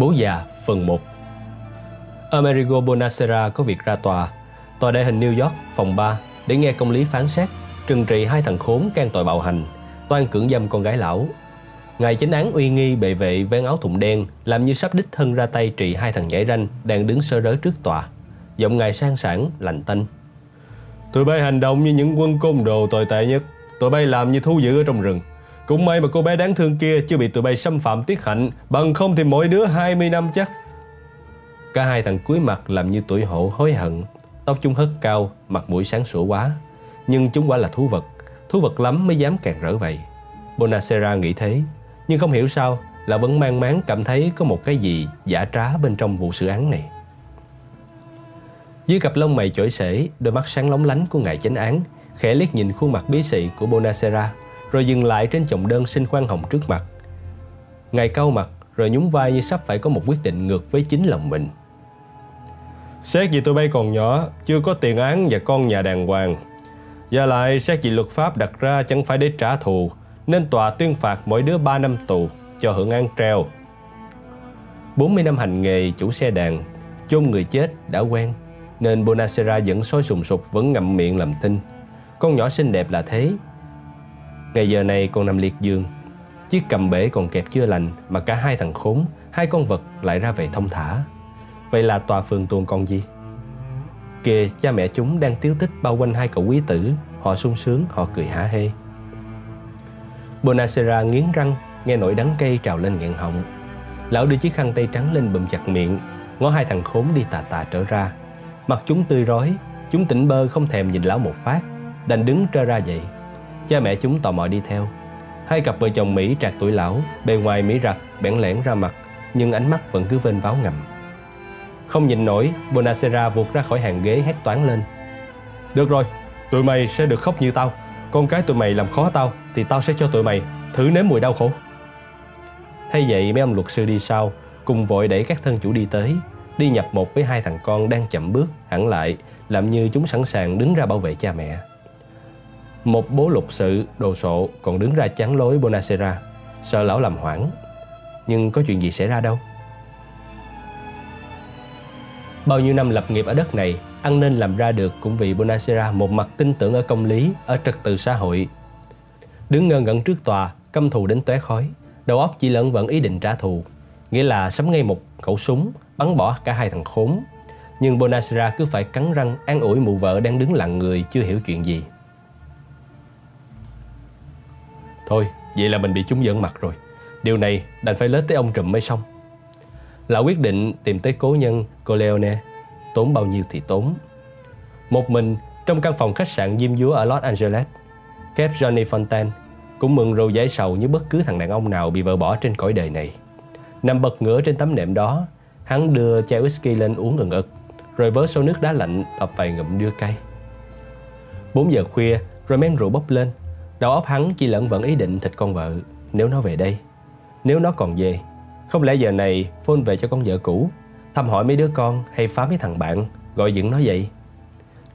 Bố già phần 1 Amerigo Bonacera có việc ra tòa. Tòa đại hình New York phòng 3 Để nghe công lý phán xét Trừng trị hai thằng khốn can tội bạo hành Toan cưỡng dâm con gái lão. Ngài chánh án uy nghi bệ vệ vén áo thụng đen Làm như sắp đích thân ra tay trị hai thằng nhảy ranh Đang đứng sơ rớ trước tòa. Giọng ngài sang sảng, lành tanh. Tụi bay hành động như những quân côn đồ tồi tệ nhất. Tụi bay làm như thú dữ ở trong rừng cũng may mà cô bé đáng thương kia chưa bị tụi bay xâm phạm tiết hạnh. Bằng không thì mỗi đứa 20 năm chắc. Cả hai thằng cuối mặt làm như tuổi hổ hối hận. Tóc chúng hất cao, mặt mũi sáng sủa quá. Nhưng chúng quả là thú vật. Thú vật lắm mới dám càng rỡ vậy. Bonacera nghĩ thế. Nhưng không hiểu sao là vẫn mang máng cảm thấy có một cái gì giả trá bên trong vụ xử án này. Dưới cặp lông mày chổi sể, đôi mắt sáng lóng lánh của ngài chánh án khẽ liếc nhìn khuôn mặt bí xị của Bonacera rồi dừng lại trên chồng đơn xin khoan hồng trước mặt. Ngài cau mặt rồi nhún vai như sắp phải có một quyết định ngược với chính lòng mình. Xét vì tụi bay còn nhỏ, chưa có tiền án và con nhà đàng hoàng. Và lại xét vì luật pháp đặt ra chẳng phải để trả thù, nên tòa tuyên phạt mỗi đứa 3 năm tù cho hưởng án treo. 40 năm hành nghề chủ xe đàn, chôn người chết đã quen, nên Bonacera vẫn sôi sùng sục vẫn ngậm miệng làm tin. Con nhỏ xinh đẹp là thế, Ngày giờ này còn nằm liệt giường. Chiếc cầm bể còn kẹp chưa lành Mà cả hai thằng khốn Hai con vật lại ra về thông thả. Vậy là tòa phường tuôn con gì? Kìa cha mẹ chúng đang tiếu tích bao quanh hai cậu quý tử. Họ sung sướng, họ cười hả hê. Bonacera nghiến răng Nghe nỗi đắng cay trào lên nghẹn họng. Lão đưa chiếc khăn tay trắng lên bụm chặt miệng Ngó hai thằng khốn đi tà tà trở ra. Mặt chúng tươi rói Chúng tỉnh bơ không thèm nhìn lão một phát Đành đứng trơ ra vậy Cha mẹ chúng tò mò đi theo. Hai cặp vợ chồng Mỹ trạc tuổi lão Bề ngoài Mỹ rặt, bẽn lẽn ra mặt Nhưng ánh mắt vẫn cứ vênh váo ngầm. Không nhìn nổi Bonacera vụt ra khỏi hàng ghế hét toán lên. Được rồi, tụi mày sẽ được khóc như tao. Con cái tụi mày làm khó tao Thì tao sẽ cho tụi mày thử nếm mùi đau khổ. Thay vậy mấy ông luật sư đi sau Cùng vội đẩy các thân chủ đi tới Đi nhập một với hai thằng con đang chậm bước hẳn lại Làm như chúng sẵn sàng đứng ra bảo vệ cha mẹ một bố lục sự đồ sộ còn đứng ra chắn lối Bonacera, sợ lão làm hoảng. Nhưng có chuyện gì xảy ra đâu? Bao nhiêu năm lập nghiệp ở đất này, ăn nên làm ra được cũng vì Bonacera một mặt tin tưởng ở công lý, ở trật tự xã hội. Đứng ngơ ngẩn trước tòa, căm thù đến tóe khói, đầu óc chỉ lẫn vẫn ý định trả thù, nghĩa là sắm ngay một khẩu súng, bắn bỏ cả hai thằng khốn. Nhưng Bonacera cứ phải cắn răng an ủi mụ vợ đang đứng lặng người chưa hiểu chuyện gì. Thôi, vậy là mình bị chúng giận mặt rồi. Điều này đành phải lết tới ông trùm mới xong. Lão quyết định tìm tới cố nhân Coleone Tốn bao nhiêu thì tốn. Một mình trong căn phòng khách sạn diêm dúa ở Los Angeles, Kép Johnny Fontaine cũng mừng râu giải sầu như bất cứ thằng đàn ông nào bị vợ bỏ trên cõi đời này. Nằm bật ngửa trên tấm nệm đó, hắn đưa chai whisky lên uống ngừng ực, rồi vớ xô nước đá lạnh tập vài ngụm đưa cay. 4 giờ khuya, rồi men rượu bốc lên, Đầu óc hắn chỉ lẫn vẫn ý định thịt con vợ. Nếu nó về đây, Nếu nó còn về, Không lẽ giờ này phone về cho con vợ cũ? Thăm hỏi mấy đứa con hay phá mấy thằng bạn, Gọi dựng nó vậy?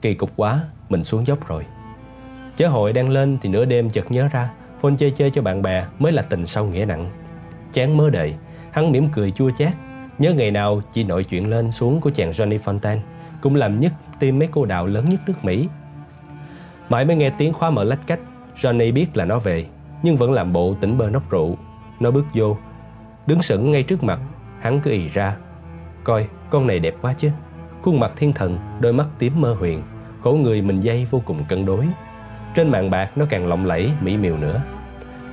Kỳ cục quá, Mình xuống dốc rồi. Chớ hội đang lên thì nửa đêm chợt nhớ ra Phone chơi chơi cho bạn bè mới là tình sâu nghĩa nặng. Chán mớ đời, Hắn mỉm cười chua chát. Nhớ ngày nào chỉ nội chuyện lên xuống của chàng Johnny Fontaine, Cũng làm nhất tim mấy cô đạo lớn nhất nước Mỹ. Mãi mới nghe tiếng khóa mở lách cách Johnny biết là nó về, Nhưng vẫn làm bộ tỉnh bơ nóc rượu. Nó bước vô, Đứng sững ngay trước mặt, Hắn cứ ì ra. Coi, con này đẹp quá chứ. Khuôn mặt thiên thần, Đôi mắt tím mơ huyền, Khổ người mình dây vô cùng cân đối. Trên mạng bạc nó càng lộng lẫy, mỹ miều nữa.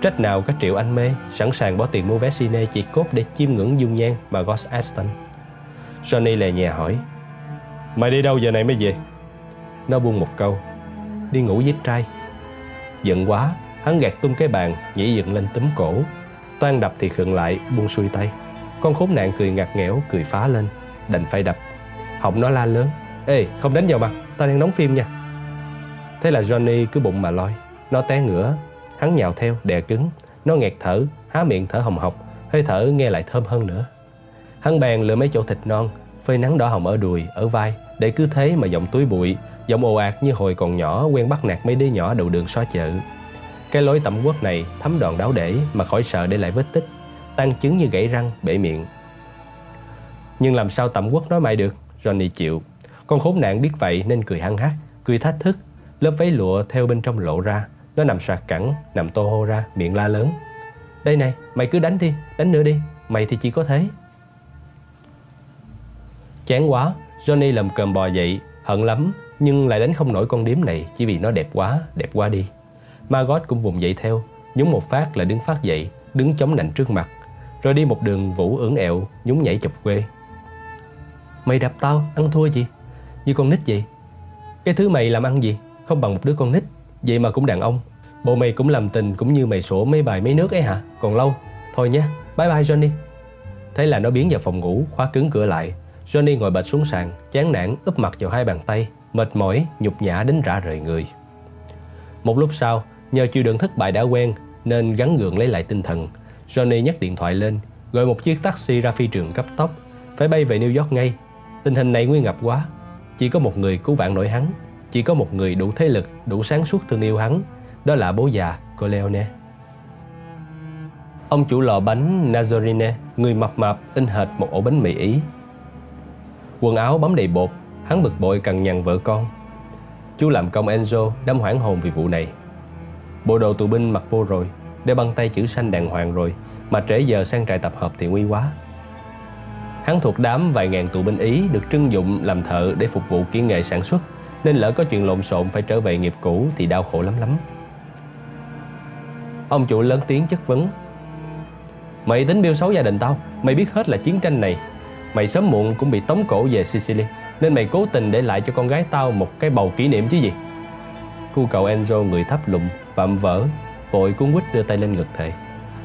Trách nào các triệu anh mê, Sẵn sàng bỏ tiền mua vé cine chỉ cốt Để chiêm ngưỡng dung nhan mà Ghost Aston. Johnny lè nhà hỏi, Mày đi đâu giờ này mới về? Nó buông một câu, Đi ngủ với trai. Giận quá, hắn gạt tung cái bàn, nhảy dựng lên túm cổ. Toan đập thì khựng lại, buông xuôi tay. Con khốn nạn cười ngặt nghẽo, cười phá lên. Đành phải đập. Họng nó la lớn. Ê, không đánh vào mặt, tao đang đóng phim nha. Thế là Johnny cứ bụng mà loi. Nó té ngửa, hắn nhào theo, đè cứng. Nó nghẹt thở, há miệng thở hồng hộc, hơi thở nghe lại thơm hơn nữa. Hắn bèn lựa mấy chỗ thịt non, phơi nắng đỏ hồng ở đùi, ở vai, để cứ thế mà giọng túi bụi, Giọng ồ ạt như hồi còn nhỏ quen bắt nạt mấy đứa nhỏ đầu đường xó chợ. Cái lối tẩm quốc này thấm đòn đáo để mà khỏi sợ để lại vết tích Tăng chứng như gãy răng, bể miệng. Nhưng làm sao tẩm quốc nói mãi được? Johnny chịu. Con khốn nạn biết vậy nên cười hăng hắc Cười thách thức. Lớp váy lụa theo bên trong lộ ra Nó nằm sạc cẳng Nằm tô hô ra Miệng la lớn. Đây này Mày cứ đánh đi Đánh nữa đi Mày thì chỉ có thế. Chán quá Johnny lầm cơm bò dậy Hận lắm. Nhưng lại đánh không nổi con điếm này Chỉ vì nó đẹp quá Đẹp quá đi. Margot cũng vùng dậy theo Nhúng một phát là đứng phát dậy, Đứng chống nạnh trước mặt. Rồi đi một đường vũ ưỡn ẹo Nhúng nhảy chụp quê. Mày đập tao, ăn thua gì? Như con nít vậy. Cái thứ mày làm ăn gì? Không bằng một đứa con nít. Vậy mà cũng đàn ông. Bộ mày cũng làm tình cũng như mày sổ mấy bài mấy nước ấy hả? Còn lâu. Thôi nha Bye bye, Johnny. Thế là nó biến vào phòng ngủ, Khóa cứng cửa lại. Johnny ngồi bệt xuống sàn, Chán nản, úp mặt vào hai bàn tay. Mệt mỏi nhục nhã đến rã rời người. Một lúc sau Nhờ chịu đựng thất bại đã quen Nên gắn gượng lấy lại tinh thần. Johnny nhấc điện thoại lên Gọi một chiếc taxi ra phi trường cấp tốc Phải bay về New York ngay. Tình hình này nguy ngập quá. Chỉ có một người cứu vãn nổi hắn Chỉ có một người đủ thế lực, đủ sáng suốt thương yêu hắn Đó là bố già Corleone. Ông chủ lò bánh Nazarene Người mập mạp in hệt một ổ bánh mì Ý. Quần áo bấm đầy bột Hắn bực bội cằn nhằn vợ con. Chú làm công Enzo đâm hoảng hồn vì vụ này. Bộ đồ tù binh mặc vô rồi Đeo băng tay chữ xanh đàng hoàng rồi, Mà trễ giờ sang trại tập hợp thì nguy quá. Hắn thuộc đám vài ngàn tù binh Ý Được trưng dụng làm thợ để phục vụ kỹ nghệ sản xuất, Nên lỡ có chuyện lộn xộn phải trở về nghiệp cũ Thì đau khổ lắm lắm. Ông chủ lớn tiếng chất vấn. Mày tính biêu xấu gia đình tao, Mày biết hết là chiến tranh này. Mày sớm muộn cũng bị tống cổ về Sicily. Nên mày cố tình để lại cho con gái tao Một cái bầu kỷ niệm chứ gì? Cu cậu Enzo người thấp lụng Vạm vỡ Vội cuốn quýt đưa tay lên ngực thề.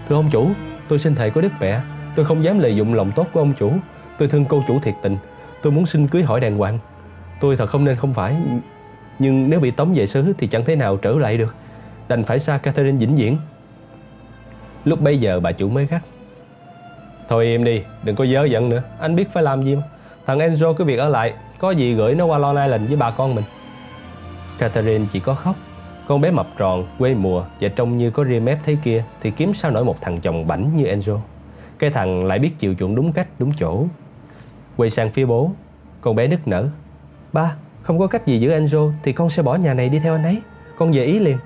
Thưa ông chủ Tôi xin thề có đức mẹ. Tôi không dám lợi dụng lòng tốt của ông chủ. Tôi thương cô chủ thiệt tình. Tôi muốn xin cưới hỏi đàng hoàng. Tôi thật không nên không phải. Nhưng nếu bị tống về xứ thì chẳng thể nào trở lại được. Đành phải xa Catherine vĩnh viễn. Lúc bấy giờ bà chủ mới gắt. Thôi im đi, đừng có dớ giận nữa. Anh biết phải làm gì mà Thằng Enzo cứ việc ở lại. Có gì gửi nó qua Long Island với bà con mình. Catherine chỉ có khóc. Con bé mập tròn, quê mùa Và trông như có ria mép thế kia Thì kiếm sao nổi một thằng chồng bảnh như Enzo? Cái thằng lại biết chiều chuộng đúng cách, đúng chỗ. Quay sang phía bố. Con bé nức nở. Ba, không có cách gì giữ Enzo Thì con sẽ bỏ nhà này đi theo anh ấy. Con về ý liền.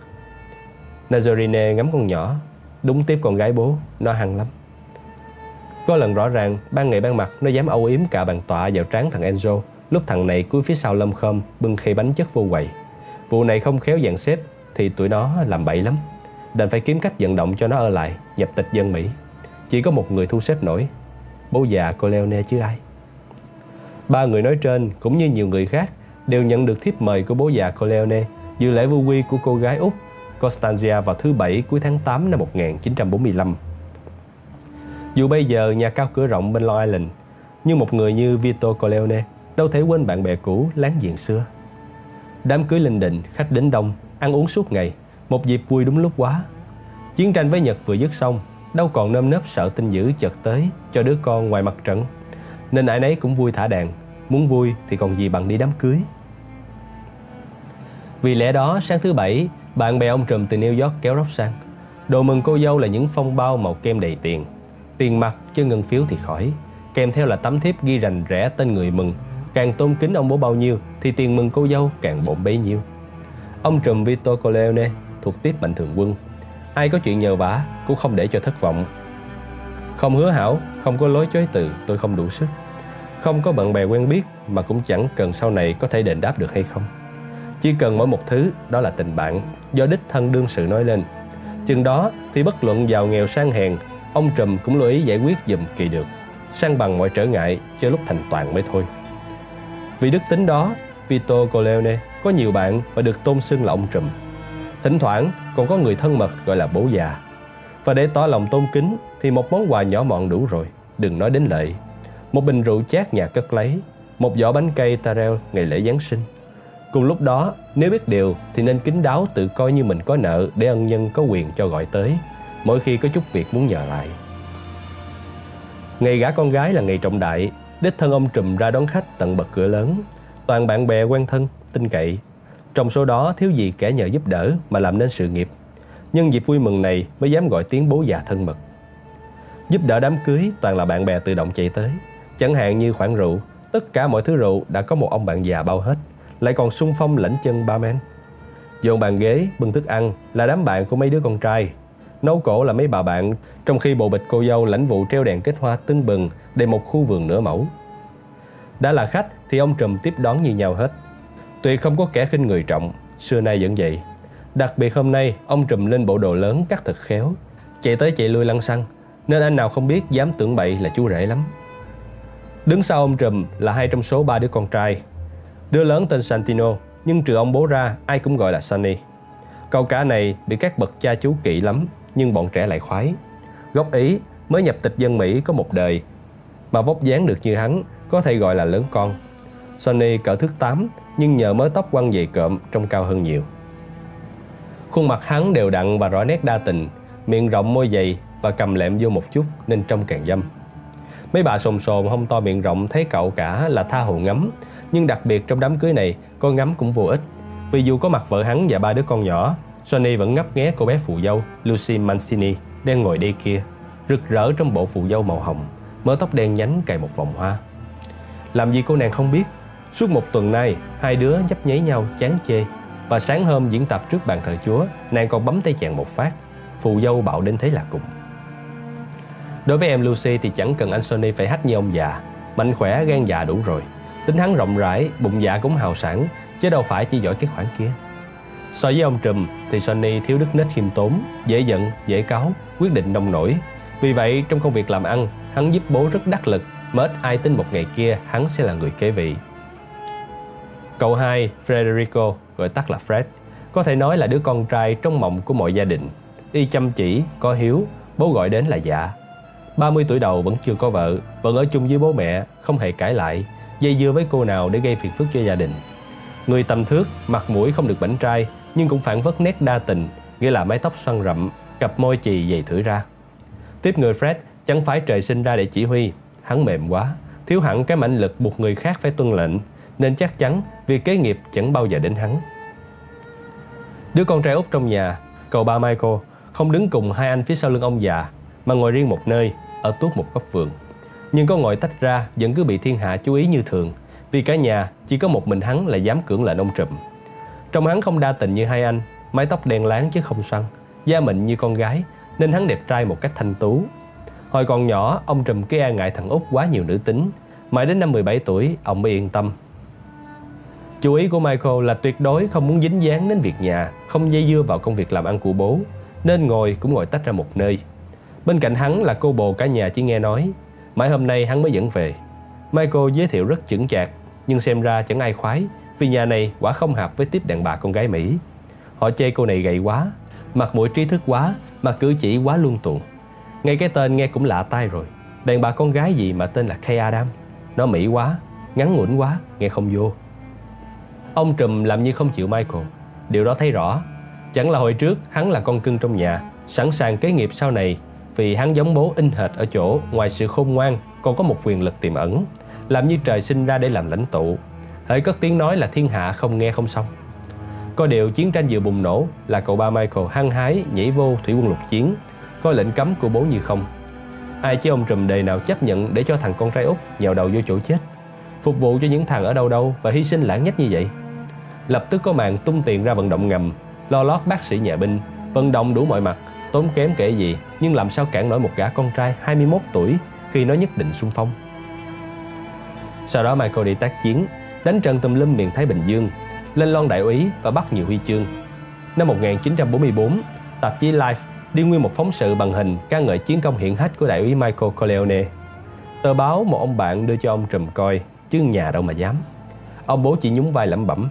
Nazarene ngắm con nhỏ. Đúng tiếp con gái bố. Nó hăng lắm. Có lần rõ ràng Ban ngày ban mặt Nó dám âu yếm cả bàn tọa vào trán thằng Enzo. Lúc thằng này cúi phía sau lâm khom Bưng khay bánh chất vô quầy. Vụ này không khéo dàn xếp Thì tụi nó làm bậy lắm. Đành phải kiếm cách vận động cho nó ở lại Nhập tịch dân Mỹ. Chỉ có một người thu xếp nổi. Bố già cô Leone chứ ai? Ba người nói trên cũng như nhiều người khác Đều nhận được thiếp mời của bố già Corleone Dự lễ vu quy của cô gái Úc Constantia vào thứ Bảy cuối tháng 8 năm 1945. Dù bây giờ nhà cao cửa rộng bên Long Island, nhưng một người như Vito Corleone đâu thể quên bạn bè cũ láng giềng xưa. Đám cưới linh đình, khách đến đông, ăn uống suốt ngày, một dịp vui đúng lúc quá. Chiến tranh với Nhật vừa dứt xong, đâu còn nơm nớp sợ tin dữ chợt tới cho đứa con ngoài mặt trận. Nên ai nấy cũng vui thả đàn, muốn vui thì còn gì bằng đi đám cưới. Vì lẽ đó sáng thứ bảy bạn bè ông trùm từ New York kéo róc sang Đồ mừng cô dâu là những phong bao màu kem đầy tiền Tiền mặt chứ ngân phiếu thì khỏi Kèm theo là tấm thiếp ghi rành rẽ tên người mừng Càng tôn kính ông bố bao nhiêu Thì tiền mừng cô dâu càng bộn bấy nhiêu. Ông trùm Vito Corleone thuộc tiếp mạnh thường quân. Ai có chuyện nhờ vả cũng không để cho thất vọng. Không hứa hảo, không có lối chối từ tôi không đủ sức. Không có bạn bè quen biết mà cũng chẳng cần sau này có thể đền đáp được hay không. Chỉ cần mỗi một thứ đó là tình bạn. Do đích thân đương sự nói lên. Chừng đó thì bất luận giàu nghèo sang hèn, ông Trùm cũng lưu ý giải quyết dùm kỳ được, sang bằng mọi trở ngại cho lúc thành toàn mới thôi. Vì đức tính đó, Vito Corleone có nhiều bạn và được tôn xưng là ông Trùm. Thỉnh thoảng còn có người thân mật gọi là bố già. Và để tỏ lòng tôn kính thì một món quà nhỏ mọn đủ rồi, đừng nói đến lệ. Một bình rượu chát nhà cất lấy, một giỏ bánh cây Tarel ngày lễ Giáng sinh, Cùng lúc đó, nếu biết điều thì nên kính đáo tự coi như mình có nợ để ân nhân có quyền cho gọi tới, mỗi khi có chút việc muốn nhờ lại. Ngày gả con gái là ngày trọng đại, đích thân ông trùm ra đón khách tận bậc cửa lớn, toàn bạn bè quen thân, tin cậy. Trong số đó thiếu gì kẻ nhờ giúp đỡ mà làm nên sự nghiệp. Nhân dịp vui mừng này mới dám gọi tiếng bố già thân mật. Giúp đỡ đám cưới toàn là bạn bè tự động chạy tới, Chẳng hạn như khoản rượu, tất cả mọi thứ rượu đã có một ông bạn già bao hết, lại còn sung phong lãnh chân ba men. Dọn bàn ghế, bưng thức ăn là đám bạn của mấy đứa con trai. Nấu cổ là mấy bà bạn, trong khi bộ bịch cô dâu lãnh vụ treo đèn kết hoa tưng bừng đầy một khu vườn nửa mẫu. Đã là khách thì ông trùm tiếp đón như nhau hết. Tuyệt không có kẻ khinh người trọng, xưa nay vẫn vậy. Đặc biệt hôm nay, ông trùm lên bộ đồ lớn cắt thật khéo, chạy tới chạy lui lăn xăng, nên anh nào không biết dám tưởng bậy là chú rể lắm. Đứng sau ông trùm là hai trong số ba đứa con trai. Đứa lớn tên Santino, nhưng trừ ông bố ra ai cũng gọi là Sunny. Cậu cả này bị các bậc cha chú kỵ lắm, nhưng bọn trẻ lại khoái. Gốc Ý mới nhập tịch dân Mỹ có một đời, mà vóc dáng được như hắn có thể gọi là lớn con. Sonny cỡ thước 8 nhưng nhờ mớ tóc quăng dày cộm trông cao hơn nhiều. Khuôn mặt hắn đều đặn và rõ nét đa tình, miệng rộng môi dày và cầm lẹm vô một chút nên trông càng dâm. Mấy bà sồn sồn hông to miệng rộng thấy cậu cả là tha hồ ngắm, nhưng đặc biệt trong đám cưới này, con ngắm cũng vô ích. Vì dù có mặt vợ hắn và ba đứa con nhỏ, Sonny vẫn ngấp nghé cô bé phụ dâu Lucy Mancini đang ngồi đây kia, rực rỡ trong bộ phụ dâu màu hồng, mớ tóc đen nhánh cài một vòng hoa. Làm gì cô nàng không biết, suốt một tuần nay, hai đứa nhấp nháy nhau chán chê. Và sáng hôm diễn tập trước bàn thờ Chúa, nàng còn bấm tay chàng một phát, phụ dâu bạo đến thế là cùng. Đối với em Lucy thì chẳng cần anh Sonny phải hách như ông già, mạnh khỏe gan dạ đủ rồi. Tính hắn rộng rãi, bụng dạ cũng hào sảng, chứ đâu phải chỉ giỏi cái khoản kia. So với ông Trùm thì Sonny thiếu đức nết khiêm tốn, dễ giận, dễ cáu, quyết định nông nổi. Vì vậy trong công việc làm ăn, hắn giúp bố rất đắc lực, mà ít ai tin một ngày kia hắn sẽ là người kế vị. Cậu hai, Federico, gọi tắt là Fred, có thể nói là đứa con trai trong mộng của mọi gia đình. Y chăm chỉ, có hiếu, bố gọi đến là dạ. 30 tuổi đầu vẫn chưa có vợ, vẫn ở chung với bố mẹ, không hề cãi lại, dây dưa với cô nào để gây phiền phức cho gia đình. Người tầm thước, mặt mũi không được bảnh trai, nhưng cũng phản vất nét đa tình, nghĩa là mái tóc xoăn rậm, cặp môi chì dày thử ra. Tiếp người Fred chẳng phải trời sinh ra để chỉ huy, hắn mềm quá, thiếu hẳn cái mãnh lực buộc người khác phải tuân lệnh, nên chắc chắn việc kế nghiệp chẳng bao giờ đến hắn. Đứa con trai út trong nhà, cậu ba Michael, không đứng cùng hai anh phía sau lưng ông già, mà ngồi riêng một nơi, ở tuốt một góc vườn. Nhưng có ngồi tách ra vẫn cứ bị thiên hạ chú ý như thường, vì cả nhà chỉ có một mình hắn là dám cưỡng lệnh ông trùm. Trong hắn không đa tình như hai anh, mái tóc đen láng chứ không xoăn, da mịn như con gái, nên hắn đẹp trai một cách thanh tú. Hồi còn nhỏ, ông trùm cứ e ngại thằng út quá nhiều nữ tính, mãi đến năm 17 tuổi, ông mới yên tâm. Chú ý của Michael là tuyệt đối không muốn dính dáng đến việc nhà, không dây dưa vào công việc làm ăn của bố, nên ngồi cũng ngồi tách ra một nơi. Bên cạnh hắn là cô bồ cả nhà chỉ nghe nói, mãi hôm nay hắn mới dẫn về. Michael giới thiệu rất chững chạc, nhưng xem ra chẳng ai khoái, vì nhà này quả không hợp với tiếp đàn bà con gái Mỹ. Họ chê cô này gầy quá, mặt mũi trí thức quá, mà cử chỉ quá luân tuồng. Ngay cái tên nghe cũng lạ tai rồi. Đàn bà con gái gì mà tên là Kay Adam. Nó Mỹ quá, ngắn ngủn quá, nghe không vô. Ông Trùm làm như không chịu Michael. Điều đó thấy rõ. Chẳng là hồi trước hắn là con cưng trong nhà, sẵn sàng kế nghiệp sau này vì hắn giống bố in hệt ở chỗ ngoài sự khôn ngoan còn có một quyền lực tiềm ẩn, làm như trời sinh ra để làm lãnh tụ. Hỡi cất tiếng nói là thiên hạ không nghe không xong. Có điều chiến tranh vừa bùng nổ là cậu ba Michael hăng hái nhảy vô thủy quân lục chiến, coi lệnh cấm của bố như không. Ai chứ ông trùm đề nào chấp nhận để cho thằng con trai út nhào đầu vô chỗ chết, phục vụ cho những thằng ở đâu đâu và hy sinh lãng nhách như vậy. Lập tức có màn tung tiền ra vận động ngầm, lo lót bác sĩ nhà binh, vận động đủ mọi mặt, tốn kém kể gì, nhưng làm sao cản nổi một gã con trai 21 tuổi khi nó nhất định xung phong. Sau đó Michael đi tác chiến, đánh trận tùm lum miền Thái Bình Dương, lên lon đại úy và bắt nhiều huy chương. Năm 1944, tạp chí Life đi nguyên một phóng sự bằng hình ca ngợi chiến công hiển hách của đại úy Michael Corleone. Tờ báo một ông bạn đưa cho ông trùm coi, chứ nhà đâu mà dám. Ông bố chỉ nhún vai lẩm bẩm,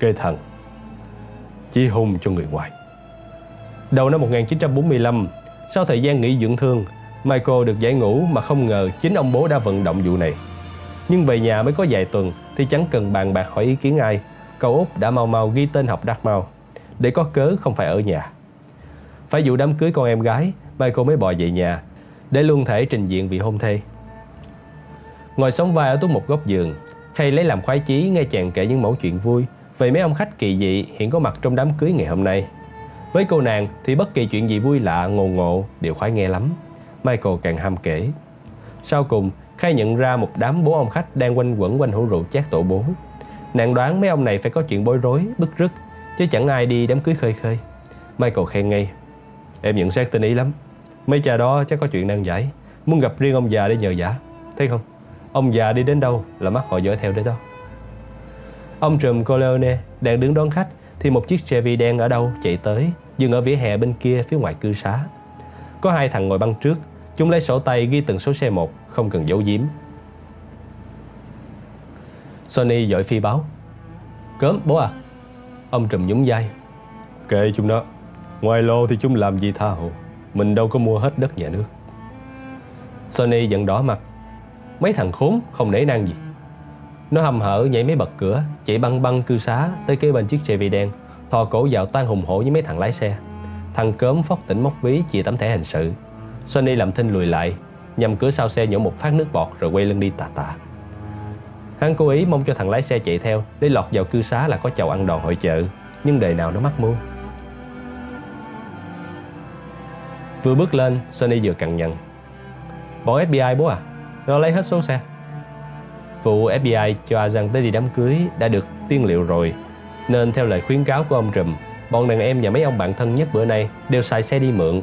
kê thần, chi hùng cho người ngoài. Đầu năm 1945, sau thời gian nghỉ dưỡng thương, Michael được giải ngũ mà không ngờ chính ông bố đã vận động vụ này. Nhưng về nhà mới có vài tuần thì chẳng cần bàn bạc hỏi ý kiến ai, cậu út đã mau mau ghi tên học Dartmouth để có cớ không phải ở nhà. Phải vụ đám cưới con em gái, Michael mới bò về nhà để luôn thể trình diện vị hôn thê. Ngồi sống vai ở túi một góc giường, Khay lấy làm khoái chí nghe chàng kể những mẫu chuyện vui về mấy ông khách kỳ dị hiện có mặt trong đám cưới ngày hôm nay. Với cô nàng thì bất kỳ chuyện gì vui lạ, ngộ ngộ đều khoái nghe lắm. Michael càng ham kể. Sau cùng, Khai nhận ra một đám bố ông khách đang quanh quẩn quanh hũ rượu chát tổ bố. Nàng đoán mấy ông này phải có chuyện bối rối, bức rứt, chứ chẳng ai đi đám cưới khơi khơi. Michael khen ngay. Em nhận xét tinh ý lắm. Mấy cha đó chắc có chuyện nan giải. Muốn gặp riêng ông già để nhờ giả. Thấy không? Ông già đi đến đâu là mắt họ dõi theo đến đó. Ông trùm Corleone đang đứng đón khách thì một chiếc Chevy đen ở đâu chạy tới, dừng ở vỉa hè bên kia phía ngoài cư xá. Có hai thằng ngồi băng trước, chúng lấy sổ tay ghi từng số xe một, không cần giấu giếm. Sonny dội phi báo. Cớm, bố à. Ông trùm nhún vai. Kệ chúng nó. Ngoài lô thì chúng làm gì tha hồ. Mình đâu có mua hết đất nhà nước. Sonny giận đỏ mặt. Mấy thằng khốn không nể năng gì. Nó hầm hở nhảy mấy bật cửa, chạy băng băng cư xá tới kế bên chiếc Chevy đen, thò cổ vào toan hùng hổ với mấy thằng lái xe. Thằng cớm phóc tỉnh móc ví chìa tấm thẻ hình sự. Sony làm thinh lùi lại, nhằm cửa sau xe nhổ một phát nước bọt rồi quay lưng đi tà tà. Hắn cố ý mong cho thằng lái xe chạy theo để lọt vào cư xá là có chầu ăn đòn hội chợ, nhưng đời nào nó mắc mưu. Vừa bước lên, Sony vừa cằn nhằn. Bọn FBI bố à, nó lấy hết số xe. Vụ FBI cho Azan tới đi đám cưới đã được tiên liệu rồi, nên theo lời khuyến cáo của ông Trùm, bọn đàn em và mấy ông bạn thân nhất bữa nay đều xài xe đi mượn.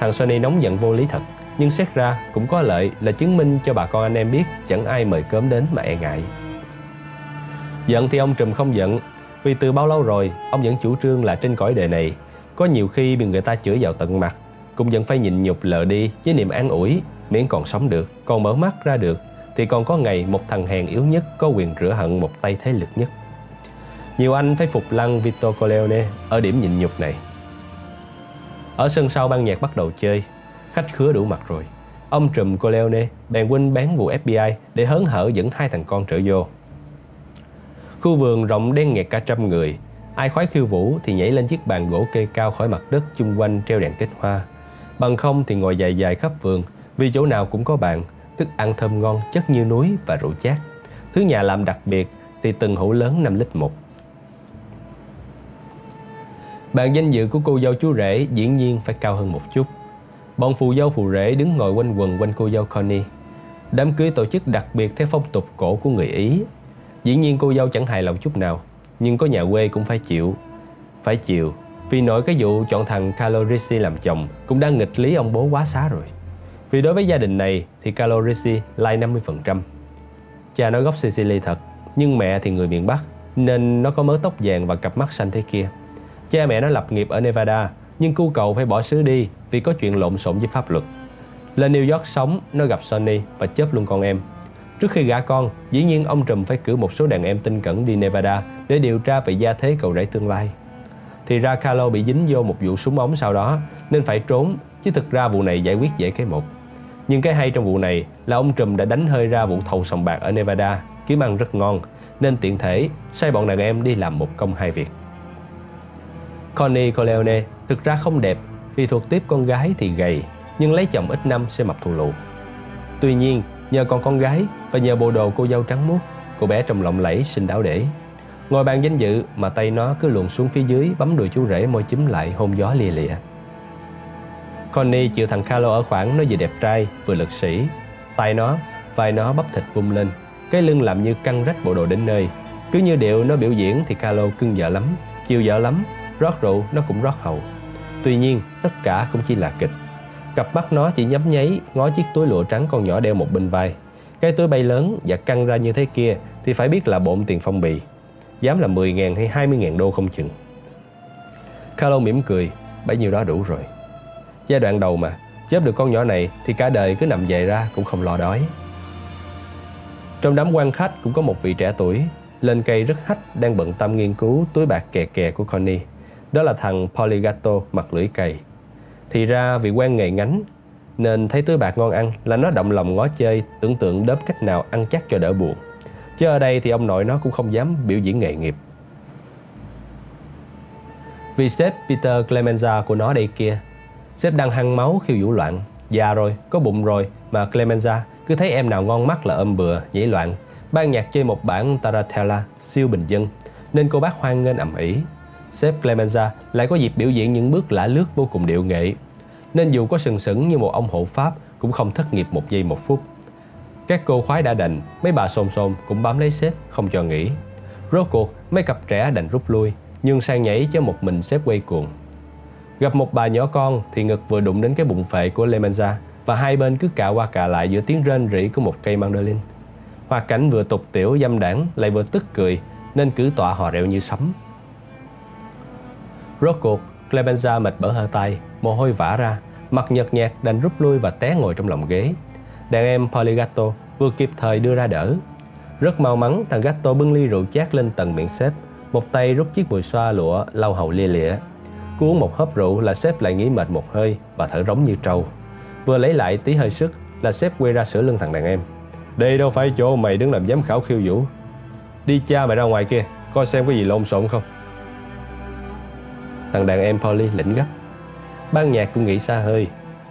Thằng Sony nóng giận vô lý thật, nhưng xét ra cũng có lợi là chứng minh cho bà con anh em biết chẳng ai mời cơm đến mà e ngại. Giận thì ông Trùm không giận, vì từ bao lâu rồi ông vẫn chủ trương là trên cõi đời này, có nhiều khi bị người ta chửi vào tận mặt, cũng vẫn phải nhịn nhục lờ đi với niềm an ủi, miễn còn sống được, còn mở mắt ra được thì còn có ngày một thằng hèn yếu nhất có quyền rửa hận một tay thế lực nhất. Nhiều anh phải phục lăng Vito Corleone ở điểm nhịn nhục này. Ở sân sau ban nhạc bắt đầu chơi, khách khứa đủ mặt rồi. Ông trùm Corleone bèn huynh bán vụ FBI để hớn hở dẫn hai thằng con trở vô. Khu vườn rộng đen nghẹt cả trăm người, ai khoái khiêu vũ thì nhảy lên chiếc bàn gỗ kê cao khỏi mặt đất chung quanh treo đèn kết hoa. Bằng không thì ngồi dài dài khắp vườn, vì chỗ nào cũng có bàn, thức ăn thơm ngon chất như núi và rượu chát. Thứ nhà làm đặc biệt thì từng hũ lớn 5 lít một. Bàn danh dự của cô dâu chú rể dĩ nhiên phải cao hơn một chút. Bọn phù dâu phù rể đứng ngồi quanh quần quanh cô dâu Connie. Đám cưới tổ chức đặc biệt theo phong tục cổ của người Ý. Dĩ nhiên cô dâu chẳng hài lòng chút nào, nhưng có nhà quê cũng phải chịu. Phải chịu, vì nổi cái vụ chọn thằng calorisi làm chồng cũng đã nghịch lý ông bố quá xá rồi. Vì đối với gia đình này thì Calorisi Ricci lai 50%. Cha nó gốc Sicily thật, nhưng mẹ thì người miền Bắc, nên nó có mớ tóc vàng và cặp mắt xanh thế kia. Cha mẹ nó lập nghiệp ở Nevada, nhưng cu cầu phải bỏ xứ đi vì có chuyện lộn xộn với pháp luật. Lên New York sống, nó gặp Sonny và chớp luôn con em. Trước khi gả con, dĩ nhiên ông Trùm phải cử một số đàn em tinh cẩn đi Nevada để điều tra về gia thế cậu rể tương lai. Thì ra Carlo bị dính vô một vụ súng ống sau đó nên phải trốn, chứ thực ra vụ này giải quyết dễ cái một. Nhưng cái hay trong vụ này là ông Trùm đã đánh hơi ra vụ thầu sòng bạc ở Nevada, kiếm ăn rất ngon, nên tiện thể sai bọn đàn em đi làm một công hai việc. Connie Corleone thực ra không đẹp vì thuộc tiếp con gái thì gầy, nhưng lấy chồng ít năm sẽ mập thù lù. Tuy nhiên, nhờ còn con gái và nhờ bộ đồ cô dâu trắng muốt, cô bé trông lộng lẫy xinh đáo để. Ngồi bàn danh dự mà tay nó cứ luồn xuống phía dưới bấm đùi chú rể môi chúm lại hôn gió lia lịa. Connie chịu thằng Carlo ở khoảng nó vừa đẹp trai vừa lực sĩ. Tay nó, vai nó bắp thịt vung lên, cái lưng làm như căng rách bộ đồ đến nơi. Cứ như điệu nó biểu diễn thì Carlo cưng vợ lắm, chiều vợ lắm, rót rượu nó cũng rót hầu. Tuy nhiên, tất cả cũng chỉ là kịch. Cặp mắt nó chỉ nhấp nháy ngó chiếc túi lụa trắng con nhỏ đeo một bên vai. Cái túi bay lớn và căng ra như thế kia thì phải biết là bộn tiền phong bì. Dám là 10.000 hay 20.000 đô không chừng. Carlo mỉm cười, bấy nhiêu đó đủ rồi. Giai đoạn đầu mà, chớp được con nhỏ này thì cả đời cứ nằm dài ra cũng không lo đói. Trong đám quan khách cũng có một vị trẻ tuổi, lên cây rất hách đang bận tâm nghiên cứu túi bạc kè kè của Connie. Đó là thằng Poligato mặt lưỡi cày. Thì ra vì quen nghề ngánh nên thấy túi bạc ngon ăn là nó động lòng ngó chơi tưởng tượng đớp cách nào ăn chắc cho đỡ buồn. Chứ ở đây thì ông nội nó cũng không dám biểu diễn nghề nghiệp. Vì sếp Peter Clemenza của nó đây kia Sếp đang hăng máu khiêu vũ loạn Già rồi, có bụng rồi Mà Clemenza cứ thấy em nào ngon mắt là ôm bừa, nhảy loạn Ban nhạc chơi một bản Taratella siêu bình dân Nên cô bác hoan nghênh ầm ĩ Sếp Clemenza lại có dịp biểu diễn những bước lả lướt vô cùng điệu nghệ Nên dù có sừng sững như một ông hộ pháp Cũng không thất nghiệp một giây một phút Các cô khoái đã đành, mấy bà xôn xôn cũng bám lấy sếp, không cho nghỉ. Rốt cuộc, mấy cặp trẻ đành rút lui, nhưng sang nhảy cho một mình sếp quay cuồng. Gặp một bà nhỏ con thì ngực vừa đụng đến cái bụng phệ của Lemanza và hai bên cứ cạ qua cạ lại giữa tiếng rên rỉ của một cây mandolin. Hoa cảnh vừa tục tiểu dâm đảng lại vừa tức cười nên cứ tọa hò rẹo như sấm. Rốt cuộc, Clemenza mệt bở hơi tay, mồ hôi vã ra, mặt nhợt nhạt đành rút lui và té ngồi trong lòng ghế. Đàn em Poligato vừa kịp thời đưa ra đỡ. Rất mau mắn, thằng Gatto bưng ly rượu chát lên tầng miệng sếp, một tay rút chiếc bùi xoa lụa lau hầu lia lịa. Cứ uống một hớp rượu là sếp lại nghĩ mệt một hơi và thở rống như trâu. Vừa lấy lại tí hơi sức là sếp quay ra sửa lưng thằng đàn em. Đây đâu phải chỗ mày đứng làm giám khảo khiêu vũ. Đi cha mày ra ngoài kia, coi xem có gì lộn xộn không. Thằng đàn em Polly lĩnh gấp. Ban nhạc cũng nghĩ xa hơi.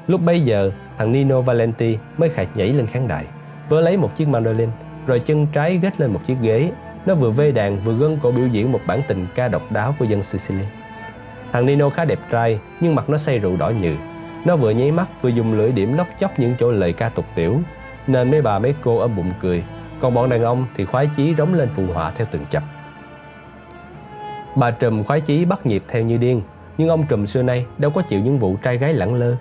Lúc bấy giờ, thằng Nino Valenti mới khạc nhảy lên khán đài, vừa lấy một chiếc mandolin, rồi chân trái ghét lên một chiếc ghế. Nó vừa vê đàn vừa gân cổ biểu diễn một bản tình ca độc đáo của dân Sicily. Thằng Nino khá đẹp trai, nhưng mặt nó say rượu đỏ nhừ. Nó vừa nháy mắt vừa dùng lưỡi điểm lóc chóc những chỗ lời ca tục tiểu, nên mấy bà mấy cô ở bụng cười, còn bọn đàn ông thì khoái chí rống lên phụ họa theo từng chập. Bà Trùm khoái chí bắt nhịp theo như điên, nhưng ông Trùm xưa nay đâu có chịu những vụ trai gái lẳng lơ,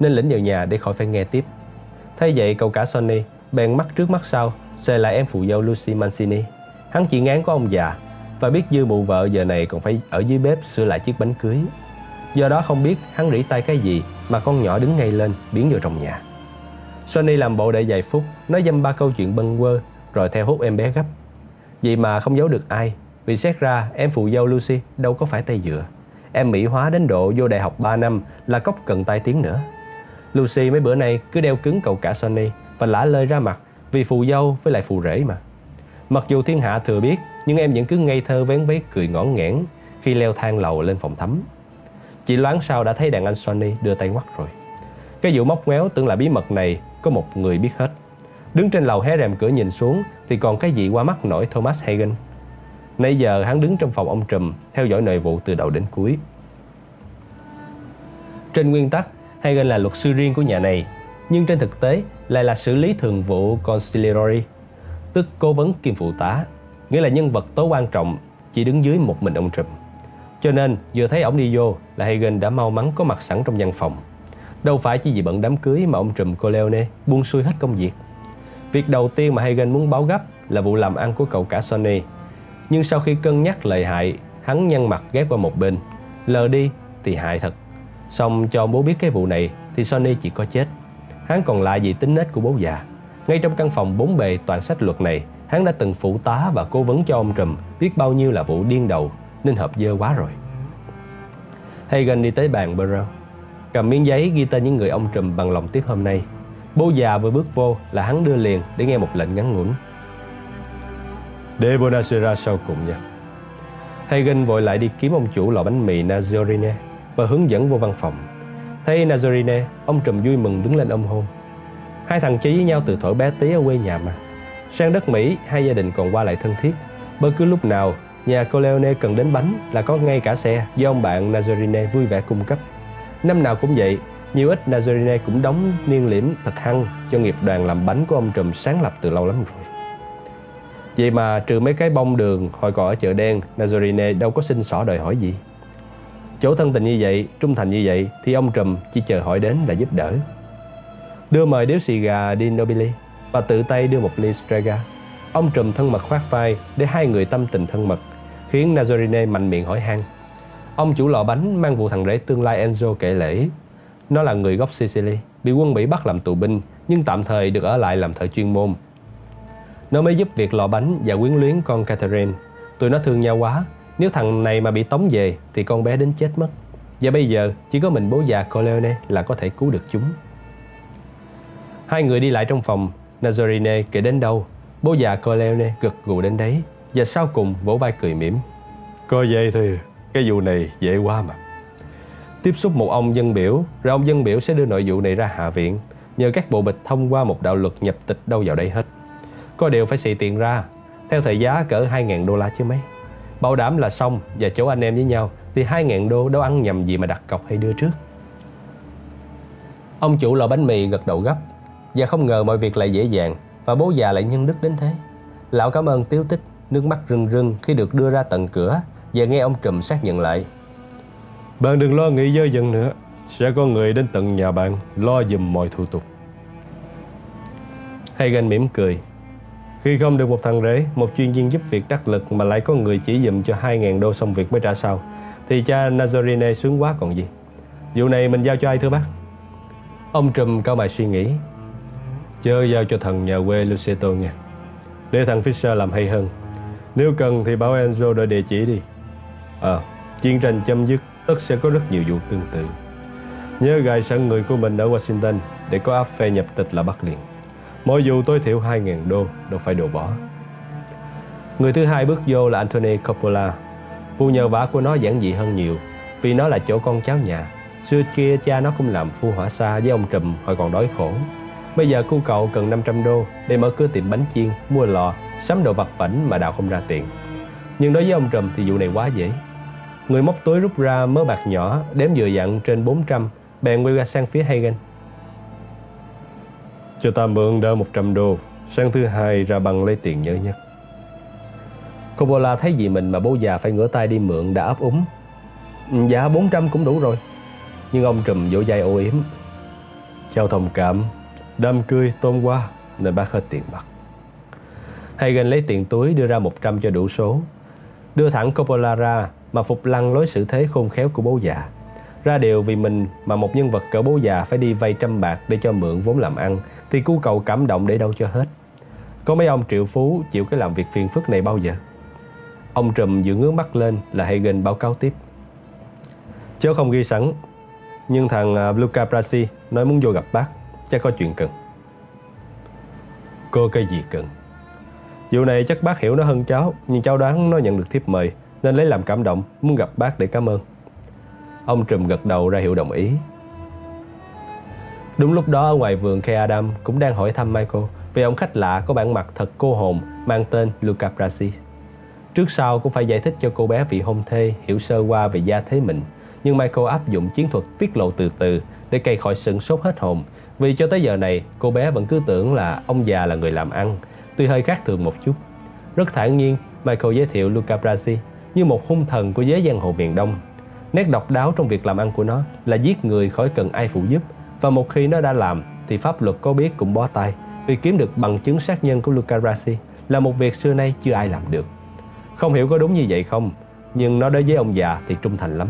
nên lĩnh vào nhà để khỏi phải nghe tiếp. Thay vậy cậu cả Sonny bèn mắt trước mắt sau, xề lại em phụ dâu Lucy Mancini. Hắn chỉ ngán có ông già và biết dư mụ vợ giờ này còn phải ở dưới bếp sửa lại chiếc bánh cưới. Do đó không biết hắn rỉ tay cái gì mà con nhỏ đứng ngay lên biến vào trong nhà. Sonny làm bộ đợi vài phút, nói dăm ba câu chuyện bâng quơ rồi theo hút em bé gấp. Vậy mà không giấu được ai, vì xét ra, em phụ dâu Lucy đâu có phải tay dựa. Em mỹ hóa đến độ vô đại học 3 năm là cốc cần tai tiếng nữa. Lucy mấy bữa nay cứ đeo cứng cậu cả Sonny và lả lơi ra mặt vì phù dâu với lại phù rể mà. Mặc dù thiên hạ thừa biết, nhưng em vẫn cứ ngây thơ vén váy cười ngõn nghẽn khi leo thang lầu lên phòng thắm. chị loáng sau đã thấy đàn anh Sonny đưa tay ngoắt rồi. Cái vụ móc méo tưởng là bí mật này có một người biết hết. Đứng trên lầu hé rèm cửa nhìn xuống thì còn cái gì qua mắt nổi Thomas Hagen. Nãy giờ hắn đứng trong phòng ông Trùm theo dõi nội vụ từ đầu đến cuối. Trên nguyên tắc, Hagen là luật sư riêng của nhà này, nhưng trên thực tế lại là xử lý thường vụ conciliary, tức cố vấn kiêm phụ tá, nghĩa là nhân vật tối quan trọng chỉ đứng dưới một mình ông Trùm. Cho nên vừa thấy ông đi vô là Hagen đã mau mắn có mặt sẵn trong văn phòng. Đâu phải chỉ vì bận đám cưới mà ông Trùm Corleone buông xuôi hết công việc. Việc đầu tiên mà Hagen muốn báo gấp là vụ làm ăn của cậu cả Sonny. Nhưng sau khi cân nhắc lợi hại, hắn nhăn mặt ghé qua một bên. Lờ đi thì hại thật. Xong cho bố biết cái vụ này thì Sony chỉ có chết. Hắn còn lại gì tính nết của bố già. Ngay trong căn phòng bốn bề toàn sách luật này, hắn đã từng phụ tá và cố vấn cho ông Trùm biết bao nhiêu là vụ điên đầu nên hợp dơ quá rồi. Hagen đi tới bàn Burrow, cầm miếng giấy ghi tên những người ông Trùm bằng lòng tiếp hôm nay. Bố già vừa bước vô là hắn đưa liền để nghe một lệnh ngắn ngủn. Để sau cùng nha. Hagen vội lại đi kiếm ông chủ lò bánh mì Nazorine và hướng dẫn vô văn phòng. Thấy Nazorine, ông Trùm vui mừng đứng lên ôm hôn. Hai thằng chơi với nhau từ thuở bé tí ở quê nhà mà. Sang đất Mỹ, hai gia đình còn qua lại thân thiết. Bất cứ lúc nào nhà Corleone cần đến bánh là có ngay cả xe do ông bạn Nazorine vui vẻ cung cấp. Năm nào cũng vậy, nhiều ít Nazorine cũng đóng niên liễm thật hăng cho nghiệp đoàn làm bánh của ông Trùm sáng lập từ lâu lắm rồi. Vậy mà trừ mấy cái bông đường hồi còn ở chợ đen, Nazarene đâu có xin xỏ đòi hỏi gì. Chỗ thân tình như vậy, trung thành như vậy thì ông Trùm chỉ chờ hỏi đến là giúp đỡ. Đưa mời điếu xì gà đi Nobili và tự tay đưa một ly Strega. Ông Trùm thân mật khoát vai để hai người tâm tình thân mật, khiến Nazarene mạnh miệng hỏi han. Ông chủ lò bánh mang vụ thằng rể tương lai Enzo kể lễ. Nó là người gốc Sicily, bị quân Mỹ bắt làm tù binh, nhưng tạm thời được ở lại làm thợ chuyên môn. Nó mới giúp việc lò bánh và quyến luyến con Catherine. Tụi nó thương nhau quá, nếu thằng này mà bị tống về thì con bé đến chết mất. Và bây giờ chỉ có mình bố già Corleone là có thể cứu được chúng. Hai người đi lại trong phòng, Nazarene kể đến đâu, bố già Corleone gật gù đến đấy và sau cùng vỗ vai cười mỉm. Coi vậy thì cái vụ này dễ quá mà. Tiếp xúc một ông dân biểu, rồi ông dân biểu sẽ đưa nội vụ này ra hạ viện, nhờ các bộ bịch thông qua một đạo luật nhập tịch đâu vào đây hết. Có điều phải xì tiền ra, theo thời giá cỡ 2.000 đô la chứ mấy. Bảo đảm là xong và chỗ anh em với nhau thì 2.000 đô đâu ăn nhầm gì mà đặt cọc hay đưa trước. Ông chủ lò bánh mì gật đầu gấp. Và không ngờ mọi việc lại dễ dàng và Và bố già lại nhân đức đến thế. Lão cảm ơn tiếu tích Nước mắt rưng rưng khi được đưa ra tận cửa Và nghe ông Trùm xác nhận lại. Bạn đừng lo nghĩ dơ dần nữa. Sẽ có người đến tận nhà bạn Lo dùm mọi thủ tục. Hagen mỉm cười khi không được một thằng rể, Một chuyên viên giúp việc đắc lực Mà lại có người chỉ dùm cho 2.000 đô xong việc mới trả sau, Thì cha Nazarene sướng quá còn gì. Vụ này mình giao cho ai thưa bác? Ông Trùm cao mày suy nghĩ. Chớ giao cho thằng nhà quê Luceto nha. Để thằng Fisher làm hay hơn. Nếu cần thì bảo Enzo đợi địa chỉ đi. À Chiến tranh chấm dứt, Tất sẽ có rất nhiều vụ tương tự. Nhớ gài sẵn người của mình ở Washington Để có áp phê nhập tịch là bắt liền Mỗi dù tối thiểu 2.000 đô Đâu phải đồ bỏ Người thứ hai bước vô là Anthony Coppola Vụ nhờ vả của nó giản dị hơn nhiều Vì nó là chỗ con cháu nhà Xưa kia cha nó cũng làm phu hỏa xa với ông Trùm hồi còn đói khổ Bây giờ cu cậu cần 500 đô để mở cửa tiệm bánh chiên, mua lò, sắm đồ vặt vảnh mà đào không ra tiền. Nhưng đối với ông Trùm thì vụ này quá dễ. Người móc túi rút ra mớ bạc nhỏ, đếm vừa dặn trên 400, bèn quay ra sang phía Hagen. Cho ta mượn đỡ 100 đô, sang thứ hai ra bằng lấy tiền nhớ nhất. Coppola thấy gì mình mà bố già phải ngửa tay đi mượn đã ấp úng. Dạ 400 cũng đủ rồi. Nhưng ông trùm vỗ vai ô yếm. Chào thông cảm, đâm cười tôn qua nên bác hết tiền mặt. Hagen lấy tiền túi đưa ra 100 cho đủ số. Đưa thẳng Coppola ra mà phục lăng lối xử thế khôn khéo của bố già. Ra điều vì mình mà một nhân vật cỡ bố già phải đi vay trăm bạc để cho mượn vốn làm ăn thì cu cầu cảm động để đâu cho hết. Có mấy ông triệu phú chịu cái làm việc phiền phức này bao giờ? Ông trùm vừa ngước mắt lên là Hagen báo cáo tiếp. Chớ không ghi sẵn, nhưng thằng à, Luca Brasi nói muốn vô gặp bác, chắc có chuyện cần. Cô cái gì cần? Vụ này chắc bác hiểu nó hơn cháu, nhưng cháu đoán nó nhận được thiếp mời nên lấy làm cảm động, muốn gặp bác để cảm ơn. Ông trùm gật đầu ra hiệu đồng ý. Đúng lúc đó ở ngoài vườn Kay Adam cũng đang hỏi thăm Michael về ông khách lạ có bản mặt thật cô hồn mang tên Luca Brasi. Trước sau cũng phải giải thích cho cô bé vị hôn thê hiểu sơ qua về gia thế mình. Nhưng Michael áp dụng chiến thuật tiết lộ từ từ để cây khỏi sừng sốt hết hồn. Vì cho tới giờ này, cô bé vẫn cứ tưởng là ông già là người làm ăn, tuy hơi khác thường một chút. Rất thản nhiên, Michael giới thiệu Luca Brasi như một hung thần của giới giang hồ miền Đông. Nét độc đáo trong việc làm ăn của nó là giết người khỏi cần ai phụ giúp và một khi nó đã làm thì pháp luật có biết cũng bó tay vì kiếm được bằng chứng sát nhân của Luca Brasi là một việc xưa nay chưa ai làm được. Không hiểu có đúng như vậy không, nhưng nó đối với ông già thì trung thành lắm.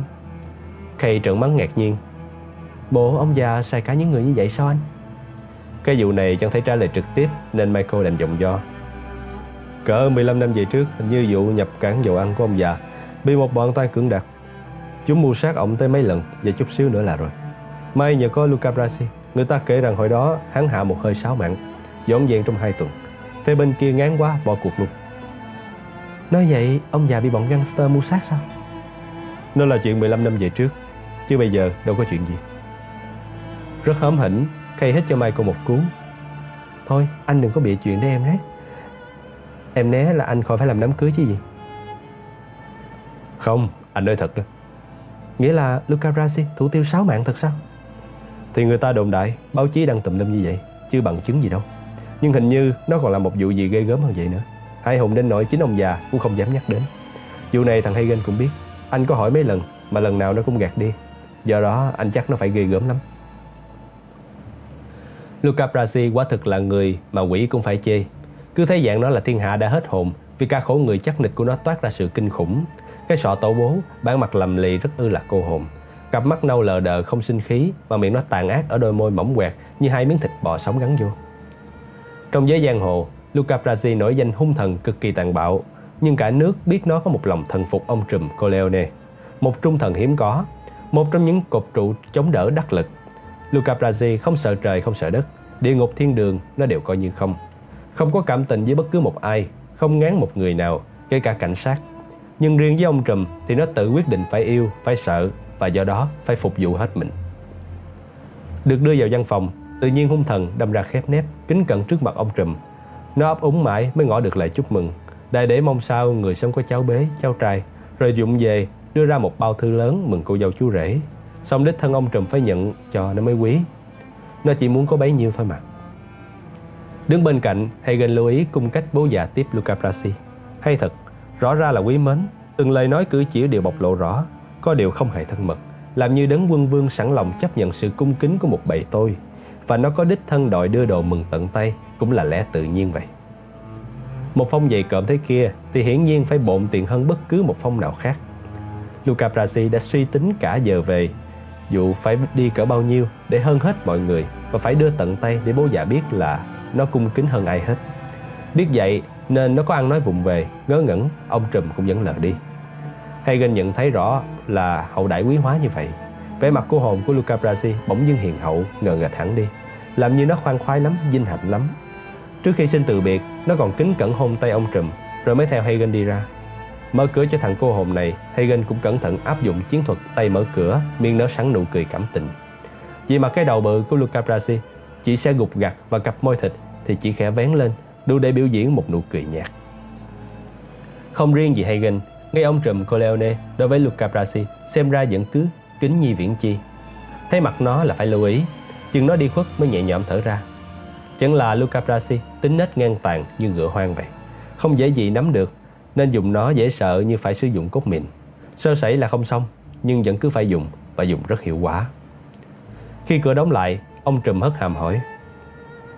Kay trợn mắt ngạc nhiên. Bộ ông già sai cả những người như vậy sao anh? Cái vụ này chẳng thể trả lời trực tiếp nên Michael đành giọng do. Cỡ 15 năm về trước, như vụ nhập cảng dầu ăn của ông già, bị một bọn tay cưỡng đặt. Chúng mua sát ông tới mấy lần và chút xíu nữa là rồi. May nhờ có Luca Brasi, người ta kể rằng hồi đó hắn hạ một hơi sáu mạng, dọn dẹn trong hai tuần. Phía bên kia ngán quá, bỏ cuộc luôn. Nói vậy, ông già bị bọn gangster mua sát sao? Nó là chuyện 15 năm về trước, chứ bây giờ đâu có chuyện gì. Rất hóm hỉnh, Kay hết cho Michael một cú. Thôi, anh đừng có bịa chuyện để em đấy. Em né là anh khỏi phải làm đám cưới chứ gì. Không, anh nói thật đó. Nghĩa là Luca Brasi thủ tiêu 6 mạng thật sao? Thì người ta đồn đại, báo chí đăng tùm lum như vậy, chứ bằng chứng gì đâu. Nhưng hình như nó còn là một vụ gì ghê gớm hơn vậy nữa. Hai hùng đến nỗi chính ông già cũng không dám nhắc đến. Vụ này thằng Hagen cũng biết. Anh có hỏi mấy lần mà lần nào nó cũng gạt đi. Do đó anh chắc nó phải ghê gớm lắm. Luca Brasi quả thực là người mà quỷ cũng phải chê. Cứ thấy dạng nó là thiên hạ đã hết hồn vì ca khổ người chắc nịch của nó toát ra sự kinh khủng. Cái sọ tổ bố, bản mặt lầm lì rất ư là cô hồn. Cặp mắt nâu lờ đờ không sinh khí mà miệng nó tàn ác ở đôi môi mỏng quẹt như hai miếng thịt bò sống gắn vô. Trong giới giang hồ, Luca Brasi nổi danh hung thần cực kỳ tàn bạo, nhưng cả nước biết nó có một lòng thần phục ông trùm Corleone, một trung thần hiếm có, một trong những cột trụ chống đỡ đắc lực. Luca Brasi không sợ trời không sợ đất, địa ngục thiên đường nó đều coi như không. Không có cảm tình với bất cứ một ai, không ngán một người nào, kể cả cảnh sát. Nhưng riêng với ông trùm thì nó tự quyết định phải yêu, phải sợ và do đó phải phục vụ hết mình. Được đưa vào văn phòng, tự nhiên hung thần đâm ra khép nép, kính cận trước mặt ông trùm. Nó ấp úng mãi mới ngỏ được lời chúc mừng, đại để mong sao người sống có cháu bế, cháu trai, rồi dụng về đưa ra một bao thư lớn mừng cô dâu chú rể. Xong đích thân ông trùm phải nhận cho nó mới quý. Nó chỉ muốn có bấy nhiêu thôi mà. Đứng bên cạnh, Hagen lưu ý cung cách bố già tiếp Luca Brasi. Hay thật, rõ ra là quý mến, từng lời nói cử chỉ đều bộc lộ rõ, có điều không hề thân mật, làm như đấng quân vương sẵn lòng chấp nhận sự cung kính của một bầy tôi. Và nó có đích thân đòi đưa đồ mừng tận tay cũng là lẽ tự nhiên vậy. Một phong dày cộm thế kia thì hiển nhiên phải bộn tiền hơn bất cứ một phong nào khác. Luca Brasi đã suy tính cả giờ về, dù phải đi cỡ bao nhiêu để hơn hết mọi người và phải đưa tận tay để bố già biết là nó cung kính hơn ai hết. Biết vậy nên nó có ăn nói vụng về, ngớ ngẩn, ông trùm cũng vẫn lờ đi. Hagen nhận thấy rõ là hậu đại quý hóa như vậy. Vẻ mặt cô hồn của Luca Brasi bỗng dưng hiền hậu, ngờ nghệch hẳn đi. Làm như nó khoan khoái lắm, vinh hạnh lắm. Trước khi xin từ biệt, nó còn kính cẩn hôn tay ông trùm, rồi mới theo Hagen đi ra. Mở cửa cho thằng cô hồn này, Hagen cũng cẩn thận áp dụng chiến thuật tay mở cửa, miệng nở sẵn nụ cười cảm tình. Vì mặt cái đầu bự của Luca Brasi chỉ sẽ gục gặt và cặp môi thịt thì chỉ khẽ vén lên, đủ để biểu diễn một nụ cười nhạt. Không riêng gì Hagen, ngay ông trùm Coleone đối với Luca Brasi xem ra vẫn cứ kính nhi viễn chi. Thấy mặt nó là phải lưu ý, chừng nó đi khuất mới nhẹ nhõm thở ra. Chẳng là Luca Brasi tính nết ngang tàn như ngựa hoang vậy. Không dễ gì nắm được, nên dùng nó dễ sợ như phải sử dụng cốt mịn. Sơ sẩy là không xong, nhưng vẫn cứ phải dùng và dùng rất hiệu quả. Khi cửa đóng lại, ông trùm hất hàm hỏi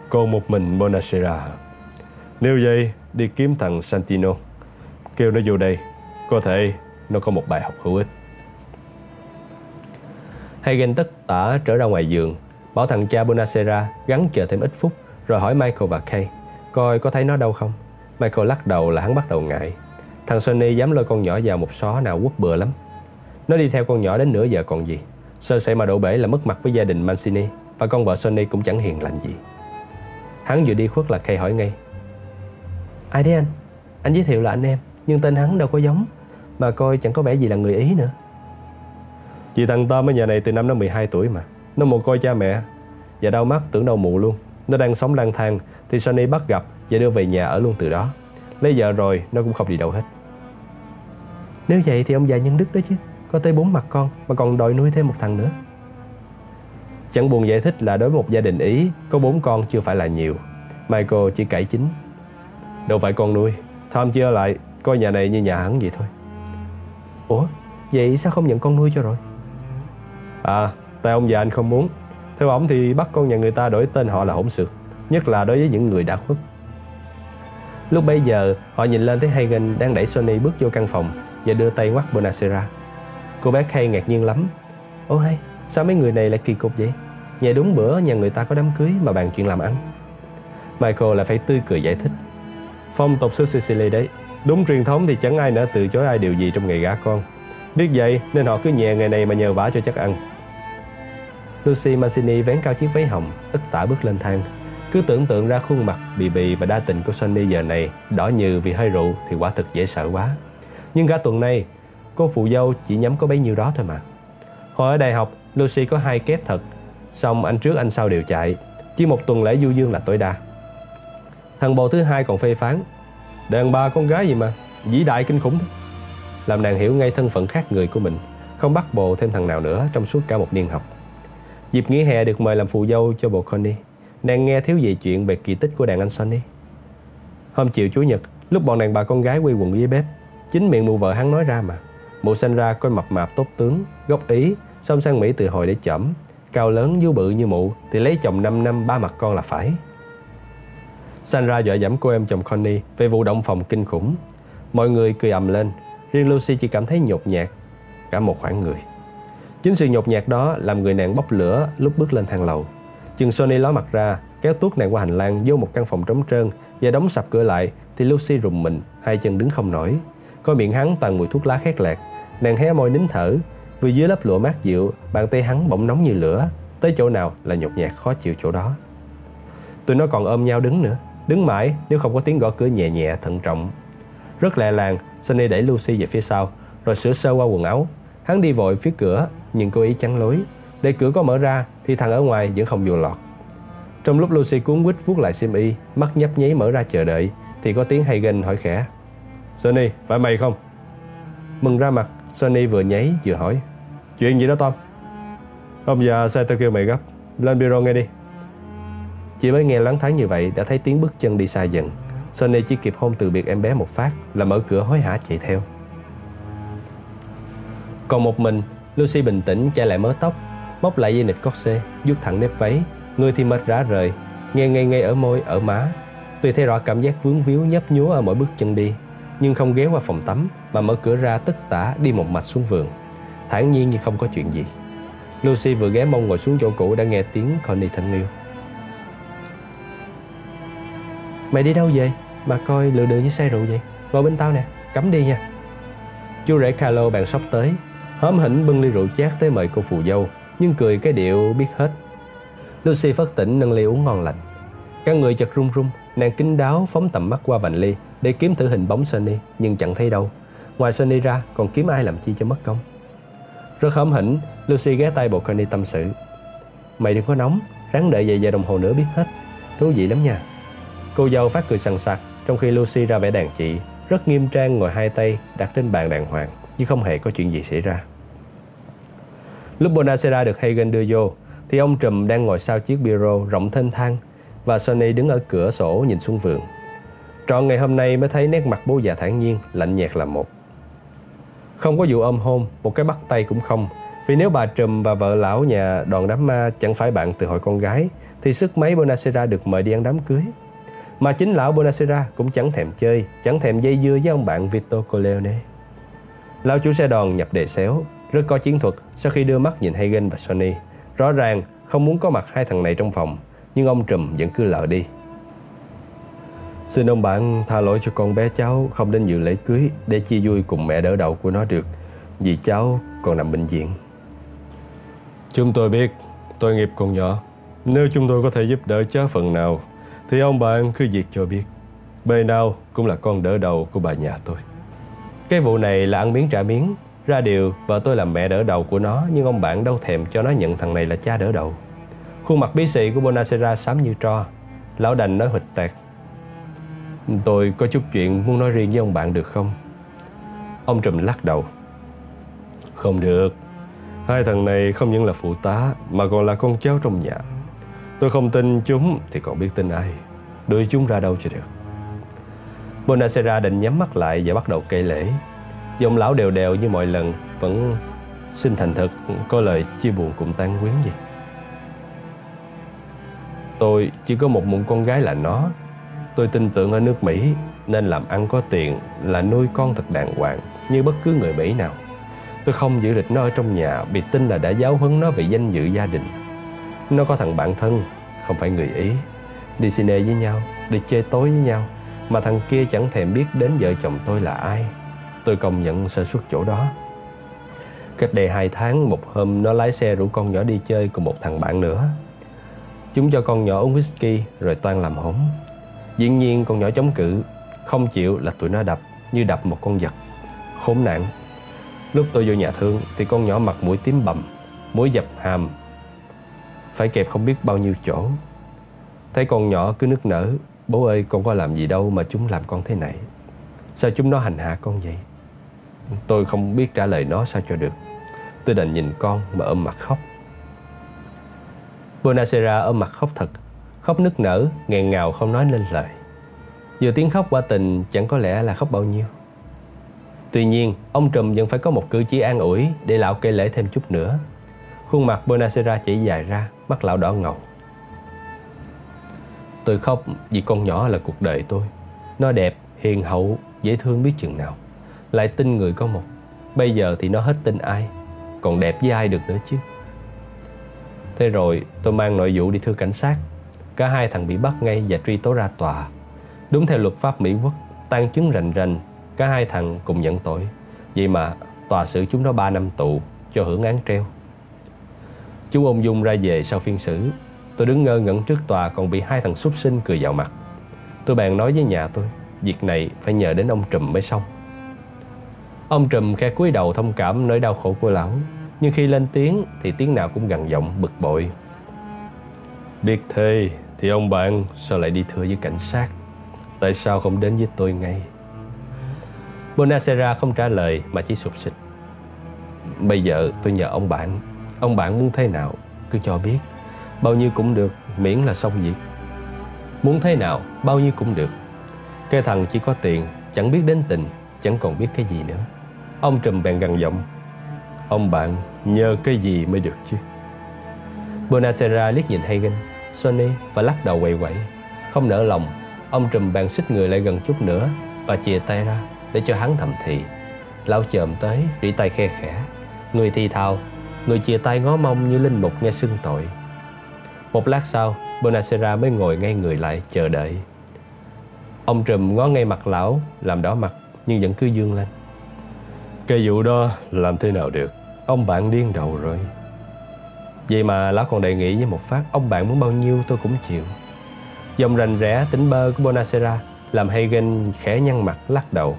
cô một mình Bonacera Nếu vậy, đi kiếm thằng Santino Kêu nó vô đây có thể nó có một bài học hữu ích. Hagen tất tả trở ra ngoài giường, Bảo thằng cha Bonacera gắn chờ thêm ít phút, Rồi hỏi Michael và Kay, Coi có thấy nó đâu không? Michael lắc đầu là hắn bắt đầu ngại. Thằng Sonny dám lôi con nhỏ vào một xó nào quất bừa lắm. Nó đi theo con nhỏ đến nửa giờ còn gì. Sơ sẩy mà đổ bể là mất mặt với gia đình Mancini, Và con vợ Sonny cũng chẳng hiền lành gì. Hắn vừa đi khuất là Kay hỏi ngay, Ai đấy anh? Anh giới thiệu là anh em, Nhưng tên hắn đâu có giống. Mà coi chẳng có vẻ gì là người Ý nữa. Vì thằng Tom ở nhà này từ năm nó 12 tuổi mà. Nó mồ coi cha mẹ Và đau mắt tưởng đau mụ luôn. Nó đang sống lang thang Thì Sonny bắt gặp và đưa về nhà ở luôn từ đó. Lấy vợ rồi nó cũng không đi đâu hết. Nếu vậy thì ông già nhân đức đó chứ. Có tới bốn mặt con Mà còn đòi nuôi thêm một thằng nữa. Chẳng buồn giải thích là đối với một gia đình Ý Có bốn con chưa phải là nhiều. Michael chỉ cãi chính. Đâu phải con nuôi. Tom chưa lại Coi nhà này như nhà hắn vậy thôi Ủa Vậy sao không nhận con nuôi cho rồi À Tại ông già anh không muốn Theo ông thì bắt con nhà người ta đổi tên họ là hỗn xược Nhất là đối với những người đã khuất Lúc bấy giờ, họ nhìn lên thấy Hagen đang đẩy Sony bước vô căn phòng và đưa tay ngoắt Bonacera. Cô bé Kay ngạc nhiên lắm. Ô hay, sao mấy người này lại kỳ cục vậy? Nhà đúng bữa nhà người ta có đám cưới mà bàn chuyện làm ăn. Michael lại phải tươi cười giải thích. Phong tục xứ Sicily đấy. Đúng truyền thống thì chẳng ai nỡ từ chối ai điều gì trong ngày gả con. Biết vậy nên họ cứ nhẹ ngày này mà nhờ vả cho chắc ăn. Lucy Mancini vén cao chiếc váy hồng, ức tả bước lên thang, cứ tưởng tượng ra khuôn mặt bì bì và đa tình của Sunny giờ này đỏ như vì hơi rượu thì quả thực dễ sợ quá. Nhưng cả tuần nay, cô phụ dâu chỉ nhắm có bấy nhiêu đó thôi mà. Hồi ở đại học, Lucy có hai kép thật, xong anh trước anh sau đều chạy. Chỉ một tuần lễ du dương là tối đa. Thằng bồ thứ hai còn phê phán. Đàn bà con gái gì mà, vĩ đại kinh khủng. Làm nàng hiểu ngay thân phận khác người của mình, không bắt bồ thêm thằng nào nữa trong suốt cả một niên học. Dịp nghỉ hè được mời làm phụ dâu cho bồ Connie nàng nghe thiếu gì chuyện về kỳ tích của đàn anh Sonny. Hôm chiều Chủ nhật, lúc bọn đàn bà con gái quây quần dưới bếp, chính miệng mụ vợ hắn nói ra mà. Mụ sinh ra coi mập mạp tốt tướng, gốc Ý, xong sang Mỹ từ hồi để chẩm. Cao lớn vú bự như mụ thì lấy chồng 5 năm ba mặt con là phải. Sandra dọa dẫm cô em chồng Connie về vụ động phòng kinh khủng. Mọi người cười ầm lên, riêng Lucy chỉ cảm thấy nhột nhạt cả một khoảng người. Chính sự nhột nhạt đó làm người nàng bốc lửa lúc bước lên thang lầu. Chừng Sony ló mặt ra, kéo tuốt nàng qua hành lang vô một căn phòng trống trơn và đóng sập cửa lại thì Lucy rùng mình, hai chân đứng không nổi. Coi miệng hắn toàn mùi thuốc lá khét lẹt, nàng hé môi nín thở, vừa dưới lớp lụa mát dịu, bàn tay hắn bỗng nóng như lửa, tới chỗ nào là nhột nhạt khó chịu chỗ đó. Tụi nó còn ôm nhau đứng nữa, đứng mãi nếu không có tiếng gõ cửa nhẹ nhẹ thận trọng. Rất lẹ làng, Sunny đẩy Lucy về phía sau, rồi sửa sơ qua quần áo. Hắn đi vội phía cửa, nhưng cô ý chắn lối. Để cửa có mở ra thì thằng ở ngoài vẫn không vô lọt. Trong lúc Lucy cuốn quýt vuốt lại sim y, mắt nhấp nháy mở ra chờ đợi, thì có tiếng Hagen hỏi khẽ. Sunny, phải mày không? Mừng ra mặt, Sunny vừa nháy vừa hỏi. Chuyện gì đó Tom? Ông già xe tao kêu mày gấp, lên bureau ngay đi. Chỉ mới nghe loáng thoáng như vậy đã thấy tiếng bước chân đi xa dần. Sony chỉ kịp hôn từ biệt em bé một phát Là mở cửa hối hả chạy theo. Còn một mình Lucy bình tĩnh che lại mớ tóc Móc lại dây nịt corset vuốt thẳng nếp váy. Người thì mệt rã rời Nghe ngay ngay ở môi, ở má. Tuy thấy rõ cảm giác vướng víu nhấp nhúa ở mỗi bước chân đi Nhưng không ghé qua phòng tắm Mà mở cửa ra tất tả đi một mạch xuống vườn. Thản nhiên như không có chuyện gì. Lucy vừa ghé mông ngồi xuống chỗ cũ đã nghe tiếng Connie thân yêu. Mày đi đâu vậy? Mà coi lựa đường như say rượu vậy. Ngồi bên tao nè, cấm đi nha. Chú rể Carlo bàn sóc tới. Hóm hỉnh bưng ly rượu chát tới mời cô phù dâu Nhưng cười cái điệu biết hết. Lucy phất tỉnh nâng ly uống ngon lành. Các người chợt run run Nàng kính đáo phóng tầm mắt qua vành ly Để kiếm thử hình bóng Sunny Nhưng chẳng thấy đâu. Ngoài Sunny ra còn kiếm ai làm chi cho mất công? Rất hóm hỉnh Lucy ghé tay bộ Connie tâm sự. Mày đừng có nóng Ráng đợi vài giờ đồng hồ nữa biết hết. Thú vị lắm nha. Cô dâu phát cười sằng sặc Trong khi Lucy ra vẻ đàn chị Rất nghiêm trang ngồi hai tay đặt trên bàn đàng hoàng Nhưng không hề có chuyện gì xảy ra. Lúc Bonacera được Hagen đưa vô Thì ông Trùm đang ngồi sau chiếc bureau rộng thênh thang Và Sonny đứng ở cửa sổ nhìn xuống vườn. Trọn ngày hôm nay mới thấy nét mặt bố già thản nhiên, lạnh nhạt làm một. Không có vụ ôm hôn, một cái bắt tay cũng không Vì nếu bà Trùm và vợ lão nhà đoàn đám ma chẳng phải bạn từ hồi con gái Thì sức mấy Bonacera được mời đi ăn đám cưới. Mà chính lão Bonacera cũng chẳng thèm chơi, chẳng thèm dây dưa với ông bạn Vito Corleone Lão chủ xe đòn nhập đề xéo rất có chiến thuật sau khi đưa mắt nhìn Hagen và Sonny. Rõ ràng không muốn có mặt hai thằng này trong phòng, nhưng ông Trùm vẫn cứ lờ đi. Xin ông bạn tha lỗi cho con bé cháu không đến dự lễ cưới để chia vui cùng mẹ đỡ đầu của nó được, vì cháu còn nằm bệnh viện. Chúng tôi biết tội nghiệp còn nhỏ. Nếu chúng tôi có thể giúp đỡ cháu phần nào, thì ông bạn cứ việc cho biết. Bề nào cũng là con đỡ đầu của bà nhà tôi. Cái vụ này là ăn miếng trả miếng ra điều, vợ tôi làm mẹ đỡ đầu của nó nhưng ông bạn đâu thèm cho nó nhận thằng này là cha đỡ đầu. Khuôn mặt bí xị của Bonacera xám như tro. Lão đành nói hịch tẹt. Tôi có chút chuyện muốn nói riêng với ông bạn được không? Ông Trùm lắc đầu. Không được. Hai thằng này không những là phụ tá mà còn là con cháu trong nhà. Tôi không tin chúng thì còn biết tin ai. Đưa chúng ra đâu cho được. Bonacera định nhắm mắt lại và bắt đầu cây lễ. Giọng lão đều đều như mọi lần, Vẫn xin thành thật, Có lời chia buồn cùng tan quyến gì Tôi chỉ có một mụn con gái là nó Tôi tin tưởng ở nước Mỹ, Nên làm ăn có tiền Là nuôi con thật đàng hoàng Như bất cứ người Mỹ nào Tôi không giữ lịch nó ở trong nhà Vì tin là đã giáo huấn nó về danh dự gia đình nó có thằng bạn thân, Không phải người Ý, Đi cine với nhau, Đi chơi tối với nhau, Mà thằng kia chẳng thèm biết đến vợ chồng tôi là ai. Tôi công nhận sơ suất chỗ đó. Cách đây hai tháng, Một hôm nó lái xe rủ con nhỏ đi chơi Cùng một thằng bạn nữa. Chúng cho con nhỏ uống whisky, Rồi toan làm hỏng. Dĩ nhiên con nhỏ chống cự, Không chịu là tụi nó đập Như đập một con vật. Khốn nạn. Lúc tôi vô nhà thương, Thì con nhỏ mặt mũi tím bầm, Mũi dập hàm phải kẹp không biết bao nhiêu chỗ. Thấy con nhỏ cứ nức nở Bố ơi con có làm gì đâu mà chúng làm con thế này. Sao chúng nó hành hạ con vậy? Tôi không biết trả lời nó sao cho được. Tôi đành nhìn con mà ôm mặt khóc. Bonacera ôm mặt khóc thật. Khóc nức nở, nghẹn ngào không nói nên lời. Vừa tiếng khóc qua tình chẳng có lẽ là khóc bao nhiêu. Tuy nhiên, ông Trùm vẫn phải có một cử chỉ an ủi để lão kể lễ thêm chút nữa. Khuôn mặt Bonacera chảy dài ra, mắt lão đỏ ngầu. Tôi khóc vì con nhỏ là cuộc đời tôi. Nó đẹp, hiền hậu, dễ thương biết chừng nào. Lại tin người có một. Bây giờ thì nó hết tin ai còn đẹp với ai được nữa chứ? Thế rồi tôi mang nội vụ đi thưa cảnh sát. Cả hai thằng bị bắt ngay và truy tố ra tòa. Đúng theo luật pháp mỹ quốc tan chứng rành rành cả hai thằng cùng nhận tội. Vậy mà tòa xử chúng nó 3 năm tù cho hưởng án treo chú ôm dung ra về sau phiên xử. Tôi đứng ngơ ngẩn trước tòa còn bị hai thằng súc sinh cười vào mặt. Tôi bèn nói với nhà tôi, Việc này phải nhờ đến ông Trùm mới xong. Ông Trùm khe cúi đầu thông cảm nỗi đau khổ của lão, Nhưng khi lên tiếng thì tiếng nào cũng gằn giọng bực bội. Biết thế thì ông bạn sao lại đi thưa với cảnh sát? Tại sao không đến với tôi ngay? Bonacera không trả lời mà chỉ sụp xịt Bây giờ tôi nhờ ông bạn. Ông bạn muốn thế nào cứ cho biết. Bao nhiêu cũng được miễn là xong việc. Muốn thế nào, bao nhiêu cũng được. Cái thằng chỉ có tiền, chẳng biết đến tình Chẳng còn biết cái gì nữa. Ông trùm bèn gằn giọng. Ông bạn nhờ cái gì mới được chứ? Bonacera liếc nhìn Hagen Sonny và lắc đầu quậy quậy. Không nỡ lòng Ông trùm bèn xích người lại gần chút nữa Và chìa tay ra để cho hắn thầm thì. Lão chồm tới rỉ tay khe khẽ. Người thì thào Người chia tay ngó mông như linh mục nghe xưng tội. Một lát sau Bonacera mới ngồi ngay người lại chờ đợi. Ông trùm ngó ngay mặt lão, Làm đỏ mặt, nhưng vẫn cứ dương lên. Cái vụ đó làm thế nào được? Ông bạn điên đầu rồi. Vậy mà lão còn đề nghị với một phát, Ông bạn muốn bao nhiêu tôi cũng chịu. Dòng rành rẽ tỉnh bơ của Bonacera Làm Hagen khẽ nhăn mặt, lắc đầu.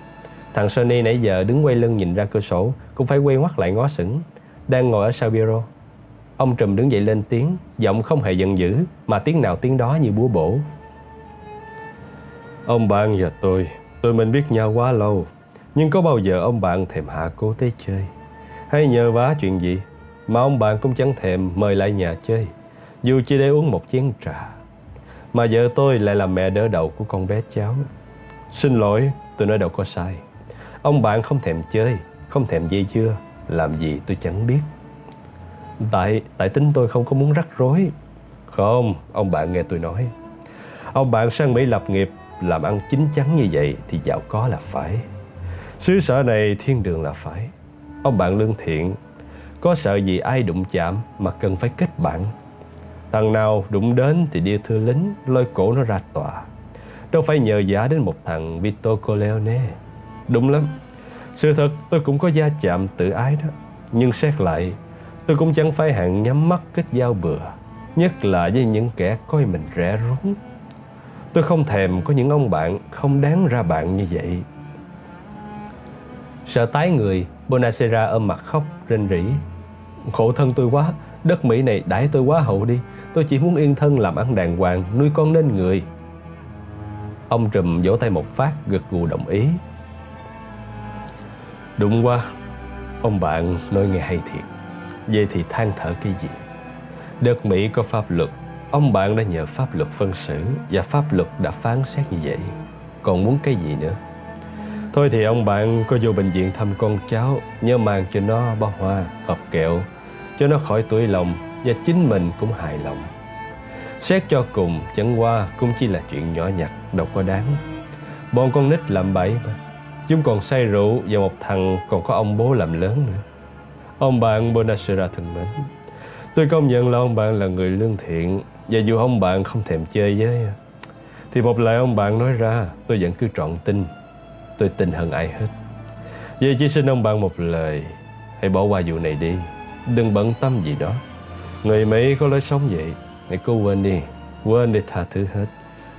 Thằng Sonny nãy giờ đứng quay lưng nhìn ra cửa sổ, Cũng phải quay ngoắt lại ngó sững. Đang ngồi ở sau bureau Ông Trùm đứng dậy lên tiếng, Giọng không hề giận dữ, Mà tiếng nào tiếng đó như búa bổ. Ông bạn và tôi Tôi mình biết nhau quá lâu, Nhưng có bao giờ ông bạn thèm hạ cố tới chơi? Hay nhờ vá chuyện gì Mà ông bạn cũng chẳng thèm mời lại nhà chơi, Dù chỉ để uống một chén trà? Mà vợ tôi lại là mẹ đỡ đầu của con bé cháu. Xin lỗi, tôi nói đâu có sai. Ông bạn không thèm chơi, Không thèm dây chưa làm gì tôi chẳng biết. Tại tại tính tôi không có muốn rắc rối. Không, Ông bạn nghe tôi nói. Ông bạn sang Mỹ lập nghiệp, Làm ăn chín chắn như vậy Thì giàu có là phải. Xứ sở này thiên đường là phải. Ông bạn lương thiện. Có sợ gì ai đụng chạm Mà cần phải kết bạn. Thằng nào đụng đến thì đi thưa lính, Lôi cổ nó ra tòa. Đâu phải nhờ giả đến một thằng Vito Corleone. Đúng lắm. Sự thật, tôi cũng có gia chạm tự ái đó. Nhưng xét lại, Tôi cũng chẳng phải hạng nhắm mắt kết giao bừa, Nhất là với những kẻ coi mình rẻ rúng. Tôi không thèm có những ông bạn không đáng ra bạn như vậy. Sợ tái người, Bonacera ôm mặt khóc rên rỉ. Khổ thân tôi quá, Đất Mỹ này đãi tôi quá hậu đi. Tôi chỉ muốn yên thân làm ăn đàng hoàng, Nuôi con nên người. Ông trùm vỗ tay một phát, gật gù đồng ý. Đúng quá. Ông bạn nói nghe hay thiệt. Vậy thì than thở cái gì? Đất Mỹ có pháp luật. Ông bạn đã nhờ pháp luật phân xử Và pháp luật đã phán xét như vậy. Còn muốn cái gì nữa? Thôi thì ông bạn có vô bệnh viện thăm con cháu Nhớ mang cho nó bó hoa, hộp kẹo Cho nó khỏi tuổi lòng Và chính mình cũng hài lòng. Xét cho cùng chẳng qua cũng chỉ là chuyện nhỏ nhặt Đâu có đáng. Bọn con nít làm bậy mà. Chúng còn say rượu Và một thằng còn có ông bố làm lớn nữa. Ông bạn Bonacera thân mến. Tôi công nhận là ông bạn là người lương thiện, Và dù ông bạn không thèm chơi với, Thì một lời ông bạn nói ra, Tôi vẫn cứ trọn tin. Tôi tin hơn ai hết. Vậy chỉ xin ông bạn một lời, Hãy bỏ qua vụ này đi. Đừng bận tâm gì đó. Người Mỹ có lối sống vậy, Hãy cố quên đi. Quên để tha thứ hết.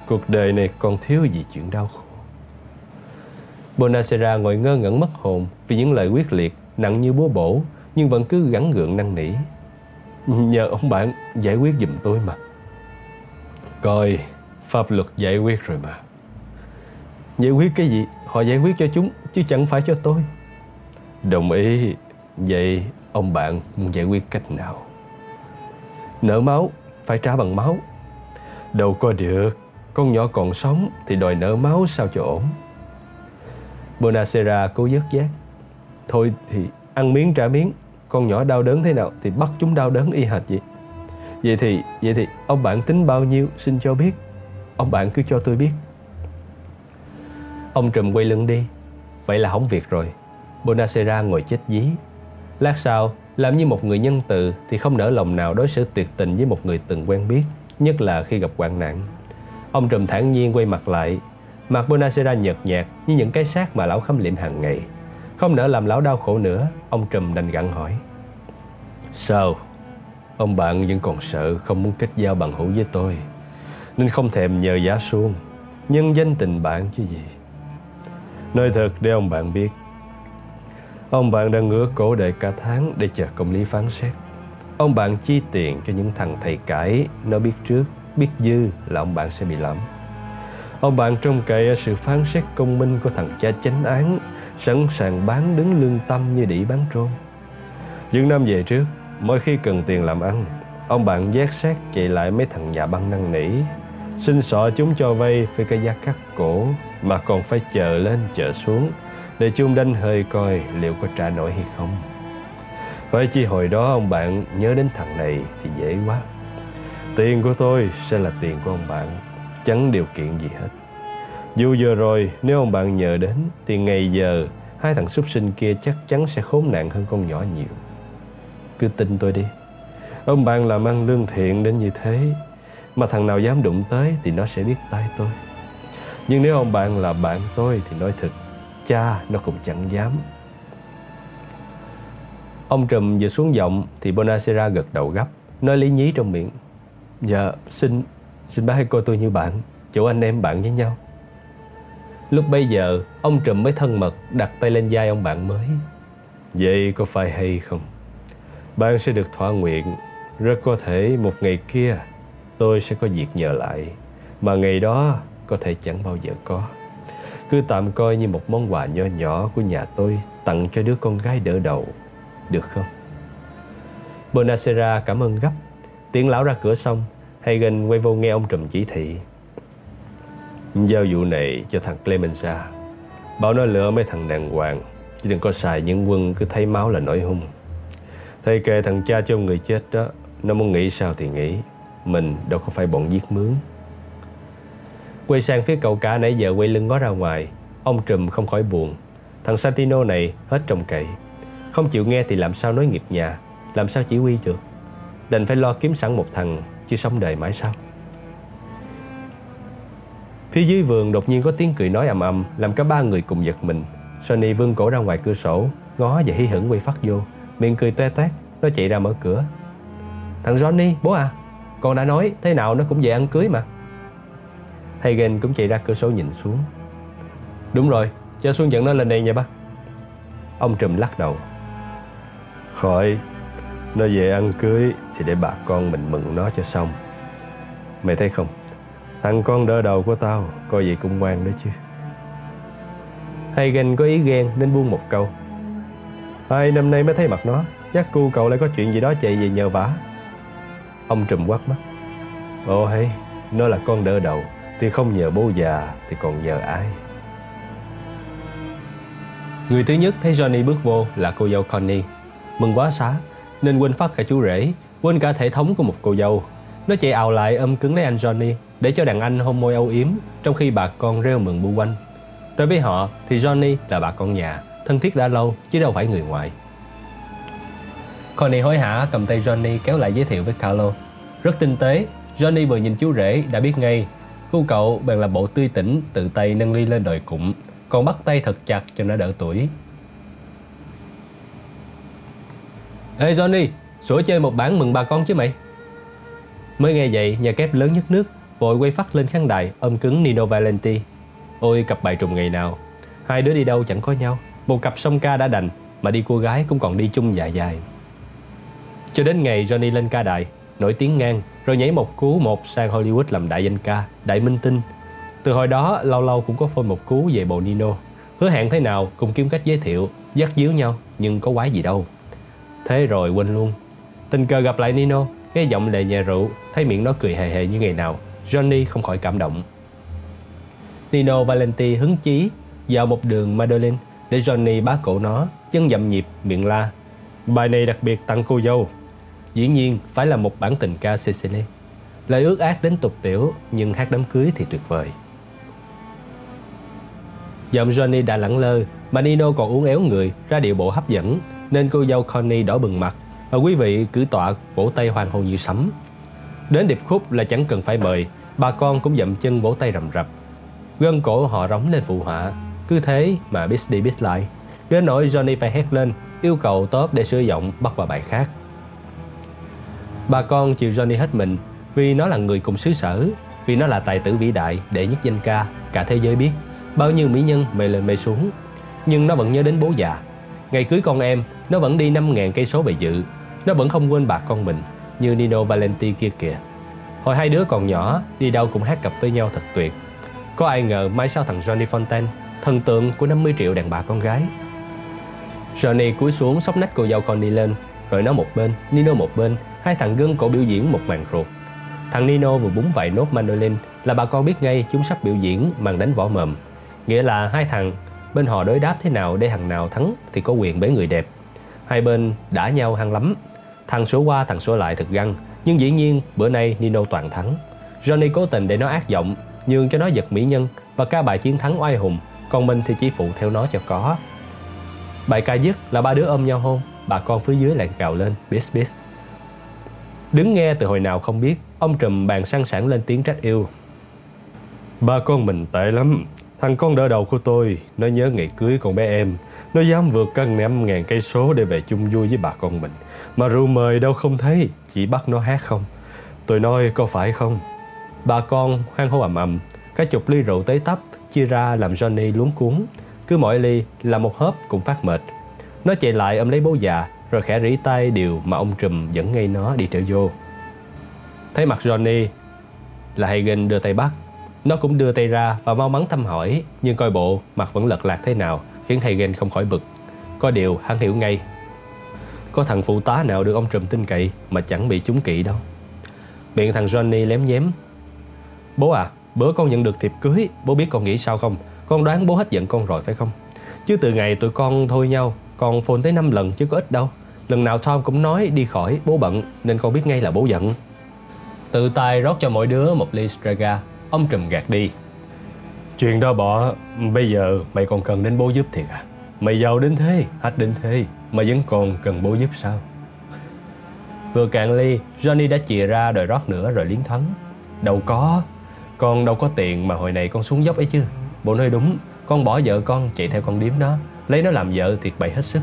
Cuộc đời này còn thiếu gì chuyện đau khổ. Bonacera ngồi ngơ ngẩn mất hồn Vì những lời quyết liệt, Nặng như búa bổ, Nhưng vẫn cứ gắn gượng năn nỉ. Nhờ ông bạn giải quyết giùm tôi mà. Coi, Pháp luật giải quyết rồi mà. Giải quyết cái gì? Họ giải quyết cho chúng, Chứ chẳng phải cho tôi. Đồng ý. Vậy ông bạn muốn giải quyết cách nào? Nợ máu, Phải trả bằng máu. Đâu có được. Con nhỏ còn sống Thì đòi nợ máu sao cho ổn? Bonacera cố dứt giác. Thôi thì ăn miếng trả miếng, Con nhỏ đau đớn thế nào Thì bắt chúng đau đớn y hệt vậy. Vậy thì vậy thì ông bạn tính bao nhiêu Xin cho biết. Ông bạn cứ cho tôi biết. Ông trùm quay lưng đi. Vậy là hỏng việc rồi. Bonacera ngồi chết dí. Lát sau, làm như một người nhân từ Thì không nỡ lòng nào đối xử tuyệt tình Với một người từng quen biết, Nhất là khi gặp hoạn nạn. Ông trùm thản nhiên quay mặt lại Mặt Bonacera nhợt nhạt như những cái xác mà lão khâm liệm hàng ngày. Không nỡ làm lão đau khổ nữa Ông trùm đành gặn hỏi. Sao? Ông bạn vẫn còn sợ không muốn kết giao bằng hữu với tôi Nên không thèm nhờ giá suông. Nhân danh tình bạn chứ gì? Nói thật để ông bạn biết Ông bạn đang ngứa cổ đợi cả tháng Để chờ công lý phán xét. Ông bạn chi tiền cho những thằng thầy cãi Nó biết trước, biết dư là ông bạn sẽ bị lắm. Ông bạn trông cậy sự phán xét công minh của thằng cha chánh án, Sẵn sàng bán đứng lương tâm như đĩ bán trôn. Những năm về trước, Mỗi khi cần tiền làm ăn, Ông bạn giác sát chạy lại mấy thằng nhà băng năn nỉ, Xin sọ chúng cho vay với cái giá cắt cổ Mà còn phải chờ lên chờ xuống Để chung đánh hơi coi liệu có trả nổi hay không. Vậy chi hồi đó ông bạn nhớ đến thằng này thì dễ quá. Tiền của tôi sẽ là tiền của ông bạn. Chẳng điều kiện gì hết. Dù vừa rồi, nếu ông bạn nhờ đến, Thì ngày giờ, hai thằng súc sinh kia chắc chắn sẽ khốn nạn hơn con nhỏ nhiều. Cứ tin tôi đi. Ông bạn làm ăn lương thiện đến như thế, Mà thằng nào dám đụng tới thì nó sẽ biết tay tôi. Nhưng nếu ông bạn là bạn tôi thì nói thật, Cha nó cũng chẳng dám. Ông Trùm vừa xuống giọng thì Bonacera gật đầu gấp, Nói lý nhí trong miệng. Dạ xin Xin bác hãy coi tôi như bạn, Chỗ anh em bạn với nhau. Lúc bây giờ, Ông Trùm mới thân mật Đặt tay lên vai ông bạn mới. Vậy có phải hay không? Bạn sẽ được thỏa nguyện, Rất có thể một ngày kia Tôi sẽ có việc nhờ lại, Mà ngày đó có thể chẳng bao giờ có. Cứ tạm coi như một món quà nho nhỏ của nhà tôi Tặng cho đứa con gái đỡ đầu, Được không? Bonacera cảm ơn gấp. Tiễn lão ra cửa xong Hagen quay vô nghe ông trùm chỉ thị. Giao vụ này cho thằng Clemenza Bảo nó lựa mấy thằng đàng hoàng, Chứ đừng có xài những quân cứ thấy máu là nổi hung. Thầy kệ thằng cha cho người chết đó, Nó muốn nghĩ sao thì nghĩ Mình đâu có phải bọn giết mướn. Quay sang phía cậu cả nãy giờ quay lưng ngó ra ngoài, Ông trùm không khỏi buồn. Thằng Santino này hết trông cậy. Không chịu nghe thì làm sao nói nghiệp nhà, Làm sao chỉ huy được. Đành phải lo kiếm sẵn một thằng. Chứ sống đời mãi sao? Phía dưới vườn đột nhiên có tiếng cười nói ầm ầm Làm cả ba người cùng giật mình. Sonny vươn cổ ra ngoài cửa sổ Ngó và hí hửng quay phát vô. Miệng cười toe toét Nó chạy ra mở cửa. Thằng Johnny, bố à Con đã nói thế nào nó cũng về ăn cưới mà. Hagen cũng chạy ra cửa sổ nhìn xuống. Đúng rồi Cho Xuân dẫn nó lên đây nha bác. Ông Trùm lắc đầu. Khỏi Nó về ăn cưới. Thì để bà con mình mừng nó cho xong. Mày thấy không? Thằng con đỡ đầu của tao, Coi vậy cũng ngoan đó chứ. Hagen có ý ghen nên buông một câu. Hai năm nay mới thấy mặt nó, Chắc cu cậu lại có chuyện gì đó chạy về nhờ vả. Ông trùm quát mắt. Ồ hay, Nó là con đỡ đầu, Thì không nhờ bố già Thì còn nhờ ai? Người thứ nhất thấy Johnny bước vô là cô dâu Connie. Mừng quá xá, Nên quên phát cả chú rể. Quên cả thể thống của một cô dâu. Nó chạy ào lại ôm cứng lấy anh Johnny Để cho đàn anh hôn môi âu yếm Trong khi bà con reo mừng bu quanh. Đối với họ thì Johnny là bà con nhà, Thân thiết đã lâu chứ đâu phải người ngoài. Connie hối hả cầm tay Johnny kéo lại giới thiệu với Carlo. Rất tinh tế, Johnny vừa nhìn chú rể đã biết ngay, Cô cậu bèn là bộ tươi tỉnh Tự tay nâng ly lên đòi cụm, Còn bắt tay thật chặt cho nó đỡ tuổi. Ê, Johnny Sủa chơi một bản mừng bà con chứ mày? Mới nghe vậy, nhà kép lớn nhất nước Vội quay phát lên khán đài, ôm cứng Nino Valenti. Ôi, cặp bài trùng ngày nào. Hai đứa đi đâu chẳng có nhau. Một cặp song ca đã đành, Mà đi cô gái cũng còn đi chung dài dài. Cho đến ngày Johnny lên ca đài, Nổi tiếng ngang, Rồi nhảy một cú một sang Hollywood làm đại danh ca, Đại minh tinh. Từ hồi đó, lâu lâu cũng có phôi một cú về bộ Nino. Hứa hẹn thế nào cùng kiếm cách giới thiệu, Dắt díu nhau, Nhưng có quái gì đâu. Thế rồi quên luôn. Tình cờ gặp lại Nino Nghe giọng lệ nhà rượu Thấy miệng nó cười hề hề như ngày nào Johnny không khỏi cảm động Nino Valenti hứng chí vào một đường Madeleine để Johnny bá cổ nó, chân dậm nhịp, miệng la. Bài này đặc biệt tặng cô dâu. Dĩ nhiên phải là một bản tình ca Sicily. Lời ước ác đến tục tiểu nhưng hát đám cưới thì tuyệt vời. Giọng Johnny đã lẳng lơ mà Nino còn uốn éo người ra điệu bộ hấp dẫn nên cô dâu Connie đỏ bừng mặt và quý vị cử tọa vỗ tay hoàng hồn như sấm. Đến điệp khúc là chẳng cần phải mời, bà con cũng dậm chân vỗ tay rầm rập. Gân cổ họ rống lên phụ họa Cứ thế mà biết đi biết lại Đến nỗi Johnny phải hét lên Yêu cầu top để sửa giọng bắt vào bài khác Bà con chịu Johnny hết mình Vì nó là người cùng xứ sở Vì nó là tài tử vĩ đại để nhất danh ca Cả thế giới biết Bao nhiêu mỹ nhân mê lên mê xuống Nhưng nó vẫn nhớ đến bố già Ngày cưới con em nó vẫn đi 5.000 cây số về dự Nó vẫn không quên bà con mình Như Nino Valenti kia kìa Hồi hai đứa còn nhỏ Đi đâu cũng hát cặp với nhau thật tuyệt có ai ngờ mai sau thằng Johnny Fontaine, thần tượng của 50 triệu đàn bà con gái. Johnny cúi xuống sóc nách cô dâu Connie lên, rồi nó một bên, Nino một bên, hai thằng gân cổ biểu diễn một màn ruột. Thằng Nino vừa búng vài nốt mandolin là bà con biết ngay chúng sắp biểu diễn màn đánh võ mồm. Nghĩa là hai thằng bên họ đối đáp thế nào để thằng nào thắng thì có quyền bế người đẹp. Hai bên đã nhau hăng lắm. Thằng số qua thằng số lại thật găng, nhưng dĩ nhiên bữa nay Nino toàn thắng. Johnny cố tình để nó ác giọng, nhường cho nó giật mỹ nhân và ca bài chiến thắng oai hùng, còn mình thì chỉ phụ theo nó cho có. Bài ca dứt là ba đứa ôm nhau hôn, bà con phía dưới lại gào lên, bis bis. Đứng nghe từ hồi nào không biết, ông trùm bàn sang sảng lên tiếng trách yêu. Ba con mình tệ lắm, thằng con đỡ đầu của tôi, nó nhớ ngày cưới con bé em, nó dám vượt cả năm ngàn cây số để về chung vui với bà con mình. Mà rượu mời đâu không thấy, chỉ bắt nó hát không. Tôi nói có phải không? Bà con hoang hô ầm ầm, cả chục ly rượu tới tấp chia ra làm Johnny luống cuốn. Cứ mỗi ly là một hớp cũng phát mệt. Nó chạy lại ôm lấy bố già rồi khẽ rỉ tay điều mà ông trùm dẫn ngay nó đi trở vô. Thấy mặt Johnny là Hagen đưa tay bắt. Nó cũng đưa tay ra và mau mắn thăm hỏi nhưng coi bộ mặt vẫn lật lạc thế nào khiến Hagen không khỏi bực. Có điều hắn hiểu ngay. Có thằng phụ tá nào được ông trùm tin cậy mà chẳng bị trúng kỵ đâu. Miệng thằng Johnny lém nhém. Bố à, bữa con nhận được thiệp cưới, bố biết con nghĩ sao không? Con đoán bố hết giận con rồi phải không? Chứ từ ngày tụi con thôi nhau, con phone tới 5 lần chứ có ít đâu. Lần nào Tom cũng nói đi khỏi, bố bận, nên con biết ngay là bố giận. Tự tay rót cho mỗi đứa một ly Strega, ông trùm gạt đi. Chuyện đó bỏ, bây giờ mày còn cần đến bố giúp thiệt à? Mày giàu đến thế, hách đến thế, mà vẫn còn cần bố giúp sao? Vừa cạn ly, Johnny đã chìa ra đòi rót nữa rồi liến thắng Đâu có, con đâu có tiền mà hồi này con xuống dốc ấy chứ. Bố nói đúng, con bỏ vợ con chạy theo con điếm đó, lấy nó làm vợ thiệt bậy hết sức.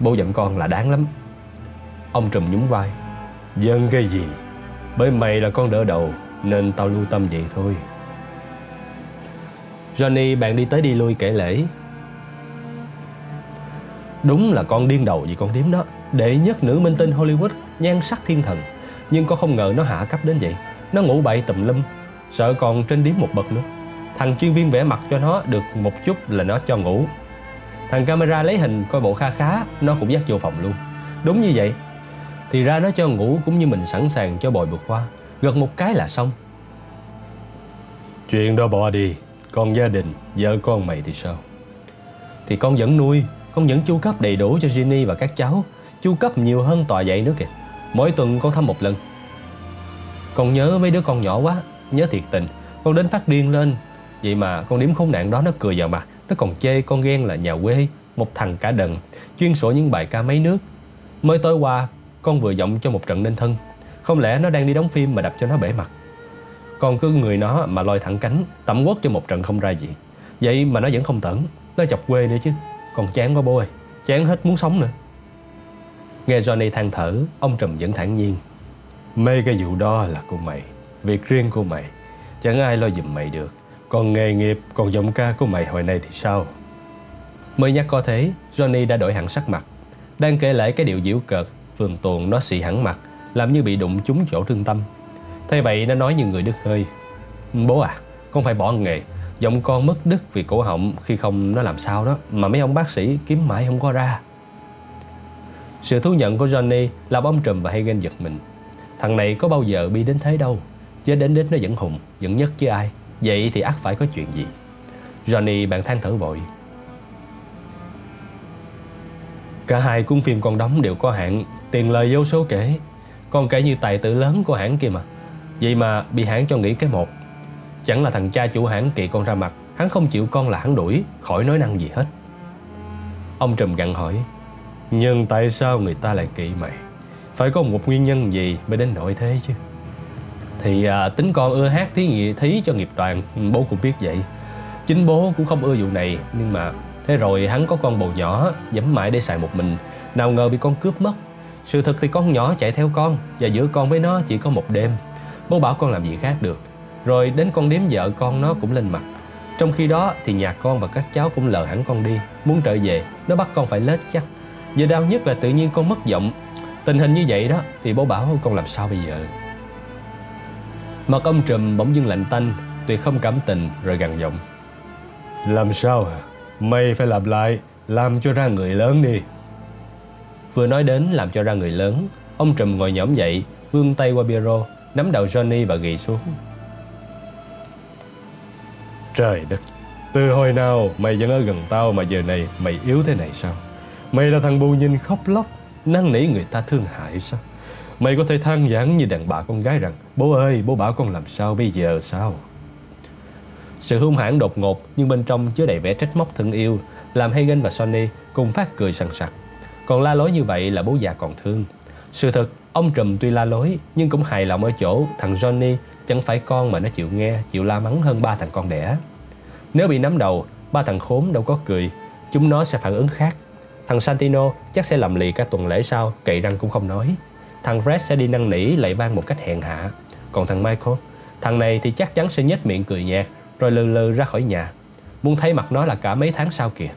Bố giận con là đáng lắm. Ông trùm nhún vai. Dân cái gì? Bởi mày là con đỡ đầu nên tao lưu tâm vậy thôi. Johnny bạn đi tới đi lui kể lễ. Đúng là con điên đầu vì con điếm đó. Đệ nhất nữ minh tinh Hollywood, nhan sắc thiên thần. Nhưng con không ngờ nó hạ cấp đến vậy. Nó ngủ bậy tùm lum, sợ còn trên điếm một bậc nữa. Thằng chuyên viên vẽ mặt cho nó được một chút là nó cho ngủ. Thằng camera lấy hình coi bộ kha khá, nó cũng dắt vô phòng luôn. Đúng như vậy. Thì ra nó cho ngủ cũng như mình sẵn sàng cho bồi vượt qua. Gật một cái là xong. Chuyện đó bỏ đi, còn gia đình, vợ con mày thì sao? Thì con vẫn nuôi, con vẫn chu cấp đầy đủ cho Ginny và các cháu. Chu cấp nhiều hơn tòa dạy nữa kìa. Mỗi tuần con thăm một lần. Con nhớ mấy đứa con nhỏ quá, nhớ thiệt tình. Con đến phát điên lên. Vậy mà con điếm khốn nạn đó nó cười vào mặt. Nó còn chê con ghen là nhà quê, một thằng cả đần, chuyên sổ những bài ca mấy nước. Mới tối qua, con vừa giọng cho một trận nên thân. Không lẽ nó đang đi đóng phim mà đập cho nó bể mặt? Con cứ người nó mà lôi thẳng cánh, tẩm quất cho một trận không ra gì. Vậy mà nó vẫn không tẩn, nó chọc quê nữa chứ. Còn chán quá bố ơi, chán hết muốn sống nữa. Nghe Johnny than thở, ông Trùm vẫn thản nhiên. Mấy cái vụ đó là của mày, việc riêng của mày. Chẳng ai lo giùm mày được. Còn nghề nghiệp, còn giọng ca của mày hồi nay thì sao? Mới nhắc có thế, Johnny đã đổi hẳn sắc mặt. Đang kể lại cái điệu diễu cợt, phường tuồng nó xị hẳn mặt, làm như bị đụng trúng chỗ thương tâm thế vậy nó nói như người đứt hơi. Bố à, con phải bỏ nghề. Giọng con mất đứt vì cổ họng khi không nó làm sao đó mà mấy ông bác sĩ kiếm mãi không có ra. Sự thú nhận của Johnny làm ông Trùm và Hagen giật mình. Thằng này có bao giờ bi đến thế đâu. Chứ đến đến nó vẫn hùng, vẫn nhất chứ ai. Vậy thì ắt phải có chuyện gì Johnny bạn than thở vội Cả hai cuốn phim con đóng đều có hạn Tiền lời vô số kể Con kể như tài tử lớn của hãng kia mà Vậy mà bị hãng cho nghỉ cái một. Chẳng là thằng cha chủ hãng kỳ con ra mặt Hắn không chịu con là hắn đuổi Khỏi nói năng gì hết. Ông Trùm gặn hỏi Nhưng tại sao người ta lại kỵ mày? Phải có một nguyên nhân gì mới đến nỗi thế chứ? Thì à, tính con ưa hát thí nghị thí cho nghiệp đoàn bố cũng biết vậy. Chính bố cũng không ưa vụ này nhưng mà thế rồi hắn có con bầu nhỏ dẫm mãi để xài một mình. Nào ngờ bị con cướp mất. Sự thật thì con nhỏ chạy theo con và giữa con với nó chỉ có một đêm bố bảo con làm gì khác được. Rồi đến con điếm vợ con nó cũng lên mặt. Trong khi đó thì nhà con và các cháu cũng lờ hẳn con đi muốn trở về nó bắt con phải lết chắc. Giờ đau nhất là tự nhiên con mất giọng. Tình hình như vậy đó thì bố bảo con làm sao bây giờ? Mặt ông trùm bỗng dưng lạnh tanh Tuyệt không cảm tình rồi gằn giọng. Làm sao? Hả? Mày phải làm lại Làm cho ra người lớn đi. Vừa nói đến làm cho ra người lớn Ông trùm ngồi nhõm dậy Vươn tay qua Piero Nắm đầu Johnny và ghi xuống. Trời đất, Từ hồi nào mày vẫn ở gần tao Mà giờ này mày yếu thế này sao? Mày là thằng bù nhìn khóc lóc, Năn nỉ người ta thương hại sao? Mày có thể than vãn như đàn bà con gái rằng, Bố ơi, bố bảo con làm sao bây giờ sao? Sự hung hãn đột ngột Nhưng bên trong chứa đầy vẻ trách móc thân yêu, Làm Hagen và Sonny cùng phát cười sằng sặc. Còn la lối như vậy là bố già còn thương. Sự thật Ông Trùm tuy la lối nhưng cũng hài lòng ở chỗ thằng Johnny chẳng phải con mà nó chịu nghe, chịu la mắng hơn ba thằng con đẻ. Nếu bị nắm đầu, ba thằng khốn đâu có cười, chúng nó sẽ phản ứng khác. Thằng Santino chắc sẽ làm lì cả tuần lễ sau, cậy răng cũng không nói. Thằng Fred sẽ đi năn nỉ lại vang một cách hèn hạ. Còn thằng Michael, thằng này thì chắc chắn sẽ nhếch miệng cười nhạt rồi lừ lừ ra khỏi nhà. Muốn thấy mặt nó là cả mấy tháng sau kìa.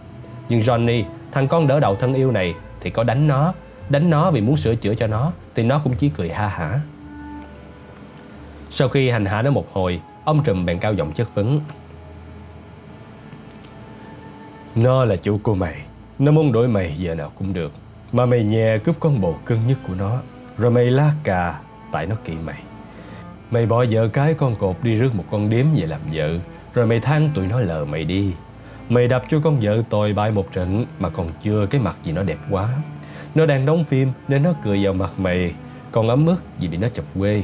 Nhưng Johnny, thằng con đỡ đầu thân yêu này thì có đánh nó, đánh nó vì muốn sửa chữa cho nó thì nó cũng chỉ cười ha hả. Sau khi hành hạ nó một hồi, ông Trùm bèn cao giọng chất vấn. Nó là chủ của mày, nó muốn đổi mày giờ nào cũng được. Mà mày nhè cướp con bồ cưng nhất của nó, rồi mày lá cà tại nó kỵ mày. Mày bỏ vợ cái con cột đi rước một con điếm về làm vợ, rồi mày than tụi nó lờ mày đi. Mày đập cho con vợ tồi bại một trận mà còn chưa cái mặt gì nó đẹp quá. Nó đang đóng phim nên nó cười vào mặt mày. Còn ấm ức vì bị nó chọc quê.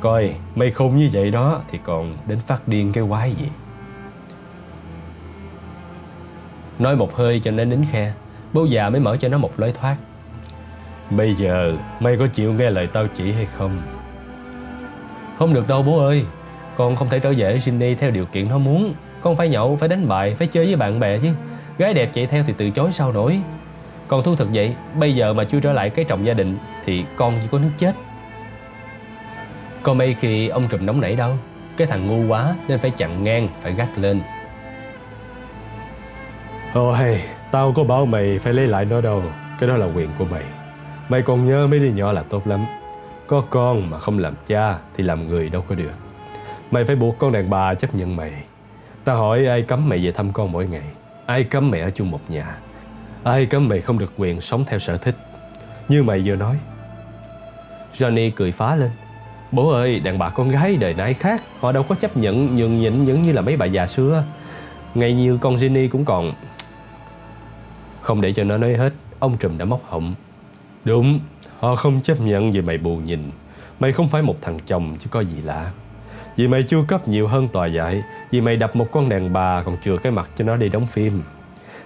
Coi mày khùng như vậy đó Thì còn đến phát điên cái quái gì? Nói một hơi cho nên nín khe. Bố già mới mở cho nó một lối thoát. Bây giờ mày có chịu nghe lời tao chỉ hay không? Không được đâu bố ơi. Con không thể trở về Sydney theo điều kiện nó muốn. Con phải nhậu, phải đánh bài, phải chơi với bạn bè chứ. Gái đẹp chạy theo thì từ chối sao nổi còn thu thực vậy, Bây giờ mà chưa trở lại cái trọng gia đình, Thì con chỉ có nước chết. Còn mấy khi ông trùm nóng nảy đâu, Cái thằng ngu quá Nên phải chặn ngang, Phải gắt lên. Ôi Tao có bảo mày phải lấy lại nó đâu, Cái đó là quyền của mày. Mày còn nhớ mấy đứa nhỏ là tốt lắm. Có con mà không làm cha Thì làm người đâu có được. Mày phải buộc con đàn bà chấp nhận mày. Tao hỏi ai cấm mày về thăm con mỗi ngày? Ai cấm mày ở chung một nhà? Ai cấm mày không được quyền sống theo sở thích? Như mày vừa nói. Johnny cười phá lên. Bố ơi, đàn bà con gái đời nay khác, Họ đâu có chấp nhận nhường nhịn những như là mấy bà già xưa. Ngay như con Ginny cũng còn. Không để cho nó nói hết, Ông Trùm đã móc họng. Đúng, Họ không chấp nhận vì mày bù nhìn. Mày không phải một thằng chồng chứ có gì lạ. Vì mày chu cấp nhiều hơn tòa dạy Vì mày đập một con đàn bà Còn chừa cái mặt cho nó đi đóng phim.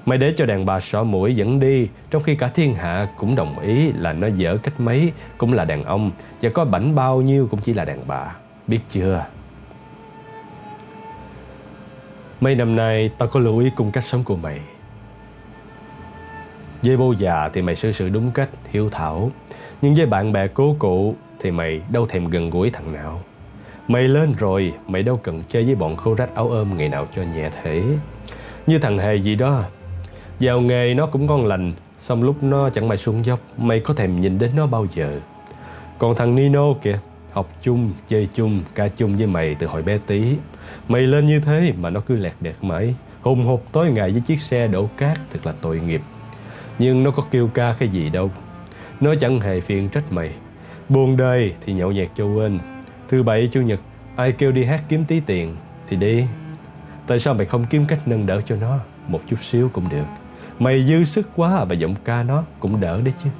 Mày để cho đàn bà sọ mũi dẫn đi Trong khi cả thiên hạ cũng đồng ý là nó dở cách mấy Cũng là đàn ông Và có bảnh bao nhiêu cũng chỉ là đàn bà. Biết chưa? Mấy năm nay tao có lưu ý cùng cách sống của mày. Với bố già thì mày xử sự đúng cách, hiếu thảo. Nhưng với bạn bè cố cụ thì mày đâu thèm gần gũi thằng nào. Mày lên rồi, mày đâu cần chơi với bọn khô rách áo ôm ngày nào cho nhẹ thể. Như thằng hề gì đó vào nghề nó cũng ngon lành Xong lúc nó chẳng mày xuống dốc Mày có thèm nhìn đến nó bao giờ? Còn thằng Nino kìa Học chung, chơi chung, ca chung với mày từ hồi bé tí. Mày lên như thế mà nó cứ lẹt đẹt mãi. Hùng hục tối ngày với chiếc xe đổ cát Thật là tội nghiệp. Nhưng nó có kêu ca cái gì đâu. Nó chẳng hề phiền trách mày. Buồn đời thì nhậu nhẹt cho quên. Thứ bảy chủ nhật Ai kêu đi hát kiếm tí tiền Thì đi. Tại sao mày không kiếm cách nâng đỡ cho nó? Một chút xíu cũng được. Mày dư sức quá và giọng ca nó cũng đỡ đấy chứ.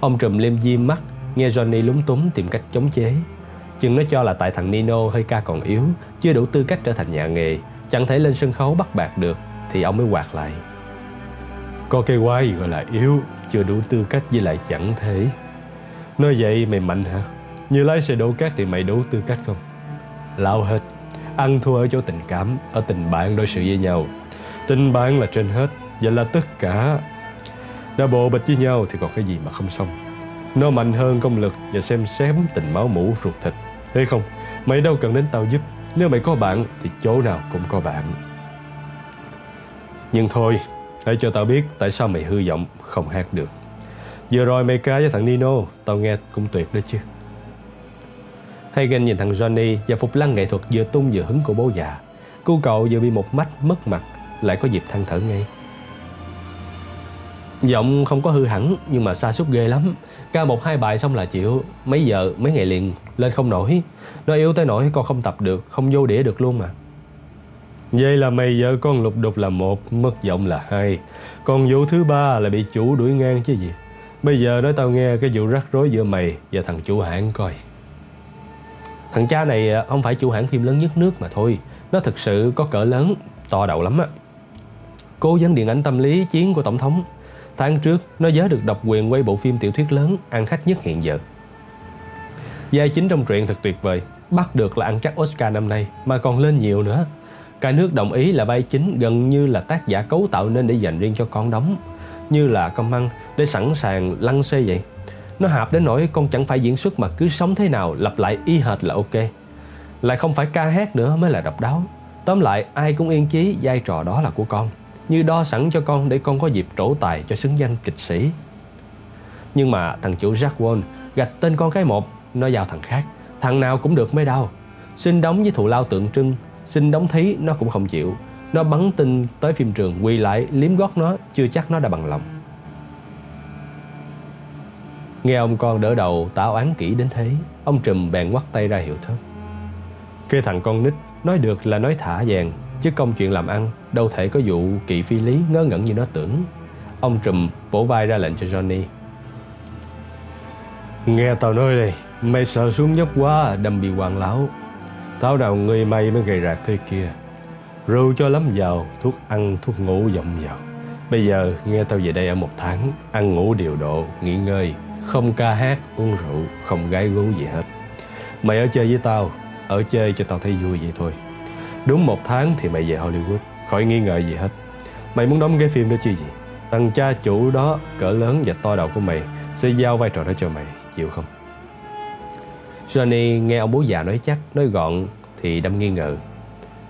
Ông trùm liêm diêm mắt, Nghe Johnny lúng túng tìm cách chống chế. Chừng nó cho là tại thằng Nino hơi ca còn yếu, Chưa đủ tư cách trở thành nhà nghề. Chẳng thể lên sân khấu bắt bạc được, Thì ông mới quạt lại. Có cái quái gọi là yếu, Chưa đủ tư cách với lại chẳng thể. Nói vậy mày mạnh hả? Như lái xe đổ cát thì mày đủ tư cách không? Lao hết, Ăn thua ở chỗ tình cảm, Ở tình bạn đối xử với nhau. Tình bạn là trên hết, Và là tất cả. Đã bộ bịch với nhau thì còn cái gì mà không xong. Nó mạnh hơn công lực Và xem xém tình máu mủ ruột thịt. Thế không? Mày đâu cần đến tao giúp. Nếu mày có bạn thì chỗ nào cũng có bạn. Nhưng thôi, Hãy cho tao biết tại sao mày hư giọng Không hát được. Vừa rồi mày ca với thằng Nino, Tao nghe cũng tuyệt đó chứ. Hagen nhìn thằng Johnny Và phục lăng nghệ thuật vừa tung vừa hứng của bố già. Cô cậu vừa bị một mắt mất mặt lại có dịp than thở ngay. Giọng không có hư hẳn, nhưng mà sa sút ghê lắm. Ca một hai bài xong là chịu. Mấy giờ, mấy ngày liền, lên không nổi. Nó yếu tới nổi con không tập được, Không vô đĩa được luôn mà. Vậy là mày vợ con lục đục là một, Mất giọng là hai. Còn vụ thứ ba là bị chủ đuổi ngang chứ gì. Bây giờ nói tao nghe cái vụ rắc rối giữa mày Và thằng chủ hãng coi. Thằng cha này không phải chủ hãng phim lớn nhất nước mà thôi. Nó thực sự có cỡ lớn, To đầu lắm á. Cố vấn điện ảnh tâm lý chiến của Tổng thống Tháng trước, nó giới được độc quyền quay bộ phim tiểu thuyết lớn ăn khách nhất hiện giờ. Vai chính trong truyện thật tuyệt vời, bắt được là ăn chắc Oscar năm nay mà còn lên nhiều nữa. Cả nước đồng ý là vai chính gần như là tác giả cấu tạo nên để dành riêng cho con đóng, như là công ăn để sẵn sàng lăn xê vậy. Nó hạp đến nỗi con chẳng phải diễn xuất mà cứ sống thế nào lặp lại y hệt là ok. Lại không phải ca hát nữa mới là độc đáo. Tóm lại ai cũng yên chí vai trò đó là của con như đo sẵn cho con để con có dịp trổ tài cho xứng danh kịch sĩ. Nhưng mà thằng chủ Jack Wall gạch tên con cái một, nó giao thằng khác, thằng nào cũng được mới đau. Xin đóng với thù lao tượng trưng, xin đóng thí nó cũng không chịu. Nó bắn tin tới phim trường quỳ lại liếm gót nó, chưa chắc nó đã bằng lòng. Nghe ông con đỡ đầu tả oán kỹ đến thế, ông trùm bèn quắt tay ra hiệu thớt. Cái thằng con nít nói được là nói thả vàng, chứ công chuyện làm ăn đâu thể có vụ kỵ phi lý ngớ ngẩn như nó tưởng. Ông trùm vỗ vai ra lệnh cho Johnny. Nghe tao nói đây, mày sợ xuống dốc quá, đâm bị hoàng lão. Tao đào người mày mới gầy rạc thế kia. Rượu cho lắm vào, thuốc ăn, thuốc ngủ dọng vào. Bây giờ nghe tao về đây ở một tháng, ăn ngủ điều độ, nghỉ ngơi, không ca hát, uống rượu, không gái gú gì hết. Mày ở chơi với tao, ở chơi cho tao thấy vui vậy thôi. Đúng một tháng thì mày về Hollywood Khỏi nghi ngờ gì hết. Mày muốn đóng cái phim đó chứ gì? Thằng cha chủ đó cỡ lớn và to đầu của mày Sẽ giao vai trò đó cho mày, Chịu không? Johnny nghe ông bố già nói chắc, Nói gọn thì đâm nghi ngờ.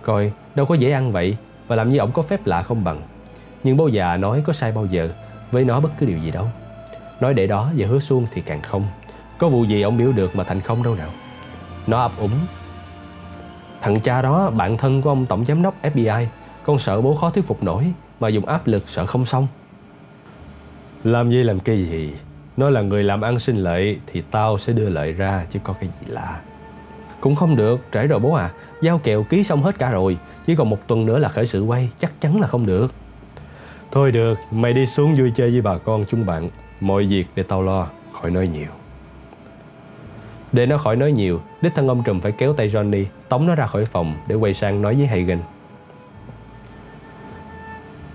Coi, đâu có dễ ăn vậy, Và làm như ông có phép lạ không bằng. Nhưng bố già nói có sai bao giờ, Với nó bất cứ điều gì đâu. Nói để đó và hứa xuông thì càng không. Có vụ gì ông biểu được mà thành không đâu nào. Nó ấp úng. Thằng cha đó, bạn thân của ông tổng giám đốc FBI con sợ bố khó thuyết phục nổi Mà dùng áp lực sợ không xong. Làm gì làm cái gì Nó là người làm ăn sinh lợi Thì tao sẽ đưa lợi ra chứ có cái gì lạ. Cũng không được Trễ rồi bố à. Giao kèo ký xong hết cả rồi Chỉ còn một tuần nữa là khởi sự quay Chắc chắn là không được. Thôi được Mày đi xuống vui chơi với bà con chúng bạn Mọi việc để tao lo Khỏi nói nhiều. Để nó khỏi nói nhiều, đích thân ông trùm phải kéo tay Johnny, tống nó ra khỏi phòng để quay sang nói với Hagen.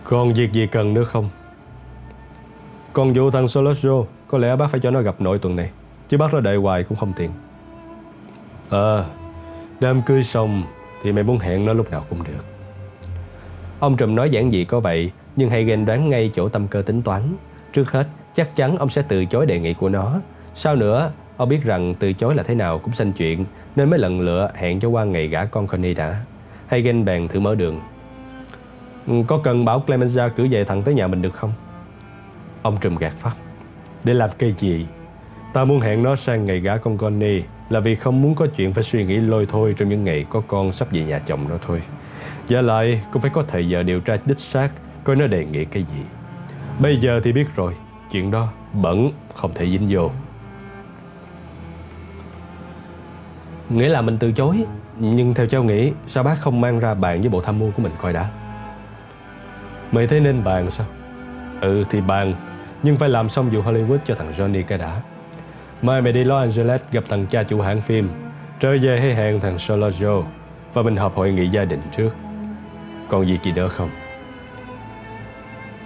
Còn việc gì cần nữa không? Còn vụ thằng solosio có lẽ bác phải cho nó gặp nội tuần này, chứ bác nó đợi hoài cũng không tiện. Ờ, à, đám cưới xong thì mày muốn hẹn nó lúc nào cũng được. Ông trùm nói giản dị có vậy, nhưng Hagen đoán ngay chỗ tâm cơ tính toán. Trước hết, chắc chắn ông sẽ từ chối đề nghị của nó. Sau nữa, Ông biết rằng từ chối là thế nào cũng xanh chuyện Nên mới lần lựa hẹn cho qua ngày gả con Connie đã Hagen bèn thử mở đường Ừ, có cần bảo Clemenza cử về thẳng tới nhà mình được không? Ông trùm gạt phát Để làm cái gì? Ta muốn hẹn nó sang ngày gả con Connie Là vì không muốn có chuyện phải suy nghĩ lôi thôi Trong những ngày có con sắp về nhà chồng đó thôi. Giả lại, cũng phải có thời giờ điều tra đích xác, Coi nó đề nghị cái gì. Bây giờ thì biết rồi, Chuyện đó bẩn, không thể dính vô. Nghĩa là mình từ chối, Nhưng theo cháu nghĩ, Sao bác không mang ra bàn với bộ tham mưu của mình coi đã? Mày thấy nên bàn sao? Ừ thì bàn. Nhưng phải làm xong vụ Hollywood cho thằng Johnny cái đã. Mai mày đi Los Angeles gặp thằng cha chủ hãng phim Trở về hay hẹn thằng Solojo Và mình họp hội nghị gia đình trước. Còn gì kỳ nữa không?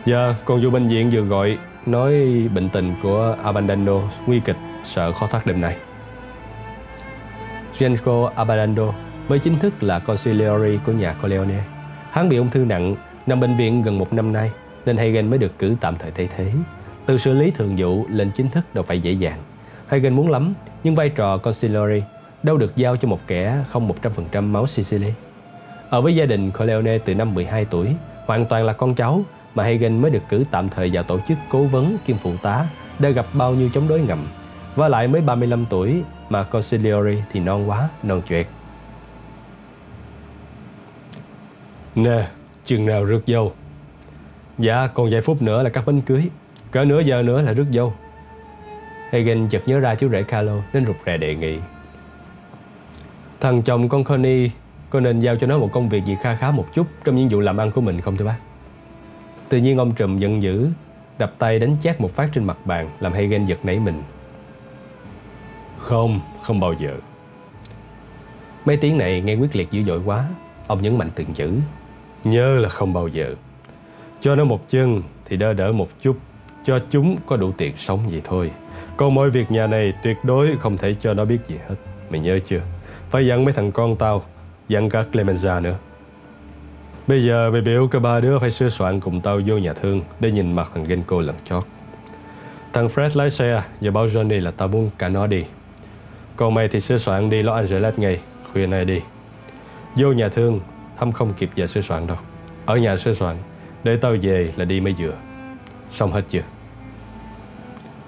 Dạ Còn vụ bệnh viện vừa gọi Nói bệnh tình của Abandano nguy kịch Sợ khó thoát đêm nay. Genco Abadando mới chính thức là consigliere của nhà Corleone. Hắn bị ung thư nặng, nằm bệnh viện gần một năm nay, nên Hagen mới được cử tạm thời thay thế. Từ xử lý thường vụ lên chính thức đâu phải dễ dàng. Hagen muốn lắm, nhưng vai trò consigliere đâu được giao cho một kẻ không 100% máu Sicily. Ở với gia đình Corleone từ năm 12 tuổi, hoàn toàn là con cháu, mà Hagen mới được cử tạm thời vào tổ chức cố vấn kiêm phụ tá, đã gặp bao nhiêu chống đối ngầm. Và lại mới 35 tuổi mà Consigliere thì non quá, non chuyện. Nè, chừng nào rước dâu? Dạ, còn vài phút nữa là cắt bánh cưới. Cỡ nửa giờ nữa là rước dâu. Hagen chợt nhớ ra chú rể Carlo Nên rụt rè đề nghị. Thằng chồng con Connie Có nên giao cho nó một công việc gì kha khá một chút Trong những vụ làm ăn của mình không thưa bác? Tự nhiên ông Trùm giận dữ Đập tay đánh chát một phát trên mặt bàn Làm Hagen giật nảy mình. Không, không bao giờ. Mấy tiếng này nghe quyết liệt dữ dội quá Ông nhấn mạnh từng chữ. Nhớ là không bao giờ. Cho nó một chân thì đỡ đỡ một chút, Cho chúng có đủ tiền sống vậy thôi. Còn mọi việc nhà này tuyệt đối không thể cho nó biết gì hết. Mày nhớ chưa? Phải dặn mấy thằng con tao, Dặn cả Clemenza nữa. Bây giờ mày biểu cả ba đứa phải sửa soạn cùng tao vô nhà thương Để nhìn mặt thằng Genko lần chót. Thằng Fred lái xe Và bảo Johnny là tao muốn cả nó đi. Còn mày thì sửa soạn đi Los Angeles ngay, Khuya nay đi. Vô nhà thương Thâm không kịp về sửa soạn đâu. Ở nhà sửa soạn, Để tao về là đi mới vừa. Xong hết chưa?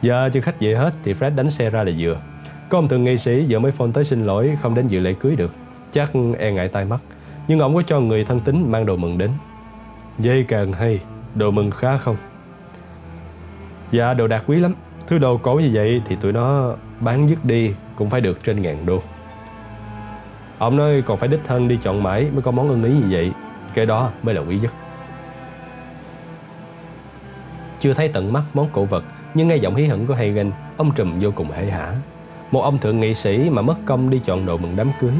Giờ chưa khách về hết Thì Fred đánh xe ra là vừa. Có ông thường nghị sĩ giờ mới phone tới xin lỗi, Không đến dự lễ cưới được. Chắc e ngại tai mắt. Nhưng ông có cho người thân tín mang đồ mừng đến. Dây càng hay, Đồ mừng khá không? Dạ đồ đạc quý lắm. Thứ đồ cổ như vậy thì tụi nó bán dứt đi Cũng phải được trên ngàn đô. Ông nói còn phải đích thân đi chọn mãi Mới có món ưng ý như vậy. Cái đó mới là quý nhất. Chưa thấy tận mắt món cổ vật, Nhưng nghe giọng hí hửng của Hagen, Ông Trùm vô cùng hể hả. Một ông thượng nghị sĩ mà mất công đi chọn đồ mừng đám cưới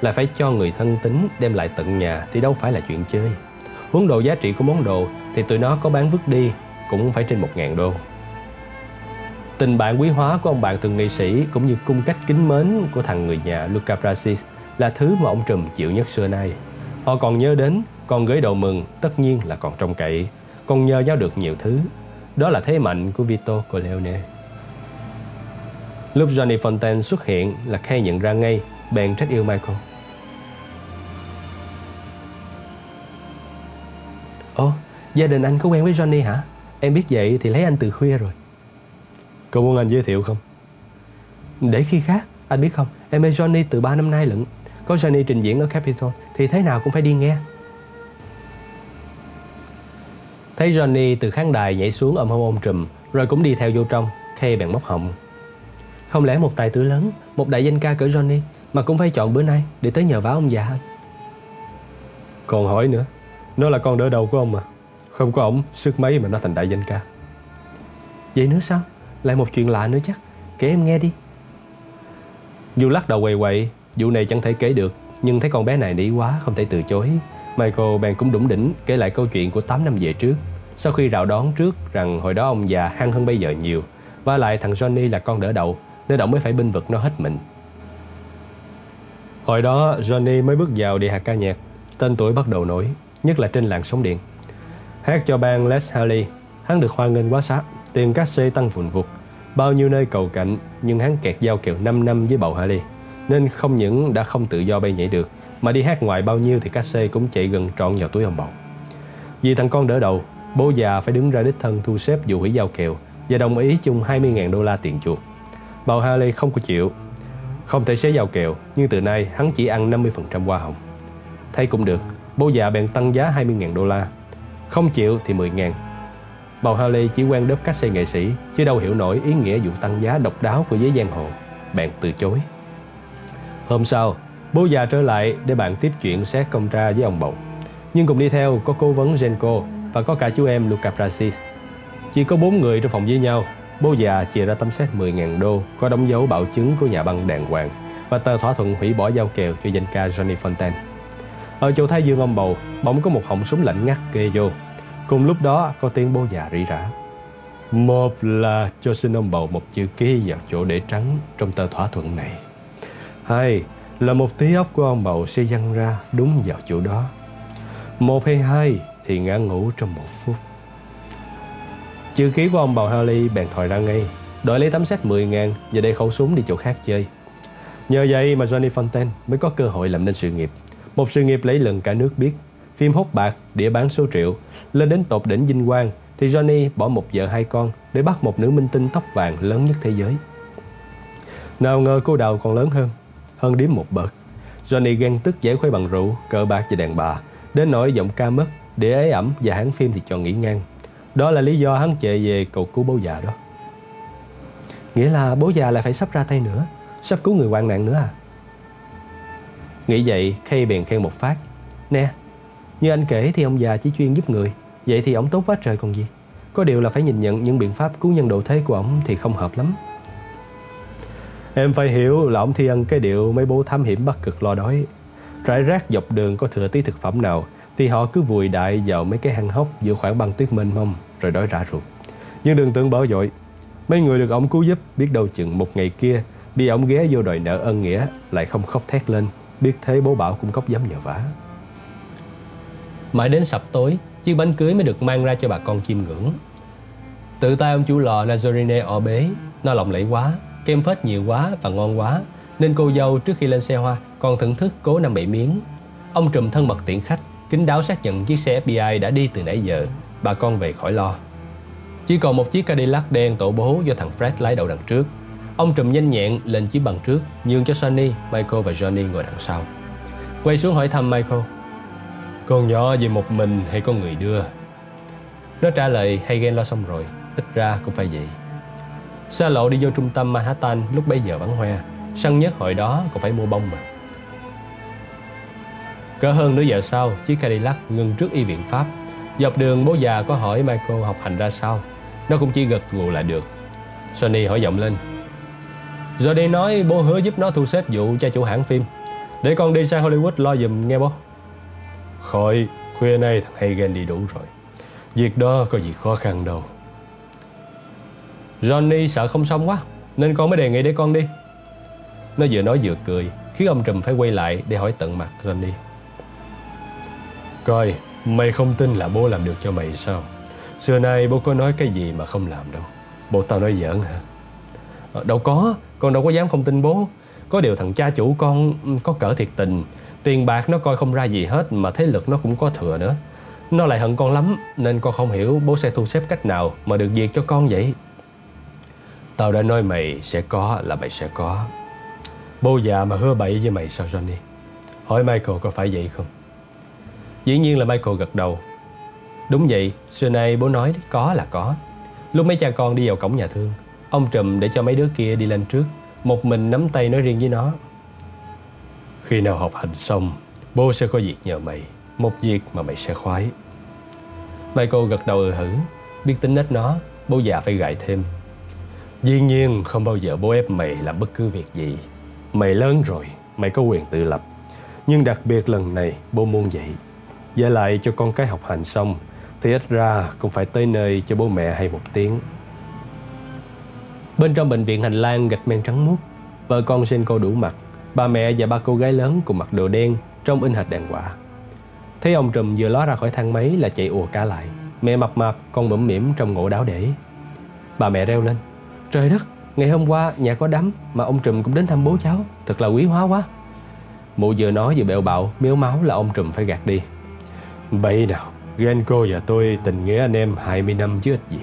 Là phải cho người thân tính đem lại tận nhà Thì đâu phải là chuyện chơi. Huống đồ giá trị của món đồ Thì tụi nó có bán vứt đi, Cũng phải trên một ngàn đô. Tình bạn quý hóa của ông bạn thượng nghị sĩ Cũng như cung cách kính mến của thằng người nhà Luca Brasis là thứ mà ông Trùm chịu nhất xưa nay Họ còn nhớ đến Còn gửi đầu mừng tất nhiên là còn trông cậy Còn nhờ nhau được nhiều thứ đó là thế mạnh của Vito Corleone. Lúc Johnny Fontaine xuất hiện là Kay nhận ra ngay, bèn trách yêu Michael. Ồ, gia đình anh có quen với Johnny hả? Em biết vậy thì lấy anh từ khuya rồi. Cậu muốn anh giới thiệu không? Để khi khác, anh biết không, em mê Johnny từ 3 năm nay lận. Có Johnny trình diễn ở Capitol, thì thế nào cũng phải đi nghe. Thấy Johnny từ khán đài nhảy xuống ôm hôn ôm trùm, Rồi cũng đi theo vô trong Kay bèn móc họng. Không lẽ một tài tử lớn, Một đại danh ca cỡ Johnny, Mà cũng phải chọn bữa nay để tới nhờ vả ông già Còn hỏi nữa, Nó là con đỡ đầu của ông mà. Không có ổng, sức mấy mà nó thành đại danh ca. Vậy nữa sao? Lại một chuyện lạ nữa chắc. Kể em nghe đi. Dù lắc đầu quầy quậy Vụ này chẳng thể kể được, Nhưng thấy con bé này nỉ quá, không thể từ chối. Michael bèn cũng đủng đỉnh kể lại câu chuyện của 8 năm về trước. Sau khi rào đón trước rằng hồi đó ông già hăng hơn bây giờ nhiều, Và lại thằng Johnny là con đỡ đầu, Nên ông mới phải binh vực nó hết mình. Hồi đó, Johnny mới bước vào địa hạt ca nhạc, Tên tuổi bắt đầu nổi, Nhất là trên làng sóng điện. Hát cho bang Les Haley Hắn được hoan nghênh quá sát Tiền cát xê tăng phụn vụt, Bao nhiêu nơi cầu cạnh Nhưng hắn kẹt giao kèo 5 năm với bầu Haley nên không những đã không tự do bay nhảy được, mà đi hát ngoài bao nhiêu thì cá xê cũng chạy gần trọn vào túi ông bầu. Vì thằng con đỡ đầu, Bố già phải đứng ra đích thân thu xếp vụ hủy giao kèo Và đồng ý chung 20.000 đô la tiền chuộc. Bầu Harley không có chịu. Không thể xé giao kèo, Nhưng từ nay hắn chỉ ăn 50% hoa hồng. Thấy cũng được, Bố già bèn tăng giá 20.000 đô la. Không chịu thì 10.000 Bầu Harley chỉ quen đớp các xe nghệ sĩ, Chứ đâu hiểu nổi ý nghĩa vụ tăng giá độc đáo của giới giang hồ. Bèn từ chối. Hôm sau Bố già trở lại để bạn tiếp chuyện xét công tra với ông bầu. Nhưng cùng đi theo có cố vấn Genko và có cả chú em Luca Prasis. Chỉ có bốn người trong phòng với nhau, bố già chia ra tấm xét 10.000 đô có đóng dấu bảo chứng của nhà băng đàng hoàng và tờ thỏa thuận hủy bỏ giao kèo cho danh ca Johnny Fontaine. Ở chỗ Thái Dương ông bầu, bỗng có một họng súng lạnh ngắt kê vô. Cùng lúc đó có tiếng bố già rỉ rả. Một là cho xin ông bầu một chữ ký vào chỗ để trắng trong tờ thỏa thuận này hay là một tí ốc của ông bầu sẽ dăng ra đúng vào chỗ đó. Một hay hai thì ngã ngủ trong một phút. Chữ ký của ông bầu Harley bèn thòi ra ngay, đòi lấy tấm xét 10 ngàn và để khẩu súng đi chỗ khác chơi. Nhờ vậy mà Johnny Fontaine mới có cơ hội làm nên sự nghiệp. Một sự nghiệp lấy lần cả nước biết. Phim hốt bạc, đĩa bán số triệu, lên đến tột đỉnh vinh quang thì Johnny bỏ một vợ hai con để bắt một nữ minh tinh tóc vàng lớn nhất thế giới. Nào ngờ cô đầu còn lớn hơn hơn điếm một bậc. Johnny ghen tức giải khuấy bằng rượu, cờ bạc và đàn bà, đến nỗi giọng ca mất, để ế ẩm và hãng phim thì cho nghỉ ngang. Đó là lý do hắn chạy về cầu cứu bố già đó. Nghĩa là bố già lại phải sắp ra tay nữa Sắp cứu người hoạn nạn nữa à? Nghĩ vậy Kay bèn khen một phát. Nè Như anh kể thì ông già chỉ chuyên giúp người Vậy thì ông tốt quá trời còn gì. Có điều là phải nhìn nhận những biện pháp cứu nhân độ thế của ông Thì không hợp lắm. Em phải hiểu là ông thi cái điệu mấy bố thám hiểm bắt cực lo đói. Rải rác dọc đường có thừa tí thực phẩm nào, Thì họ cứ vùi đại vào mấy cái hang hốc giữa khoảng băng tuyết mênh mông, Rồi đói rã ruột. Nhưng đừng tưởng bỏ dội, Mấy người được ông cứu giúp biết đâu chừng một ngày kia, Bị ông ghé vô đòi nợ ân nghĩa, Lại không khóc thét lên, Biết thế bố bảo cũng cóc dám nhờ vả. Mãi đến sập tối, Chiếc bánh cưới mới được mang ra cho bà con chiêm ngưỡng. Tự tay ông chủ lò Nazarene ở bế Nó lộng lẫy quá. Kem phết nhiều quá và ngon quá. Nên cô dâu trước khi lên xe hoa Còn thưởng thức cố năm bảy miếng. Ông trùm thân mật tiễn khách Kính đáo xác nhận chiếc xe FBI đã đi từ nãy giờ. Bà con về khỏi lo. Chỉ còn một chiếc Cadillac đen tổ bố do thằng Fred lái đầu đằng trước. Ông trùm nhanh nhẹn lên chiếc bằng trước Nhường cho Sonny, Michael và Johnny ngồi đằng sau. Quay xuống hỏi thăm Michael. Con nhỏ về một mình hay có người đưa? Nó trả lời hay ghen lo xong rồi. Ít ra cũng phải vậy. Xa lộ đi vô trung tâm Manhattan lúc bấy giờ vắng hoe. Săn nhất hồi đó còn phải mua bông mà. Cỡ hơn nửa giờ sau, Chiếc Cadillac ngừng trước y viện Pháp. Dọc đường, bố già có hỏi Michael học hành ra sao. Nó cũng chỉ gật gù lại được. Sony hỏi giọng lên. Rồi đi nói bố hứa giúp nó thu xếp vụ cho chủ hãng phim. Để con đi sang Hollywood lo giùm, nghe bố. Khỏi, Khuya nay thằng Hagen đi đủ rồi. Việc đó có gì khó khăn đâu. Johnny sợ không xong quá Nên con mới đề nghị để con đi. Nó vừa nói vừa cười Khiến ông Trùm phải quay lại để hỏi tận mặt Johnny. Coi Mày không tin là bố làm được cho mày sao? Xưa nay bố có nói cái gì mà không làm đâu. Bố tao nói giỡn hả? À, Đâu có Con đâu có dám không tin bố. Có điều thằng cha chủ con ừ, có cỡ thiệt tình. Tiền bạc nó coi không ra gì hết Mà thế lực nó cũng có thừa nữa. Nó lại hận con lắm Nên con không hiểu bố sẽ thu xếp cách nào Mà được việc cho con vậy. Tao đã nói mày sẽ có là mày sẽ có. Bố già mà hứa bậy với mày sao, Johnny? Hỏi Michael có phải vậy không? Dĩ nhiên là Michael gật đầu. Đúng vậy, Xưa nay bố nói có là có. Lúc mấy cha con đi vào cổng nhà thương, Ông trùm để cho mấy đứa kia đi lên trước, Một mình nắm tay nói riêng với nó. Khi nào học hành xong, Bố sẽ có việc nhờ mày, Một việc mà mày sẽ khoái. Michael gật đầu ừ hử, Biết tính nết nó, Bố già phải gại thêm. Dĩ nhiên không bao giờ bố ép mày làm bất cứ việc gì. Mày lớn rồi, mày có quyền tự lập. Nhưng đặc biệt lần này bố muốn vậy. Với lại cho con cái học hành xong Thì ít ra cũng phải tới nơi cho bố mẹ hay một tiếng. Bên trong bệnh viện hành lang gạch men trắng muốt Vợ con sinh cô đủ mặt Ba mẹ và ba cô gái lớn cùng mặc đồ đen Trông in hệt đàn quả. Thấy ông Trùm vừa ló ra khỏi thang máy là chạy ùa cả lại. Mẹ mập mạp con bẩm mỉm trong ngộ đáo để. Bà mẹ reo lên. Trời đất, ngày hôm qua nhà có đám mà ông Trùm cũng đến thăm bố cháu, thật là quý hóa quá. Mụ vừa nói vừa bẹo bạo, miếu máu là ông Trùm phải gạt đi. Bậy nào, ghen cô và tôi tình nghĩa anh em 20 năm chứ ít gì.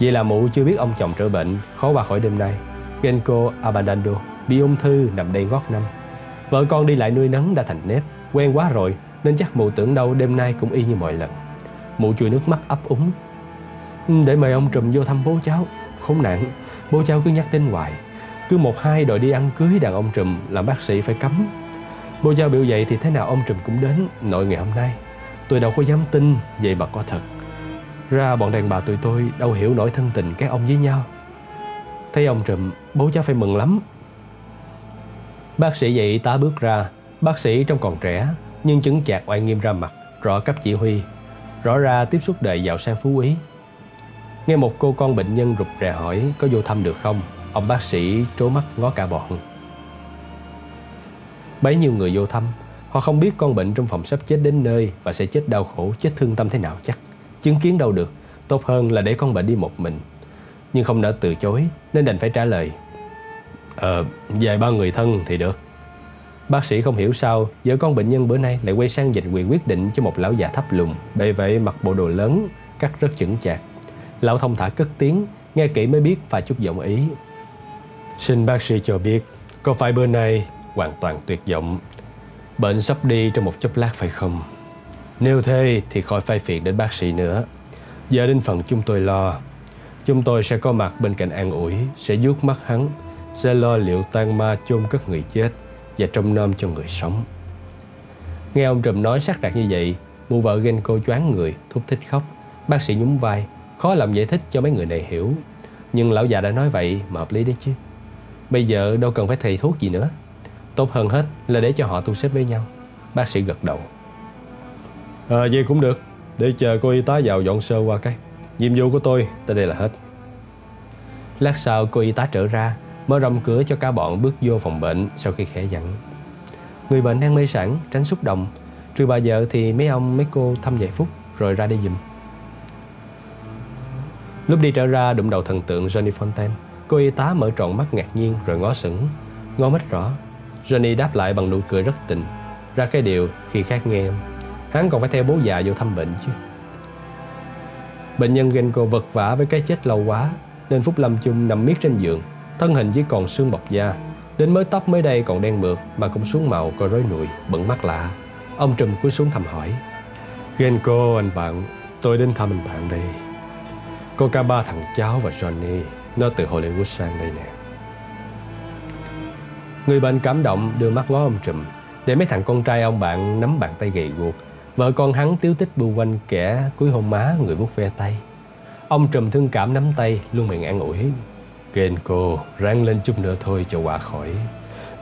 Vậy là mụ chưa biết ông chồng trở bệnh, khó qua khỏi đêm nay. Genko Abandando bị ung thư nằm đây ngót năm. Vợ con đi lại nuôi nấng đã thành nếp, quen quá rồi nên chắc mụ tưởng đâu đêm nay cũng y như mọi lần. Mụ chui nước mắt ấp úng. Ừ, để mời ông Trùm vô thăm bố cháu, khốn nạn. Bố cháu cứ nhắc đến hoài. Cứ một hai đòi đi ăn cưới đàn ông trùm Làm bác sĩ phải cấm. Bố cháu biểu vậy thì thế nào ông trùm cũng đến Nội ngày hôm nay. Tôi đâu có dám tin Vậy mà có thật. Ra bọn đàn bà tụi tôi đâu hiểu nổi thân tình các ông với nhau. Thấy ông trùm, Bố cháu phải mừng lắm. Bác sĩ dậy tá bước ra. Bác sĩ trông còn trẻ, Nhưng chứng chạc oai nghiêm ra mặt, Rõ cấp chỉ huy. Rõ ra tiếp xúc đời giàu sang phú quý. Nghe một cô con bệnh nhân rụt rè hỏi có vô thăm được không? Ông bác sĩ trố mắt ngó cả bọn. Bấy nhiêu người vô thăm Họ không biết con bệnh trong phòng sắp chết đến nơi Và sẽ chết đau khổ, chết thương tâm thế nào chắc. Chứng kiến đâu được Tốt hơn là để con bệnh đi một mình. Nhưng không nỡ từ chối Nên đành phải trả lời Ờ, vài ba người thân thì được. Bác sĩ không hiểu sao Vợ con bệnh nhân bữa nay lại quay sang dành quyền quyết định Cho một lão già thấp lùn bề vậy mặc bộ đồ lớn Cắt rất chững chạc. Lão thông thả cất tiếng, Nghe kỹ mới biết và chút giọng ý. Xin bác sĩ cho biết, Có phải bữa nay hoàn toàn tuyệt vọng? Bệnh sắp đi trong một chốc lát phải không? Nếu thế thì khỏi phải phiền đến bác sĩ nữa. Giờ đến phần chúng tôi lo. Chúng tôi sẽ có mặt bên cạnh an ủi, Sẽ vuốt mắt hắn, Sẽ lo liệu tan ma chôn cất người chết Và trông nom cho người sống. Nghe ông Trùm nói sắc đặt như vậy Mụ vợ Genko choáng người, Thúc thích khóc. Bác sĩ nhún vai. Khó làm giải thích cho mấy người này hiểu. Nhưng lão già đã nói vậy mà hợp lý đấy chứ. Bây giờ đâu cần phải thầy thuốc gì nữa. Tốt hơn hết là để cho họ tu xếp với nhau. Bác sĩ gật đầu. À vậy cũng được. Để chờ cô y tá vào dọn sơ qua cái. Nhiệm vụ của tôi tới đây là hết. Lát sau cô y tá trở ra Mở rộng cửa cho cả bọn bước vô phòng bệnh Sau khi khẽ dặn. Người bệnh đang mê sẵn tránh xúc động. Trừ bà vợ thì mấy ông mấy cô thăm vài phút Rồi ra đi giùm Lúc đi trở ra, đụng đầu thần tượng Johnny Fontaine, Cô y tá mở tròn mắt ngạc nhiên rồi ngó sững. Ngó mất rõ, Johnny đáp lại bằng nụ cười rất tình. Ra cái điều khi khác nghe, Hắn còn phải theo bố già vô thăm bệnh chứ. Bệnh nhân Genko vật vả với cái chết lâu quá, Nên Phúc Lâm Chung nằm miết trên giường, Thân hình chỉ còn xương bọc da. Đến mới tóc mới đây còn đen mượt Mà cũng xuống màu coi rối nụi, Bận mắt lạ. Ông Trùm cúi xuống thầm hỏi Genko anh bạn, Tôi đến thăm anh bạn đây. Có cả ba thằng cháu và Johnny, Nó từ Hollywood sang đây nè. Người bệnh cảm động đưa mắt ngó ông Trùm Để mấy thằng con trai ông bạn nắm bàn tay gầy guộc. Vợ con hắn tiếu tích bu quanh kẻ cúi hôn má người vuốt ve tay. Ông trùm thương cảm nắm tay, luôn miệng an ủi. Kền cô, ráng lên chút nữa thôi cho qua khỏi.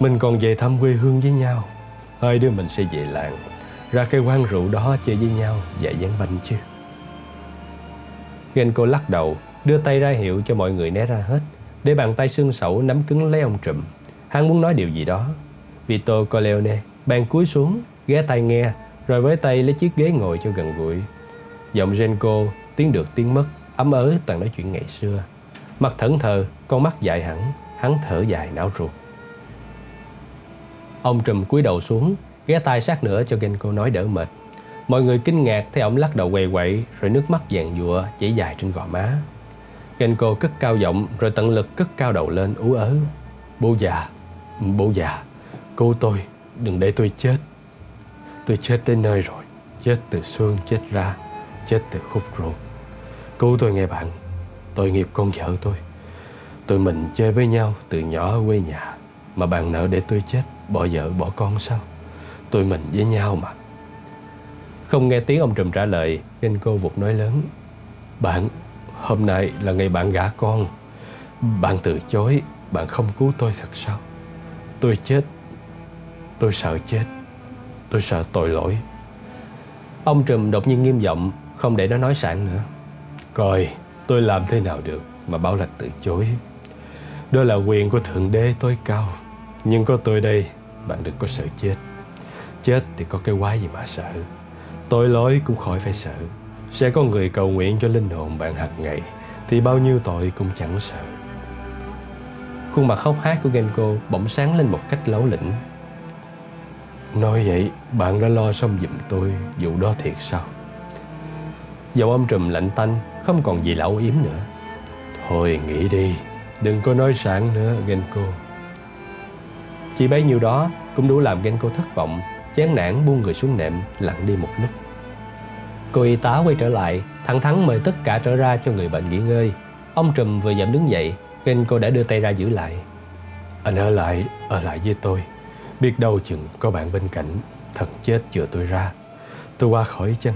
Mình còn về thăm quê hương với nhau. Hai đứa mình sẽ về làng, Ra cái quán rượu đó chơi với nhau, Dạy dán banh chứ. Genko lắc đầu Đưa tay ra hiệu cho mọi người né ra hết Để bàn tay xương sẩu nắm cứng lấy ông trùm Hắn muốn nói điều gì đó Vito Corleone bàn cúi xuống ghé tay nghe rồi với tay lấy chiếc ghế ngồi cho gần gũi. Giọng Genko tiếng được tiếng mất, ấm ớ toàn nói chuyện ngày xưa. Mặt thẫn thờ, con mắt dài hẳn, hắn thở dài não ruột. Ông trùm cúi đầu xuống, ghé tay sát nữa cho Genko nói đỡ mệt. Mọi người kinh ngạc thấy ông lắc đầu quầy quậy rồi nước mắt dàn dụa chảy dài trên gò má. Genko cất cao giọng rồi tận lực cất cao đầu lên ú ớ. Bố già, bố già, cô tôi, đừng để tôi chết. Tôi chết tới nơi rồi Chết từ xương chết ra Chết từ khúc ruột Cứu tôi nghe bạn Tội nghiệp con vợ tôi Tụi mình chơi với nhau từ nhỏ ở quê nhà Mà bạn nợ để tôi chết Bỏ vợ bỏ con sao Tụi mình với nhau mà không nghe tiếng ông trùm trả lời, Nên cô vụt nói lớn, Bạn, Hôm nay là ngày bạn gả con. Bạn từ chối, Bạn không cứu tôi thật sao? Tôi chết, Tôi sợ chết, Tôi sợ tội lỗi. Ông Trùm đột nhiên nghiêm giọng, Không để nó nói sẵn nữa. Coi, tôi làm thế nào được Mà bảo là từ chối? Đó là quyền của Thượng Đế tối cao. Nhưng có tôi đây, Bạn đừng có sợ chết. Chết thì có cái quái gì mà sợ. Tội lỗi cũng khỏi phải sợ. Sẽ có người cầu nguyện cho linh hồn bạn hàng ngày, Thì bao nhiêu tội cũng chẳng sợ. Khuôn mặt khóc hát của Genko bỗng sáng lên một cách lấu lĩnh. Nói vậy, bạn đã lo xong giùm tôi vụ đó thiệt sao? Giọng âm trùm lạnh tanh, Không còn gì lão yếm nữa. Thôi nghĩ đi, Đừng có nói sẵn nữa, Genko. Chỉ bấy nhiêu đó Cũng đủ làm Genko thất vọng, Chán nản buông người xuống nệm, Lặng đi một lúc. Cô y tá quay trở lại Thẳng thắn mời tất cả trở ra cho người bệnh nghỉ ngơi. Ông trùm vừa dậm đứng dậy nên cô đã đưa tay ra giữ lại. Anh ở lại, ở lại với tôi. Biết đâu chừng có bạn bên cạnh Thật chết chừa tôi ra. Tôi qua khỏi chân.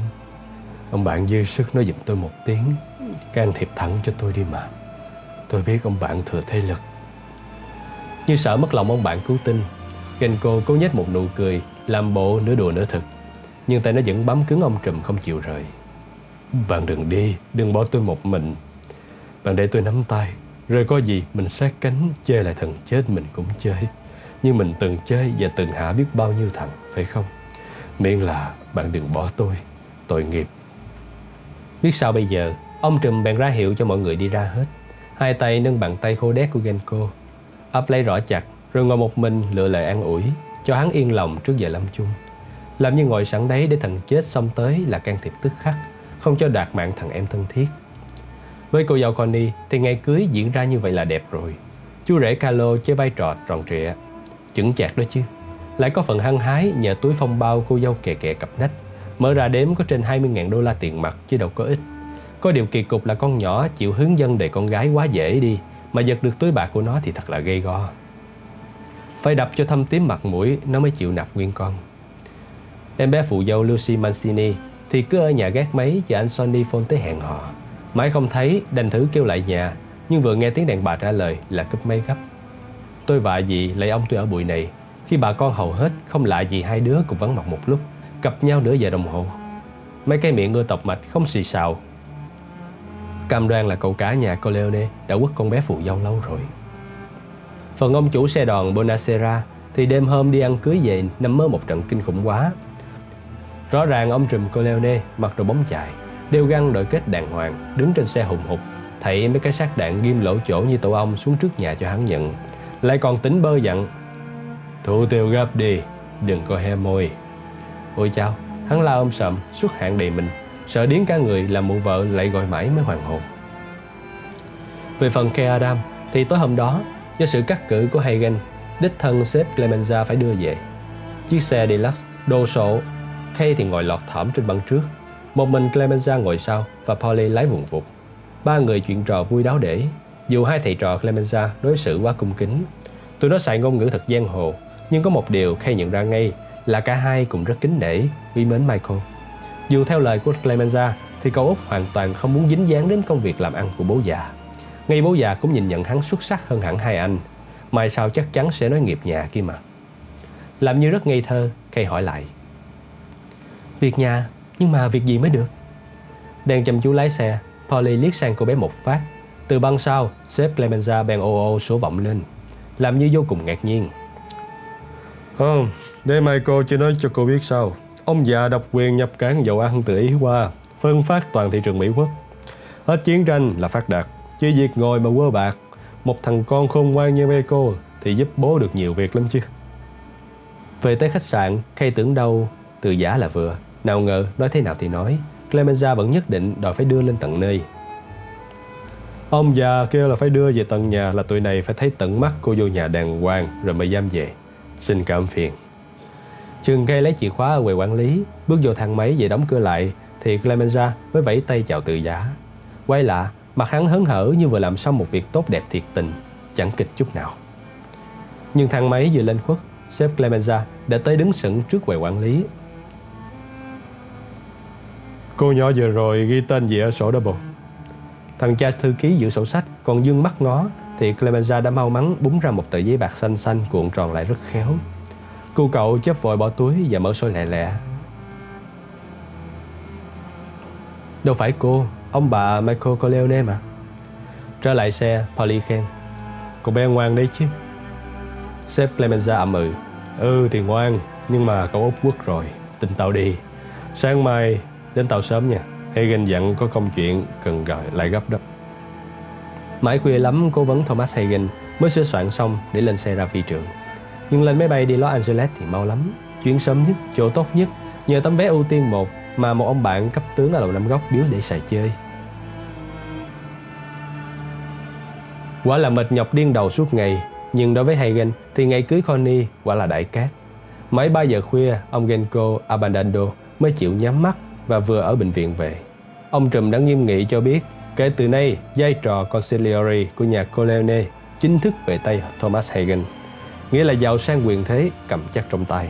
Ông bạn dư sức nói giùm tôi một tiếng. Can thiệp thẳng cho tôi đi mà. Tôi biết ông bạn thừa thế lực. Như sợ mất lòng ông bạn cứu tinh Genko cố nhếch một nụ cười Làm bộ nửa đùa nửa thực. Nhưng tay nó vẫn bám cứng ông trùm không chịu rời Bạn đừng đi Đừng bỏ tôi một mình Bạn để tôi nắm tay Rồi có gì mình sát cánh Chơi lại thần chết mình cũng chơi như mình từng chơi và từng hạ biết bao nhiêu thằng, phải không? Miễn là bạn đừng bỏ tôi, tội nghiệp. Biết sao bây giờ, ông Trùm bèn ra hiệu cho mọi người đi ra hết. Hai tay nâng bàn tay khô đét của Genko, ấp lấy rõ chặt, rồi ngồi một mình lựa lời an ủi, cho hắn yên lòng trước giờ lâm chung. Làm như ngồi sẵn đấy để thằng chết xong tới là can thiệp tức khắc, không cho đoạt mạng thằng em thân thiết. Với cô dâu Connie thì ngày cưới diễn ra như vậy là đẹp rồi. Chú rể Carlo chơi vai trò tròn trịa, chững chạc đó chứ. Lại có phần hăng hái nhờ túi phong bao cô dâu kè kè cặp nách. Mở ra đếm có trên 20.000 đô la tiền mặt chứ đâu có ít. Có điều kỳ cục là con nhỏ chịu hướng dân để con gái quá dễ đi Mà giật được túi bạc của nó thì thật là gây go. Phải đập cho thâm tím mặt mũi Nó mới chịu nạp nguyên con. Em bé phụ dâu Lucy Mancini Thì cứ ở nhà gác máy chờ anh Sonny phone tới hẹn họ. Mãi không thấy, đành thử kêu lại nhà, Nhưng vừa nghe tiếng đàn bà trả lời là cúp máy gấp. Tôi vạ gì lấy ông tôi ở bụi này. Khi bà con hầu hết không lạ gì hai đứa cùng vắng mặt một lúc, Cặp nhau nửa giờ đồng hồ. Mấy cái miệng ưa tọc mạch, không xì xào. Cam đoan là cậu cả nhà cô Leone đã quất con bé phụ dâu lâu rồi. Phần ông chủ xe đòn Bonacera Thì đêm hôm đi ăn cưới về nằm mơ một trận kinh khủng quá. Rõ ràng ông trùm Coleone mặc đồ bóng chạy, Đeo găng đội kết đàng hoàng Đứng trên xe hùng hục Thảy mấy cái xác đạn ghim lỗ chỗ như tổ ong xuống trước nhà cho hắn nhận. Lại còn tính bơ dặn Thủ tiêu gấp đi Đừng có he môi. Ôi chao Hắn la ôm sầm xuất hạn đầy mình Sợ điến cả người làm mụ vợ lại gọi mãi mới hoàn hồn. Về phần Kay Adam Thì tối hôm đó Do sự cắt cử của Hagen Đích thân sếp Clemenza phải đưa về. Chiếc xe deluxe đồ sộ Kay thì ngồi lọt thỏm trên băng trước Một mình Clemenza ngồi sau Và Polly lái vùng vụt Ba người chuyện trò vui đáo để Dù hai thầy trò Clemenza đối xử quá cung kính Tụi nó xài ngôn ngữ thật giang hồ Nhưng có một điều Kay nhận ra ngay Là cả hai cũng rất kính nể Quý mến Michael dù theo lời của Clemenza thì cậu Út hoàn toàn không muốn dính dáng đến công việc làm ăn của bố già. Ngay bố già cũng nhìn nhận hắn xuất sắc hơn hẳn hai anh. Mai sau chắc chắn sẽ nói nghiệp nhà kia mà. Làm như rất ngây thơ, Kay hỏi lại. Việc nhà, nhưng mà việc gì mới được? Đang chăm chú lái xe, Polly liếc sang cô bé một phát. Từ băng sau, sếp Clemenza bèn ô ô số vọng lên. Làm như vô cùng ngạc nhiên. Không, để cô chỉ nói cho cô biết sao. Ông già độc quyền nhập cảng dầu ăn từ Ý qua, phân phát toàn thị trường Mỹ Quốc. Hết chiến tranh là phát đạt, chỉ việc ngồi mà quơ bạc. Một thằng con khôn ngoan như Meco thì giúp bố được nhiều việc lắm chứ. Về tới khách sạn, Kay tưởng đâu từ giả là vừa. Nào ngờ, nói thế nào thì nói. Clemenza vẫn nhất định đòi phải đưa lên tận nơi. Ông già kêu là phải đưa về tận nhà là tụi này phải thấy tận mắt cô vô nhà đàng hoàng rồi mới dám về. Xin cảm phiền. Trường cây lấy chìa khóa ở quầy quản lý, bước vô thang máy về đóng cửa lại, thì Clemenza mới vẫy tay chào từ giả. Quay lạ, mặt hắn hớn hở như vừa làm xong một việc tốt đẹp thiệt tình, chẳng kịch chút nào. Nhưng thang máy vừa lên khuất, sếp Clemenza đã tới đứng sững trước quầy quản lý. Cô nhỏ vừa rồi ghi tên gì ở sổ đó bộ? Thằng cha thư ký giữ sổ sách còn dương mắt ngó thì Clemenza đã mau mắn búng ra một tờ giấy bạc xanh xanh cuộn tròn lại rất khéo. Cô cậu chấp vội bỏ túi và mở sôi lẹ lẹ. Đâu phải cô, ông bà Michael Corleone mà. Trở lại xe, Polly khen. Cô bé ngoan đấy chứ. Sếp Clemenza ậm ừ. Ừ thì ngoan, nhưng mà cậu út quất rồi Tin tao đi. Sáng mai đến tàu sớm nha. Hagen dặn có công chuyện cần gọi lại gấp đó. Mãi khuya lắm cố vấn Thomas Hagen mới sửa soạn xong để lên xe ra phi trường. Nhưng lên máy bay đi Los Angeles thì mau lắm. Chuyến sớm nhất, chỗ tốt nhất. Nhờ tấm vé ưu tiên một Mà một ông bạn cấp tướng ở lầu năm góc biếu để xài chơi. Quả là mệt nhọc điên đầu suốt ngày Nhưng đối với Hagen thì ngày cưới Connie quả là đại cát. Mấy 3 giờ khuya, ông Genko Abandando mới chịu nhắm mắt và vừa ở bệnh viện về. Ông Trùm đã nghiêm nghị cho biết, kể từ nay, vai trò conciliary của nhà Corleone chính thức về tay Thomas Hagen nghĩa là giàu sang quyền thế cầm chắc trong tay.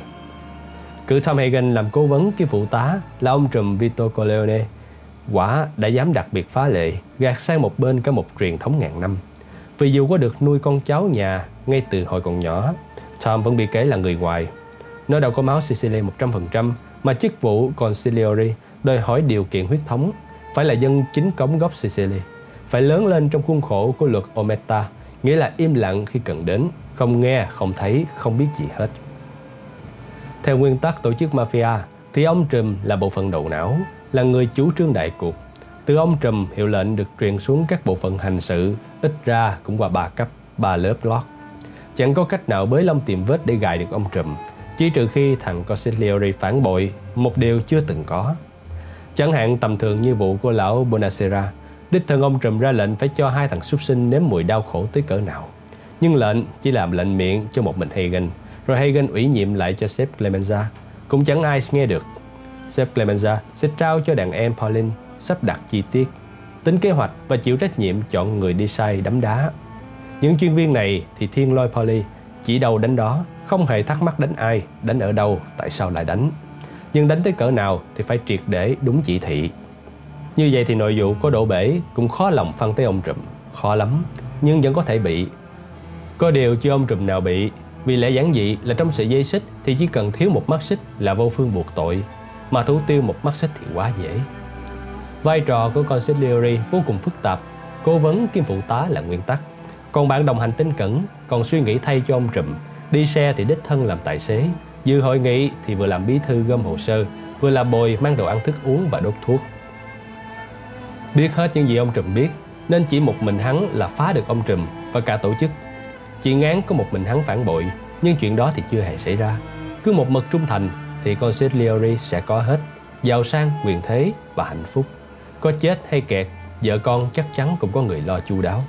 Cử Tom Hagen làm cố vấn cái phụ tá là ông trùm Vito Corleone. Quả đã dám đặc biệt phá lệ, gạt sang một bên cả một truyền thống ngàn năm. Vì dù có được nuôi con cháu nhà ngay từ hồi còn nhỏ, Tom vẫn bị kể là người ngoài. Nó đâu có máu Sicily 100%, mà chức vụ Conciliori đòi hỏi điều kiện huyết thống, phải là dân chính cống gốc Sicily, phải lớn lên trong khuôn khổ của luật Ometa, nghĩa là im lặng khi cần đến, không nghe, không thấy, không biết gì hết. Theo nguyên tắc tổ chức mafia, thì ông Trùm là bộ phận đầu não, là người chủ trương đại cuộc. Từ ông Trùm, hiệu lệnh được truyền xuống các bộ phận hành sự, ít ra cũng qua ba cấp, ba lớp lót. Chẳng có cách nào bới lông tìm vết để gài được ông Trùm, chỉ trừ khi thằng Consigliere phản bội, một điều chưa từng có. Chẳng hạn tầm thường như vụ của lão Bonacera, đích thân ông Trùm ra lệnh phải cho hai thằng súc sinh nếm mùi đau khổ tới cỡ nào. Nhưng lệnh chỉ làm lệnh miệng cho một mình Hagen, rồi Hagen ủy nhiệm lại cho sếp Clemenza. Cũng chẳng ai nghe được. Sếp Clemenza sẽ trao cho đàn em Pauline sắp đặt chi tiết. tính kế hoạch và chịu trách nhiệm chọn người đi sai đấm đá. Những chuyên viên này thì thiên lôi Polly chỉ đầu đánh đó, không hề thắc mắc đánh ai, đánh ở đâu, tại sao lại đánh. Nhưng đánh tới cỡ nào thì phải triệt để đúng chỉ thị. Như vậy thì nội vụ có đổ bể cũng khó lòng phân tới ông trùm, khó lắm, nhưng vẫn có thể bị. Có điều chưa ông trùm nào bị, vì lẽ giản dị là trong sợi dây xích thì chỉ cần thiếu một mắt xích là vô phương buộc tội, mà thủ tiêu một mắt xích thì quá dễ. Vai trò của consigliere vô cùng phức tạp, cố vấn kim phụ tá là nguyên tắc. Còn bạn đồng hành tinh cẩn còn suy nghĩ thay cho ông trùm, đi xe thì đích thân làm tài xế, dự hội nghị thì vừa làm bí thư gom hồ sơ, vừa làm bồi mang đồ ăn thức uống và đốt thuốc. Biết hết những gì ông trùm biết, nên chỉ một mình hắn là phá được ông trùm và cả tổ chức. Chỉ ngán có một mình hắn phản bội, nhưng chuyện đó thì chưa hề xảy ra. Cứ một mực trung thành thì consigliere sẽ có hết, giàu sang, quyền thế và hạnh phúc. Có chết hay kẹt, vợ con chắc chắn cũng có người lo chu đáo.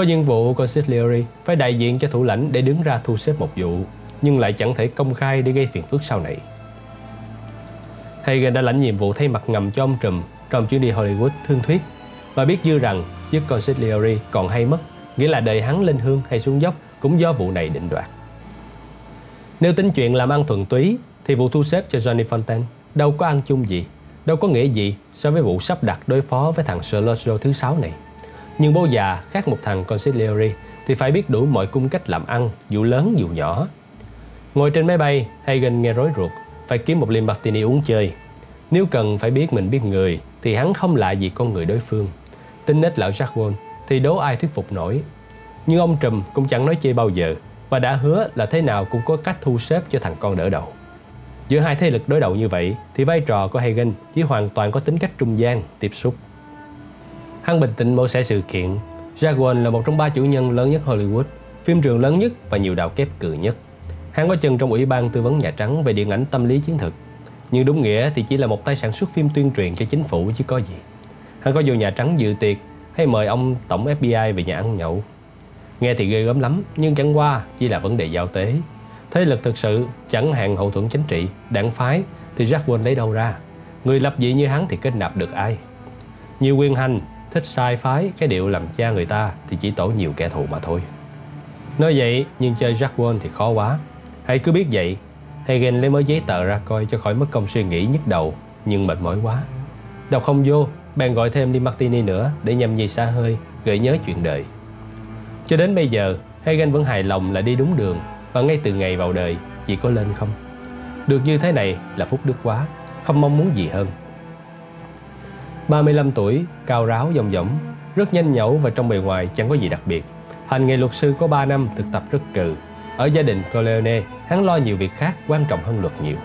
Có những vụ consigliere phải đại diện cho thủ lãnh để đứng ra thu xếp một vụ, nhưng lại chẳng thể công khai để gây phiền phức sau này. Hagen đã lãnh nhiệm vụ thay mặt ngầm cho ông Trùm trong chuyến đi Hollywood thương thuyết và biết dư rằng chiếc consigliere còn hay mất, nghĩa là đời hắn lên hương hay xuống dốc cũng do vụ này định đoạt. Nếu tính chuyện làm ăn thuần túy thì vụ thu xếp cho Johnny Fontaine đâu có ăn chung gì đâu có nghĩa gì so với vụ sắp đặt đối phó với thằng Sergio thứ sáu này. Nhưng bố già khác một thằng consigliere thì phải biết đủ mọi cung cách làm ăn, dù lớn dù nhỏ. Ngồi trên máy bay, Hagen nghe rối ruột, phải kiếm một ly martini uống chơi. Nếu cần phải biết mình biết người, thì hắn không lạ gì con người đối phương. Tính nết lão Jacques thì đố ai thuyết phục nổi. Nhưng ông Trùm cũng chẳng nói chê bao giờ, và đã hứa là thế nào cũng có cách thu xếp cho thằng con đỡ đầu. Giữa hai thế lực đối đầu như vậy thì vai trò của Hagen chỉ hoàn toàn có tính cách trung gian, tiếp xúc. Hắn bình tĩnh mổ xẻ sự kiện. Jaguar là một trong ba chủ nhân lớn nhất Hollywood, phim trường lớn nhất và nhiều đạo kép cừ nhất. Hắn có chân trong ủy ban tư vấn Nhà Trắng về điện ảnh tâm lý chiến thực. Nhưng đúng nghĩa thì chỉ là một tay sản xuất phim tuyên truyền cho chính phủ chứ có gì. Hắn có vô Nhà Trắng dự tiệc hay mời ông tổng FBI về nhà ăn nhậu. Nghe thì ghê gớm lắm, nhưng chẳng qua chỉ là vấn đề giao tế. Thế lực thực sự chẳng hạn hậu thuẫn chính trị, đảng phái thì Jack Wayne lấy đâu ra? Người lập dị như hắn thì kết nạp được ai? Nhiều quyền hành, thích sai phái, cái điệu làm cha người ta thì chỉ tổ nhiều kẻ thù mà thôi. Nói vậy nhưng chơi Jack Wall thì khó quá. Hãy cứ biết vậy. Hagen lấy mới giấy tờ ra coi cho khỏi mất công suy nghĩ nhức đầu, nhưng mệt mỏi quá. Đọc không vô, bèn gọi thêm đi Martini nữa để nhằm nhì xa hơi, gợi nhớ chuyện đời. Cho đến bây giờ, Hagen vẫn hài lòng là đi đúng đường và ngay từ ngày vào đời chỉ có lên không. Được như thế này là phúc đức quá, không mong muốn gì hơn. 35 tuổi, cao ráo dòng dỏng, rất nhanh nhẩu và trong bề ngoài chẳng có gì đặc biệt. Hành nghề luật sư có 3 năm thực tập rất cừ. Ở gia đình Corleone, hắn lo nhiều việc khác quan trọng hơn luật nhiều.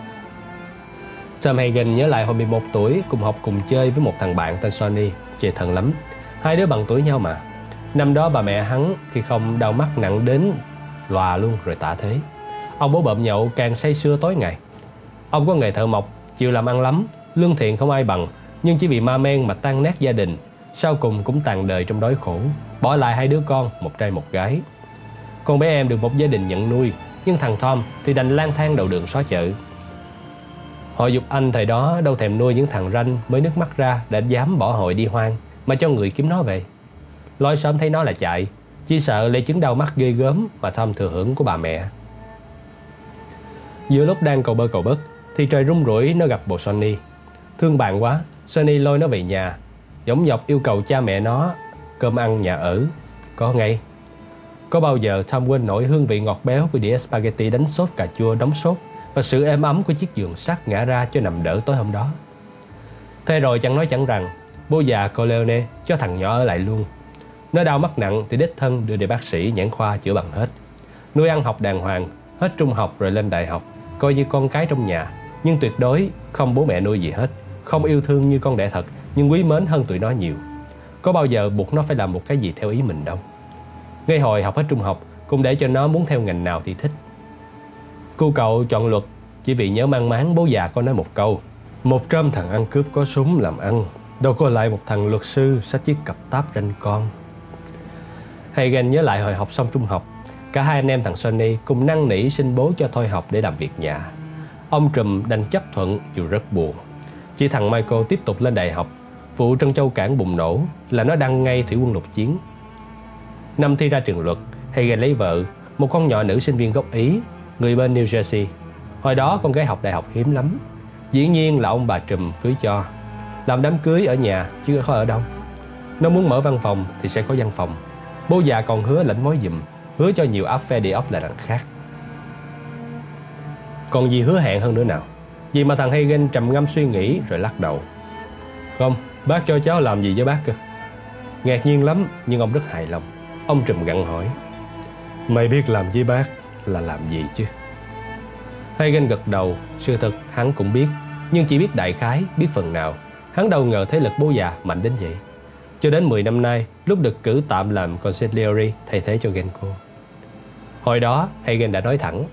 Sam Hagen nhớ lại hồi 11 tuổi cùng học cùng chơi với một thằng bạn tên Sonny, chê thân lắm. Hai đứa bằng tuổi nhau mà. Năm đó bà mẹ hắn khi không đau mắt nặng đến lòa luôn rồi tả thế. Ông bố bợm nhậu càng say sưa tối ngày. Ông có nghề thợ mộc, chịu làm ăn lắm, lương thiện không ai bằng, nhưng chỉ vì ma men mà tan nát gia đình, sau cùng cũng tàn đời trong đói khổ, bỏ lại hai đứa con, một trai một gái. Con bé em được một gia đình nhận nuôi, nhưng thằng Tom thì đành lang thang đầu đường xó chợ. Họ dục anh thời đó đâu thèm nuôi những thằng ranh mới nước mắt ra đã dám bỏ hội đi hoang mà cho người kiếm nó về. Lối sớm thấy nó là chạy, chỉ sợ lấy chứng đau mắt ghê gớm mà Tom thừa hưởng của bà mẹ. Giữa lúc đang cầu bơ cầu bất thì trời rung rủi nó gặp bộ Sonny. Thương bạn quá, Sunny lôi nó về nhà, giống dọc yêu cầu cha mẹ nó cơm ăn nhà ở. Có ngay. Có bao giờ Tom quên nổi hương vị ngọt béo của đĩa spaghetti đánh sốt cà chua đóng sốt và sự êm ấm của chiếc giường sắt ngã ra cho nằm đỡ tối hôm đó. Thế rồi chẳng nói chẳng rằng, bố già Colone cho thằng nhỏ ở lại luôn nó đau mắt nặng thì đích thân đưa đi bác sĩ nhãn khoa chữa bằng hết. Nuôi ăn học đàng hoàng, hết trung học rồi lên đại học, coi như con cái trong nhà, nhưng tuyệt đối không bố mẹ nuôi gì hết, không yêu thương như con đẻ thật, nhưng quý mến hơn tụi nó nhiều. Có bao giờ buộc nó phải làm một cái gì theo ý mình đâu. Ngay hồi học hết trung học, cũng để cho nó muốn theo ngành nào thì thích. Cô cậu chọn luật chỉ vì nhớ mang máng bố già có nói một câu Một trăm thằng ăn cướp có súng làm ăn Đâu có lại một thằng luật sư sách chiếc cặp táp ranh con Hagen nhớ lại hồi học xong trung học, cả hai anh em thằng Sonny cùng năn nỉ xin bố cho thôi học để làm việc nhà. Ông Trùm đành chấp thuận dù rất buồn. Chỉ thằng Michael tiếp tục lên đại học. vụ Trân Châu Cảng bùng nổ là nó đăng ngay thủy quân lục chiến. Năm thi ra trường luật, Hagen lấy vợ, một con nhỏ nữ sinh viên gốc Ý, người bên New Jersey. Hồi đó con gái học đại học hiếm lắm. Dĩ nhiên là ông bà Trùm cưới cho. Làm đám cưới ở nhà chứ không ở đâu. Nó muốn mở văn phòng thì sẽ có văn phòng. Bố già còn hứa lãnh mối dùm, hứa cho nhiều áp phe địa ốc là đằng khác. Còn gì hứa hẹn hơn nữa nào? Vì mà thằng Hagen trầm ngâm suy nghĩ rồi lắc đầu. Không, bác cho cháu làm gì với bác cơ? Ngạc nhiên lắm nhưng ông rất hài lòng. Ông trùm gặn hỏi. Mày biết làm với bác là làm gì chứ? Hagen gật đầu, sự thật hắn cũng biết, nhưng chỉ biết đại khái, biết phần nào. Hắn đâu ngờ thế lực bố già mạnh đến vậy. Cho đến 10 năm nay, lúc được cử tạm làm consigliere thay thế cho Genko. Hồi đó, Hagen đã nói thẳng.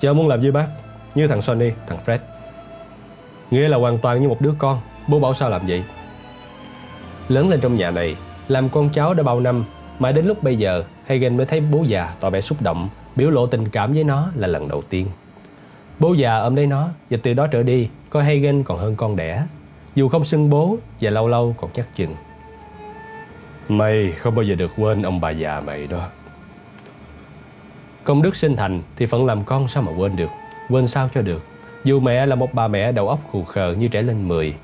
Cháu muốn làm với bác, như thằng Sonny, thằng Fred. Nghĩa là hoàn toàn như một đứa con, bố bảo sao làm vậy? Lớn lên trong nhà này, làm con cháu đã bao năm, mãi đến lúc bây giờ, Hagen mới thấy bố già tỏ vẻ xúc động, biểu lộ tình cảm với nó là lần đầu tiên. Bố già ôm lấy nó và từ đó trở đi, coi Hagen còn hơn con đẻ. Dù không xưng bố và lâu lâu còn chắc chừng. Mày không bao giờ được quên ông bà già mày đó. Công đức sinh thành thì phận làm con sao mà quên được Quên sao cho được. Dù mẹ là một bà mẹ đầu óc khù khờ như trẻ lên 10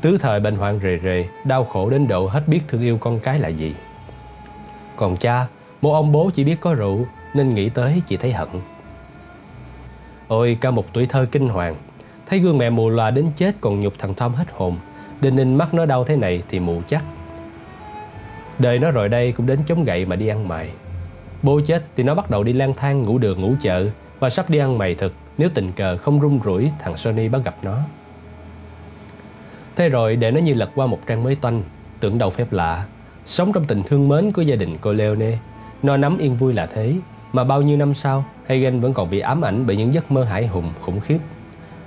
Tứ thời bệnh hoạn rề rề, Đau khổ đến độ hết biết thương yêu con cái là gì. Còn cha, Một ông bố chỉ biết có rượu, Nên nghĩ tới chỉ thấy hận. Ôi, cả một tuổi thơ kinh hoàng. Thấy gương mẹ mù lòa đến chết Còn nhục thằng Tom hết hồn. Đinh ninh mắt nó đau thế này thì mù chắc. Đời nó rồi đây cũng đến chống gậy mà đi ăn mày. Bố chết thì nó bắt đầu đi lang thang ngủ đường ngủ chợ và sắp đi ăn mày thực nếu tình cờ không rung rủi thằng Sony bắt gặp nó. Thế rồi để nó như lật qua một trang mới toanh, tưởng đầu phép lạ, sống trong tình thương mến của gia đình cô Leone, nó nắm yên vui là thế, mà bao nhiêu năm sau, Hagen vẫn còn bị ám ảnh bởi những giấc mơ hải hùng khủng khiếp.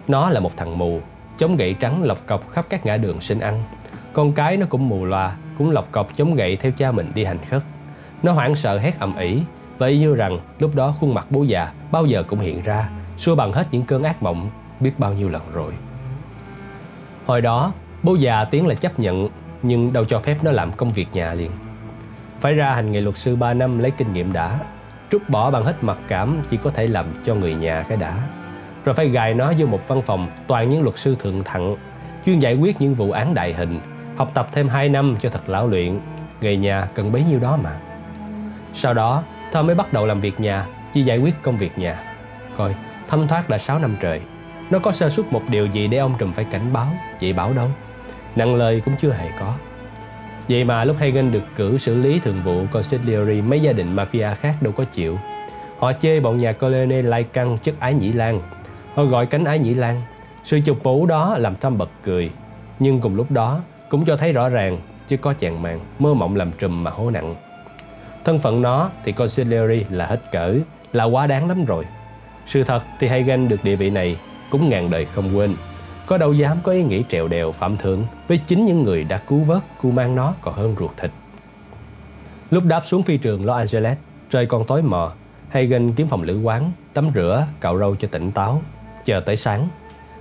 Nó là một thằng mù, chống gậy trắng lọc cọc khắp các ngã đường xin ăn. Con cái nó cũng mù loà, cũng lọc cọc chống gậy theo cha mình đi hành khất. Nó hoảng sợ hét ầm ĩ và y như rằng lúc đó khuôn mặt bố già bao giờ cũng hiện ra, xua bằng hết những cơn ác mộng biết bao nhiêu lần rồi. Hồi đó, bố già tiếng là chấp nhận nhưng đâu cho phép nó làm công việc nhà liền. Phải ra hành nghề luật sư 3 năm lấy kinh nghiệm đã, trút bỏ bằng hết mặc cảm chỉ có thể làm cho người nhà cái đã. Rồi phải gài nó vô một văn phòng toàn những luật sư thượng thặng, chuyên giải quyết những vụ án đại hình, học tập thêm 2 năm cho thật lão luyện, nghề nhà cần bấy nhiêu đó mà. Sau đó, Thơ mới bắt đầu làm việc nhà, chỉ giải quyết công việc nhà. Coi, thâm thoát đã 6 năm trời. Nó có sơ suất một điều gì để ông Trùm phải cảnh báo, chị bảo đâu. Nặng lời cũng chưa hề có. Vậy mà lúc Hagen được cử xử lý thường vụ consigliere mấy gia đình mafia khác đâu có chịu. Họ chê bọn nhà Colonel lai căng chất ái nhĩ lan. Họ gọi cánh ái nhĩ lan. Sự chụp mũ đó làm Thâm bật cười. Nhưng cùng lúc đó cũng cho thấy rõ ràng chứ có chàng màng mơ mộng làm trùm mà hố nặng. Thân phận nó thì consigliere là hết cỡ, là quá đáng lắm rồi. Sự thật thì Hagen được địa vị này cũng ngàn đời không quên. Có đâu dám có ý nghĩ trèo đèo phạm thượng với chính những người đã cứu vớt, cứu mang nó còn hơn ruột thịt. Lúc đáp xuống phi trường Los Angeles, trời còn tối mờ, Hagen kiếm phòng lữ quán, tắm rửa, cạo râu cho tỉnh táo, chờ tới sáng.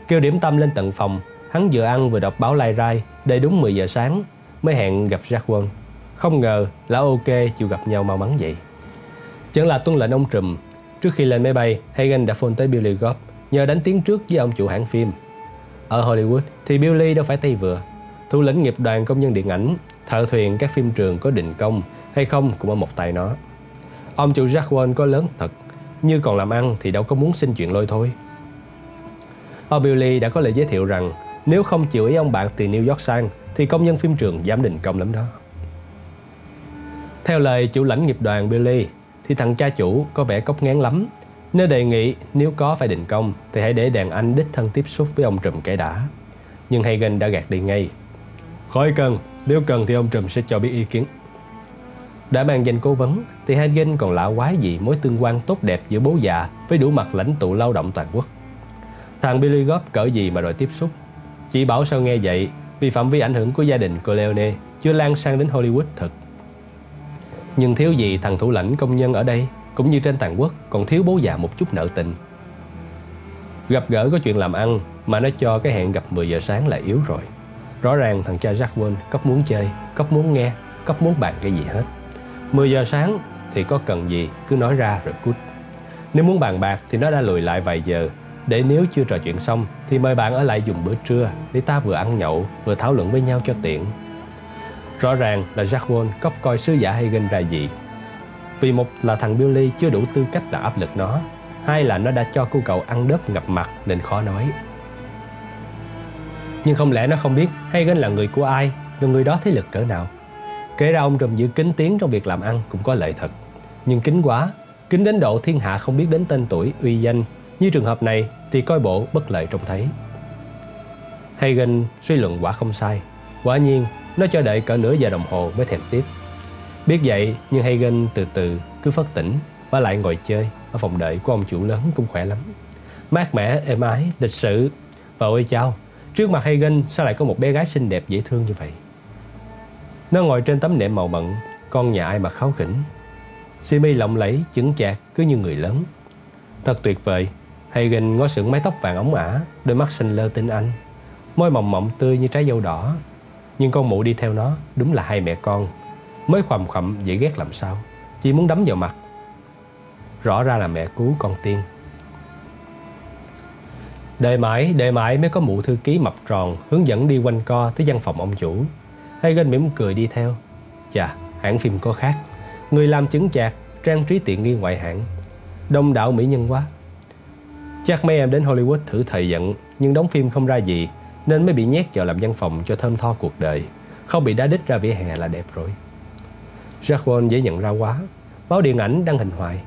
Kêu điểm tâm lên tận phòng, hắn vừa ăn vừa đọc báo lai rai, đây đúng 10 giờ sáng mới hẹn gặp Jack Wong. Không ngờ là ok chịu gặp nhau mau mắn vậy. Chẳng là tuân lệnh ông Trùm, trước khi lên máy bay, Hagen đã phone tới Billy Goff nhờ đánh tiếng trước với ông chủ hãng phim. Ở Hollywood thì Billy đâu phải tay vừa. Thủ lĩnh nghiệp đoàn công nhân điện ảnh, thợ thuyền các phim trường có định công hay không cũng ở một tay nó. Ông chủ Jack Wall có lớn thật, như còn làm ăn thì đâu có muốn xin chuyện lôi thôi. Ông Billy đã có lời giới thiệu rằng nếu không chịu ý ông bạn từ New York sang thì công nhân phim trường dám đình công lắm đó. Theo lời chủ lãnh nghiệp đoàn Billy thì thằng cha chủ có vẻ cốc ngán lắm. Nếu đề nghị nếu có phải định công thì hãy để đàn anh đích thân tiếp xúc với ông trùm kẻ đã. Nhưng Hagen đã gạt đi ngay. Khỏi cần, nếu cần thì ông trùm sẽ cho biết ý kiến. Đã mang danh cố vấn thì Hagen còn lạ quái gì mối tương quan tốt đẹp giữa bố già với đủ mặt lãnh tụ lao động toàn quốc. Thằng Billy góp cỡ gì mà đòi tiếp xúc. Chỉ bảo sao nghe vậy vì phạm vi ảnh hưởng của gia đình Corleone chưa lan sang đến Hollywood thật. Nhưng thiếu gì thằng thủ lãnh công nhân ở đây? Cũng như trên toàn quốc Còn thiếu bố già một chút nợ tình. Gặp gỡ có chuyện làm ăn Mà nó cho cái hẹn gặp 10 giờ sáng là yếu rồi. Rõ ràng thằng cha Jack Wayne cấp muốn chơi, cấp muốn nghe, cấp muốn bàn cái gì hết. 10 giờ sáng thì có cần gì cứ nói ra rồi cút. Nếu muốn bàn bạc thì nó đã lùi lại vài giờ. Để nếu chưa trò chuyện xong thì mời bạn ở lại dùng bữa trưa Để ta vừa ăn nhậu vừa thảo luận với nhau cho tiện. Rõ ràng là Jack Wall cóc coi sứ giả Hagen ra gì. Vì một là thằng Billy chưa đủ tư cách là áp lực nó Hai là nó đã cho cô cậu ăn đớp ngập mặt nên khó nói. Nhưng không lẽ nó không biết Hagen là người của ai Và người đó thế lực cỡ nào? Kể ra ông trùm giữ kính tiếng trong việc làm ăn cũng có lợi thật. Nhưng kính quá Kính đến độ thiên hạ không biết đến tên tuổi, uy danh. Như trường hợp này thì coi bộ bất lợi trông thấy. Hagen suy luận quả không sai. Quả nhiên nó cho đợi cỡ nửa giờ đồng hồ mới thèm tiếp. Biết vậy nhưng Hagen từ từ cứ phất tỉnh Và lại ngồi chơi ở phòng đợi của ông chủ lớn cũng khỏe lắm. Mát mẻ, êm ái, lịch sự. Và ôi chao Trước mặt Hagen sao lại có một bé gái xinh đẹp dễ thương như vậy? Nó ngồi trên tấm nệm màu mận Con nhà ai mà kháo khỉnh. Simi lộng lẫy, chững chạc cứ như người lớn. Thật tuyệt vời Hagen ngó sững mái tóc vàng ống ả Đôi mắt xinh lơ tinh anh. Môi mỏng mọng tươi như trái dâu đỏ nhưng con mụ đi theo nó Đúng là hai mẹ con. Mới khoằm khoằm dễ ghét làm sao Chỉ muốn đấm vào mặt. Rõ ra là mẹ cứu con tiên. Đợi mãi, đợi mãi mới có mụ thư ký mập tròn Hướng dẫn đi quanh co tới văn phòng ông chủ. Hay gân mỉm cười đi theo. Chà, hãng phim có khác. Người làm chứng chạc, trang trí tiện nghi ngoại hãng Đông đảo mỹ nhân quá. Chắc mấy em đến Hollywood thử thời giận Nhưng đóng phim không ra gì nên mới bị nhét vào làm văn phòng cho thơm tho cuộc đời. Không bị đá đít ra vỉa hè là đẹp rồi. Jacqueline dễ nhận ra quá. Báo điện ảnh đăng hình hoài.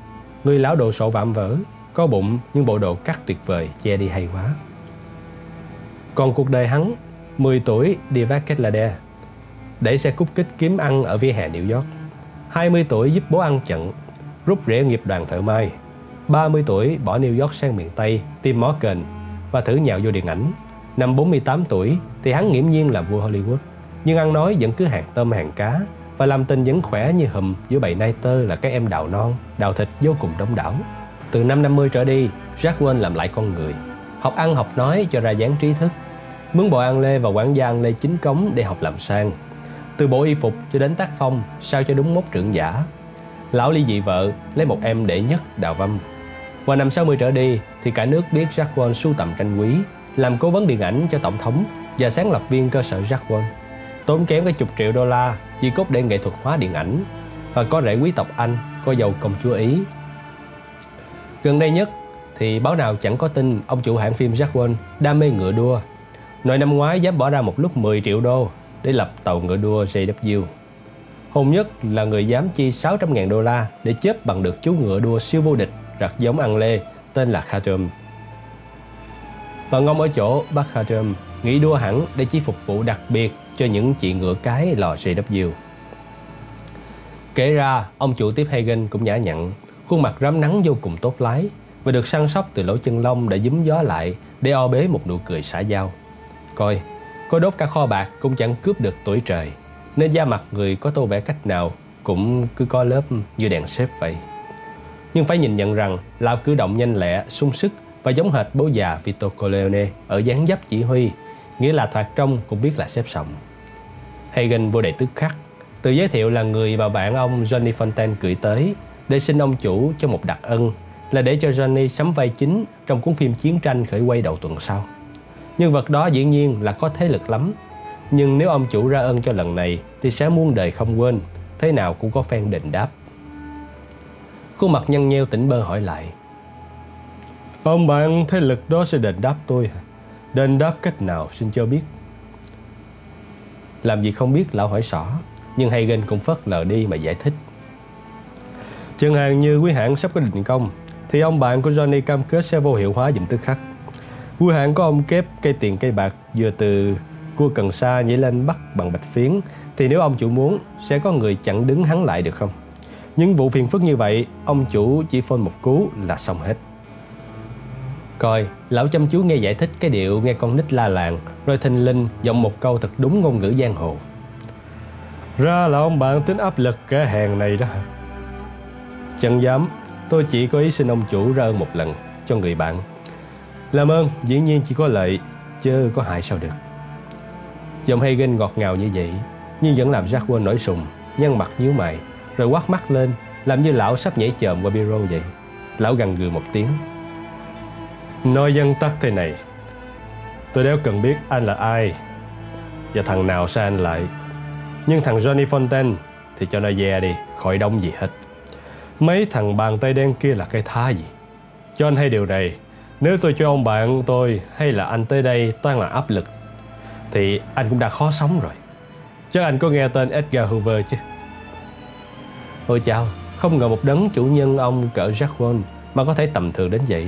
Người lão đồ sộ vạm vỡ, Có bụng nhưng bộ đồ cắt tuyệt vời, Che đi hay quá. Còn cuộc đời hắn 10 tuổi đi vác kết là đe. Đẩy xe cút kích kiếm ăn ở vỉa hè New York. 20 tuổi giúp bố ăn chận Rút rễ nghiệp đoàn thợ mai 30 tuổi bỏ New York sang miền Tây, Tìm mó kền Và thử nhào vô điện ảnh. Năm 48 tuổi thì hắn nghiễm nhiên là vua Hollywood. Nhưng ăn nói vẫn cứ hàng tôm hàng cá Và làm tình vẫn khỏe như hùm giữa bầy nai tơ là các em đào non, Đào thịt vô cùng đông đảo. Từ năm 50 trở đi, Jack Wayne làm lại con người. Học ăn học nói cho ra dáng trí thức. Mướn bộ ăn lê và quản gia ăn lê chính cống để học làm sang. Từ bộ y phục cho đến tác phong, Sao cho đúng mốc trưởng giả. Lão ly dị vợ lấy một em đệ nhất đào vâm. Qua năm 60 trở đi thì cả nước biết Jack Wayne sưu tầm tranh quý làm cố vấn điện ảnh cho tổng thống và sáng lập viên cơ sở Jack Wall. Tốn kém cả chục triệu đô la chỉ cốt để nghệ thuật hóa điện ảnh và có rễ quý tộc Anh, có giàu công chúa Ý. Gần đây nhất thì báo nào chẳng có tin ông chủ hãng phim Jack Wall đam mê ngựa đua. Nội năm ngoái dám bỏ ra một lúc 10 triệu đô để lập tàu ngựa đua JW. Hồn nhất là người dám chi 600.000 đô la để chớp bằng được chú ngựa đua siêu vô địch rặt giống ăn lê tên là Khatum và ngon ở chỗ bác Khatam nghĩ đua hẳn để chỉ phục vụ đặc biệt cho những chị ngựa cái lò CW. Kể ra, ông chủ tiếp Hagen cũng nhã nhặn, khuôn mặt rám nắng vô cùng tốt lái và được săn sóc từ lỗ chân lông đã dúm gió lại để o bế một nụ cười xả dao. Coi, có đốt cả kho bạc cũng chẳng cướp được tuổi trời, nên da mặt người có tô vẽ cách nào cũng cứ có lớp như đèn xếp vậy. Nhưng phải nhìn nhận rằng lão cử động nhanh lẹ, sung sức và giống hệt bố già Vito Corleone ở dáng dấp chỉ huy, nghĩa là thoạt trông cũng biết là xếp sòng. Hagen vô đề tức khắc, tự giới thiệu là người mà bạn ông Johnny Fontaine gửi tới để xin ông chủ cho một đặc ân là để cho Johnny sắm vai chính trong cuốn phim chiến tranh khởi quay đầu tuần sau. Nhân vật đó dĩ nhiên là có thế lực lắm, nhưng nếu ông chủ ra ơn cho lần này thì sẽ muôn đời không quên, thế nào cũng có phen đền đáp. Khuôn mặt nhăn nheo tỉnh bơ hỏi lại Ông bạn thế lực đó sẽ đền đáp tôi Đền đáp cách nào xin cho biết. Làm gì không biết lão hỏi rõ, Nhưng Hagen cũng phớt lờ đi mà giải thích. Chẳng hạn như quý hãng sắp có định công Thì ông bạn của Johnny cam kết sẽ vô hiệu hóa dùm tức khắc. Quý hãng có ông kép cây tiền cây bạc Vừa từ cua cần sa nhảy lên bắt bằng bạch phiến Thì nếu ông chủ muốn Sẽ có người chặn đứng hắn lại được không? Những vụ phiền phức như vậy Ông chủ chỉ phone một cú là xong hết. Coi, lão chăm chú nghe giải thích cái điệu nghe con nít la làng Rồi thình linh giọng một câu thật đúng ngôn ngữ giang hồ. Ra là ông bạn tính áp lực kẻ hèn này đó Chẳng dám, tôi chỉ có ý xin ông chủ ra ơn một lần cho người bạn. Làm ơn, dĩ nhiên chỉ có lợi, chứ có hại sao được. Giọng Hagen ngọt ngào như vậy Nhưng vẫn làm Jack nổi sùng Nhăn mặt nhíu mày Rồi quát mắt lên Làm như lão sắp nhảy chồm qua biro vậy. Lão gằn gừ một tiếng Nói dân tắc thế này. Tôi đéo cần biết anh là ai Và thằng nào sai anh lại. Nhưng thằng Johnny Fontaine Thì cho nó dè đi, Khỏi đông gì hết. Mấy thằng bàn tay đen kia là cái thá gì? Cho anh hay điều này, Nếu tôi cho ông bạn tôi Hay là anh tới đây toàn là áp lực, Thì anh cũng đã khó sống rồi. Chắc anh có nghe tên Edgar Hoover chứ? Ôi chào, Không ngờ một đấng chủ nhân ông cỡ Jack Wall Mà có thể tầm thường đến vậy.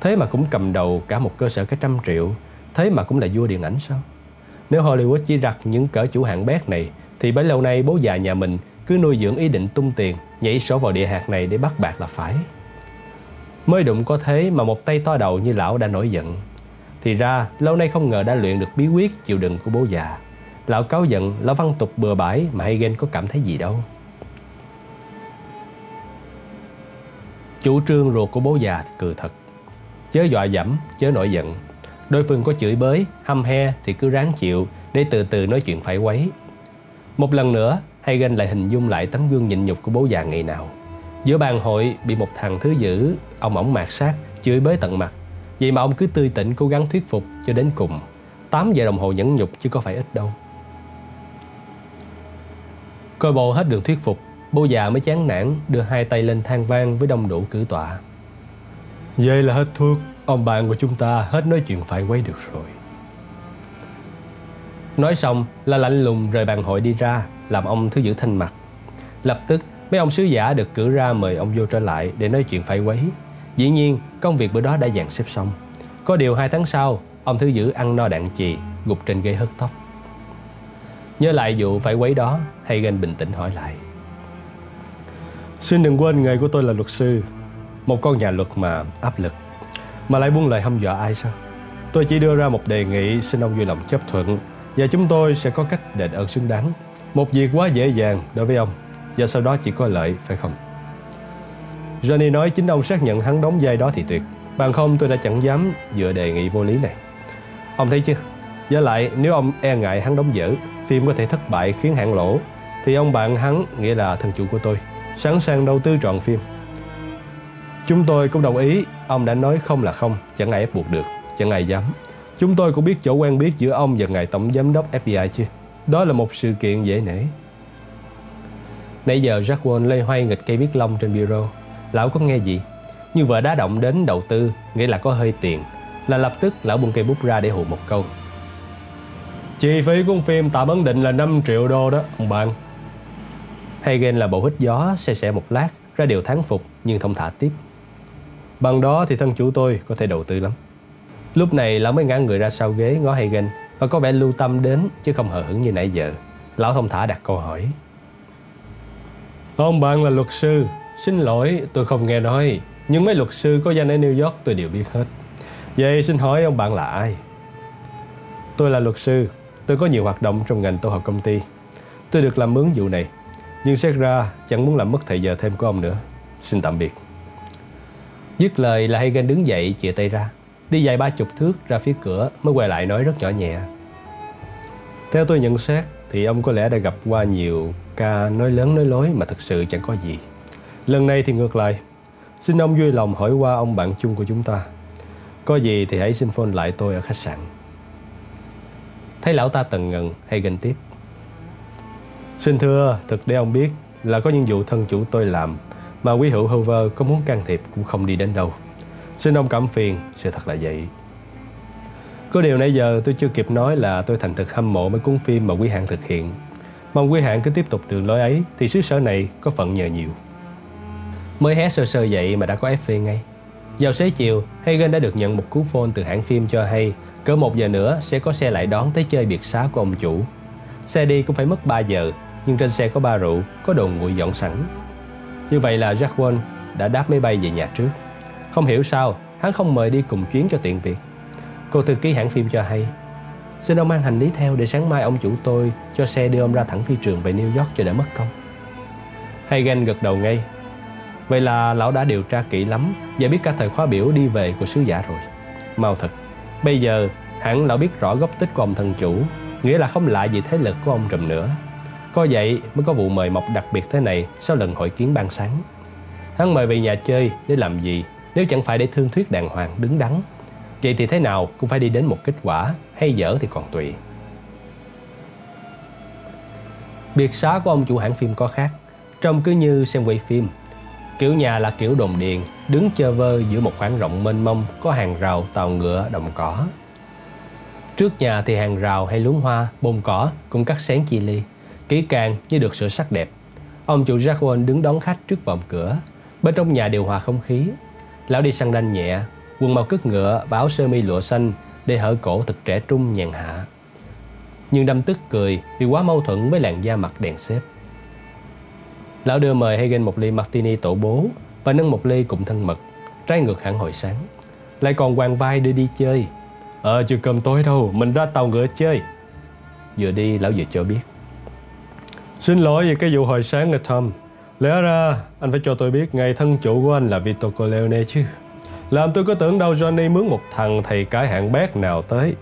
Thế mà cũng cầm đầu cả một cơ sở cái trăm triệu Thế mà cũng là vua điện ảnh sao? Nếu Hollywood chỉ đặt những cỡ chủ hạng bét này Thì bấy lâu nay bố già nhà mình Cứ nuôi dưỡng ý định tung tiền Nhảy sổ vào địa hạt này để bắt bạc là phải. Mới đụng có thế mà một tay to đầu như lão đã nổi giận. Thì ra lâu nay không ngờ đã luyện được bí quyết chịu đựng của bố già. Lão cáo giận, lão văn tục bừa bãi mà Hagen có cảm thấy gì đâu. Chủ trương ruột của bố già cười thật. Chớ dọa dẫm, chớ nổi giận. Đối phương có chửi bới, hăm he thì cứ ráng chịu Để từ từ nói chuyện phải quấy. Một lần nữa, Hagen lại hình dung lại tấm gương nhịn nhục của bố già ngày nào. Giữa bàn hội bị một thằng thứ dữ Ông ổng mạt sát, chửi bới tận mặt. Vậy mà ông cứ tươi tỉnh cố gắng thuyết phục cho đến cùng. 8 giờ đồng hồ nhẫn nhục chứ có phải ít đâu. Coi bộ hết đường thuyết phục Bố già mới chán nản đưa hai tay lên than vang với đông đủ cử tọa. Vậy là hết thuốc. Ông bạn của chúng ta hết nói chuyện phải quấy được rồi. Nói xong là lạnh lùng rời bàn hội đi ra, Làm ông thứ giữ thanh mặt. Lập tức, mấy ông sứ giả được cử ra mời ông vô trở lại Để nói chuyện phải quấy. Dĩ nhiên, công việc bữa đó đã dàn xếp xong. Có điều hai tháng sau, Ông thứ giữ ăn no đạn chì, Gục trên ghế hớt tóc. Nhớ lại vụ phải quấy đó, Hagen bình tĩnh hỏi lại. Xin đừng quên, nghề của tôi là luật sư. Một con nhà luật mà áp lực. Mà lại buông lời hăm dọa ai sao? Tôi chỉ đưa ra một đề nghị Xin ông vui lòng chấp thuận. Và chúng tôi sẽ có cách đền ơn xứng đáng. Một việc quá dễ dàng đối với ông. Và sau đó chỉ có lợi, phải không? Johnny nói chính ông xác nhận hắn đóng vai đó thì tuyệt. Bằng không tôi đã chẳng dám dựa đề nghị vô lý này. Ông thấy chưa? Với lại, nếu ông e ngại hắn đóng dở, Phim có thể thất bại khiến hạng lỗ, Thì ông bạn hắn, nghĩa là thân chủ của tôi, Sẵn sàng đầu tư trọn phim. Chúng tôi cũng đồng ý. Ông đã nói không là không, Chẳng ai ép buộc được, Chẳng ai dám. Chúng tôi cũng biết chỗ quen biết giữa ông và ngài tổng giám đốc FBI chứ. Đó là một sự kiện dễ nể. Nãy giờ Jack Wall lây hoay nghịch cây viết lông trên bureau. Lão có nghe gì? Như vợ đá động đến đầu tư, Nghĩa là có hơi tiền, Là lập tức lão buông cây bút ra để hù một câu. Chi phí của phim tạm ấn định là 5 triệu đô đó, ông bạn. Hagen là bộ hít gió xe xe một lát, ra điều thắng phục, nhưng thông thả tiếp. Bằng đó thì thân chủ tôi có thể đầu tư lắm. Lúc này lão mới ngã người ra sau ghế ngó Hagen Và có vẻ lưu tâm đến chứ không hờ hững như nãy giờ. Lão thông thả đặt câu hỏi. Ông bạn là luật sư. Xin lỗi, tôi không nghe nói. Nhưng mấy luật sư có danh ở New York tôi đều biết hết. Vậy xin hỏi ông bạn là ai? Tôi là luật sư. Tôi có nhiều hoạt động trong ngành tổ hợp công ty. Tôi được làm mướn vụ này. Nhưng xét ra chẳng muốn làm mất thời giờ thêm của ông nữa. Xin tạm biệt. Dứt lời là Hagen đứng dậy chìa tay ra. Đi dài ba chục thước ra phía cửa Mới quay lại nói rất nhỏ nhẹ. Theo tôi nhận xét Thì ông có lẽ đã gặp qua nhiều ca nói lớn nói lối Mà thực sự chẳng có gì. Lần này thì ngược lại. Xin ông vui lòng hỏi qua ông bạn chung của chúng ta. Có gì thì hãy xin phone lại tôi ở khách sạn. Thấy lão ta tần ngần hay ganh tiếp. Xin thưa, thực để ông biết là có những vụ thân chủ tôi làm mà quý hữu Hoover có muốn can thiệp cũng không đi đến đâu. Xin ông cảm phiền, sự thật là vậy. Có điều nãy giờ tôi chưa kịp nói là tôi thành thực hâm mộ mấy cuốn phim mà quý hạng thực hiện. Mong quý hạng cứ tiếp tục đường lối ấy thì xứ sở này có phận nhờ nhiều. Mới hé sơ sơ vậy mà đã có FV ngay. Vào xế chiều, Hagen đã được nhận một cú phone từ hãng phim cho hay cỡ một giờ nữa sẽ có xe lại đón tới chơi biệt xá của ông chủ. Xe đi cũng phải mất 3 giờ, nhưng trên xe có ba rượu, có đồ nguội dọn sẵn. Như vậy là Jack Wall đã đáp máy bay về nhà trước. Không hiểu sao, hắn không mời đi cùng chuyến cho tiện việc. Cô thư ký hãng phim cho hay, xin ông mang hành lý theo để sáng mai ông chủ tôi cho xe đưa ông ra thẳng phi trường về New York cho đỡ mất công. Hagen gật đầu ngay. Vậy là lão đã điều tra kỹ lắm và biết cả thời khóa biểu đi về của sứ giả rồi. Mau thật, bây giờ hẳn lão biết rõ gốc tích của ông thần chủ nghĩa là không lại gì thế lực của ông trùm nữa. Có vậy mới có vụ mời mọc đặc biệt thế này sau lần hội kiến ban sáng. Hắn mời về nhà chơi để làm gì nếu chẳng phải để thương thuyết đàng hoàng đứng đắn. Vậy thì thế nào cũng phải đi đến một kết quả hay dở thì còn tùy. Biệt xá của ông chủ hãng phim có khác, trông cứ như xem quay phim. Kiểu nhà là kiểu đồn điền, đứng chơ vơ giữa một khoảng rộng mênh mông có hàng rào tàu ngựa đồng cỏ. Trước nhà thì hàng rào hay luống hoa, bồn cỏ cũng cắt sáng chi ly, kỹ càng như được sửa sắc đẹp. Ông chủ Jacqueline đứng đón khách trước vòng cửa, bên trong nhà điều hòa không khí. Lão đi săn đanh nhẹ, quần màu cứt ngựa và áo sơ mi lụa xanh để hở cổ thật trẻ trung nhàn hạ. Nhưng đâm tức cười vì quá mâu thuẫn với làn da mặt đèn xếp. Lão đưa mời Hagen một ly martini tổ bố và nâng một ly cùng thân mật, trái ngược hẳn hồi sáng. Lại còn quàng vai đưa đi chơi. Ờ, chưa cơm tối đâu, mình ra tàu ngựa chơi. Vừa đi, lão vừa cho biết. Xin lỗi vì cái vụ hồi sáng này Tom. Lẽ ra anh phải cho tôi biết ngày thân chủ của anh là Vito Corleone chứ. Làm tôi có tưởng đâu Johnny mướn một thằng thầy cái hạng bét nào tới.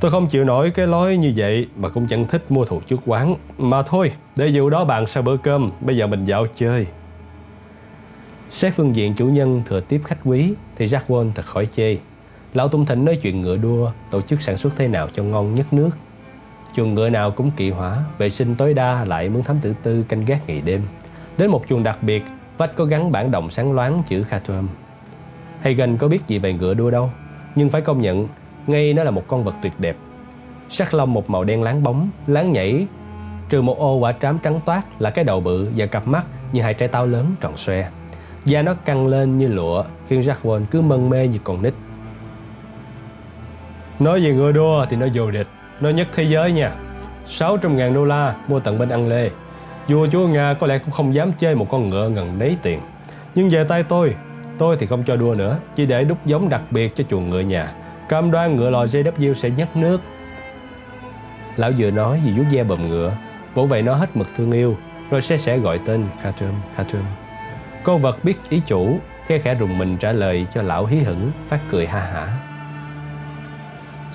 Tôi không chịu nổi cái lối như vậy mà cũng chẳng thích mua thuộc trước quán. Mà thôi, để vụ đó bạn sau bữa cơm, bây giờ mình dạo chơi. Xét phương diện chủ nhân thừa tiếp khách quý thì Jack Wall thật khỏi chê. Lão Tung Thịnh nói chuyện ngựa đua, tổ chức sản xuất thế nào cho ngon nhất nước. Chuồng ngựa nào cũng kỵ hỏa, vệ sinh tối đa lại muốn thám tử tư canh gác ngày đêm. Đến một chuồng đặc biệt, vách có gắn bản đồng sáng loáng chữ Khartoum. Hagen có biết gì về ngựa đua đâu, nhưng phải công nhận ngay nó là một con vật tuyệt đẹp. Sắc lông một màu đen láng bóng, láng nhảy, trừ một ô quả trám trắng toát là cái đầu bự và cặp mắt như hai trái táo lớn tròn xoe. Da nó căng lên như lụa, khiến Jacques cứ mân mê như con nít. Nói về ngựa đua thì nó vô địch, nó nhất thế giới nha. 600 ngàn đô la mua tận bên ăn lê. Vua chúa Nga có lẽ cũng không dám chơi một con ngựa ngần đấy tiền. Nhưng về tay tôi, tôi thì không cho đua nữa, chỉ để đúc giống đặc biệt cho chuồng ngựa nhà. Cam đoan ngựa lò JW sẽ nhấc nước. Lão vừa nói vì vuốt ve bầm ngựa, vỗ vậy nó hết mực thương yêu, rồi sẽ sẽ gọi tên Khatum, Khatum. Con vật biết ý chủ, khe khẽ rùng mình trả lời cho lão hí hửng, phát cười ha hả.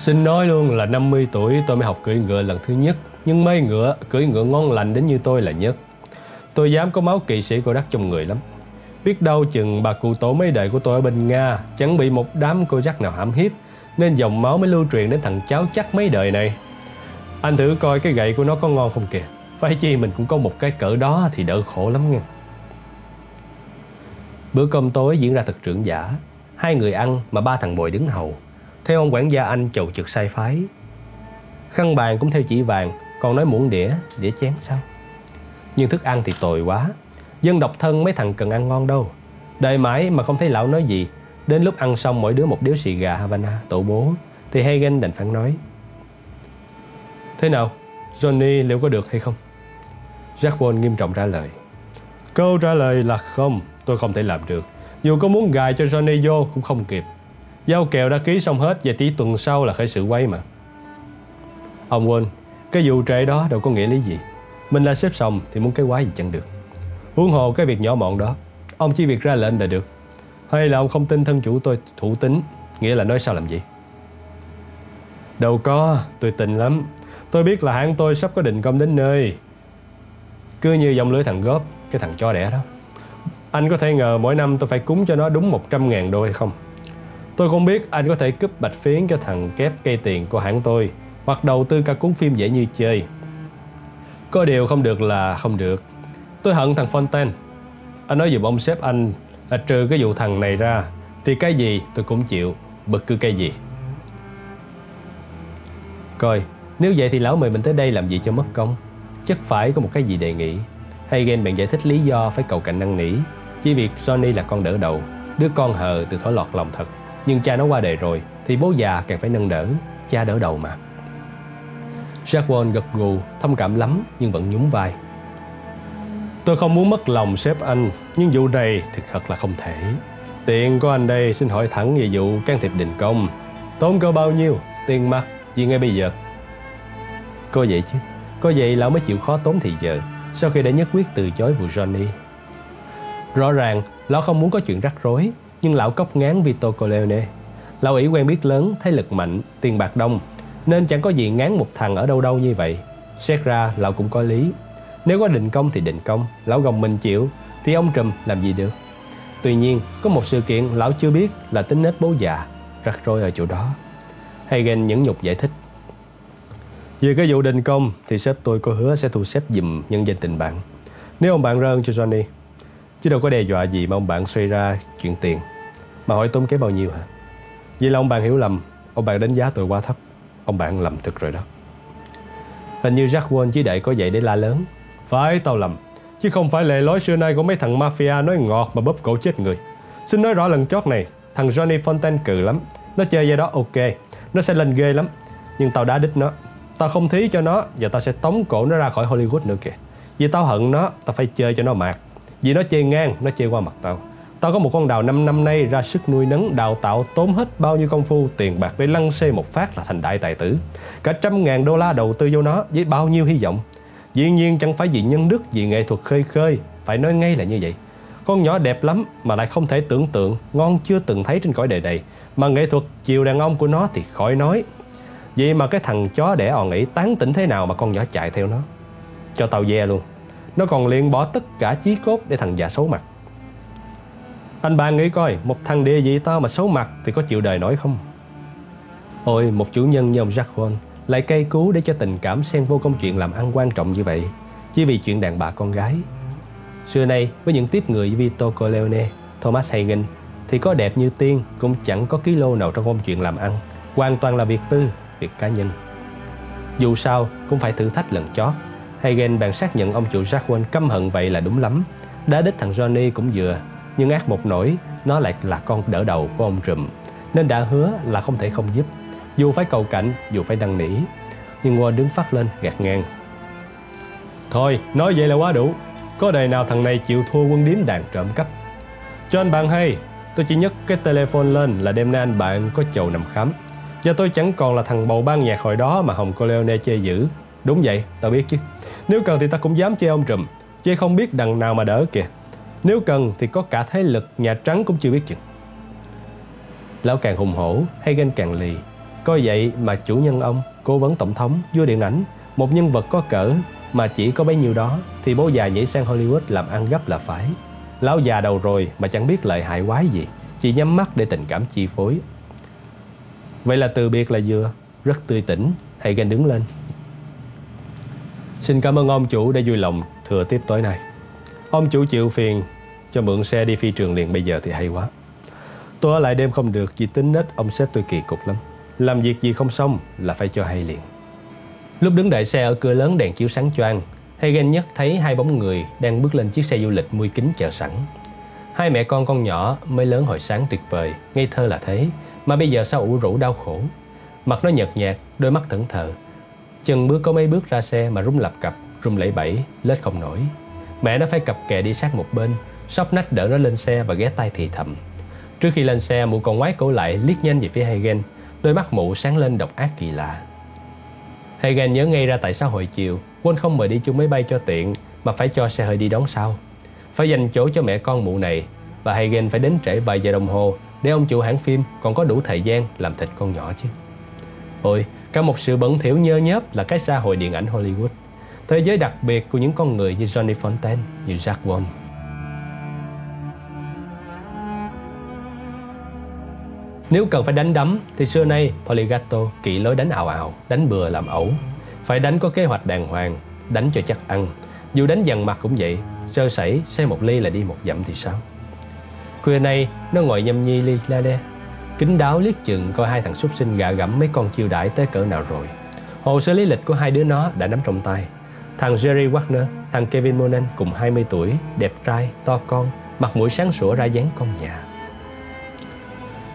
Xin nói luôn là 50 tuổi tôi mới học cưỡi ngựa lần thứ nhất, nhưng mấy ngựa, cưỡi ngựa ngon lành đến như tôi là nhất. Tôi dám có máu kỵ sĩ cô đắc trong người lắm. Biết đâu chừng bà cụ tổ mấy đời của tôi ở bên Nga chẳng bị một đám cô dắt nào hãm hiếp, nên dòng máu mới lưu truyền đến thằng cháu chắc mấy đời này. Anh thử coi cái gậy của nó có ngon không kìa. Phải chi mình cũng có một cái cỡ đó thì đỡ khổ lắm nha. Bữa cơm tối diễn ra thật trưởng giả. Hai người ăn mà ba thằng bồi đứng hầu. Theo ông quản gia anh chầu trực sai phái. Khăn bàn cũng theo chỉ vàng, còn nói muỗng đĩa, đĩa chén sao? Nhưng thức ăn thì tồi quá. Dân độc thân mấy thằng cần ăn ngon đâu. Đợi mãi mà không thấy lão nói gì. Đến lúc ăn xong mỗi đứa một điếu xì gà Havana tổ bố, thì Hagen đành phản nói. Thế nào? Johnny liệu có được hay không? Jack Wall nghiêm trọng trả lời. Câu trả lời là không, tôi không thể làm được. Dù có muốn gài cho Johnny vô cũng không kịp. Giao kèo đã ký xong hết và tí tuần sau là khởi sự quay mà. Ông quên, cái vụ trễ đó đâu có nghĩa lý gì. Mình là xếp xong thì muốn cái quái gì chẳng được. Huống hồ cái việc nhỏ mọn đó, ông chỉ việc ra lệnh là được. Hay là ông không tin thân chủ tôi thủ tính, nghĩa là nói sao làm gì? Đâu có, tôi tình lắm. Tôi biết là hãng tôi sắp có định công đến nơi. Cứ như dòng lưới thằng góp, cái thằng cho đẻ đó. Anh có thể ngờ mỗi năm tôi phải cúng cho nó đúng 100 ngàn đô hay không? Tôi không biết anh có thể cướp bạch phiến cho thằng kép cây tiền của hãng tôi hoặc đầu tư cả cuốn phim dễ như chơi. Có điều không được là không được. Tôi hận thằng Fontaine. Anh nói dùm ông sếp anh là trừ cái vụ thằng này ra thì cái gì tôi cũng chịu, bất cứ cái gì. Coi, nếu vậy thì lão mời mình tới đây làm gì cho mất công? Chắc phải có một cái gì đề nghị. Hay ghen bạn giải thích lý do phải cầu cạnh năn nỉ. Chỉ việc Johnny là con đỡ đầu, đứa con hờ từ thỏ lọt lòng thật. Nhưng cha nó qua đời rồi thì bố già càng phải nâng đỡ, cha đỡ đầu mà. Jacqueline gật gù, thông cảm lắm nhưng vẫn nhún vai. Tôi không muốn mất lòng sếp anh, nhưng vụ này thì thật là không thể. Tiền của anh đây xin hỏi thẳng về vụ can thiệp đình công. Tốn cơ bao nhiêu? Tiền mặt, gì ngay bây giờ? Có vậy chứ, có vậy lão mới chịu khó tốn thì giờ, sau khi đã nhất quyết từ chối vụ Johnny. Rõ ràng, lão không muốn có chuyện rắc rối, nhưng lão cốc ngán Vito Corleone. Lão ủy quen biết lớn, thế lực mạnh, tiền bạc đông, Nên chẳng có gì ngán một thằng ở đâu đâu như vậy. Xét ra lão cũng có lý. Nếu có định công thì định công Lão gồng mình chịu Thì ông trùm làm gì được? Tuy nhiên có một sự kiện lão chưa biết là tính nết bố già Rắc rối ở chỗ đó. Hagen nhẫn nhục giải thích. Về cái vụ đình công thì sếp tôi có hứa sẽ thu xếp dùm nhân danh tình bạn. Nếu ông bạn rơn cho Johnny Chứ đâu có đe dọa gì mà ông bạn xoay ra chuyện tiền. Mà hỏi tốn kém bao nhiêu hả? Vậy là ông bạn hiểu lầm. Ông bạn đánh giá tôi quá thấp. Ông bạn lầm thực rồi đó. Hình như Jack Wall chỉ đợi có vậy để la lớn. Phải tao lầm. Chứ không phải lệ lối xưa nay của mấy thằng mafia nói ngọt mà bóp cổ chết người. Xin nói rõ lần chót này, Thằng Johnny Fontaine cừ lắm. Nó chơi vậy đó ok. Nó sẽ lên ghê lắm. Nhưng tao đã đích nó. Tao không thí cho nó Và tao sẽ tống cổ nó ra khỏi Hollywood nữa kìa. Vì tao hận nó, Tao phải chơi cho nó mạt. Vì nó chơi ngang, Nó chơi qua mặt tao. Tao có một con đào 5 năm nay ra sức nuôi nấng, đào tạo, tốn hết bao nhiêu công phu, tiền bạc để lăn xê một phát là thành đại tài tử. Cả trăm ngàn đô la đầu tư vô nó với bao nhiêu hy vọng. Dĩ nhiên chẳng phải vì nhân đức, vì nghệ thuật khơi khơi, phải nói ngay là như vậy. Con nhỏ đẹp lắm mà lại không thể tưởng tượng, ngon chưa từng thấy trên cõi đời này. Mà nghệ thuật chiều đàn ông của nó thì khỏi nói. Vậy mà cái thằng chó đẻ ò nghĩ tán tỉnh thế nào mà con nhỏ chạy theo nó. Cho tao ve luôn. Nó còn liền bỏ tất cả chí cốt để thằng già xấu mặt. Anh bạn nghĩ coi, một thằng địa vị to mà xấu mặt thì có chịu đời nổi không? Ôi, một chủ nhân như ông Jacques lại cây cú để cho tình cảm xen vô công chuyện làm ăn quan trọng như vậy, chỉ vì chuyện đàn bà con gái. Xưa nay, với những tiếp người Vito Corleone, Thomas Hagen, thì có đẹp như tiên cũng chẳng có ký lô nào trong công chuyện làm ăn, hoàn toàn là việc tư, việc cá nhân. Dù sao, cũng phải thử thách lần chót. Hagen bàn xác nhận ông chủ Jacques căm hận vậy là đúng lắm. Đã đích thằng Johnny cũng vừa nhưng ác một nỗi, nó lại là con đỡ đầu của ông trùm. Nên đã hứa là không thể không giúp. Dù phải cầu cảnh, dù phải năn nỉ, nhưng ngô đứng phát lên gạt ngang. Thôi, nói vậy là quá đủ. Có đời nào thằng này chịu thua quân điếm đàn trộm cắp? Cho anh bạn hay, tôi chỉ nhấc cái telephone lên là đêm nay anh bạn có chầu nằm khám. Giờ tôi chẳng còn là thằng bầu ban nhạc hồi đó mà Hồng Corleone chê giữ đúng vậy, tao biết chứ. Nếu cần thì ta cũng dám chê ông trùm. Chê không biết đằng nào mà đỡ kìa nếu cần thì có cả thế lực Nhà Trắng cũng chưa biết chừng. Lão càng hùng hổ hay ganh càng lì. Coi vậy mà chủ nhân ông Cố vấn tổng thống, vua điện ảnh Một nhân vật có cỡ mà chỉ có bấy nhiêu đó Thì bố già nhảy sang Hollywood làm ăn gấp là phải. Lão già đầu rồi mà chẳng biết lợi hại quái gì Chỉ nhắm mắt để tình cảm chi phối. Vậy là từ biệt là vừa Rất tươi tỉnh Hay ganh đứng lên. Xin cảm ơn ông chủ đã vui lòng thừa tiếp tối nay. Ông chủ chịu phiền cho mượn xe đi phi trường liền bây giờ thì hay quá. Tôi ở lại đêm không được vì tính nết ông sếp tôi kỳ cục lắm. Làm việc gì không xong là phải cho hay liền. Lúc đứng đợi xe ở cửa lớn đèn chiếu sáng choang, Hagen nhất thấy hai bóng người đang bước lên chiếc xe du lịch mui kính chờ sẵn. Hai mẹ con con nhỏ mới lớn hồi sáng tuyệt vời, ngây thơ là thế, mà bây giờ sao ủ rũ đau khổ. Mặt nó nhợt nhạt, đôi mắt thẫn thờ. Chân bước có mấy bước ra xe mà rung lập cập, rung lẫy bẫy, lết không nổi. Mẹ nó phải cặp kè đi sát một bên Sóc nách đỡ nó lên xe và ghé tay thì thầm. Trước khi lên xe mụ còn ngoái cổ lại liếc nhanh về phía Hagen Đôi mắt mụ sáng lên độc ác kỳ lạ. Hagen nhớ ngay ra tại sao hồi chiều quên không mời đi chung máy bay cho tiện Mà phải cho xe hơi đi đón sau. Phải dành chỗ cho mẹ con mụ này Và Hagen phải đến trễ vài giờ đồng hồ Để ông chủ hãng phim còn có đủ thời gian làm thịt con nhỏ chứ. Ôi, cả một sự bẩn thỉu nhơ nhớp là cái xã hội điện ảnh Hollywood thế giới đặc biệt của những con người như Johnny Fontaine, như Jack Wong. Nếu cần phải đánh đấm thì xưa nay Poligato kỹ lối đánh ảo ảo, đánh bừa làm ẩu. Phải đánh có kế hoạch đàng hoàng, đánh cho chắc ăn. Dù đánh dằn mặt cũng vậy, sơ sẩy say một ly là đi một dặm thì sao? Khuya nay nó ngồi nhâm nhi ly la đe, kính đáo liếc chừng coi hai thằng súc sinh gạ gẫm mấy con chiêu đãi tới cỡ nào rồi. Hồ sơ lý lịch của hai đứa nó đã nắm trong tay Thằng Jerry Wagner, thằng Kevin Monan cùng 20 tuổi, đẹp trai, to con, mặt mũi sáng sủa ra dáng con nhà.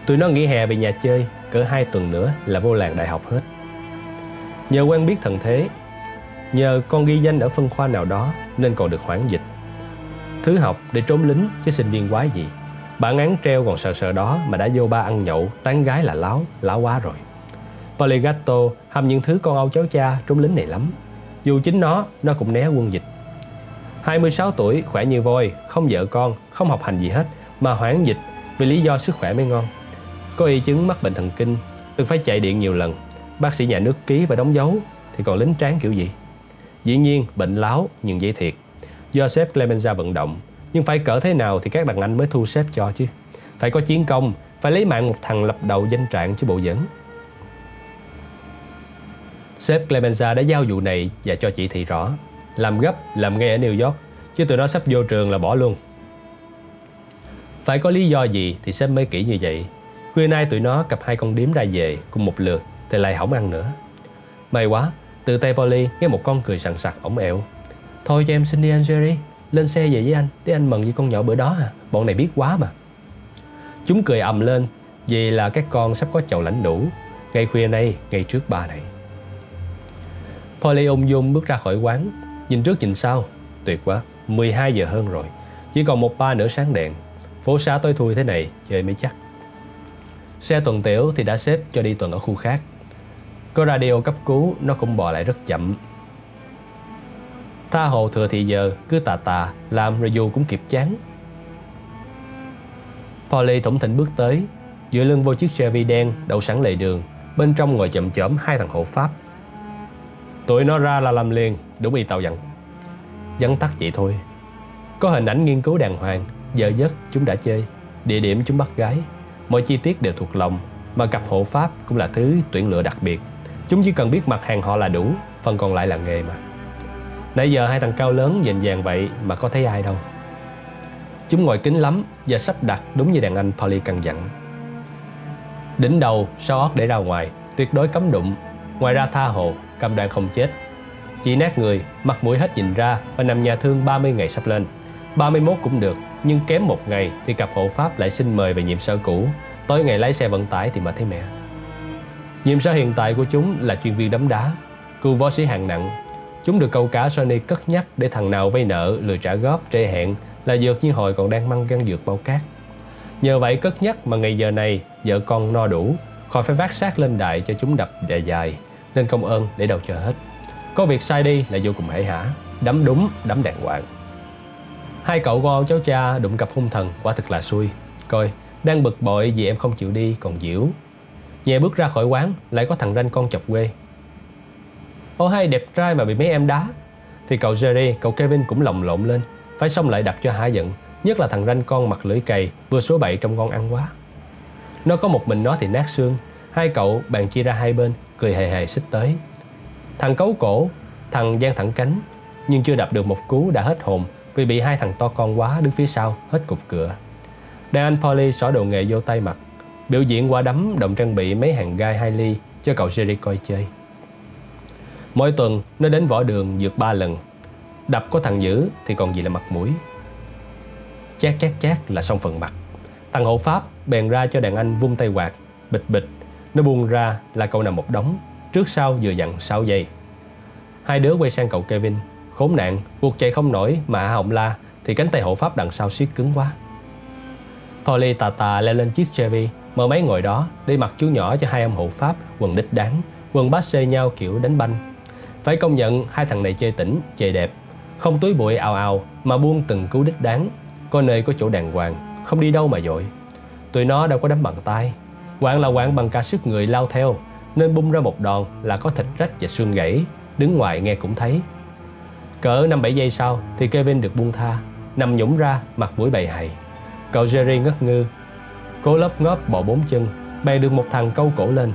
Tụi nó nghỉ hè về nhà chơi, cỡ hai tuần nữa là vô làng đại học hết. Nhờ quen biết thần thế, nhờ con ghi danh ở phân khoa nào đó nên còn được hoãn dịch. Thứ học để trốn lính chứ sinh viên quái gì. Bản án treo còn sợ sợ đó mà đã vô ba ăn nhậu, tán gái là láo, láo quá rồi. Poligato ham những thứ con âu cháu cha trốn lính này lắm dù chính nó, nó cũng né quân dịch. 26 tuổi, khỏe như voi, không vợ con, không học hành gì hết, mà hoãn dịch vì lý do sức khỏe mới ngon. Có y chứng mắc bệnh thần kinh, từng phải chạy điện nhiều lần. bác sĩ nhà nước ký và đóng dấu thì còn lính tráng kiểu gì? Dĩ nhiên bệnh láo nhưng dễ thiệt. Joseph Clemenza vận động, nhưng phải cỡ thế nào thì các đàn anh mới thu xếp cho chứ. Phải có chiến công, phải lấy mạng một thằng lập đầu danh trạng chứ bộ dẫn. Sếp Clemenza đã giao vụ này và cho chỉ thị rõ. Làm gấp, làm ngay ở New York, chứ tụi nó sắp vô trường là bỏ luôn. Phải có lý do gì thì sếp mới kỹ như vậy. Khuya nay tụi nó cặp hai con điếm ra về cùng một lượt thì lại hỏng ăn nữa. May quá, từ tay Polly nghe một con cười sằng sặc ổng ẹo. Thôi cho em xin đi anh Jerry, lên xe về với anh, để anh mừng với con nhỏ bữa đó à. Bọn này biết quá mà. Chúng cười ầm lên vì là các con sắp có chầu lãnh đủ Ngày khuya nay, ngay trước ba này Polly ung dung bước ra khỏi quán. Nhìn trước nhìn sau. Tuyệt quá, 12 giờ hơn rồi. Chỉ còn một ba nửa sáng đèn. Phố xá tối thui thế này, chơi mới chắc. Xe tuần tiểu thì đã xếp cho đi tuần ở khu khác. Có radio cấp cứu Nó cũng bò lại rất chậm. Tha hồ thừa thì giờ Cứ tà tà Làm rồi dù cũng kịp chán. Polly thủng thỉnh bước tới. Dựa lưng vô chiếc Chevy đen đậu sẵn lề đường. Bên trong ngồi chậm chậm hai thằng hộ pháp. Tụi nó ra là làm liền Đúng y tao dặn. Dắn tắt vậy thôi. Có hình ảnh nghiên cứu đàng hoàng Giờ giấc chúng đã chơi. Địa điểm chúng bắt gái. Mọi chi tiết đều thuộc lòng Mà cặp hộ pháp cũng là thứ tuyển lựa đặc biệt. Chúng chỉ cần biết mặt hàng họ là đủ Phần còn lại là nghề mà. Nãy giờ hai thằng cao lớn dành dàng vậy Mà có thấy ai đâu. Chúng ngồi kính lắm và sắp đặt đúng như đàn anh Polly căn dặn. Đỉnh đầu, sau ót để ra ngoài, tuyệt đối cấm đụng. Ngoài ra tha hồ, cầm đạn không chết. Chỉ nát người, mặt mũi hết nhìn ra và nằm nhà thương 30 ngày sắp lên. 31 cũng được, nhưng kém một ngày thì cặp hộ pháp lại xin mời về nhiệm sở cũ. Tối ngày lái xe vận tải thì mà thấy mẹ. Nhiệm sở hiện tại của chúng là chuyên viên đấm đá, cưu võ sĩ hạng nặng. Chúng được câu cá Sony cất nhắc để thằng nào vay nợ lừa trả góp trễ hẹn là dược như hồi còn đang măng gan dược bao cát. Nhờ vậy cất nhắc mà ngày giờ này vợ con no đủ, khỏi phải vác xác lên đại cho chúng đập dài dài, nên công ơn để đâu chờ hết. Có việc sai đi là vô cùng hể hả, đấm đúng, đấm đàng hoàng. Hai cậu con cháu cha đụng cặp hung thần quả thực là xui. Coi, đang bực bội vì em không chịu đi còn diễu. Nhẹ bước ra khỏi quán, lại có thằng ranh con chọc quê. Ô hay đẹp trai mà bị mấy em đá. Thì cậu Jerry, cậu Kevin cũng lồng lộn lên, phải xong lại đập cho hả giận Nhất là thằng ranh con mặt lưỡi cày Vừa số bậy trong con ăn quá Nó có một mình nó thì nát xương Hai cậu bàn chia ra hai bên Cười hề hề xích tới. Thằng cấu cổ, Thằng gian thẳng cánh, Nhưng chưa đập được một cú đã hết hồn Vì bị hai thằng to con quá đứng phía sau Hết cục cửa. Đàn anh Polly xỏ đồ nghề vô tay mặt, Biểu diễn qua đấm, đồng trang bị, mấy hàng gai hai ly Cho cậu Jerry coi chơi. Mỗi tuần, nó đến võ đường dược ba lần. Đập có thằng dữ thì còn gì là mặt mũi. Chát chát chát là xong phần mặt. Thằng hộ pháp bèn ra cho đàn anh vung tay quạt, Bịch bịch. Nó buông ra là cậu nằm một đống Trước sau vừa dặn 6 giây. Hai đứa quay sang cậu Kevin. Khốn nạn, buộc chạy không nổi mà họng la Thì cánh tay hộ pháp đằng sau siết cứng quá. Polly tà tà leo lên chiếc Chevy Mở máy ngồi đó để mặc chú nhỏ cho hai ông hộ pháp Quần đích đáng Quần bát xê nhau kiểu đánh banh. Phải công nhận hai thằng này chơi tỉnh, chơi đẹp. Không túi bụi ào ào mà buông từng cú đích đáng Có nơi có chỗ đàng hoàng Không đi đâu mà dội. Tụi nó đâu có đấm bằng tay. Quảng là quảng bằng cả sức người lao theo Nên bung ra một đòn là có thịt rách và xương gãy. Đứng ngoài nghe cũng thấy. Cỡ 5-7 giây sau thì Kevin được buông tha Nằm nhũng ra mặt mũi bầy hầy. Cậu Jerry ngất ngư. Cố lấp ngóp bò bốn chân bè được một thằng câu cổ lên.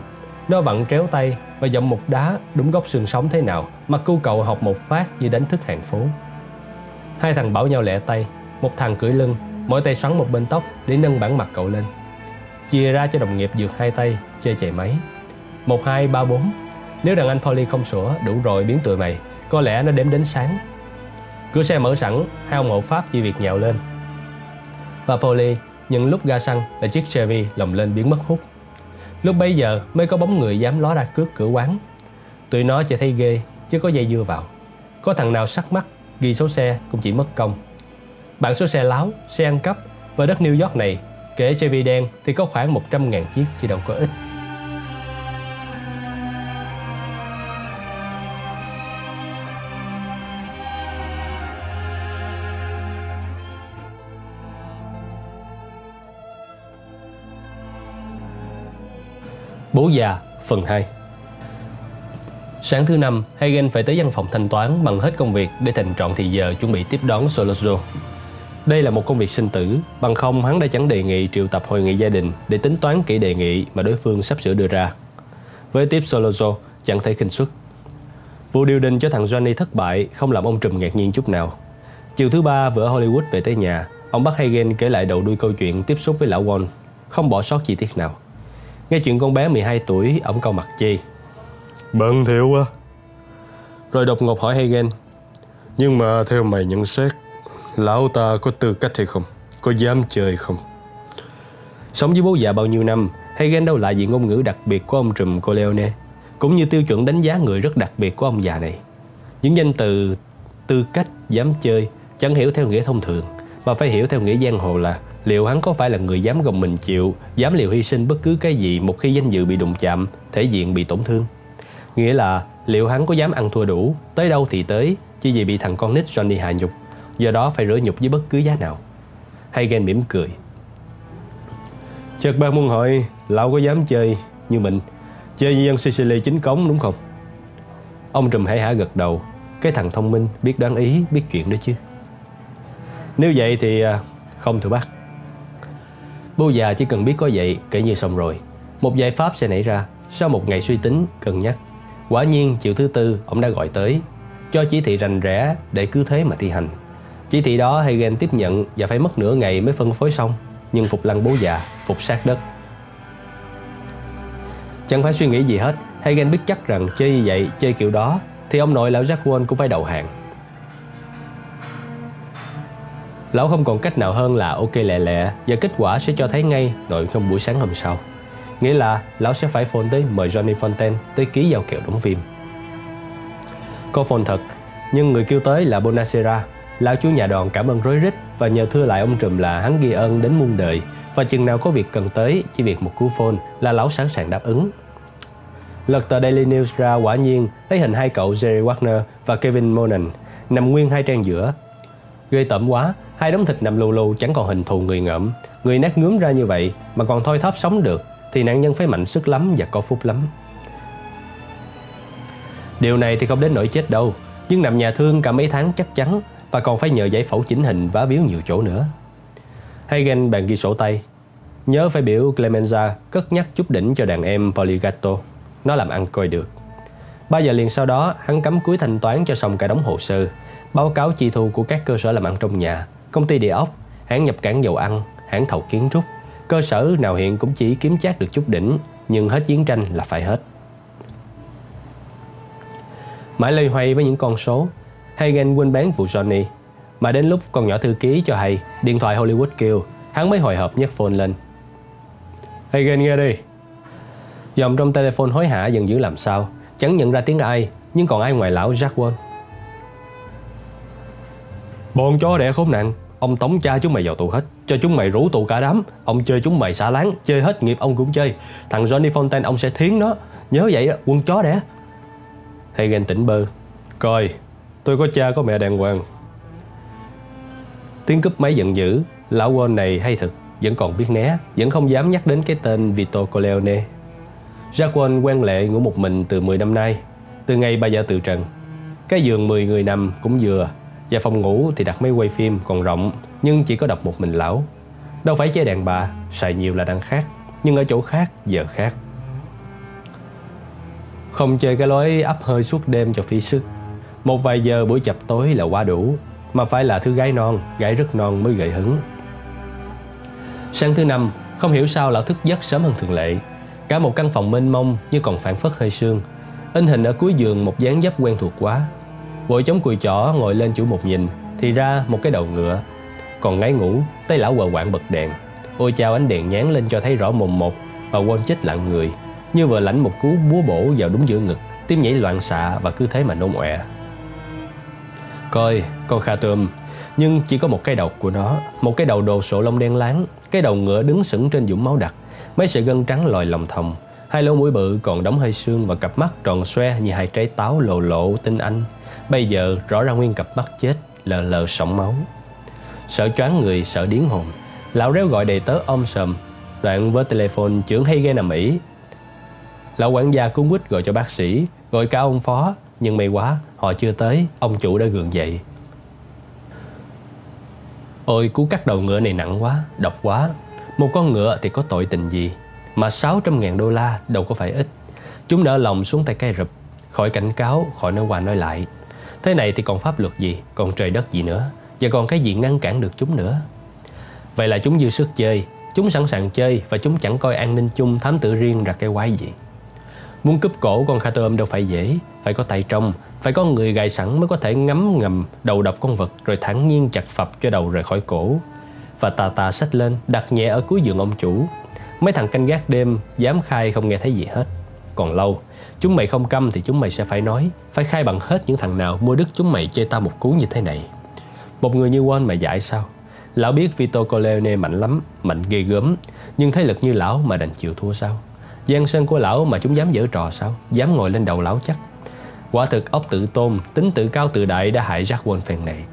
Nó vặn tréo tay và dậm một đá đúng góc xương sống thế nào mà cu cậu học một phát như đánh thức hàng phố. Hai thằng bảo nhau lẹ tay, một thằng cưỡi lưng, mỗi tay xoắn một bên tóc để nâng bản mặt cậu lên. Chia ra cho đồng nghiệp dược hai tay, chơi chạy máy. Một, hai, ba, bốn. Nếu đàn anh Polly không sủa đủ rồi biến tụi mày, có lẽ nó đếm đến sáng. Cửa xe mở sẵn, hai ông hộ pháp chỉ việc nhào lên. Và Polly những lúc ga xăng là chiếc Chevy lồng lên biến mất hút. Lúc bấy giờ mới có bóng người dám ló ra cướp cửa quán Tụi nó chỉ thấy ghê chứ có dây dưa vào Có thằng nào sắc mắt ghi số xe cũng chỉ mất công Bạn số xe láo, xe ăn cắp Và đất New York này Kể Chevy đen thì có khoảng 100.000 chiếc chứ đâu có ít Bố già phần 2 Sáng thứ năm, Hagen phải tới văn phòng thanh toán bằng hết công việc để thành trọn thì giờ chuẩn bị tiếp đón Solozo. Đây là một công việc sinh tử, bằng không hắn đã chẳng đề nghị triệu tập hội nghị gia đình để tính toán kỹ đề nghị mà đối phương sắp sửa đưa ra. Với tiếp Solozo, chẳng thể khinh suất. Vụ điều đình cho thằng Johnny thất bại không làm ông Trùm ngạc nhiên chút nào. Chiều thứ ba vừa ở Hollywood về tới nhà, ông bắt Hagen kể lại đầu đuôi câu chuyện tiếp xúc với lão Won, không bỏ sót chi tiết nào. Nghe chuyện con bé 12 tuổi, ông câu mặt chê. Bận thiệu quá Rồi đột ngột hỏi Hagen Nhưng mà theo mày nhận xét Lão ta có tư cách hay không? Có dám chơi không? Sống với bố già bao nhiêu năm Hagen đâu lại vì ngôn ngữ đặc biệt của ông trùm Corleone Cũng như tiêu chuẩn đánh giá người rất đặc biệt của ông già này. Những danh từ tư cách, dám chơi Chẳng hiểu theo nghĩa thông thường Mà phải hiểu theo nghĩa giang hồ là Liệu hắn có phải là người dám gồng mình chịu Dám liều hy sinh bất cứ cái gì Một khi danh dự bị đụng chạm Thể diện bị tổn thương. Nghĩa là liệu hắn có dám ăn thua đủ Tới đâu thì tới Chỉ vì bị thằng con nít Johnny hạ nhục. Do đó phải rửa nhục với bất cứ giá nào. Hagen mỉm cười. Chợt bác muốn hỏi Lão có dám chơi như mình? Chơi như dân Sicily chính cống đúng không? Ông trùm hãy hả gật đầu. Cái thằng thông minh biết đoán ý Biết chuyện đó chứ. Nếu vậy thì à, không thưa bác. Bố già chỉ cần biết có vậy Kể như xong rồi. Một giải pháp sẽ nảy ra. Sau một ngày suy tính, cân nhắc. Quả nhiên chiều thứ tư ông đã gọi tới Cho chỉ thị rành rẽ để cứ thế mà thi hành. Chỉ thị đó Hagen tiếp nhận Và phải mất nửa ngày mới phân phối xong Nhưng phục lăng bố già, phục sát đất Chẳng phải suy nghĩ gì hết Hagen biết chắc rằng chơi như vậy, chơi kiểu đó Thì ông nội lão Jack Wall cũng phải đầu hàng Lão không còn cách nào hơn là ok lẹ lẹ Và kết quả sẽ cho thấy ngay nội trong buổi sáng hôm sau Nghĩa là lão sẽ phải phone tới mời Johnny Fontaine tới ký giao kèo đóng phim. Có phone thật, nhưng người kêu tới là Bonacera. Lão chú nhà đoàn cảm ơn rối rít và nhờ thưa lại ông trùm là hắn ghi ơn đến muôn đời và chừng nào có việc cần tới, chỉ việc một cú phone là lão sẵn sàng đáp ứng. Lật tờ Daily News ra quả nhiên thấy hình hai cậu Jerry Wagner và Kevin Monan nằm nguyên hai trang giữa. Ghê tởm quá, hai đống thịt nằm lù lù chẳng còn hình thù người ngợm. Người nát ngướm ra như vậy mà còn thôi thóp sống được thì nạn nhân phải mạnh sức lắm và có phúc lắm. Điều này thì không đến nỗi chết đâu, nhưng nằm nhà thương cả mấy tháng chắc chắn và còn phải nhờ giải phẫu chỉnh hình vá biếu nhiều chỗ nữa. Hagen bàn ghi sổ tay, nhớ phải biểu Clemenza cất nhắc chút đỉnh cho đàn em Poligato, nó làm ăn coi được. Ba giờ liền sau đó, hắn cắm cuối thanh toán cho xong cả đống hồ sơ, báo cáo chi thu của các cơ sở làm ăn trong nhà, công ty địa ốc, hãng nhập cảng dầu ăn, hãng thầu kiến trúc, Cơ sở nào hiện cũng chỉ kiếm chát được chút đỉnh Nhưng hết chiến tranh là phải hết Mãi lây hoay với những con số Hagen quên bán vụ Johnny. Mà đến lúc con nhỏ thư ký cho hay, Điện thoại Hollywood kêu, Hắn mới hồi hộp nhấc phone lên. Hagen nghe đi. Dòng trong telephone hối hả dần dữ làm sao, Chẳng nhận ra tiếng ai, Nhưng còn ai ngoài lão Jack Wall. Bọn chó đẻ khốn nạn, Ông tống cha chúng mày vào tù hết, Cho chúng mày rủ tù cả đám, Ông chơi chúng mày xả láng, Chơi hết nghiệp ông cũng chơi. Thằng Johnny Fontaine, ông sẽ thiến nó, Nhớ vậy đó quân chó đẻ. Hagen tỉnh bơ, Coi tôi có cha có mẹ đàng hoàng. Tiếng cúp máy giận dữ, Lão Wall này hay thật, Vẫn còn biết né, Vẫn không dám nhắc đến cái tên Vito Corleone. Jack Wall quen lệ ngủ một mình từ 10 năm nay, Từ ngày bà vợ từ trần. Cái giường 10 người nằm cũng vừa, và phòng ngủ thì đặt máy quay phim còn rộng, Nhưng chỉ có đọc một mình lão. Đâu phải chơi đàn bà, Xài nhiều là đang khác, Nhưng ở chỗ khác giờ khác. Không chơi cái lối ấp hơi suốt đêm cho phí sức. Một vài giờ buổi chập tối là quá đủ, Mà phải là thứ gái non, Gái rất non mới gợi hứng. Sáng thứ năm, Không hiểu sao lão thức giấc sớm hơn thường lệ. Cả một căn phòng mênh mông như còn phản phất hơi sương. In hình ở cuối giường một dáng dấp quen thuộc quá. Vội chống cùi chỏ ngồi lên chủ một nhìn, Thì ra một cái đầu ngựa. Còn ngáy ngủ, tay lão quờ quạng bật đèn. Ôi chao ánh đèn nhán lên cho thấy rõ mồm một Và quên chết lặng người. Như vừa lãnh một cú búa bổ vào đúng giữa ngực, Tim nhảy loạn xạ và cứ thế mà nôn ọe. Coi con Kha Tôm. Nhưng chỉ có một cái đầu của nó Một cái đầu đồ sộ lông đen láng Cái đầu ngựa đứng sững trên dũng máu đặc Mấy sợi gân trắng lòi lòng thòng. Hai lỗ mũi bự còn đóng hơi xương Và cặp mắt tròn xoe như hai trái táo lộ lộ tinh anh. Bây giờ rõ ra nguyên cặp mắt chết Lờ lờ sọng máu. Sợ choáng người, sợ điếng hồn. Lão réo gọi đầy tớ ôm sầm Đoạn với telephone trưởng hay ghê nằm ỉ. Lão quản gia cuốn quýt gọi cho bác sĩ Gọi cả ông phó. Nhưng may quá họ chưa tới. Ông chủ đã gượng dậy. Ôi cú cắt đầu ngựa này nặng quá Độc quá. Một con ngựa thì có tội tình gì? Mà 600 ngàn đô la đâu có phải ít. Chúng nở lòng xuống tay cây rụp. Khỏi cảnh cáo, khỏi nói qua nói lại. Thế này thì còn pháp luật gì? Còn trời đất gì nữa? Và còn cái gì ngăn cản được chúng nữa? Vậy là chúng dư sức chơi. Chúng sẵn sàng chơi Và chúng chẳng coi an ninh chung thám tử riêng ra cái quái gì? Muốn cướp cổ, con Khatom đâu phải dễ. Phải có tay trong, Phải có người gài sẵn mới có thể ngắm ngầm, đầu độc con vật Rồi thản nhiên chặt phập cho đầu rời khỏi cổ. Và tà tà xách lên, Đặt nhẹ ở cuối giường ông chủ. Mấy thằng canh gác đêm, Dám khai không nghe thấy gì hết. Còn lâu, Chúng mày không câm thì chúng mày sẽ phải nói, Phải khai bằng hết những thằng nào mua đứt chúng mày chơi tao một cú như thế này. Một người như Won mà dạy sao? Lão biết Vito Corleone mạnh lắm, Mạnh ghê gớm, Nhưng thế lực như lão mà đành chịu thua sao? Gian sân của lão mà chúng dám dở trò sao? Dám ngồi lên đầu lão chắc. Quả thực ốc tự tôn Tính tự cao tự đại đã hại Jack phèn này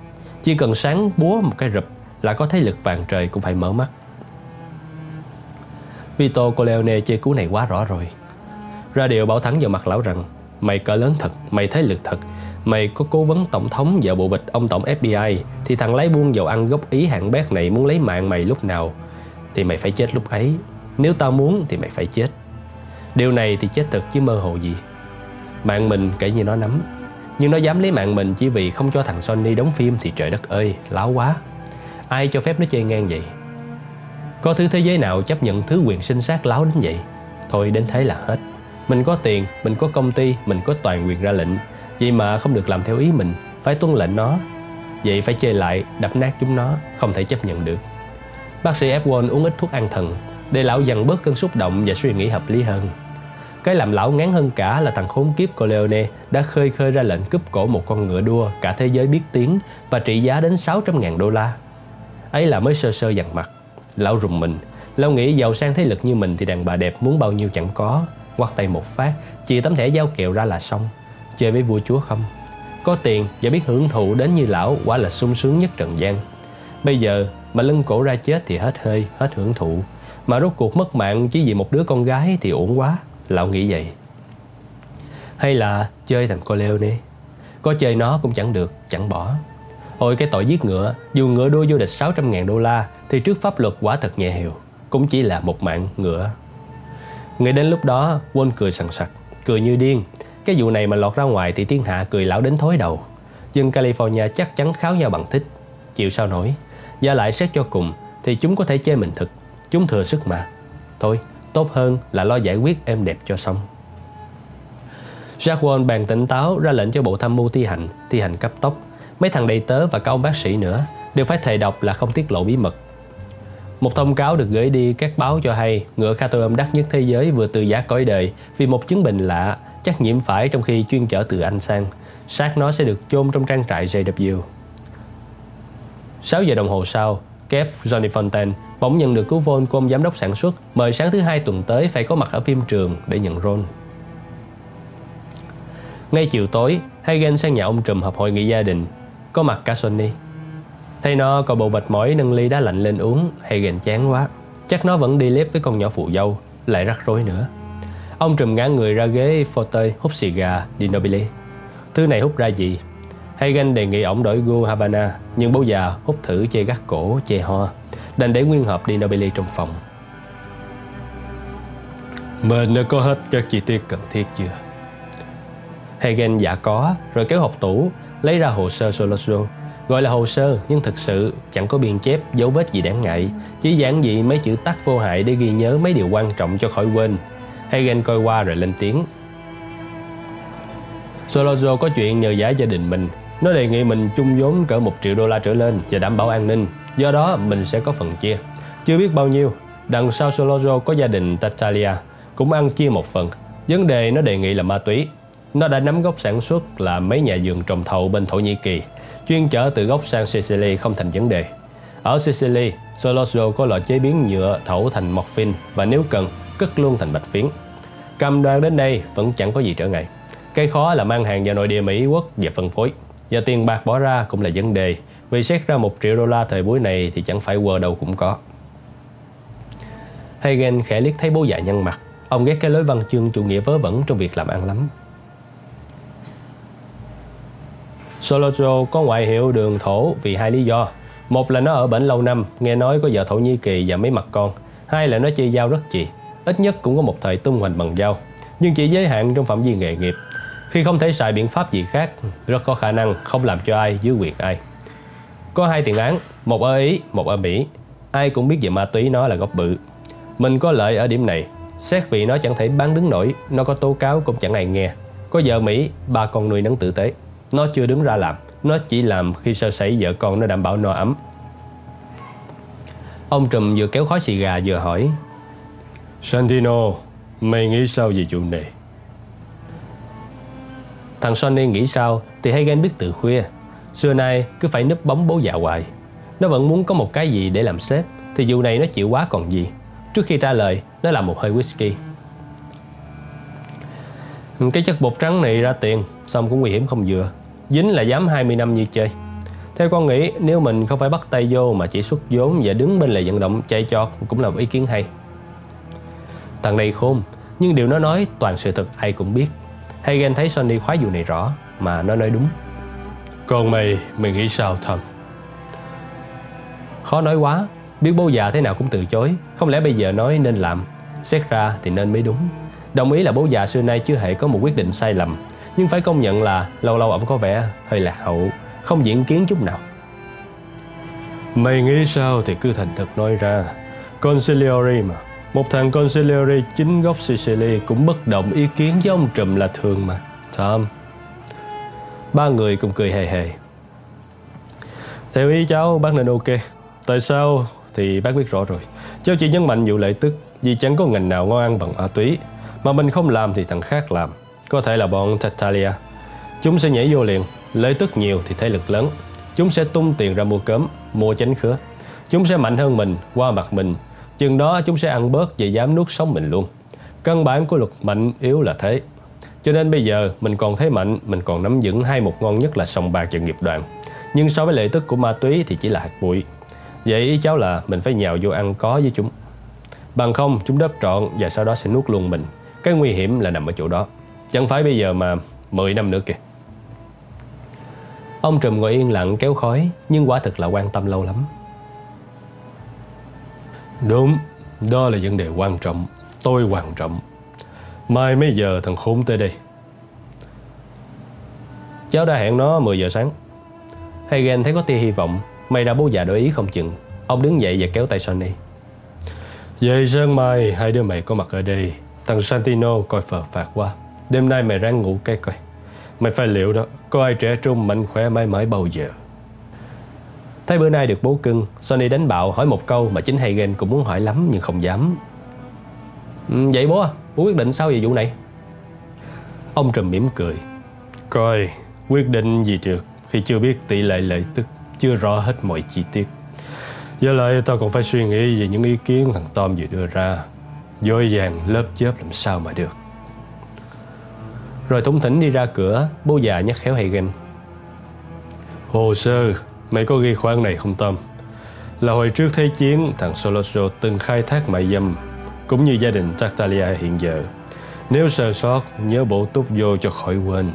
Chỉ cần sáng búa một cái rụp Là có thế lực vàng trời cũng phải mở mắt. Vito Corleone chơi cú này quá rõ rồi. Ra điều bảo thắng vào mặt lão rằng Mày cỡ lớn thật, mày thế lực thật. Mày có cố vấn tổng thống và bộ bịch ông tổng FBI Thì thằng lái buôn dầu ăn gốc ý hạng bét này muốn lấy mạng mày lúc nào Thì mày phải chết lúc ấy. Nếu tao muốn thì mày phải chết. Điều này thì chết thật chứ mơ hồ gì. Mạng mình kể như nó nắm. Nhưng nó dám lấy mạng mình chỉ vì không cho thằng Sony đóng phim thì trời đất ơi, láo quá. Ai cho phép nó chơi ngang vậy? Có thứ thế giới nào chấp nhận thứ quyền sinh sát láo đến vậy? Thôi đến thế là hết. Mình có tiền, mình có công ty, mình có toàn quyền ra lệnh. Vậy mà không được làm theo ý mình Phải tuân lệnh nó. Vậy phải chơi lại, đập nát chúng nó Không thể chấp nhận được. Bác sĩ F1 uống ít thuốc an thần Để lão dần bớt cơn xúc động và suy nghĩ hợp lý hơn. Cái làm lão ngán hơn cả là thằng khốn kiếp Corleone đã khơi khơi ra lệnh cướp cổ một con ngựa đua cả thế giới biết tiếng và trị giá đến 600.000 đô la. Ấy là mới sơ sơ dằn mặt. Lão rùng mình, lão nghĩ giàu sang thế lực như mình thì đàn bà đẹp muốn bao nhiêu chẳng có. Quắt tay một phát chỉ tấm thẻ giao kèo ra là xong. Chơi với vua chúa không có tiền và biết hưởng thụ đến như lão quả là sung sướng nhất trần gian. Bây giờ mà lưng cổ ra chết thì hết hơi hết hưởng thụ. Mà rốt cuộc mất mạng chỉ vì một đứa con gái thì uổng quá lão nghĩ vậy. Hay là chơi thằng cô leo đi. Có chơi nó cũng chẳng được chẳng bỏ. Ôi cái tội giết ngựa Dù ngựa đua vô địch 600 ngàn đô la Thì trước pháp luật quả thật nhẹ hiệu Cũng chỉ là một mạng ngựa. Ngay đến lúc đó Quân cười sằng sặc Cười như điên. Cái vụ này mà lọt ra ngoài thì thiên hạ cười lão đến thối đầu. Dân California chắc chắn kháo nhau bằng thích Chịu sao nổi? Và lại xét cho cùng Thì chúng có thể chê mình thật, Chúng thừa sức mà. Thôi tốt hơn là lo giải quyết êm đẹp cho xong Jack Wall bàn tỉnh táo ra lệnh cho bộ tham mưu thi hành Thi hành cấp tốc Mấy thằng đầy tớ và các ông bác sĩ nữa Đều phải thề độc là không tiết lộ bí mật một thông cáo được gửi đi các báo cho hay ngựa Khatoum đắt nhất thế giới vừa từ giá cõi đời vì một chứng bệnh lạ chắc nhiễm phải trong khi chuyên chở từ Anh sang. Xác nó sẽ được chôn trong trang trại JW. 6 giờ đồng hồ sau, Kev Johnny Fontaine bỗng nhận được cú vôn của ông giám đốc sản xuất mời sáng thứ hai tuần tới phải có mặt ở phim trường để nhận role. Ngay chiều tối, Hagen sang nhà ông trùm họp hội nghị gia đình, có mặt cả Sonny. Thấy nó có bộ bạch mỏi nâng ly đá lạnh lên uống Hagen chán quá Chắc nó vẫn đi lép với con nhỏ phụ dâu Lại rắc rối nữa Ông trùm ngã người ra ghế phô tơi hút xì gà Di Nobili. Thứ này hút ra gì Hagen đề nghị ổng đổi gu Havana Nhưng bố già hút thử chê gắt cổ chê ho Đành để nguyên hộp Di Nobile trong phòng. Mình đã có hết các chi tiết cần thiết chưa? Hagen dạ có Rồi kéo hộp tủ Lấy ra hồ sơ Solosro Gọi là hồ sơ nhưng thực sự chẳng có biên chép, dấu vết gì đáng ngại. Chỉ giản dị mấy chữ tắt vô hại để ghi nhớ mấy điều quan trọng cho khỏi quên. Hagen coi qua rồi lên tiếng. Solozo có chuyện nhờ giả gia đình mình nó đề nghị mình chung vốn cỡ một triệu đô la trở lên và đảm bảo an ninh Do đó mình sẽ có phần chia Chưa biết bao nhiêu Đằng sau Solozo có gia đình Tatalia Cũng ăn chia một phần Vấn đề nó đề nghị là ma túy Nó đã nắm gốc sản xuất là mấy nhà vườn trồng thầu bên Thổ Nhĩ Kỳ chuyên chở từ gốc sang Sicily không thành vấn đề. Ở Sicily, Solozo có loại chế biến nhựa thẩu thành morphine và nếu cần, cất luôn thành bạch phiến. Cầm đoàn đến đây vẫn chẳng có gì trở ngại. Cái khó là mang hàng vào nội địa Mỹ quốc và phân phối. Và tiền bạc bỏ ra cũng là vấn đề, vì xét ra một triệu đô la thời buổi này thì chẳng phải quờ đâu cũng có. Hagen khẽ liếc thấy bố già nhăn mặt. Ông ghét cái lối văn chương chủ nghĩa vớ vẩn trong việc làm ăn lắm. Solotro có ngoại hiệu đường thổ vì hai lý do. Một là nó ở bển lâu năm, nghe nói có vợ Thổ Nhĩ Kỳ và mấy mặt con. Hai là nó chơi dao rất chị, ít nhất cũng có một thời tung hoành bằng dao, nhưng chỉ giới hạn trong phạm vi nghề nghiệp. Khi không thể xài biện pháp gì khác, rất có khả năng không làm cho ai dưới quyền ai. Có hai tiền án, một ở Ý, một ở Mỹ. Ai cũng biết về ma túy nó là gốc bự. Mình có lợi ở điểm này, xét vì nó chẳng thể bán đứng nổi, nó có tố cáo cũng chẳng ai nghe. Có vợ Mỹ, ba con nuôi nấng tử tế. Nó chưa đứng ra làm, nó chỉ làm khi sơ sẩy vợ con nó đảm bảo no ấm. Ông Trùm vừa kéo khói xì gà vừa hỏi Santino, mày nghĩ sao về chuyện này? Thằng Sonny nghĩ sao thì Hagen biết từ khuya. Xưa nay cứ phải núp bóng bố già hoài. Nó vẫn muốn có một cái gì để làm sếp, Thì vụ này nó chịu quá còn gì. Trước khi trả lời, Nó làm một hơi whisky. Cái chất bột trắng này ra tiền, Xong cũng nguy hiểm không vừa. Dính là dám 20 năm như chơi. Theo con nghĩ, nếu mình không phải bắt tay vô Mà chỉ xuất vốn và đứng bên lề vận động Chạy cho cũng là một ý kiến hay. Thằng này khôn, Nhưng điều nó nói toàn sự thật, ai cũng biết. Hagen thấy Sonny khoái vụ này rõ Mà nó nói đúng. Còn mày, mày nghĩ sao Thầm? Khó nói quá Biết bố già thế nào cũng từ chối. Không lẽ bây giờ nói nên làm Xét ra thì nên mới đúng. Đồng ý là bố già xưa nay chưa hề có một quyết định sai lầm. Nhưng phải công nhận là Lâu lâu ông có vẻ hơi lạc hậu Không diễn kiến chút nào. Mày nghĩ sao thì cứ thành thật nói ra. Consigliere mà một thằng consigliere chính gốc Sicily Cũng bất động ý kiến với ông Trùm là thường mà. Tom. Ba người cùng cười hề hề. Theo ý cháu, bác nên ok. Tại sao? Thì bác biết rõ rồi. Cháu chỉ nhấn mạnh vụ lệ tức, Vì chẳng có ngành nào ngon ăn bằng ma túy. Mà mình không làm thì thằng khác làm. Có thể là bọn Tatalia. Chúng sẽ nhảy vô liền. Lệ tức nhiều thì thế lực lớn. Chúng sẽ tung tiền ra mua cớm Mua chánh khứa. Chúng sẽ mạnh hơn mình, Qua mặt mình. Chừng đó chúng sẽ ăn bớt và dám nuốt sống mình luôn. Căn bản của luật mạnh yếu là thế. Cho nên bây giờ, mình còn thấy mạnh, Mình còn nắm vững hai một ngon nhất là sòng bạc và nghiệp đoàn. Nhưng so với lợi tức của ma túy thì chỉ là hạt bụi. Vậy ý cháu là mình phải nhào vô ăn có với chúng. Bằng không, chúng đớp trọn và sau đó sẽ nuốt luôn mình. Cái nguy hiểm là nằm ở chỗ đó. Chẳng phải bây giờ mà 10 năm nữa kìa. Ông Trùm ngồi yên lặng, kéo khói, Nhưng quả thực là quan tâm lâu lắm. Đúng, đó là vấn đề quan trọng. Tôi quan trọng. Mai mấy giờ thằng khốn tới đây? Cháu đã hẹn nó 10 giờ sáng. Hagen thấy có tia hy vọng May ra bố già đổi ý không chừng. Ông đứng dậy và kéo tay Sonny Vậy sáng mai hai đứa mày có mặt ở đây. Thằng Santino coi phờ phạt quá. Đêm nay mày ráng ngủ cái coi. Mày phải liệu đó Có ai trẻ trung mạnh khỏe mãi mãi bao giờ? Thấy bữa nay được bố cưng Sonny đánh bạo hỏi một câu mà chính Hagen cũng muốn hỏi lắm nhưng không dám. Ừ, Vậy bố Bố quyết định sao về vụ này? Ông trầm mỉm cười. Coi quyết định gì được Khi chưa biết tỷ lệ lợi tức Chưa rõ hết mọi chi tiết. Giờ lại tao còn phải suy nghĩ về những ý kiến thằng Tom vừa đưa ra. Dối vàng lớp chớp làm sao mà được. Rồi thủng thỉnh đi ra cửa Bố già nhắc khéo Hagen. Hồ sơ Mày có ghi khoản này không, Tom? Là hồi trước Thế chiến, Thằng Solosro từng khai thác mại dâm, Cũng như gia đình Tartaglia hiện giờ. Nếu sơ sót, Nhớ bổ túc vô cho khỏi quên.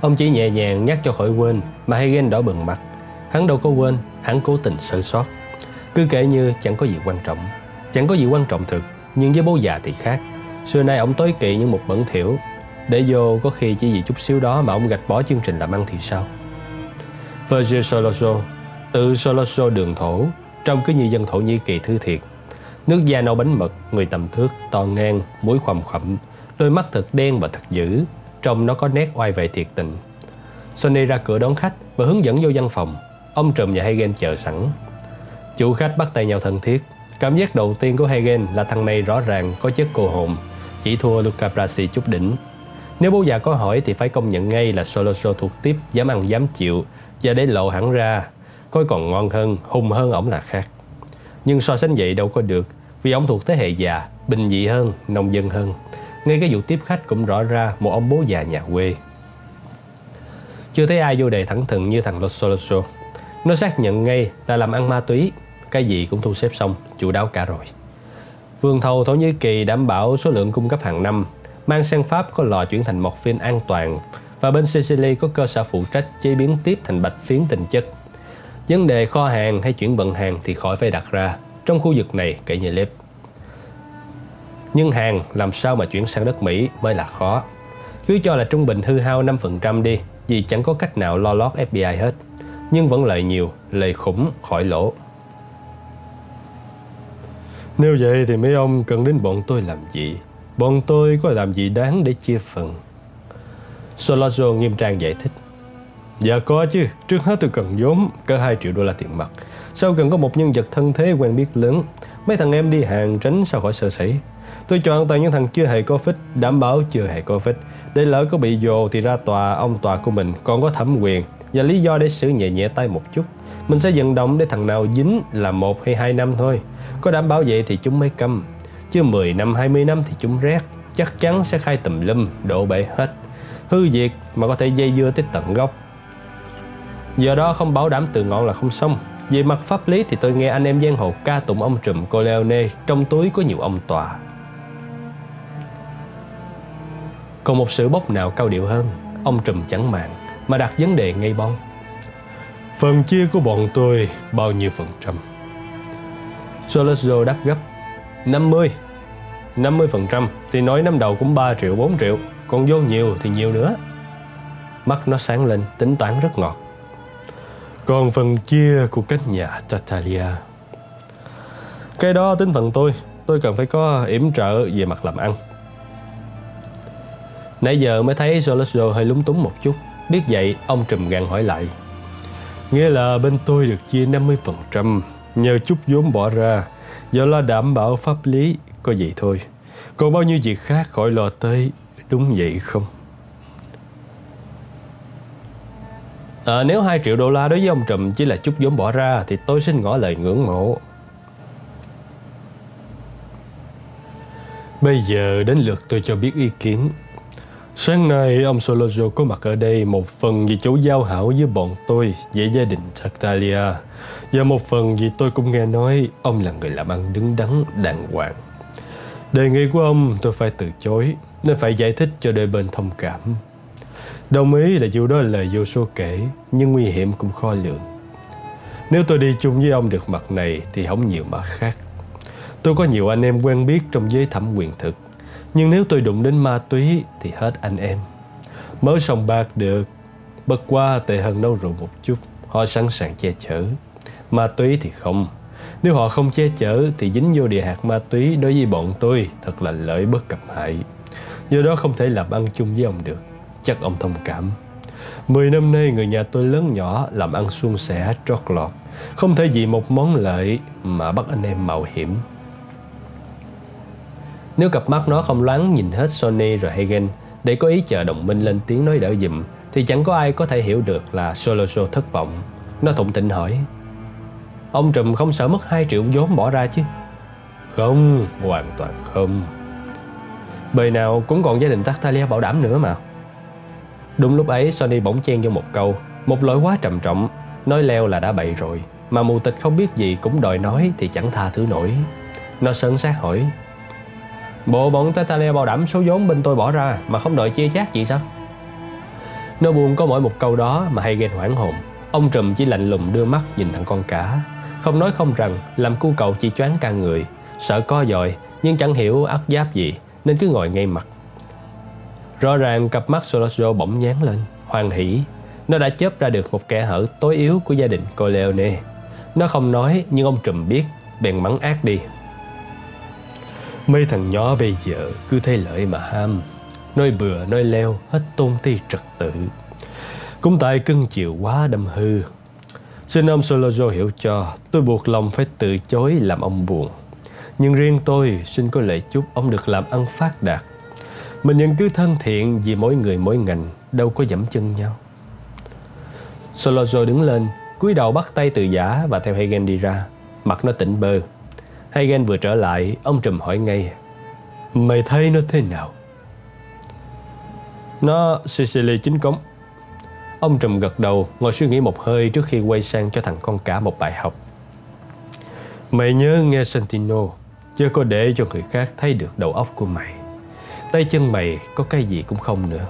Ông chỉ nhẹ nhàng nhắc cho khỏi quên, Mà Hagen đỏ bừng mặt. Hắn đâu có quên, Hắn cố tình sơ sót. Cứ kể như chẳng có gì quan trọng. Chẳng có gì quan trọng thực, Nhưng với bố già thì khác. Xưa nay ông tối kỵ những một bẩn thiểu Để vô có khi chỉ vì chút xíu đó Mà ông gạch bỏ chương trình làm ăn thì sao? Virgil Solosho, Tự Solosho đường thổ trong cứ như dân thổ Nhĩ Kỳ thư thiệt. Nước da nâu bánh mật Người tầm thước, to ngang, mũi khoằm khậm Đôi mắt thật đen và thật dữ Trông nó có nét oai vệ thiệt tình. Sonny ra cửa đón khách Và hướng dẫn vô văn phòng. Ông Trùm và Hagen chờ sẵn. Chủ khách bắt tay nhau thân thiết. Cảm giác đầu tiên của Hagen là thằng này rõ ràng có chất cô hồn Chỉ thua Luca Brasi chút đỉnh. Nếu bố già có hỏi thì phải công nhận ngay là Solosho thuộc tiếp Dám ăn dám chịu và để lộ hẳn ra Coi còn ngon hơn, hung hơn ổng là khác. Nhưng so sánh vậy đâu có được Vì ổng thuộc thế hệ già, bình dị hơn, nông dân hơn. Ngay cái vụ tiếp khách cũng rõ ra Một ông bố già nhà quê. Chưa thấy ai vô đề thẳng thừng như thằng Los Soloso Nó xác nhận ngay là làm ăn ma túy Cái gì cũng thu xếp xong, chủ đáo cả rồi. Vương thầu Thổ Nhĩ Kỳ đảm bảo số lượng cung cấp hàng năm Mang sang Pháp có lò chuyển thành morphine an toàn và bên Sicily có cơ sở phụ trách chế biến tiếp thành bạch phiến tinh chất. Vấn đề kho hàng hay chuyển vận hàng thì khỏi phải đặt ra trong khu vực này kể như Lép. Nhưng hàng làm sao mà chuyển sang đất Mỹ mới là khó. Cứ cho là trung bình hư hao 5% đi vì chẳng có cách nào lo lót FBI hết. Nhưng vẫn lợi nhiều, lời khủng khỏi lỗ. Nếu vậy thì mấy ông cần đến bọn tôi làm gì? Bọn tôi có làm gì đáng để chia phần? Solazzo nghiêm trang giải thích. Dạ có chứ, trước hết tôi cần vốn cỡ 2 triệu đô la tiền mặt. Sau cần có một nhân vật thân thế quen biết lớn. Mấy thằng em đi hàng tránh sao khỏi sơ sẩy. Tôi chọn toàn những thằng chưa hề có phích, đảm bảo chưa hề có phích. Để lỡ có bị dồ thì ra tòa, ông tòa của mình còn có thẩm quyền và lý do để xử nhẹ nhẹ tay một chút. Mình sẽ vận động để thằng nào dính là một hay hai năm thôi. Có đảm bảo vậy thì chúng mới câm. Chứ 10 năm, 20 năm thì chúng rét. Chắc chắn sẽ khai tùm lum, đổ bể hết. Hư diệt mà có thể dây dưa tới tận gốc. Do đó không bảo đảm từ ngọn là không xong. Về mặt pháp lý thì tôi nghe anh em giang hồ ca tụng ông trùm Corleone trong túi có nhiều ông tòa. Còn một sự bốc nào cao điệu hơn, ông trùm chẳng màng mà đặt vấn đề ngay bóng. Phần chia của bọn tôi bao nhiêu phần trăm? Solazzo đáp gấp 50 50 phần trăm thì nói năm đầu cũng 3 triệu 4 triệu còn vô nhiều thì nhiều nữa. Mắt nó sáng lên, tính toán rất ngọt. Còn phần chia của các nhà Tatalia. Cái đó tính phần tôi. Tôi cần phải có yểm trợ về mặt làm ăn. Nãy giờ mới thấy Solosio hơi lúng túng một chút. Biết vậy, ông trùm găng hỏi lại. Nghĩa là bên tôi được chia 50% nhờ chút vốn bỏ ra, do lo đảm bảo pháp lý, có vậy thôi. Còn bao nhiêu việc khác khỏi lo tới đúng vậy không? À, nếu 2 triệu đô la đối với ông Trùm chỉ là chút vốn bỏ ra thì tôi xin ngỏ lời ngưỡng mộ. Bây giờ đến lượt tôi cho biết ý kiến. Sáng nay ông Solozo có mặt ở đây một phần vì chỗ giao hảo với bọn tôi về gia đình Tartaglia. Và một phần vì tôi cũng nghe nói ông là người làm ăn đứng đắn đàng hoàng. Đề nghị của ông tôi phải từ chối nên phải giải thích cho đôi bên thông cảm. Đồng ý là dù đó là lời vô số kể nhưng nguy hiểm cũng khó lường. Nếu tôi đi chung với ông được mặt này thì không nhiều mặt khác. Tôi có nhiều anh em quen biết trong giới thẩm quyền thực nhưng nếu tôi đụng đến ma túy thì hết anh em. Mới sòng bạc được, bất qua tệ hơn nấu rượu một chút, họ sẵn sàng che chở. Ma túy thì không. Nếu họ không che chở thì dính vô địa hạt ma túy đối với bọn tôi thật là lợi bất cập hại. Do đó không thể làm ăn chung với ông được. Chắc ông thông cảm. Mười năm nay người nhà tôi lớn nhỏ làm ăn suôn sẻ trót lọt. Không thể vì một món lợi mà bắt anh em mạo hiểm. Nếu cặp mắt nó không loáng nhìn hết Sony rồi Hagen để có ý chờ đồng minh lên tiếng nói đỡ dùm thì chẳng có ai có thể hiểu được là Soloso thất vọng. Nó thụng tịnh hỏi Ông Trùm không sợ mất 2 triệu vốn bỏ ra chứ Không, hoàn toàn không Bề nào cũng còn gia đình Tartaglia bảo đảm nữa mà. Đúng lúc ấy Sony bỗng chen vô một câu, Một lỗi quá trầm trọng. Nói leo là đã bậy rồi, Mà mù tịch không biết gì cũng đòi nói Thì chẳng tha thứ nổi. Nó sơn sát hỏi, Bộ bọn Tartaglia bảo đảm số vốn bên tôi bỏ ra Mà không đòi chia chác gì sao? Nó buồn có mỗi một câu đó Mà hay ghen hoảng hồn. Ông Trùm chỉ lạnh lùng đưa mắt nhìn thằng con cả Không nói không rằng Làm cu cầu chỉ choáng cả người. Sợ co dòi, Nhưng chẳng hiểu ắt giáp gì. Nên cứ ngồi ngay mặt. Rõ ràng cặp mắt Solosio bỗng nhán lên, Hoan hỷ. Nó đã chớp ra được một kẻ hở tối yếu của gia đình Corleone. Nó không nói, nhưng ông Trùm biết, Bèn mắng ác đi. Mấy thằng nhỏ bây giờ cứ thấy lợi mà ham. Nói bừa, nói leo, Hết tôn ti trật tự. Cũng tại cưng chiều quá đâm hư. Xin ông Solozo hiểu cho, Tôi buộc lòng phải từ chối làm ông buồn. Nhưng riêng tôi xin có lệ chúc ông được làm ăn phát đạt. Mình vẫn cứ thân thiện vì mỗi người mỗi ngành Đâu có dẫm chân nhau. Solozo đứng lên cúi đầu bắt tay từ giả và theo Hagen đi ra. Mặt nó tỉnh bơ. Hagen vừa trở lại Ông trùm hỏi ngay Mày thấy nó thế nào? Nó Sicily chính cống. Ông trùm gật đầu, ngồi suy nghĩ một hơi trước khi quay sang cho thằng con cả một bài học. Mày nhớ nghe Santino, chưa có để cho người khác thấy được đầu óc của mày. Tay chân mày có cái gì cũng không nữa.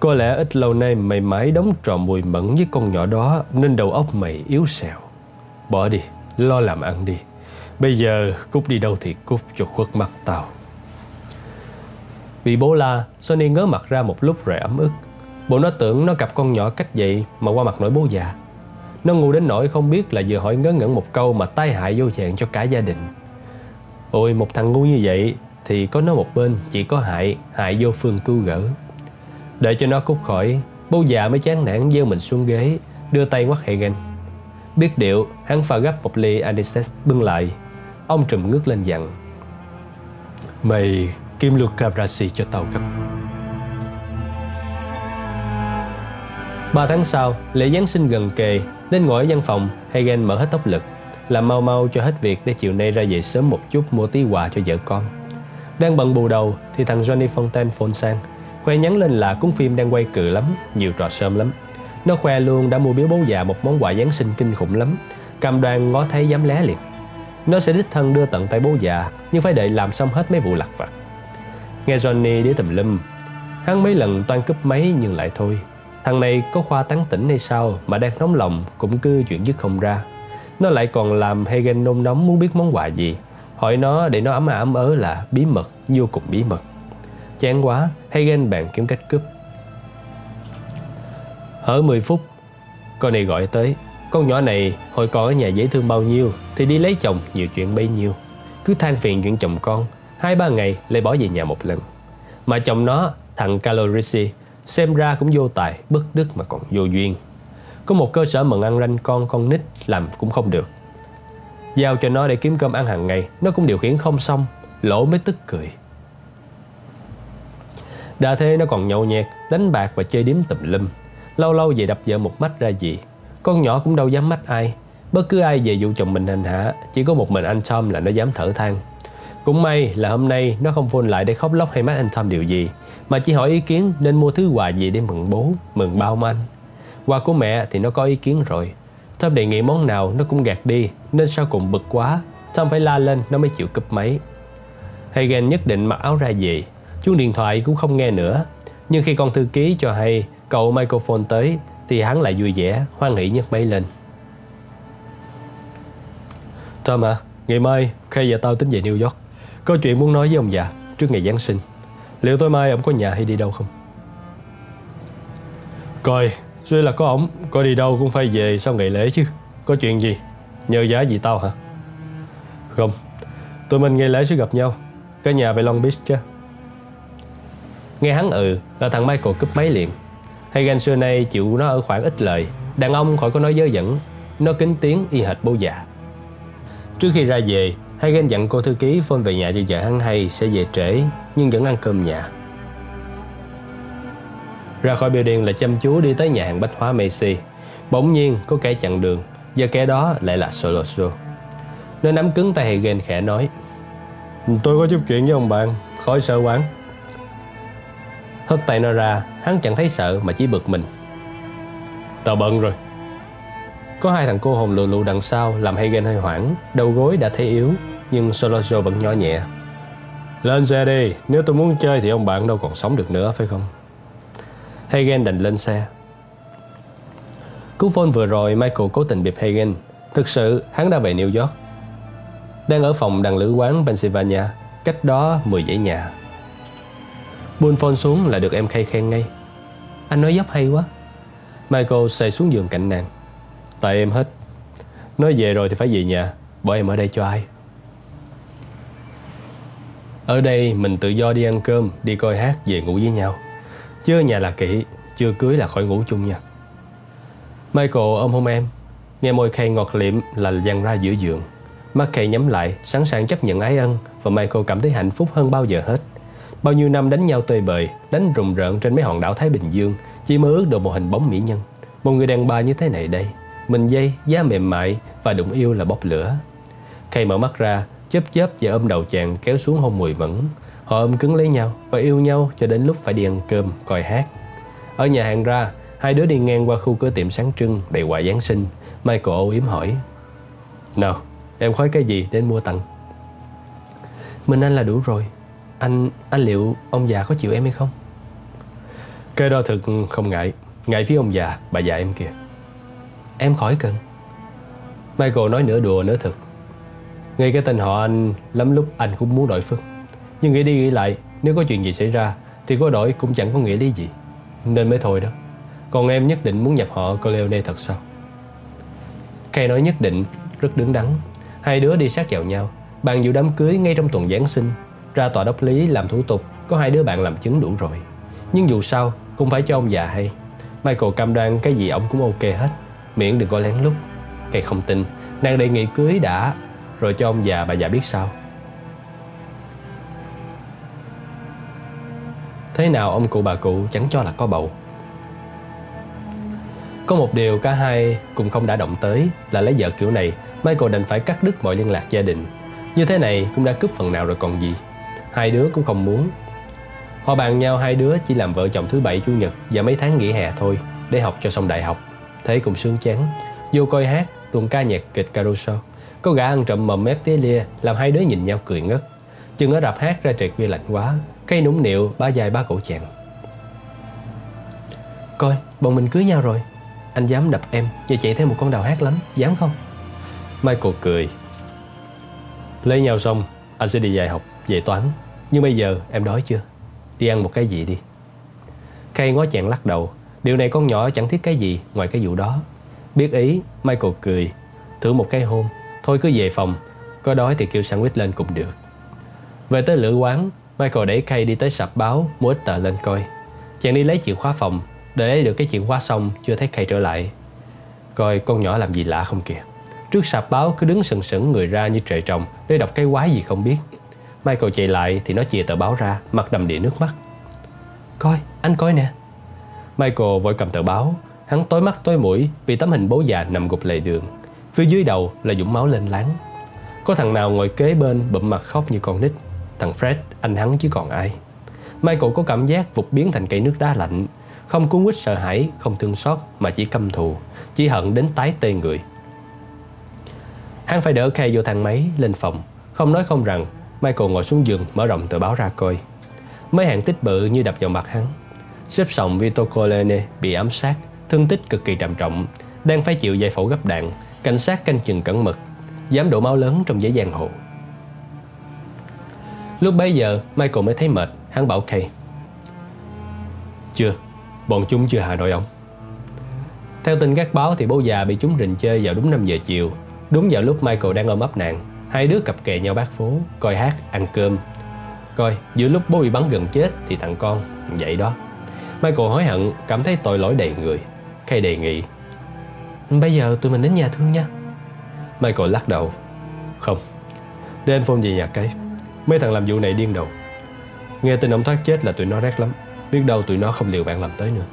Có lẽ ít lâu nay mày mãi đóng trò mùi mẫn với con nhỏ đó Nên đầu óc mày yếu xèo. Bỏ đi, lo làm ăn đi. Bây giờ cút đi đâu thì cút cho khuất mắt tao. Vì bố la Sony ngớ mặt ra một lúc rồi ấm ức. Bộ nó tưởng nó gặp con nhỏ cách vậy Mà qua mặt nổi bố già. Nó ngu đến nỗi không biết là vừa hỏi ngớ ngẩn một câu Mà tai hại vô dạng cho cả gia đình. Ôi một thằng ngu như vậy Thì có nó một bên chỉ có hại Hại vô phương cứu gỡ. Đợi cho nó cút khỏi Bố già mới chán nản gieo mình xuống ghế Đưa tay ngoắt Hagen Biết điệu hắn pha gấp một ly Anisex bưng lại. Ông trùm ngước lên dặn Mày kim lược Cabrasi cho tao gấp Ba tháng sau, lễ Giáng sinh gần kề Nên ngồi ở văn phòng Hagen mở hết tốc lực là mau mau cho hết việc để chiều nay ra về sớm một chút Mua tí quà cho vợ con. Đang bận bù đầu thì thằng Johnny Fontaine phone sang. Khoe nhắn lên là cuốn phim đang quay cự lắm, Nhiều trò sơm lắm. Nó khoe luôn đã mua biếu bố già một món quà Giáng sinh kinh khủng lắm. Cam đoan ngó thấy dám lé liền. Nó sẽ đích thân đưa tận tay bố già, Nhưng phải đợi làm xong hết mấy vụ lặt vặt. Nghe Johnny đi tùm lum, Hắn mấy lần toan cúp máy nhưng lại thôi. Thằng này có khoa tán tỉnh hay sao Mà đang nóng lòng cũng cứ chuyện dứt không ra. Nó lại còn làm Hagen nôn nóng muốn biết món quà gì Hỏi nó để nó ấm ấm ớ là bí mật Vô cùng bí mật Chán quá, Hagen bàn kiếm cách cướp. Hở 10 phút, con này gọi tới. Con nhỏ này hồi còn ở nhà dễ thương bao nhiêu thì đi lấy chồng nhiều chuyện bấy nhiêu. Cứ than phiền chuyện chồng con, hai ba ngày lại bỏ về nhà một lần. Mà chồng nó, thằng Calorisi, xem ra cũng vô tài, bất đức mà còn vô duyên. Có một cơ sở mận ăn ranh con con nít làm cũng không được. Giao cho nó để kiếm cơm ăn hàng ngày, nó cũng điều khiển không xong, lỗ mới tức cười. đà thế nó còn nhậu nhẹt, đánh bạc và chơi điếm tùm lum. Lâu lâu về đập vợ một mắt ra gì. Con nhỏ cũng đâu dám mắt ai. Bất cứ ai về vụ chồng mình hành hạ, chỉ có một mình anh Tom là nó dám thở than. Cũng may là hôm nay nó không phone lại để khóc lóc hay mách anh Tom điều gì, mà chỉ hỏi ý kiến nên mua thứ quà gì để mừng bố, mừng bao anh. Quà của mẹ thì nó có ý kiến rồi. Tom đề nghị món nào nó cũng gạt đi, nên sau cùng bực quá, Tom phải la lên nó mới chịu cúp máy. Hagen nhất định mặc áo ra về, Chuông điện thoại cũng không nghe nữa Nhưng khi con thư ký cho hay cậu microphone tới Thì hắn lại vui vẻ, hoan hỷ nhấc máy lên Tom à, ngày mai Khay và tao tính về New York Có chuyện muốn nói với ông già trước ngày Giáng sinh Liệu tối mai ông có nhà hay đi đâu không? Coi, suy là có ổng coi đi đâu cũng phải về sau ngày lễ chứ. Có chuyện gì? Nhờ giá gì tao hả? Không, tụi mình ngày lễ sẽ gặp nhau. Cả nhà về Long Beach chứ. Nghe hắn ừ là thằng Michael cúp máy liền. Hagan xưa nay chịu nó ở khoảng ít lời. Đàn ông khỏi có nói dơ dẫn. Nó kính tiếng y hệt bố già. Trước khi ra về Hagan dặn cô thư ký phone về nhà cho vợ hắn hay sẽ về trễ Nhưng vẫn ăn cơm nhà. Ra khỏi building là chăm chú đi tới nhà hàng bách hóa Macy. Bỗng nhiên có kẻ chặn đường Và kẻ đó lại là Soloso Nó nắm cứng tay Hagan khẽ nói Tôi có chút chuyện với ông bạn Khỏi sợ quán Hất tay nó ra Hắn chẳng thấy sợ mà chỉ bực mình. Tao bận rồi. Có hai thằng cô hồn lù lù đằng sau Làm Hagen hơi hoảng Đầu gối đã thấy yếu Nhưng Solojo vẫn nhỏ nhẹ. Lên xe đi Nếu tôi muốn chơi thì ông bạn đâu còn sống được nữa phải không Hagen đành lên xe. Cú phone vừa rồi Michael cố tình bịp Hagen. Thực sự, hắn đã về New York. Đang ở phòng đằng lữ quán Pennsylvania, Cách đó 10 dãy nhà. Buôn phone xuống là được em khay khen ngay. Anh nói dốc hay quá. Michael xài xuống giường cạnh nàng. Tại em hết. Nói về rồi thì phải về nhà Bỏ em ở đây cho ai? Ở đây mình tự do đi ăn cơm, Đi coi hát, về ngủ với nhau. Chưa nhà là kỹ Chưa cưới là khỏi ngủ chung nha Michael ôm hôn em Nghe môi Kay ngọt liệm là dằn ra giữa giường Mắt Kay nhắm lại Sẵn sàng chấp nhận ái ân Và Michael cảm thấy hạnh phúc hơn bao giờ hết Bao nhiêu năm đánh nhau tơi bời, đánh rùng rợn trên mấy hòn đảo Thái Bình Dương, chỉ mơ ước được một hình bóng mỹ nhân. Một người đàn bà như thế này đây, mình dây, da mềm mại và đụng yêu là bốc lửa. Kay mở mắt ra, chớp chớp và ôm đầu chàng kéo xuống hôn mùi mẫn. Họ ôm cứng lấy nhau và yêu nhau cho đến lúc phải đi ăn cơm, coi hát. Ở nhà hàng ra, hai đứa đi ngang qua khu cửa tiệm sáng trưng đầy quà Giáng sinh. Michael âu yếm hỏi. Nào, em khói cái gì đến mua tặng? Mình anh là đủ rồi, anh anh liệu ông già có chịu em hay không Cái đó thực không ngại Ngại phía ông già, bà già em kìa Em khỏi cần Michael nói nửa đùa nửa thực Ngay cái tên họ anh Lắm lúc anh cũng muốn đổi phương nhưng nghĩ đi nghĩ lại, Nếu có chuyện gì xảy ra, Thì có đổi cũng chẳng có nghĩa lý gì. Nên mới thôi đó. Còn em nhất định muốn nhập họ Corleone thật sao? Kay nói nhất định, Rất đứng đắn. Hai đứa đi sát vào nhau. Bàn dự đám cưới ngay trong tuần Giáng sinh. Ra tòa đốc lý làm thủ tục, Có hai đứa bạn làm chứng đủ rồi. Nhưng dù sao, cũng phải cho ông già hay. Michael cam đoan cái gì ông cũng ok hết. Miễn đừng có lén lút. Kay không tin, Nàng đề nghị cưới đã, Rồi cho ông già bà già biết sao. Thế nào ông cụ bà cụ chẳng cho là có bầu? Có một điều cả hai cùng không đã động tới Là lấy vợ kiểu này, Michael đành phải cắt đứt mọi liên lạc gia đình. Như thế này cũng đã cướp phần nào rồi còn gì. Hai đứa cũng không muốn. Họ bàn nhau hai đứa chỉ làm vợ chồng thứ bảy, chủ nhật Và mấy tháng nghỉ hè thôi, Để học cho xong đại học. Thế cũng sướng chán. Vô coi hát tuần ca nhạc kịch carousel. Có gã ăn trộm mầm mép tía lia, làm hai đứa nhìn nhau cười ngất. Chừng ở rạp hát ra trời khuya lạnh quá cây nũng nịu ba dài ba cổ chàng coi bọn mình cưới nhau rồi. Anh dám đập em và chạy theo một con đào hát lắm dám không? Michael cười. Lấy nhau xong anh sẽ đi dạy học về toán. Nhưng bây giờ em đói chưa? Đi ăn một cái gì đi. Kay ngó chàng lắc đầu. Điều này con nhỏ chẳng thích cái gì ngoài cái vụ đó. Biết ý, Michael cười. Thử một cái hôn. Thôi cứ về phòng. Có đói thì kêu sandwich lên cũng được. Về tới lửa quán Michael đẩy Kay đi tới sạp báo Mua ít tờ lên coi. Chàng đi lấy chìa khóa phòng Để lấy được cái chìa khóa xong Chưa thấy Kay trở lại. Coi con nhỏ làm gì lạ không kìa. Trước sạp báo cứ đứng sừng sững người ra như trời trồng Để đọc cái quái gì không biết. Michael chạy lại thì nó chìa tờ báo ra Mặt đầm đìa nước mắt. Coi, anh coi nè. Michael vội cầm tờ báo. Hắn tối mắt tối mũi vì tấm hình bố già nằm gục lề đường. Phía dưới đầu là dũng máu lên láng. Có thằng nào ngồi kế bên bụm mặt khóc như con nít. Thằng Fred, anh hắn chứ còn ai. Michael có cảm giác vụt biến thành cây nước đá lạnh. Không cuốn quýt sợ hãi, không thương xót mà chỉ căm thù. Chỉ hận đến tái tê người. Hắn phải đỡ Kay vô thang máy, lên phòng. Không nói không rằng, Michael ngồi xuống giường mở rộng tờ báo ra coi. Mấy hàng tích bự như đập vào mặt hắn. Xếp sòng Vito Colene bị ám sát thương tích cực kỳ trầm trọng, đang phải chịu giải phẫu gấp đạn, cảnh sát canh chừng cẩn mật, dám đổ máu lớn trong giấy giang hồ. Lúc bấy giờ, Michael mới thấy mệt, hắn bảo Kay. Chưa, bọn chúng chưa hạ nổi ông. Theo tin các báo thì bố già bị chúng rình chơi vào đúng 5 giờ chiều, đúng vào lúc Michael đang ôm ấp nạn Hai đứa cặp kè nhau bát phố, coi hát, ăn cơm. Coi, giữa lúc bố bị bắn gần chết thì thằng con, vậy đó. Michael hối hận, cảm thấy tội lỗi đầy người. Kay đề nghị Bây giờ tụi mình đến nhà thương nha Michael lắc đầu Không Để anh phone về nhà cái Mấy thằng làm vụ này điên đầu. Nghe tin ông thoát chết là tụi nó rác lắm. Biết đâu tụi nó không liều bạn làm tới nữa.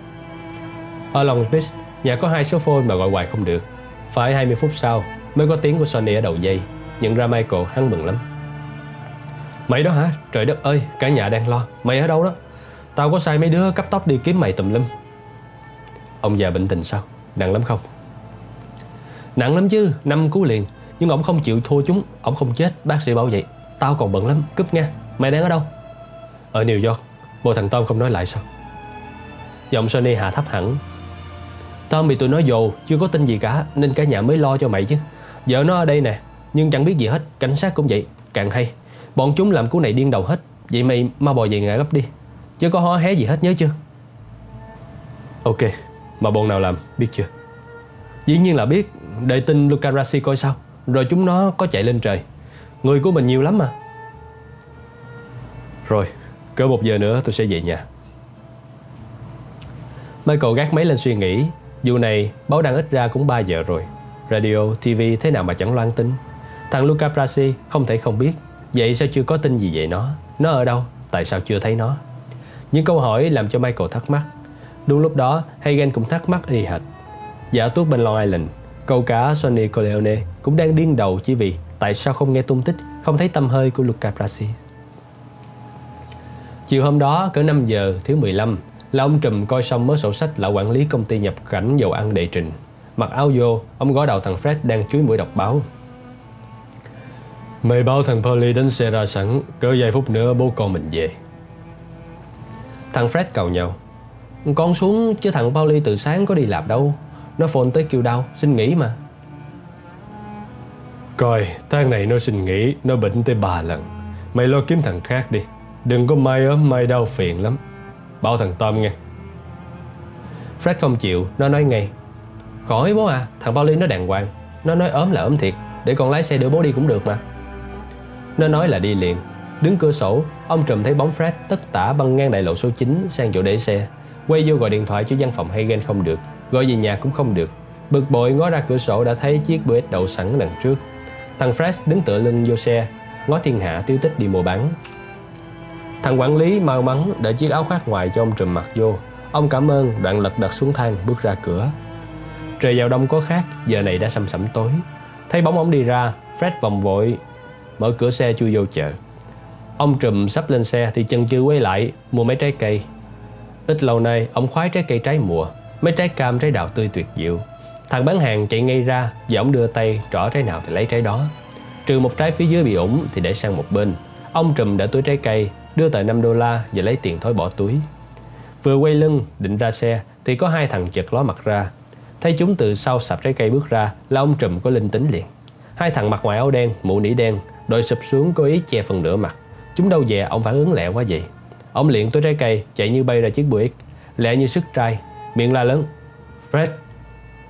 Ở Long Beach Nhà có hai số phone mà gọi hoài không được. Phải 20 phút sau Mới có tiếng của Sonny ở đầu dây. Nhận ra Michael hắn mừng lắm. Mày đó hả? Trời đất ơi, cả nhà đang lo. Mày ở đâu đó? Tao có sai mấy đứa cấp tóc đi kiếm mày tùm lum. Ông già bệnh tình sao? Nặng lắm không? Nặng lắm chứ, năm cú liền. Nhưng ông không chịu thua chúng Ông không chết, bác sĩ bảo vậy. Tao còn bận lắm, cúp nghe Mày đang ở đâu? Ở New York. Bộ thằng Tom không nói lại sao? Giọng Sony hạ thấp hẳn. Tom bị tụi nó dồ Chưa có tin gì cả Nên cả nhà mới lo cho mày chứ. Vợ nó ở đây nè Nhưng chẳng biết gì hết Cảnh sát cũng vậy. Càng hay Bọn chúng làm cú này điên đầu hết. Vậy mày mau bò về nhà gấp đi. Chứ có hó hé gì hết nhớ chưa? Ok mà bọn nào làm biết chưa? Dĩ nhiên là biết. Đợi tin Lucarasi coi sao. Rồi chúng nó có chạy lên trời. Người của mình nhiều lắm mà. Rồi Cỡ một giờ nữa tôi sẽ về nhà. Michael gác máy lên suy nghĩ Dù này báo đăng ít ra cũng 3 giờ rồi. Radio, TV thế nào mà chẳng loan tin? Thằng Luca Brasi không thể không biết. Vậy sao chưa có tin gì về nó? Nó ở đâu, tại sao chưa thấy nó? Những câu hỏi làm cho Michael thắc mắc. Đúng lúc đó, Hagen cũng thắc mắc y hệt. Giả tuốt bên Long Island, câu cá Sonny Corleone cũng đang điên đầu chỉ vì tại sao không nghe tung tích, không thấy tâm hơi của Luca Brasi. Chiều hôm đó, cỡ 5 giờ thứ 15, là ông Trùm coi xong mớ sổ sách là quản lý công ty nhập cảnh dầu ăn đệ trình. Mặc áo vô, ông gõ đầu thằng Fred đang chuối mũi đọc báo. Mày báo thằng Polly đến xe ra sẵn, cỡ vài phút nữa bố con mình về. Thằng Fred cầu nhau. Con xuống chứ thằng Pauli từ sáng có đi làm đâu Nó phone tới kêu đau Xin nghỉ mà Coi thằng này nó xin nghỉ, Nó bệnh tới ba lần. Mày lo kiếm thằng khác đi. Đừng có mai ốm, mai đau phiền lắm. Bảo thằng Tom nghe. Fred không chịu, Nó nói ngay. Khỏi bố à Thằng Pauli nó đàng hoàng. Nó nói ốm là ốm thiệt, Để con lái xe đưa bố đi cũng được mà. Nó nói là đi liền. Đứng cửa sổ, Ông trùm thấy bóng Fred tất tả băng ngang đại lộ số 9 sang chỗ để xe. Quay vô gọi điện thoại cho văn phòng Hagen không được. Gọi về nhà cũng không được. Bực bội ngó ra cửa sổ đã thấy chiếc BS đậu sẵn đằng trước. Thằng Fred đứng tựa lưng vô xe, Ngó thiên hạ tiêu tích đi mua bán. Thằng quản lý mau mắn để chiếc áo khoác ngoài cho ông trùm mặc vô. Ông cảm ơn, đoạn lật đật xuống thang, bước ra cửa. Trời vào đông có khác, Giờ này đã sầm sẩm tối. Thấy bóng ông đi ra, Fred vòng vội, Mở cửa xe chui vô chợ. Ông trùm sắp lên xe thì chân chưa quay lại, Mua mấy trái cây. Ít lâu nay, ông khoái trái cây trái mùa, Mấy trái cam trái đào tươi tuyệt diệu. Thằng bán hàng chạy ngay ra Và ông đưa tay trỏ trái nào thì lấy trái đó. Trừ một trái phía dưới bị ủng thì để sang một bên. Ông trùm đã túi trái cây Đưa tờ 5 đô la và lấy tiền thối bỏ túi. Vừa quay lưng định ra xe Thì có hai thằng chật ló mặt ra. Thấy chúng từ sau sạp trái cây bước ra Là ông trùm có linh tính liền. Hai thằng mặc ngoài áo đen, mũ nỉ đen Đội sụp xuống có ý che phần nửa mặt. Chúng đâu về ông phản ứng lẹ quá vậy. Ông liền túi trái cây chạy như bay ra chiếc Buick Lẹ như sức trai Miệng la lớn Fred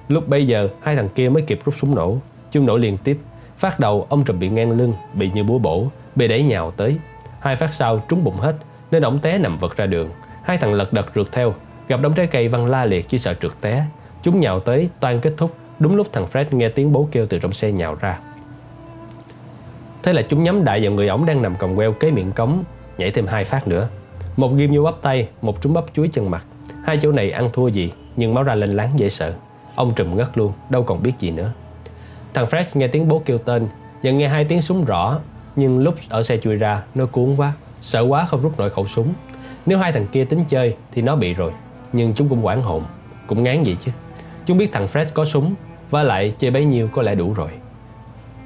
Lúc bây giờ hai thằng kia mới kịp rút súng nổ. Chúng nổ liên tiếp. Phát đầu ông trùm bị ngang lưng Bị như búa bổ. Bị đẩy nhào tới. Hai phát sau trúng bụng hết Nên ông té nằm vật ra đường. Hai thằng lật đật rượt theo. Gặp đống trái cây văng la liệt chỉ sợ trượt té. Chúng nhào tới toan kết thúc. Đúng lúc thằng Fred nghe tiếng bố kêu từ trong xe nhào ra. Thế là chúng nhắm đại vào người ổng đang nằm còng queo kế miệng cống Nhảy thêm hai phát nữa. Một ghim vô bắp tay, một trúng bắp chuối chân mặt. Hai chỗ này ăn thua gì Nhưng máu ra lên láng dễ sợ. Ông trùm ngất luôn, đâu còn biết gì nữa. Thằng Fred nghe tiếng bố kêu tên Và nghe hai tiếng súng rõ Nhưng lúc ở xe chui ra, nó cuốn quá Sợ quá không rút nổi khẩu súng. Nếu hai thằng kia tính chơi thì nó bị rồi Nhưng chúng cũng quản hồn Cũng ngán vậy chứ. Chúng biết thằng Fred có súng Và lại chơi bấy nhiêu có lẽ đủ rồi.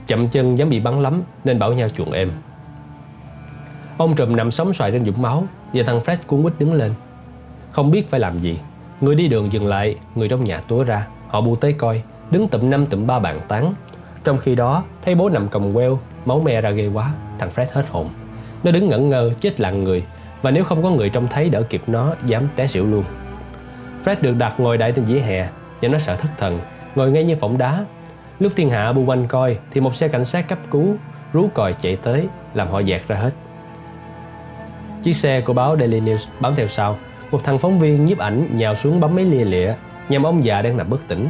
Chậm chân dám bị bắn lắm Nên bảo nhau chuộng êm Ông trùm nằm sóng xoài trên dũng máu Và thằng Fred cuốn quýt đứng lên. Không biết phải làm gì Người đi đường dừng lại Người trong nhà túa ra. Họ bu tới coi, Đứng tụm năm tụm ba bàn tán. Trong khi đó, Thấy bố nằm cầm queo, Máu me ra ghê quá, Thằng Fred hết hồn. Nó đứng ngẩn ngơ, chết lặng người, Và nếu không có người trông thấy đỡ kịp nó, Dám té xỉu luôn. Fred được đặt ngồi đại trên dĩa hè, Và nó sợ thất thần, Ngồi ngay như phỏng đá. Lúc thiên hạ bu quanh coi, Thì một xe cảnh sát cấp cứu, Rú còi chạy tới, Làm họ dạt ra hết. Chiếc xe của báo Daily News bám theo sau. Một thằng phóng viên nhiếp ảnh nhào xuống bấm máy lia lịa. Nhằm ông già đang nằm bất tỉnh.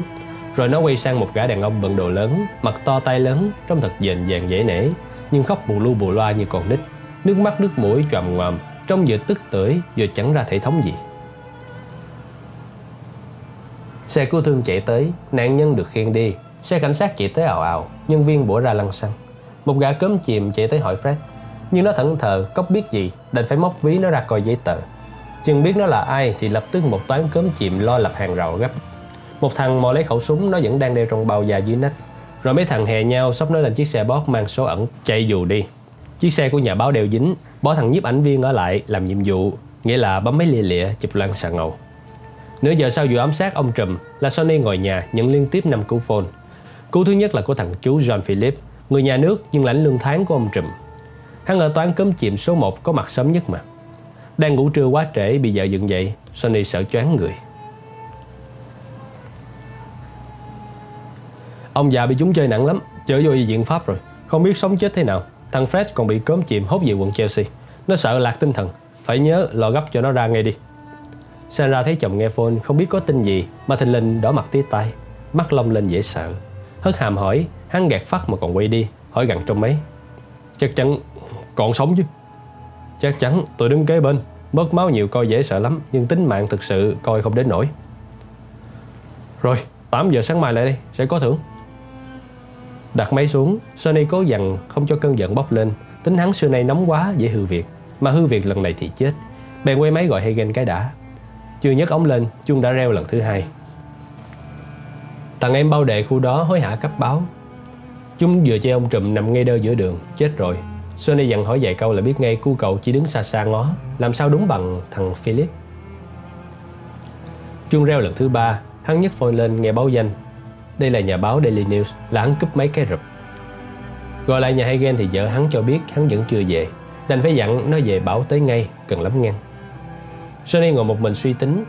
Rồi nó quay sang một gã đàn ông bận đồ lớn, Mặt to tay lớn, Trông thật dền dàng dễ nể, Nhưng khóc bù lu bù loa như con nít. Nước mắt, nước mũi choàm ngoàm, Trông vừa tức tưởi, vừa chẳng ra thể thống gì. Xe cứu thương chạy tới, Nạn nhân được khiêng đi. Xe cảnh sát chạy tới ào ào, Nhân viên bổ ra lăng xăng. Một gã cớm chìm chạy tới hỏi Fred, Nhưng nó thẫn thờ cóc biết gì, Đành phải móc ví nó ra coi giấy tờ. Chừng biết nó là ai thì lập tức một toán cớm chìm lo lập hàng rào gấp. Một thằng mò lấy khẩu súng nó vẫn đang đeo trong bao da dưới nách. Rồi mấy thằng hè nhau sắp nó lên chiếc xe bót mang số ẩn chạy dù đi. Chiếc xe của nhà báo đeo dính Bỏ thằng nhiếp ảnh viên ở lại làm nhiệm vụ Nghĩa là bấm mấy lìa lịa chụp loan xà ngầu. Nửa giờ sau vụ ám sát ông Trùm là Sony ngồi nhà nhận liên tiếp năm cú phone. Cú thứ nhất là của thằng chú John Philip, người nhà nước nhưng lãnh lương tháng của ông Trùm. Hắn ở toán cấm chìm số 1 có mặt sớm nhất mà. Đang ngủ trưa quá trễ bị vợ dựng dậy, Sonny sợ choáng người. Ông già bị chúng chơi nặng lắm, chở vô y viện Pháp rồi. Không biết sống chết thế nào. Thằng Fred còn bị cớm chìm hốt về quận Chelsea. Nó sợ lạc tinh thần. Phải nhớ lò gấp cho nó ra ngay đi. Sarah thấy chồng nghe phone không biết có tin gì mà thình lình đỏ mặt tía tay, mắt long lên dễ sợ. Hất hàm hỏi Hắn gạt phát mà còn quay đi Hỏi gần trong mấy Chắc chắn còn sống chứ Chắc chắn tôi đứng kế bên. Mất máu nhiều coi dễ sợ lắm, Nhưng tính mạng thực sự coi không đến nổi. Rồi 8 giờ sáng mai lại đây Sẽ có thưởng. Đặt máy xuống, Sony cố dằn không cho cơn giận bốc lên. Tính hắn xưa nay nóng quá, dễ hư việc. Mà hư việc lần này thì chết. Bèn quay máy gọi Hagen cái đã. Chưa nhấc ống lên, Chuông đã reo lần thứ hai. Thằng em bao đệ khu đó hối hả cấp báo. Chúng vừa chơi ông trùm nằm ngay đơ giữa đường, Chết rồi. Sony dặn hỏi vài câu là biết ngay cu cậu chỉ đứng xa xa ngó Làm sao đúng bằng thằng Philip Chuông reo lần thứ ba, hắn nhấc phone lên nghe báo danh. Đây là nhà báo Daily News, là hắn cúp mấy cái rụp. Gọi lại nhà Hagen thì vợ hắn cho biết hắn vẫn chưa về. Đành phải dặn nó về bảo tới ngay, cần lắm ngăn. Sony ngồi một mình suy tính.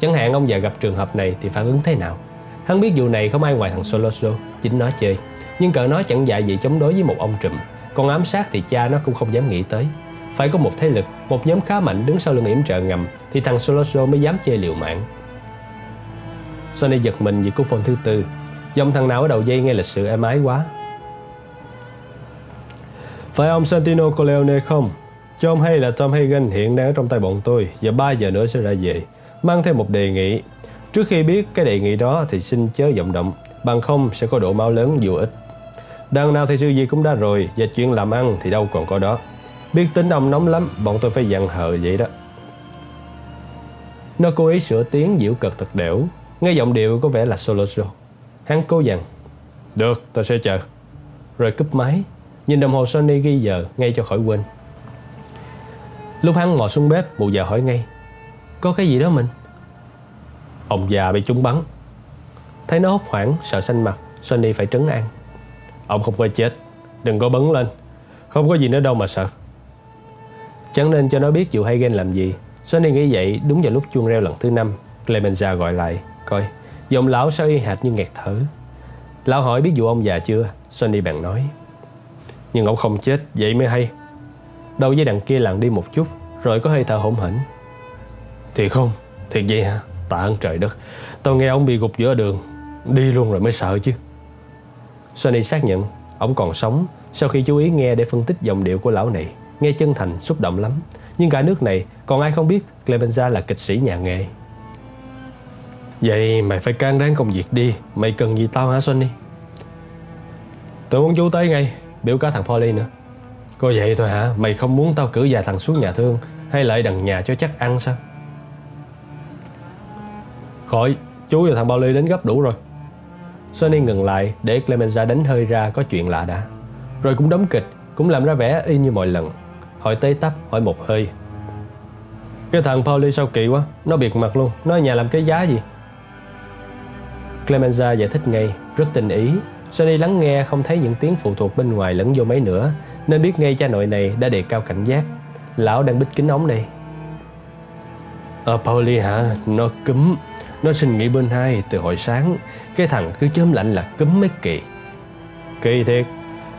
Chẳng hạn ông già gặp trường hợp này thì phản ứng thế nào? Hắn biết vụ này không ai ngoài thằng Soloso, chính nó chơi. Nhưng cỡ nó chẳng dạy gì chống đối với một ông trùm. Còn ám sát thì cha nó cũng không dám nghĩ tới. Phải có một thế lực, một nhóm khá mạnh đứng sau lưng yểm trợ ngầm thì thằng Soloso mới dám chơi liều mạng. Sony giật mình vì cú phone thứ tư. Dòng thằng nào ở đầu dây nghe lịch sự êm ái quá. Phải ông Santino Corleone không? Cho ông hay là Tom Hagen hiện đang ở trong tay bọn tôi và 3 giờ nữa sẽ ra về. Mang thêm một đề nghị. Trước khi biết cái đề nghị đó thì xin chớ vọng động, bằng không sẽ có độ máu lớn dù ít Đằng nào thì sự gì cũng đã rồi và chuyện làm ăn thì đâu còn có đó. Biết tính ông nóng lắm, bọn tôi phải dặn hờ vậy đó. Nó cố ý sửa tiếng diễu cợt thật đẻo, nghe giọng điệu có vẻ là solo show. Hắn cố dặn, được, tôi sẽ chờ. Rồi cúp máy, nhìn đồng hồ Sony ghi giờ ngay cho khỏi quên. Lúc hắn ngồi xuống bếp, mụ già hỏi ngay, có cái gì đó mình? Ông già bị trúng bắn. Thấy nó hốt hoảng, sợ xanh mặt, Sony phải trấn an. Ông không có chết, đừng có bấn lên, không có gì nữa đâu mà sợ. Chẳng nên cho nó biết chịu hay ghen làm gì. Sonny nghĩ vậy đúng vào lúc chuông reo lần thứ năm. Clemenza gọi lại Coi, giọng lão sao y hệt như nghẹt thở? Lão hỏi biết vụ ông già chưa? Sonny bèn nói Nhưng ông không chết, vậy mới hay. Đầu dây đằng kia lặng đi một chút Rồi có hơi thở hổn hển. Thiệt không? Thiệt vậy hả? Tạ ơn trời đất. Tao nghe ông bị gục giữa đường Đi luôn rồi mới sợ chứ. Sony xác nhận Ông còn sống Sau khi chú ý nghe để phân tích giọng điệu của lão này nghe chân thành, xúc động lắm. Nhưng cả nước này còn ai không biết Clemenza là kịch sĩ nhà nghề. Vậy mày phải can đáng công việc đi Mày cần gì tao hả Sony? Tôi muốn chú tới ngay Biểu cả thằng Polly nữa Có vậy thôi hả Mày không muốn tao cử vài thằng xuống nhà thương Hay lại đằng nhà cho chắc ăn sao Khỏi Chú và thằng Polly đến gấp đủ rồi Sony ngừng lại để Clemenza đánh hơi ra có chuyện lạ đã. Rồi cũng đóng kịch, Cũng làm ra vẻ y như mọi lần. Hỏi tới tấp, hỏi một hơi. Cái thằng Pauli sao kỳ quá, Nó biệt mặt luôn, Nó ở nhà làm cái giá gì? Clemenza giải thích ngay, Rất tình ý. Sony lắng nghe, không thấy những tiếng phụ thuộc bên ngoài lẫn vô mấy nữa, Nên biết ngay cha nội này đã đề cao cảnh giác. Lão đang bích kính ống đây. Ờ Pauli hả? Nó cúm. Nó xin nghỉ bên hai từ hồi sáng. Cái thằng cứ chớm lạnh là cúm mấy kỳ. Kỳ thiệt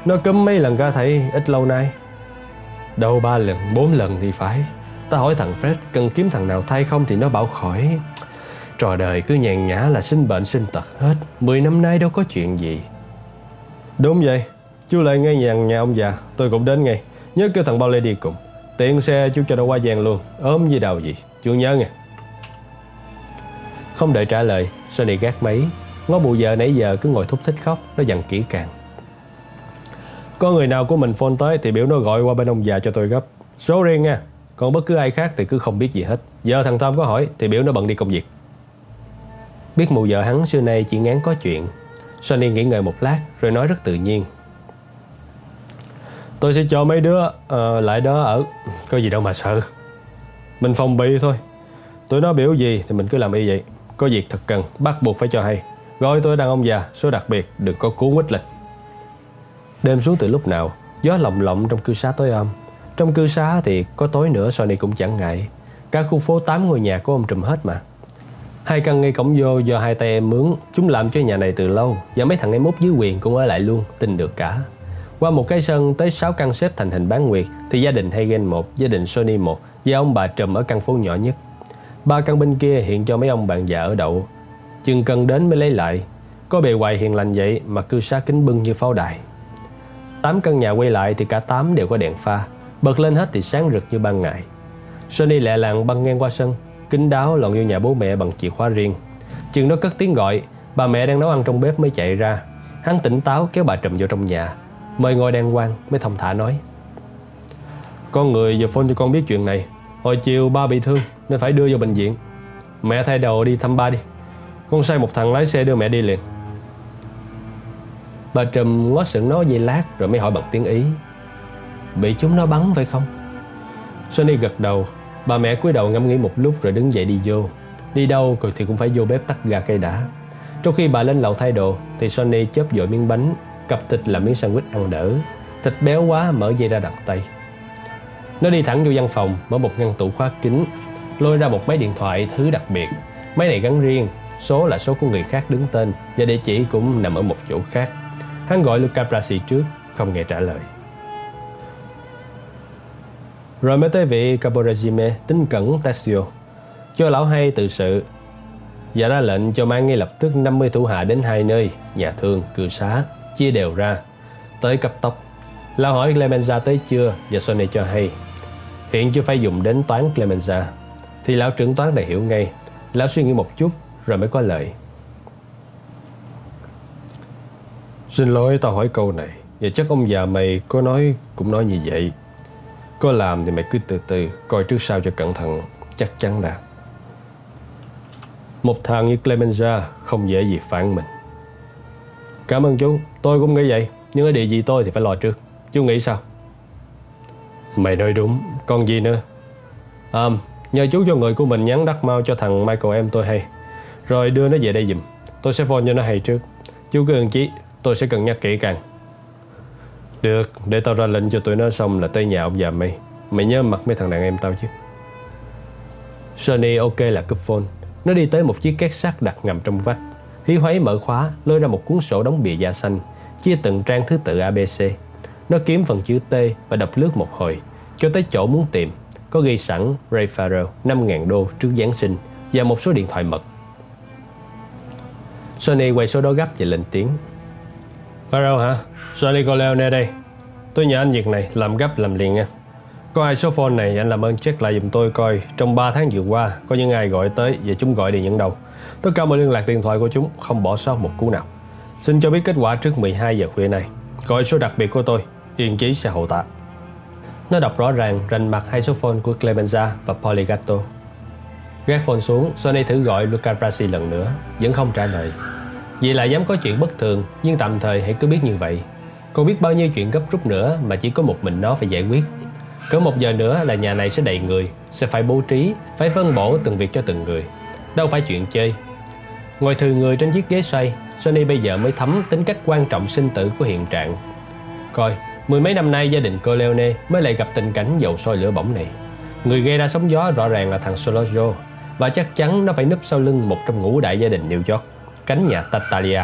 Nó cúm mấy lần ca thầy ít lâu nay. Đâu ba lần, bốn lần thì phải. Ta hỏi thằng Fred cần kiếm thằng nào thay không? Thì nó bảo khỏi. Trò đời cứ nhàn nhã là sinh bệnh sinh tật hết. Mười năm nay đâu có chuyện gì. Đúng vậy. Chú lại ngay nhà, nhà ông già. Tôi cũng đến ngay. Nhớ kêu thằng Bao Lê đi cùng. Tiện xe chú cho nó qua giang luôn. Ốm gì đầu gì. Chú nhớ nghe. Không đợi trả lời Sonny gác máy. Ngó bụ vợ nãy giờ cứ ngồi thúc thích khóc Nó dặn kỹ càng có người nào của mình phone tới thì biểu nó gọi qua bên ông già cho tôi gấp. Số riêng nha. Còn bất cứ ai khác thì cứ không biết gì hết. Giờ thằng Tom có hỏi thì biểu nó bận đi công việc. Biết mụ vợ hắn xưa nay chỉ ngán có chuyện. Sonny nghỉ ngơi một lát rồi nói rất tự nhiên. Tôi sẽ cho mấy đứa uh, lại đó ở. Có gì đâu mà sợ. Mình phòng bị thôi. Tụi nó biểu gì thì mình cứ làm y vậy. Có việc thật cần, bắt buộc phải cho hay. Gọi tôi đang ông già, số đặc biệt, đừng có cuốn quýt lịch. Đêm xuống từ lúc nào Gió lồng lộng trong cư xá tối om. Trong cư xá thì có tối nữa Sony cũng chẳng ngại. Cả khu phố 8 ngôi nhà của ông trùm hết mà. Hai căn ngay cổng vô do hai tay em mướn Chúng làm cho nhà này từ lâu Và mấy thằng em út dưới quyền cũng ở lại luôn Tin được cả. Qua một cái sân tới 6 căn xếp thành hình bán nguyệt Thì gia đình Hagen 1, gia đình Sony 1 Và ông bà trùm ở căn phố nhỏ nhất. Ba căn bên kia hiện cho mấy ông bạn già ở đậu. Chừng cần đến mới lấy lại. Có bề ngoài hiền lành vậy mà cư xá kính bưng như pháo đài. Tám căn nhà quay lại thì cả tám đều có đèn pha. Bật lên hết thì sáng rực như ban ngày. Sonny lẹ làng băng ngang qua sân Kính đáo lọn vô nhà bố mẹ bằng chìa khóa riêng. Chừng nó cất tiếng gọi, Bà mẹ đang nấu ăn trong bếp mới chạy ra. Hắn tỉnh táo kéo bà trùm vô trong nhà. Mời ngồi đàng hoàng, mới thông thả nói. Con người giờ phone cho con biết chuyện này. Hồi chiều ba bị thương, Nên phải đưa vô bệnh viện. Mẹ thay đầu đi thăm ba đi. Con sai một thằng lái xe đưa mẹ đi liền. Bà Trùm ngó sững nó dây lát rồi mới hỏi bằng tiếng Ý. Bị chúng nó bắn phải không? Sonny gật đầu. Bà mẹ cúi đầu ngẫm nghĩ một lúc rồi đứng dậy đi vô. Đi đâu rồi thì cũng phải vô bếp tắt gà cây đã Trong khi bà lên lầu thay đồ, Thì Sonny chớp dội miếng bánh, Cặp thịt làm miếng sandwich ăn đỡ. Thịt béo quá, mở dây ra đặt tay. Nó đi thẳng vô văn phòng, Mở một ngăn tủ khóa kín, Lôi ra một máy điện thoại, thứ đặc biệt. Máy này gắn riêng Số là số của người khác đứng tên Và địa chỉ cũng nằm ở một chỗ khác. Hắn gọi Luca Brasi trước Không nghe trả lời. Rồi mới tới vị Caporegime tính cẩn Tessio Cho lão hay tự sự Và ra lệnh cho mang ngay lập tức 50 thủ hạ đến hai nơi Nhà thương, cư xá Chia đều ra. Tới cấp tốc Lão hỏi Clemenza tới chưa Và Sonny cho hay. Hiện chưa phải dùng đến toán Clemenza. Thì lão trưởng toán đã hiểu ngay. Lão suy nghĩ một chút rồi mới có lời. Xin lỗi tao hỏi câu này. Và chắc ông già mày có nói cũng nói như vậy. Có làm thì mày cứ từ từ Coi trước sau cho cẩn thận Chắc chắn là Một thằng như Clemenza Không dễ gì phản mình. Cảm ơn chú Tôi cũng nghĩ vậy. Nhưng ở địa gì tôi thì phải lo trước. Chú nghĩ sao? Mày nói đúng Còn gì nữa? À nhờ chú cho người của mình nhắn đắc mau cho thằng Michael em tôi hay rồi đưa nó về đây giùm. Tôi sẽ phone cho nó hay trước. Chú cứ ơn chí, Tôi sẽ cân nhắc kỹ càng. Được, Để tao ra lệnh cho tụi nó xong là tới nhà ông già mày. Mày nhớ mặt mấy thằng đàn em tao chứ. Sunny ok là cúp phone. Nó đi tới một chiếc két sắt đặt ngầm trong vách. Hí hoáy mở khóa, Lôi ra một cuốn sổ đóng bìa da xanh, Chia từng trang thứ tự ABC Nó kiếm phần chữ T và đập lướt một hồi, Cho tới chỗ muốn tìm. Có ghi sẵn Ray Farrell 5.000 đô trước Giáng sinh Và một số điện thoại mật. Sony quay số đó gấp và lên tiếng. Farrell hả? Sonny Corleone đây. Tôi nhờ anh việc này làm gấp làm liền nha. Có ai số phone này anh làm ơn check lại giùm tôi coi. Trong 3 tháng vừa qua, Có những ai gọi tới và chúng gọi điện nhận đâu. Tất cả mọi liên lạc điện thoại của chúng Không bỏ sót một cú nào. Xin cho biết kết quả trước 12 giờ khuya này. Gọi số đặc biệt của tôi, Yên chí sẽ hậu tạ. Nó đọc rõ ràng rành mặt hai số phone của Clemenza và Poligato Gác phone xuống Sony thử gọi Luca Brasi lần nữa Vẫn không trả lời. Vì là dám có chuyện bất thường Nhưng tạm thời hãy cứ biết như vậy. Cô biết bao nhiêu chuyện gấp rút nữa Mà chỉ có một mình nó phải giải quyết. Cỡ một giờ nữa là nhà này sẽ đầy người Sẽ phải bố trí Phải phân bổ từng việc cho từng người. Đâu phải chuyện chơi. Ngồi thừ người trên chiếc ghế xoay Sony bây giờ mới thấm tính cách quan trọng sinh tử của hiện trạng. Coi Mười mấy năm nay gia đình Corleone mới lại gặp tình cảnh dầu sôi lửa bỏng này. Người gây ra sóng gió rõ ràng là thằng Solojo, và chắc chắn nó phải núp sau lưng một trong ngũ đại gia đình New York cánh nhà Tatalia.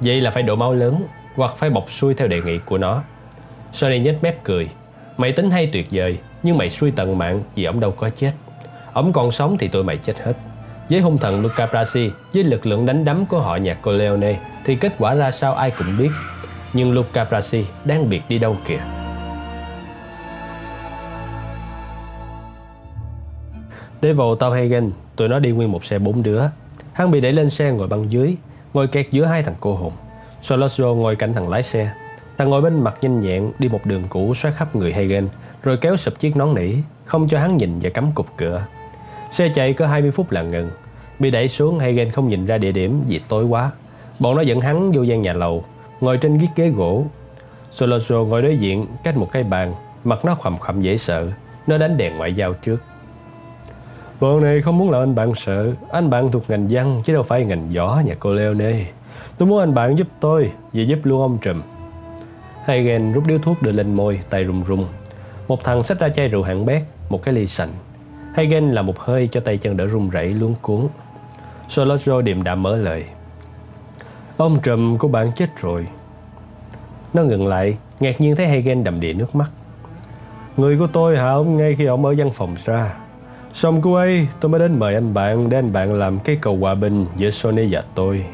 Vậy là phải đổ máu lớn hoặc phải bọc xuôi theo đề nghị của nó. Sonny nhếch mép cười. Mày tính hay tuyệt vời, nhưng mày xuôi tận mạng vì ông đâu có chết. Ông còn sống thì tụi mày chết hết. Với hung thần Luca Brasi, với lực lượng đánh đấm của họ nhà Corleone, thì kết quả ra sao ai cũng biết. Nhưng Luca Brasi đang biệt đi đâu kìa. Để vào tàu Hagen, tụi nó đi nguyên một xe bốn đứa Hắn bị đẩy lên xe ngồi băng dưới, ngồi kẹt giữa hai thằng cô hồn. Solosio ngồi cạnh thằng lái xe. Thằng ngồi bên mặt nhanh nhẹn đi một đường cũ xoát khắp người Hagen, rồi kéo sụp chiếc nón nỉ, không cho hắn nhìn và cắm cục cửa. Xe chạy có 20 phút là ngừng. Bị đẩy xuống Hagen không nhìn ra địa điểm vì tối quá. Bọn nó dẫn hắn vô gian nhà lầu, ngồi trên chiếc ghế gỗ. Solosio ngồi đối diện cách một cái bàn, mặt nó khầm khầm dễ sợ. Nó đánh đèn ngoại giao trước. Bọn này không muốn làm anh bạn sợ. Anh bạn thuộc ngành văn, chứ đâu phải ngành võ nhà cô Leone. Tôi muốn anh bạn giúp tôi và giúp luôn ông Trùm Hagen rút điếu thuốc đưa lên môi, Tay run run. Một thằng xách ra chai rượu hạng bét, Một cái ly sành. Hagen làm một hơi cho tay chân đỡ run rẩy luống cuốn. Solozzo điềm đạm mở lời. Ông Trùm của bạn chết rồi. Nó ngừng lại, Ngạc nhiên thấy Hagen đầm đìa nước mắt. Người của tôi hả ông, ngay khi ông ở văn phòng ra? Xong cô ấy, tôi mới đến mời anh bạn để anh bạn làm cái cầu hòa bình giữa Sony và tôi.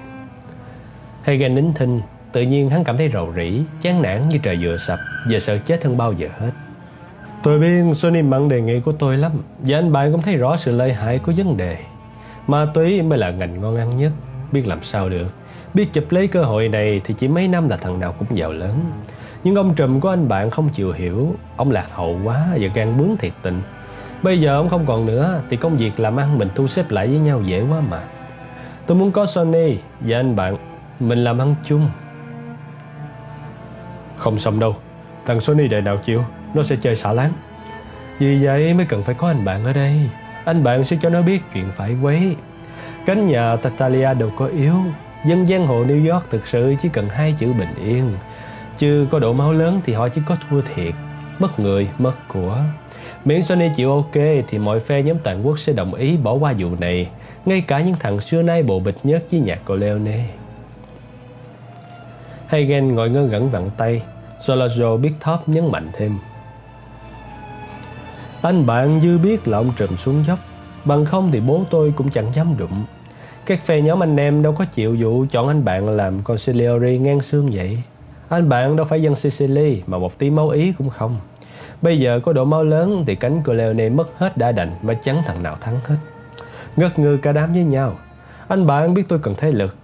Hagen nín thinh, tự nhiên hắn cảm thấy rầu rĩ, chán nản như trời vừa sập, và sợ chết hơn bao giờ hết. Tôi biết Sony mặn đề nghị của tôi lắm, và anh bạn cũng thấy rõ sự lợi hại của vấn đề. Ma túy mới là ngành ngon ăn nhất, biết làm sao được. Biết chụp lấy cơ hội này thì chỉ mấy năm là thằng nào cũng giàu lớn. Nhưng ông trùm của anh bạn không chịu hiểu, ông lạc hậu quá và gan bướng thiệt tình Bây giờ ông không còn nữa Thì công việc làm ăn mình thu xếp lại với nhau dễ quá mà. Tôi muốn có Sony Và anh bạn Mình làm ăn chung. Không xong đâu Thằng Sony đời nào chịu Nó sẽ chơi xả láng. Vì vậy mới cần phải có anh bạn ở đây. Anh bạn sẽ cho nó biết chuyện phải quấy. Cánh nhà Tatalia đâu có yếu Dân giang hồ New York thực sự chỉ cần hai chữ bình yên. Chứ có độ máu lớn thì họ chỉ có thua thiệt Mất người, mất của. Miễn Sony chịu ok thì mọi phe nhóm toàn quốc sẽ đồng ý bỏ qua vụ này. Ngay cả những thằng xưa nay bộ bịch nhất với nhạc Corleone Hagen ngồi ngơ ngẩn vặn tay Solajo biết thóp nhấn mạnh thêm. Anh bạn dư biết là ông trùm xuống dốc, Bằng không thì bố tôi cũng chẳng dám đụng. Các phe nhóm anh em đâu có chịu vụ chọn anh bạn làm consigliere ngang xương vậy. Anh bạn đâu phải dân Sicily, mà một tí máu ý cũng không. Bây giờ có độ máu lớn thì cánh Corleone mất hết đã đành mà chẳng thằng nào thắng hết Ngất ngư cả đám với nhau Anh bạn biết tôi cần thế lực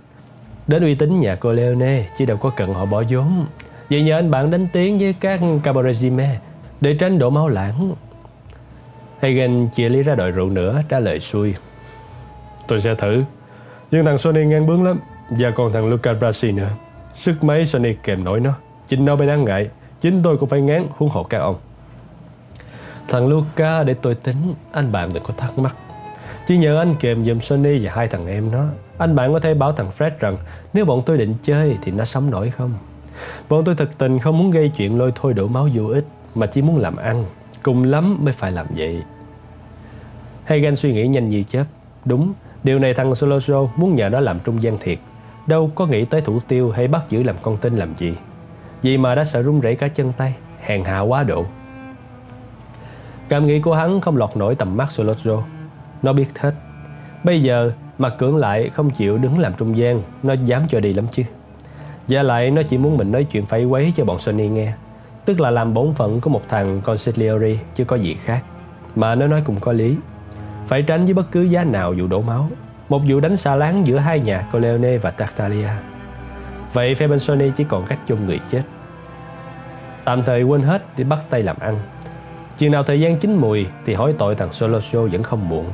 Đến uy tín nhà Corleone chứ đâu có cần họ bỏ vốn Vậy nhờ anh bạn đánh tiếng với các cabaretime để tránh đổ máu lãng. Hagen chia ly ra đội rượu nữa, trả lời xuôi. Tôi sẽ thử. Nhưng thằng Sony ngang bướng lắm. Và còn thằng Luca Brasi nữa. Sức mấy Sony kèm nổi nó. Chính nó mới đáng ngại. Chính tôi cũng phải ngán huống hộ các ông. Thằng Luca để tôi tính. Anh bạn đừng có thắc mắc. Chỉ nhờ anh kèm giùm Sony và hai thằng em nó. Anh bạn có thể bảo thằng Fred rằng nếu bọn tôi định chơi thì nó sống nổi không? Bọn tôi thật tình không muốn gây chuyện lôi thôi đổ máu vô ích Mà chỉ muốn làm ăn Cùng lắm mới phải làm vậy Hagen suy nghĩ nhanh như chớp Đúng, điều này thằng Soloso muốn nhờ nó làm trung gian thiệt Đâu có nghĩ tới thủ tiêu hay bắt giữ làm con tin làm gì Vì mà đã sợ run rẩy cả chân tay Hèn hạ quá độ Cảm nghĩ của hắn không lọt nổi tầm mắt Solotro. Nó biết hết. Bây giờ mặt cưỡng lại không chịu đứng làm trung gian, Nó dám cho đi lắm chứ. Và lại, nó chỉ muốn mình nói chuyện phải quấy cho bọn Sony nghe. Tức là làm bổn phận của một thằng consigliere chứ có gì khác. Mà nó nói cũng có lý. Phải tránh với bất cứ giá nào vụ đổ máu. Một vụ đánh xa láng giữa hai nhà Coleone và Tartaglia. Vậy phe bên Sony chỉ còn cách chôn người chết. Tạm thời quên hết để bắt tay làm ăn. Chừng nào thời gian chín mùi Thì hỏi tội thằng Solojo vẫn không muộn.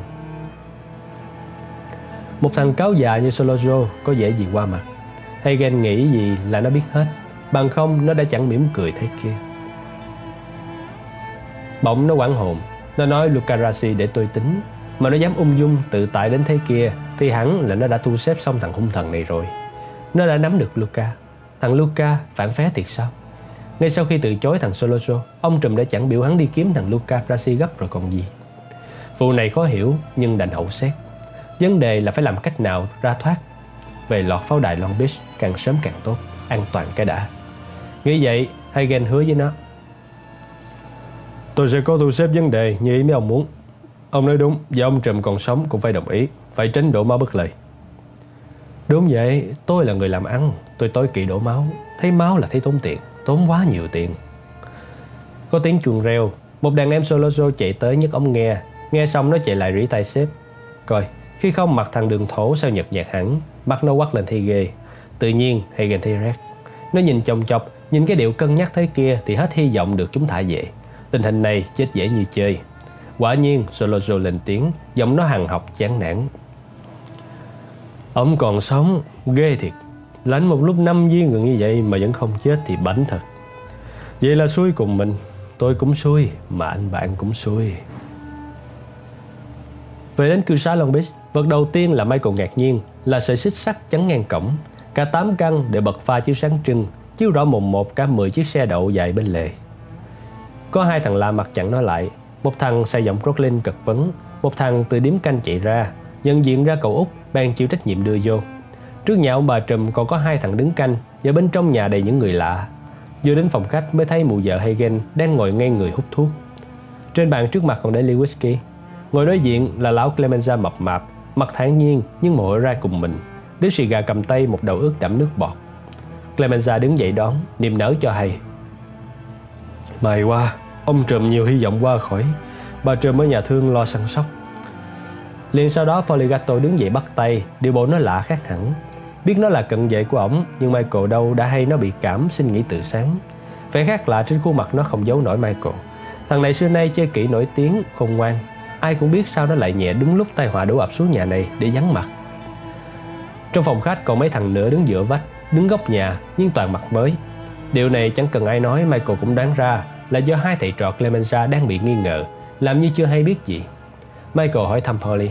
Một thằng cáo già như Solojo Có dễ gì qua mặt. Hay nghĩ gì là nó biết hết. Bằng không, nó đã chẳng mỉm cười thế kia. Bỗng nó quảng hồn. Nó nói Lucarasi để tôi tính. Mà nó dám ung dung, tự tại đến thế kia, Thì hẳn là nó đã thu xếp xong thằng hung thần này rồi. Nó đã nắm được Luca. Thằng Luca phản phé thiệt sao? Ngay sau khi từ chối thằng Soloso Ông Trùm đã chẳng biểu hắn đi kiếm thằng Luca Brasi gấp rồi còn gì Vụ này khó hiểu nhưng đành hậu xét Vấn đề là phải làm cách nào ra thoát về lọt pháo đài Long Beach càng sớm càng tốt, an toàn cái đã. Nghĩ vậy, Hagen hứa với nó. Tôi sẽ có thu xếp vấn đề như ý mấy ông muốn. Ông nói đúng, và ông Trùm còn sống cũng phải đồng ý, phải tránh đổ máu bất lợi. Đúng vậy, tôi là người làm ăn, tôi tối kỵ đổ máu. Thấy máu là thấy tốn tiền, tốn quá nhiều tiền. Có tiếng chuồng reo, một đàn em solo chạy tới nhấc ống nghe, nghe xong nó chạy lại rỉ tay xếp. Coi, khi không mặt thằng đường thổ sao nhật nhạt hẳn, mặt nó quắc lên thi ghê. Tự nhiên hay gần thi rác. Nó nhìn chồng chọc Nhìn cái điệu cân nhắc thế kia Thì hết hy vọng được chúng thả về. Tình hình này chết dễ như chơi. Quả nhiên Solozo lên tiếng Giọng nó hằng học chán nản. Ông còn sống Ghê thiệt. Lãnh một lúc năm viên người như vậy Mà vẫn không chết thì bánh thật Vậy là xui cùng mình Tôi cũng xui Mà anh bạn cũng xui Về đến cư xá Long Beach Vật đầu tiên là Michael ngạc nhiên là sợi xích sắt chắn ngang cổng. Cả 8 căn để bật pha chiếu sáng trưng, chiếu rõ mồm một cả 10 chiếc xe đậu dài bên lề. Có hai thằng lạ mặt chặn nó lại. Một thằng xây giọng Brooklyn cật vấn, một thằng từ điếm canh chạy ra, nhận diện ra cậu út ban chịu trách nhiệm đưa vô. Trước nhà ông bà Trùm còn có hai thằng đứng canh và bên trong nhà đầy những người lạ. Vừa đến phòng khách mới thấy mụ vợ Hagen đang ngồi ngay người hút thuốc. Trên bàn trước mặt còn để ly whisky. Ngồi đối diện là lão Clemenza mập mạp Mặt thản nhiên nhưng mội ra cùng mình Điếu xì gà cầm tay một đầu ướt đẫm nước bọt Clemenza đứng dậy đón Niềm nở cho hay May qua Ông Trùm nhiều hy vọng qua khỏi Bà Trùm ở nhà thương lo săn sóc liền sau đó Poligato đứng dậy bắt tay Điều bộ nó lạ khác hẳn Biết nó là cận vệ của ổng Nhưng Michael đâu đã hay nó bị cảm xin nghỉ từ sáng Vẻ khác lạ trên khuôn mặt nó không giấu nổi Michael Thằng này xưa nay chơi kỹ nổi tiếng, khôn ngoan Ai cũng biết sao nó lại nhẹ đúng lúc tai họa đổ ập xuống nhà này để vắng mặt Trong phòng khách còn mấy thằng nữa đứng giữa vách Đứng góc nhà nhưng toàn mặt mới Điều này chẳng cần ai nói Michael cũng đoán ra Là do hai thầy trò Clemenza đang bị nghi ngờ Làm như chưa hay biết gì Michael hỏi thăm Polly.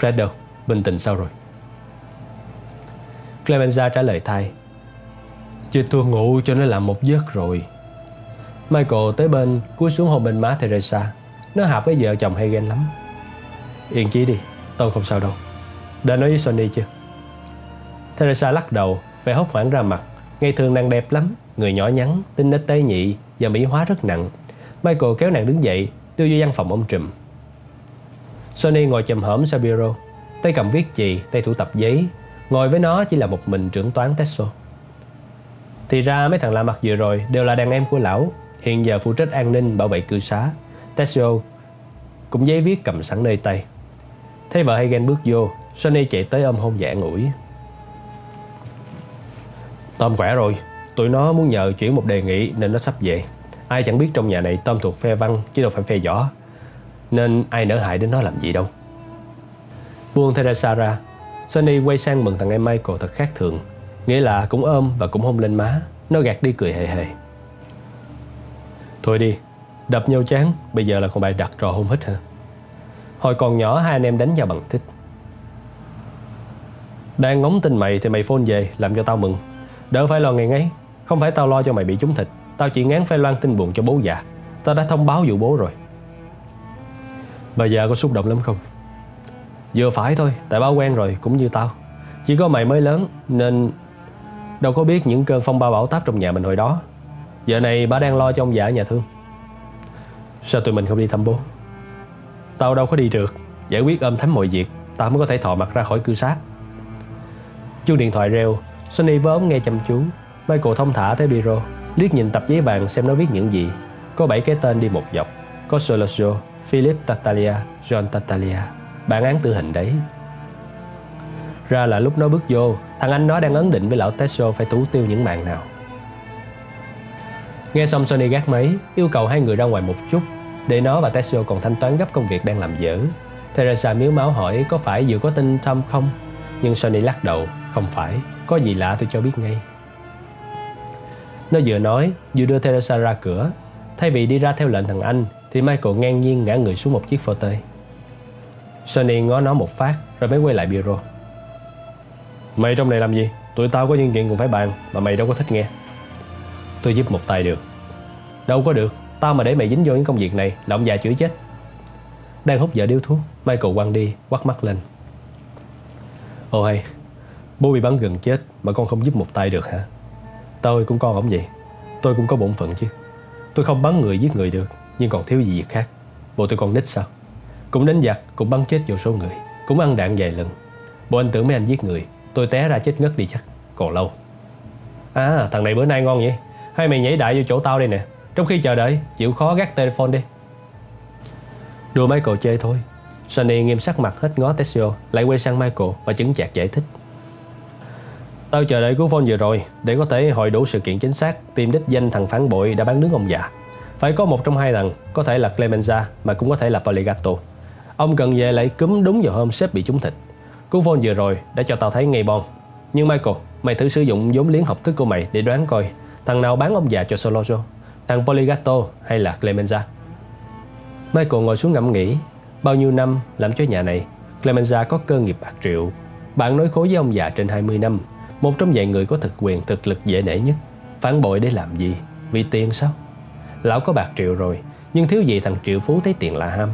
Fred đâu? Bình tĩnh sao rồi? Clemenza trả lời thay. Chị tôi ngủ cho nó làm một giấc rồi. Michael tới bên cúi xuống hôn bên má Teresa. Nó hợp với vợ chồng hay ghen lắm. Yên chí đi, tôi không sao đâu. Đã nói với Sonny chưa? Teresa lắc đầu, vẻ hốt hoảng ra mặt. Ngày thường nàng đẹp lắm, người nhỏ nhắn, tinh nết tế nhị và mỹ hóa rất nặng. Michael kéo nàng đứng dậy, đưa vô văn phòng ông trùm. Sonny ngồi chầm hởm sau bureau, tay cầm viết chì, tay thủ tập giấy. Ngồi với nó chỉ là một mình trưởng toán Tesso. Thì ra mấy thằng lạ mặt vừa rồi đều là đàn em của lão, hiện giờ phụ trách an ninh bảo vệ cư xá. Tesso cũng giấy viết cầm sẵn nơi tay. Thấy vợ Hagen bước vô, Sonny chạy tới ôm hôn dạ ủi. Tom khỏe rồi, tụi nó muốn nhờ chuyển một đề nghị nên nó sắp về. Ai chẳng biết trong nhà này Tom thuộc phe văn chứ đâu phải phe võ. Nên ai nỡ hại đến nó làm gì đâu. Buông Teresa ra, Sunny quay sang mừng thằng em Michael thật khác thường. Nghĩa là cũng ôm và cũng hôn lên má. Nó gạt đi cười hề hề. Thôi đi, đập nhau chán, bây giờ là còn bài đặt trò hôn hít hả? Hồi còn nhỏ hai anh em đánh nhau bằng thích. Đang ngóng tin mày thì mày phone về làm cho tao mừng. Đỡ phải lo ngày ngay Không phải tao lo cho mày bị trúng thịt Tao chỉ ngán phải loan tin buồn cho bố già Tao đã thông báo vụ bố rồi Bà già có xúc động lắm không Vừa phải thôi Tại bao quen rồi cũng như tao. Chỉ có mày mới lớn Nên đâu có biết những cơn phong ba bão táp trong nhà mình hồi đó. Giờ này bà đang lo cho ông già ở nhà thương. Sao tụi mình không đi thăm bố? Tao đâu có đi được. Giải quyết âm thắm mọi việc Tao mới có thể thò mặt ra khỏi cư sát Chuông điện thoại reo Sonny với ống nghe chăm chú. Michael thông thả tới biro Liếc nhìn tập giấy vàng xem nó viết những gì. Có bảy cái tên đi một dọc. Có Solosio, Philip Tatalia, John Tatalia. Bản án tử hình đấy. Ra là lúc nó bước vô, Thằng anh nó đang ấn định với lão Tesso Phải tú tiêu những mạng nào. Nghe xong Sony gác máy, Yêu cầu hai người ra ngoài một chút, Để nó và Tesso còn thanh toán gấp công việc đang làm dở. Teresa miếu máu hỏi có phải vừa có tin Tom không? Nhưng Sony lắc đầu, Không phải, có gì lạ tôi cho biết ngay. Nó vừa nói, Vừa đưa Teresa ra cửa. Thay vì đi ra theo lệnh thằng anh, Thì Michael ngang nhiên ngã người xuống một chiếc phô tê. Sunny ngó nó một phát Rồi mới quay lại bureau Mày trong này làm gì Tụi tao có những chuyện cũng phải bàn Mà mày đâu có thích nghe Tôi giúp một tay được Đâu có được Tao mà để mày dính vô những công việc này Là ông già chửi chết Đang hút vợ điếu thuốc Michael quăng đi quắt mắt lên Ồ hay Bố bị bắn gần chết mà con không giúp một tay được hả? Tôi cũng con ổng vậy. Tôi cũng có bổn phận chứ. Tôi không bắn người giết người được, nhưng còn thiếu gì việc khác. Bộ tôi còn nít sao? Cũng đánh giặc, cũng bắn chết vô số người, cũng ăn đạn vài lần. Bộ anh tưởng mấy anh giết người, tôi té ra chết ngất đi chắc. Còn lâu. À, thằng này bữa nay ngon vậy. Hay mày nhảy đại vô chỗ tao đây nè. Trong khi chờ đợi, chịu khó gác telephone đi. Đùa Michael chơi thôi. Sunny nghiêm sắc mặt hết ngó Tessio, lại quay sang Michael và chứng chạc giải thích. Tao chờ đợi cú phone vừa rồi để có thể hội đủ sự kiện chính xác tìm đích danh thằng phản bội đã bán đứng ông già. Phải có một trong hai thằng, có thể là Clemenza mà cũng có thể là Poligato. Ông cần về lại cúm đúng vào hôm sếp bị trúng thịt. Cú phone vừa rồi đã cho tao thấy ngay bon. Nhưng Michael, mày thử sử dụng vốn liếng học thức của mày để đoán coi thằng nào bán ông già cho Solojo, thằng Poligato hay là Clemenza. Michael ngồi xuống ngẫm nghĩ, bao nhiêu năm làm cho nhà này, Clemenza có cơ nghiệp bạc triệu. Bạn nói khối với ông già trên 20 năm một trong vài người có thực quyền thực lực dễ nể nhất Phản bội để làm gì? Vì tiền sao? Lão có bạc triệu rồi Nhưng thiếu gì thằng triệu phú thấy tiền là ham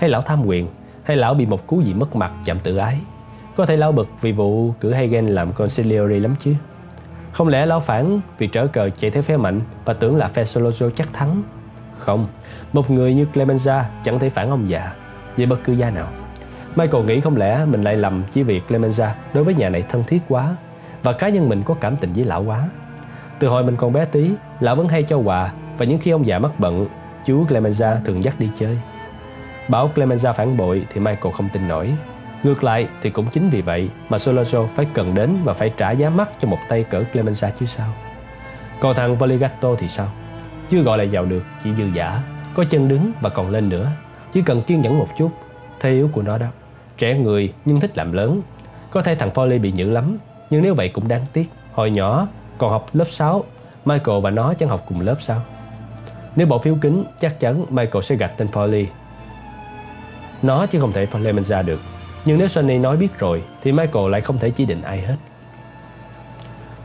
hay lão tham quyền Hay lão bị một cú gì mất mặt chạm tự ái Có thể lão bực vì vụ cử Hagen làm consigliere lắm chứ Không lẽ lão phản vì trở cờ chạy theo phe mạnh Và tưởng là phe Solozo chắc thắng Không Một người như Clemenza chẳng thể phản ông già về bất cứ giá nào Michael nghĩ không lẽ mình lại lầm chỉ vì Clemenza đối với nhà này thân thiết quá và cá nhân mình có cảm tình với lão quá. Từ hồi mình còn bé tí, lão vẫn hay cho quà và những khi ông già mắc bận, chú Clemenza thường dắt đi chơi. Bảo Clemenza phản bội thì Michael không tin nổi. Ngược lại thì cũng chính vì vậy mà Solojo phải cần đến và phải trả giá mắc cho một tay cỡ Clemenza chứ sao. Còn thằng Poligato thì sao? Chưa gọi là giàu được, chỉ dư giả, có chân đứng và còn lên nữa. Chỉ cần kiên nhẫn một chút, thế yếu của nó đó. Trẻ người nhưng thích làm lớn. Có thể thằng Polly bị nhữ lắm nhưng nếu vậy cũng đáng tiếc Hồi nhỏ còn học lớp 6 Michael và nó chẳng học cùng lớp sao Nếu bỏ phiếu kính Chắc chắn Michael sẽ gạch tên Polly nó chứ không thể Clemenza được. Nhưng nếu Sonny nói biết rồi, Thì Michael lại không thể chỉ định ai hết.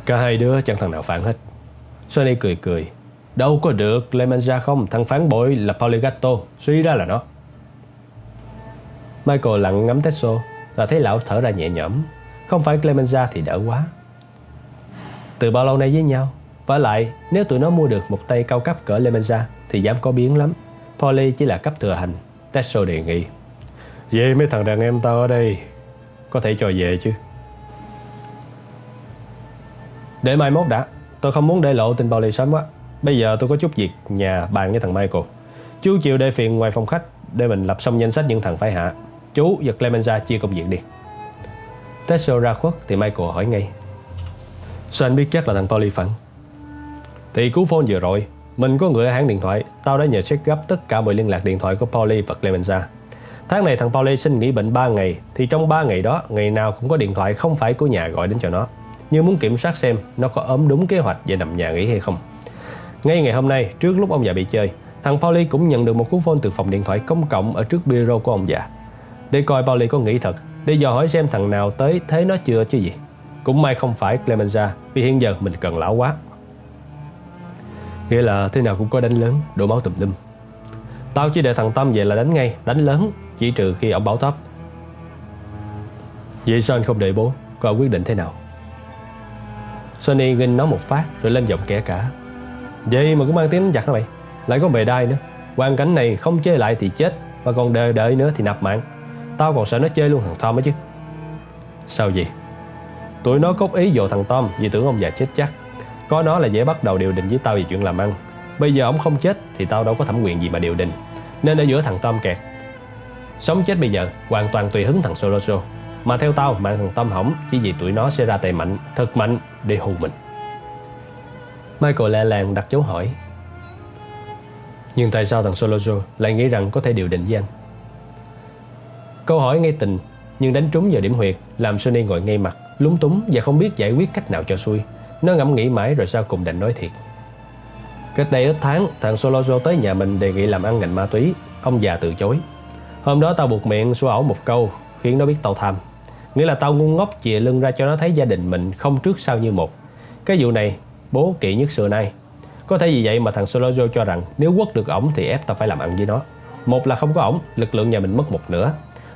Cả hai đứa chẳng thằng nào phản hết. Sonny cười cười. Đâu có được lemanza không? Thằng phán bội là Poligato Suy ra là nó. Michael lặng ngắm Tesso Và thấy lão thở ra nhẹ nhõm. Không phải Clemenza thì đỡ quá. Từ bao lâu nay với nhau? Và lại, nếu tụi nó mua được một tay cao cấp cỡ Lemenza Thì dám có biến lắm. Polly chỉ là cấp thừa hành. Tesso đề nghị. Vậy mấy thằng đàn em tao ở đây Có thể cho về chứ? Để mai mốt đã. Tôi không muốn để lộ tin Polly sớm quá. Bây giờ tôi có chút việc nhà bàn với thằng Michael Chú chịu để phiền ngoài phòng khách Để mình lập xong danh sách những thằng phải hạ. Chú và Clemenza chia công việc đi. Tesla ra khuất thì Michael hỏi ngay. Sao anh biết chắc là thằng Polly phận? Thì cú phone vừa rồi, Mình có người ở hãng điện thoại. Tao đã nhờ check gấp tất cả mọi liên lạc điện thoại của Polly và Clemenza. Tháng này thằng Pauli xin nghỉ bệnh 3 ngày Thì trong 3 ngày đó Ngày nào cũng có điện thoại không phải của nhà gọi đến cho nó Như muốn kiểm soát xem Nó có ốm đúng kế hoạch về nằm nhà nghỉ hay không ngay ngày hôm nay, trước lúc ông già bị chơi, thằng Pauli cũng nhận được một cú phone từ phòng điện thoại công cộng ở trước bureau của ông già. Để coi Pauli có nghĩ thật, để dò hỏi xem thằng nào tới thế nó chưa chứ gì. Cũng may không phải Clemenza, vì hiện giờ mình cần lão quá. Nghĩa là thế nào cũng có đánh lớn, đổ máu tùm lum. Tao chỉ để thằng Tâm về là đánh ngay, đánh lớn, chỉ trừ khi ông báo tóc. Vậy sao anh không đợi bố, coi quyết định thế nào? Sonny nghinh nó một phát rồi lên giọng kẻ cả. Vậy mà cũng mang tiếng đánh giặc hả mày? Lại có bề đai nữa. Hoàn cảnh này không chơi lại thì chết mà còn đợi đợi nữa thì nạp mạng. Tao còn sợ nó chơi luôn thằng Tom ấy chứ. Sao vậy? Tụi nó cốt ý dụ thằng Tom Vì tưởng ông già chết chắc. Có nó là dễ bắt đầu điều định với tao về chuyện làm ăn. Bây giờ ông không chết Thì tao đâu có thẩm quyền gì mà điều định Nên ở giữa thằng Tom kẹt. Sống chết bây giờ hoàn toàn tùy hứng thằng Soroso Mà theo tao mạng thằng Tom hỏng Chỉ vì tụi nó sẽ ra tay mạnh Thật mạnh để hù mình Michael lẹ làng đặt dấu hỏi Nhưng tại sao thằng Solojo lại nghĩ rằng có thể điều định với anh? Câu hỏi ngay tình nhưng đánh trúng vào điểm huyệt làm Sonny ngồi ngay mặt, lúng túng và không biết giải quyết cách nào cho xuôi. Nó ngẫm nghĩ mãi rồi sau cùng đành nói thiệt. Cách đây ít tháng, thằng Solojo tới nhà mình đề nghị làm ăn ngành ma túy. Ông già từ chối. Hôm đó tao buộc miệng xua ẩu một câu, khiến nó biết tao tham. Nghĩa là tao ngu ngốc chìa lưng ra cho nó thấy gia đình mình không trước sau như một. Cái vụ này bố kỵ nhất xưa nay. Có thể vì vậy mà thằng Solojo cho rằng nếu quất được ổng thì ép tao phải làm ăn với nó. Một là không có ổng, lực lượng nhà mình mất một nửa.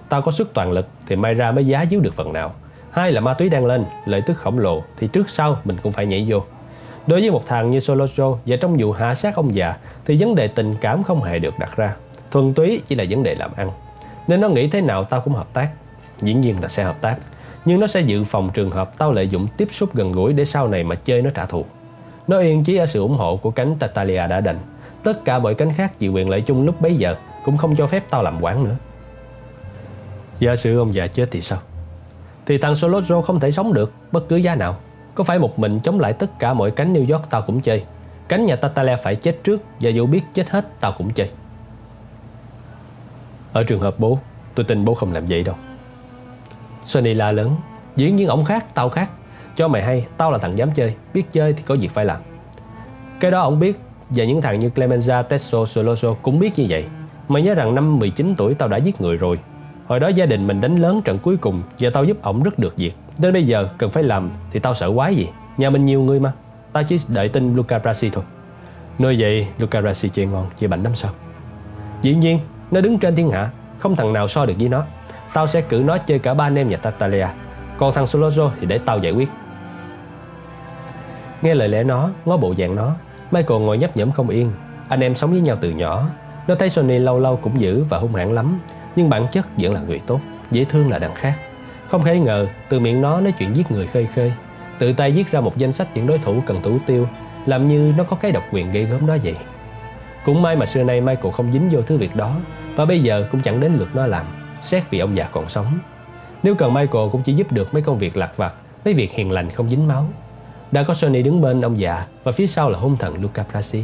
Tao có sức toàn lực thì may ra mới giá díu được phần nào. Hai là ma túy đang lên, lợi tức khổng lồ thì trước sau mình cũng phải nhảy vô. Đối với một thằng như Solojo và trong vụ hạ sát ông già thì vấn đề tình cảm không hề được đặt ra. Thuần túy chỉ là vấn đề làm ăn. Nên nó nghĩ thế nào tao cũng hợp tác. Dĩ nhiên là sẽ hợp tác. Nhưng nó sẽ dự phòng trường hợp tao lợi dụng tiếp xúc gần gũi để sau này mà chơi nó trả thù. Nó yên chí ở sự ủng hộ của cánh Tatalia đã đành Tất cả mọi cánh khác chịu quyền lợi chung lúc bấy giờ Cũng không cho phép tao làm quán nữa Giả sử ông già chết thì sao Thì thằng Solozzo không thể sống được, Bất cứ giá nào Có phải một mình chống lại tất cả mọi cánh New York tao cũng chơi Cánh nhà Tatalia phải chết trước, Và dù biết chết hết, tao cũng chơi ở trường hợp bố Tôi tin bố không làm vậy đâu. Sunny la lớn Diễn viên ổng khác, tao khác. Cho mày hay, tao là thằng dám chơi Biết chơi thì có việc phải làm. Cái đó ông biết Và những thằng như Clemenza, Tesso, Soloso cũng biết như vậy. Mày nhớ rằng năm 19 tuổi tao đã giết người rồi. Hồi đó gia đình mình đánh lớn trận cuối cùng Và tao giúp ổng rất được việc. Đến bây giờ cần phải làm thì tao sợ quái gì. Nhà mình nhiều người mà. Tao chỉ đợi tin Luca Brasi thôi. Nói vậy Luca Brasi chơi ngon Chơi bảnh lắm sao? Dĩ nhiên nó đứng trên thiên hạ Không thằng nào so được với nó. Tao sẽ cử nó chơi cả ba anh em nhà Tatalia. Còn thằng Solozo thì để tao giải quyết. Nghe lời lẽ nó, ngó bộ dạng nó Michael ngồi nhấp nhẫm không yên. Anh em sống với nhau từ nhỏ. Nó thấy Sony lâu lâu cũng dữ và hung hãn lắm Nhưng bản chất vẫn là người tốt Dễ thương là đằng khác. Không thể ngờ từ miệng nó nói chuyện giết người khơi khơi. Tự tay viết ra một danh sách những đối thủ cần thủ tiêu Làm như nó có cái độc quyền gây gớm đó vậy. Cũng may mà xưa nay Michael không dính vô thứ việc đó Và bây giờ cũng chẳng đến lượt nó làm Xét vì ông già còn sống Nếu cần Michael cũng chỉ giúp được mấy công việc lặt vặt Mấy việc hiền lành không dính máu đã có Sony đứng bên ông già và phía sau là hung thần Luca Brasi.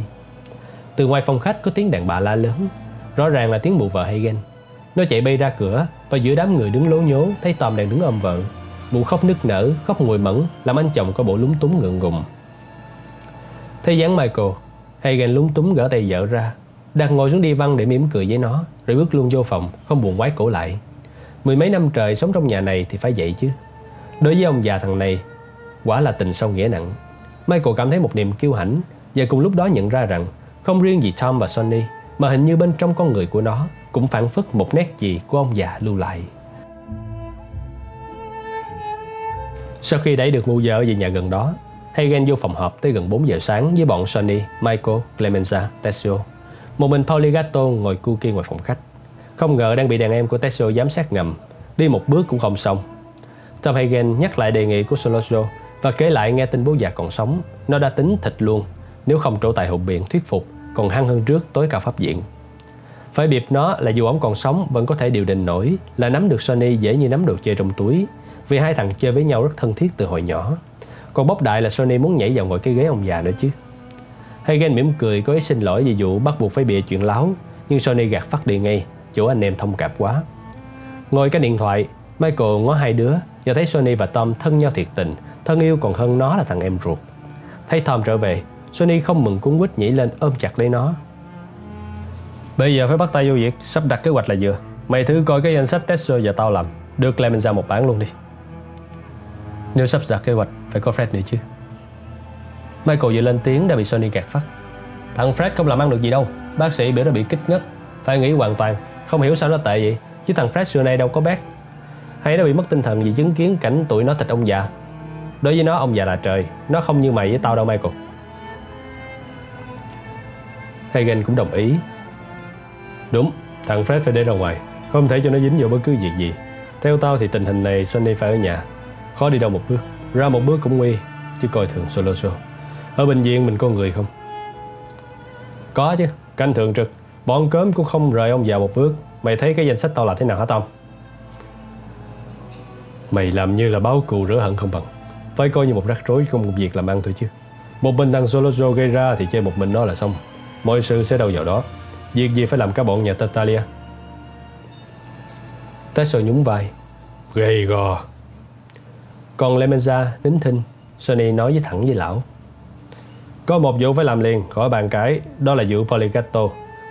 Từ ngoài phòng khách có tiếng đàn bà la lớn, rõ ràng là tiếng mụ vợ Hagen. Nó chạy bay ra cửa và giữa đám người đứng lố nhố thấy Tom đang đứng ôm vợ. Mụ khóc nức nở, khóc ngồi mẫn làm anh chồng có bộ lúng túng ngượng ngùng. Thấy dáng Michael, Hagen lúng túng gỡ tay vợ ra. Đạt ngồi xuống đi văn để mỉm cười với nó, Rồi bước luôn vô phòng, Không buồn quái cổ lại. Mười mấy năm trời sống trong nhà này thì phải vậy chứ. Đối với ông già thằng này, Quả là tình sâu nghĩa nặng. Michael cảm thấy một niềm kiêu hãnh, Và cùng lúc đó nhận ra rằng Không riêng gì Tom và Sonny, Mà hình như bên trong con người của nó Cũng phản phất một nét gì của ông già lưu lại. Sau khi đẩy được mụ vợ về nhà gần đó Hagen vô phòng họp tới gần 4 giờ sáng với bọn Sonny, Michael, Clemenza, Tessio. Một mình Poligato ngồi cu kia ngoài phòng khách. Không ngờ đang bị đàn em của Tessio giám sát ngầm. Đi một bước cũng không xong. Tom Hagen nhắc lại đề nghị của Solozzo và kể lại nghe tin bố già còn sống. Nó đã tính thịt luôn nếu không trổ tài hụt biện thuyết phục còn hăng hơn trước tối cao pháp viện. Phải biệp nó là dù ông còn sống vẫn có thể điều đình nổi là nắm được Sonny dễ như nắm đồ chơi trong túi vì hai thằng chơi với nhau rất thân thiết từ hồi nhỏ. Còn bóp đại là Sony muốn nhảy vào ngồi cái ghế ông già nữa chứ. Hagen mỉm cười có ý xin lỗi vì vụ bắt buộc phải bịa chuyện láo nhưng Sony gạt phát đi ngay chỗ anh em thông cảm quá. Ngồi cái điện thoại, Michael ngó hai đứa và thấy Sony và Tom thân nhau thiệt tình, thân yêu còn hơn nó là thằng em ruột. Thấy Tom trở về, Sony không mừng cuốn quýt nhảy lên ôm chặt lấy nó. Bây giờ phải bắt tay vô việc, sắp đặt kế hoạch là vừa. Mày thử coi cái danh sách Tesla và tao làm, đưa mình ra một bản luôn đi. Nếu sắp đặt kế hoạch, Phải có Fred nữa chứ. Michael vừa lên tiếng đã bị Sony gạt phát. Thằng Fred không làm ăn được gì đâu. Bác sĩ biểu nó bị kích ngất. Phải nghĩ hoàn toàn. Không hiểu sao nó tệ vậy. Chứ thằng Fred xưa nay đâu có bác Hay nó bị mất tinh thần vì chứng kiến cảnh tụi nó thịt ông già. Đối với nó, ông già là trời. Nó không như mày với tao đâu, Michael. Hagen cũng đồng ý. Đúng, Thằng Fred phải để ra ngoài. Không thể cho nó dính vào bất cứ việc gì. Theo tao thì tình hình này Sonny phải ở nhà. Khó đi đâu một bước. Ra một bước cũng nguy, Chứ coi thường solo show. Ở bệnh viện mình có người không? Có chứ, Canh thường trực. Bọn cớm cũng không rời ông già một bước. Mày thấy cái danh sách tao là thế nào hả Tom? Mày làm như là báo cù rửa hận không bằng. Phải coi như một rắc rối trong một việc làm ăn thôi chứ. Một mình thằng solo show gây ra thì chơi một mình nó là xong. Mọi sự sẽ đâu vào đó. Việc gì phải làm cả bọn nhà Tatalia? Tesser nhún vai. Gầy gò còn Lemenza nín thinh Sonny nói với thẳng với lão. Có một vụ phải làm liền, Khỏi bàn cãi, Đó là vụ Poligato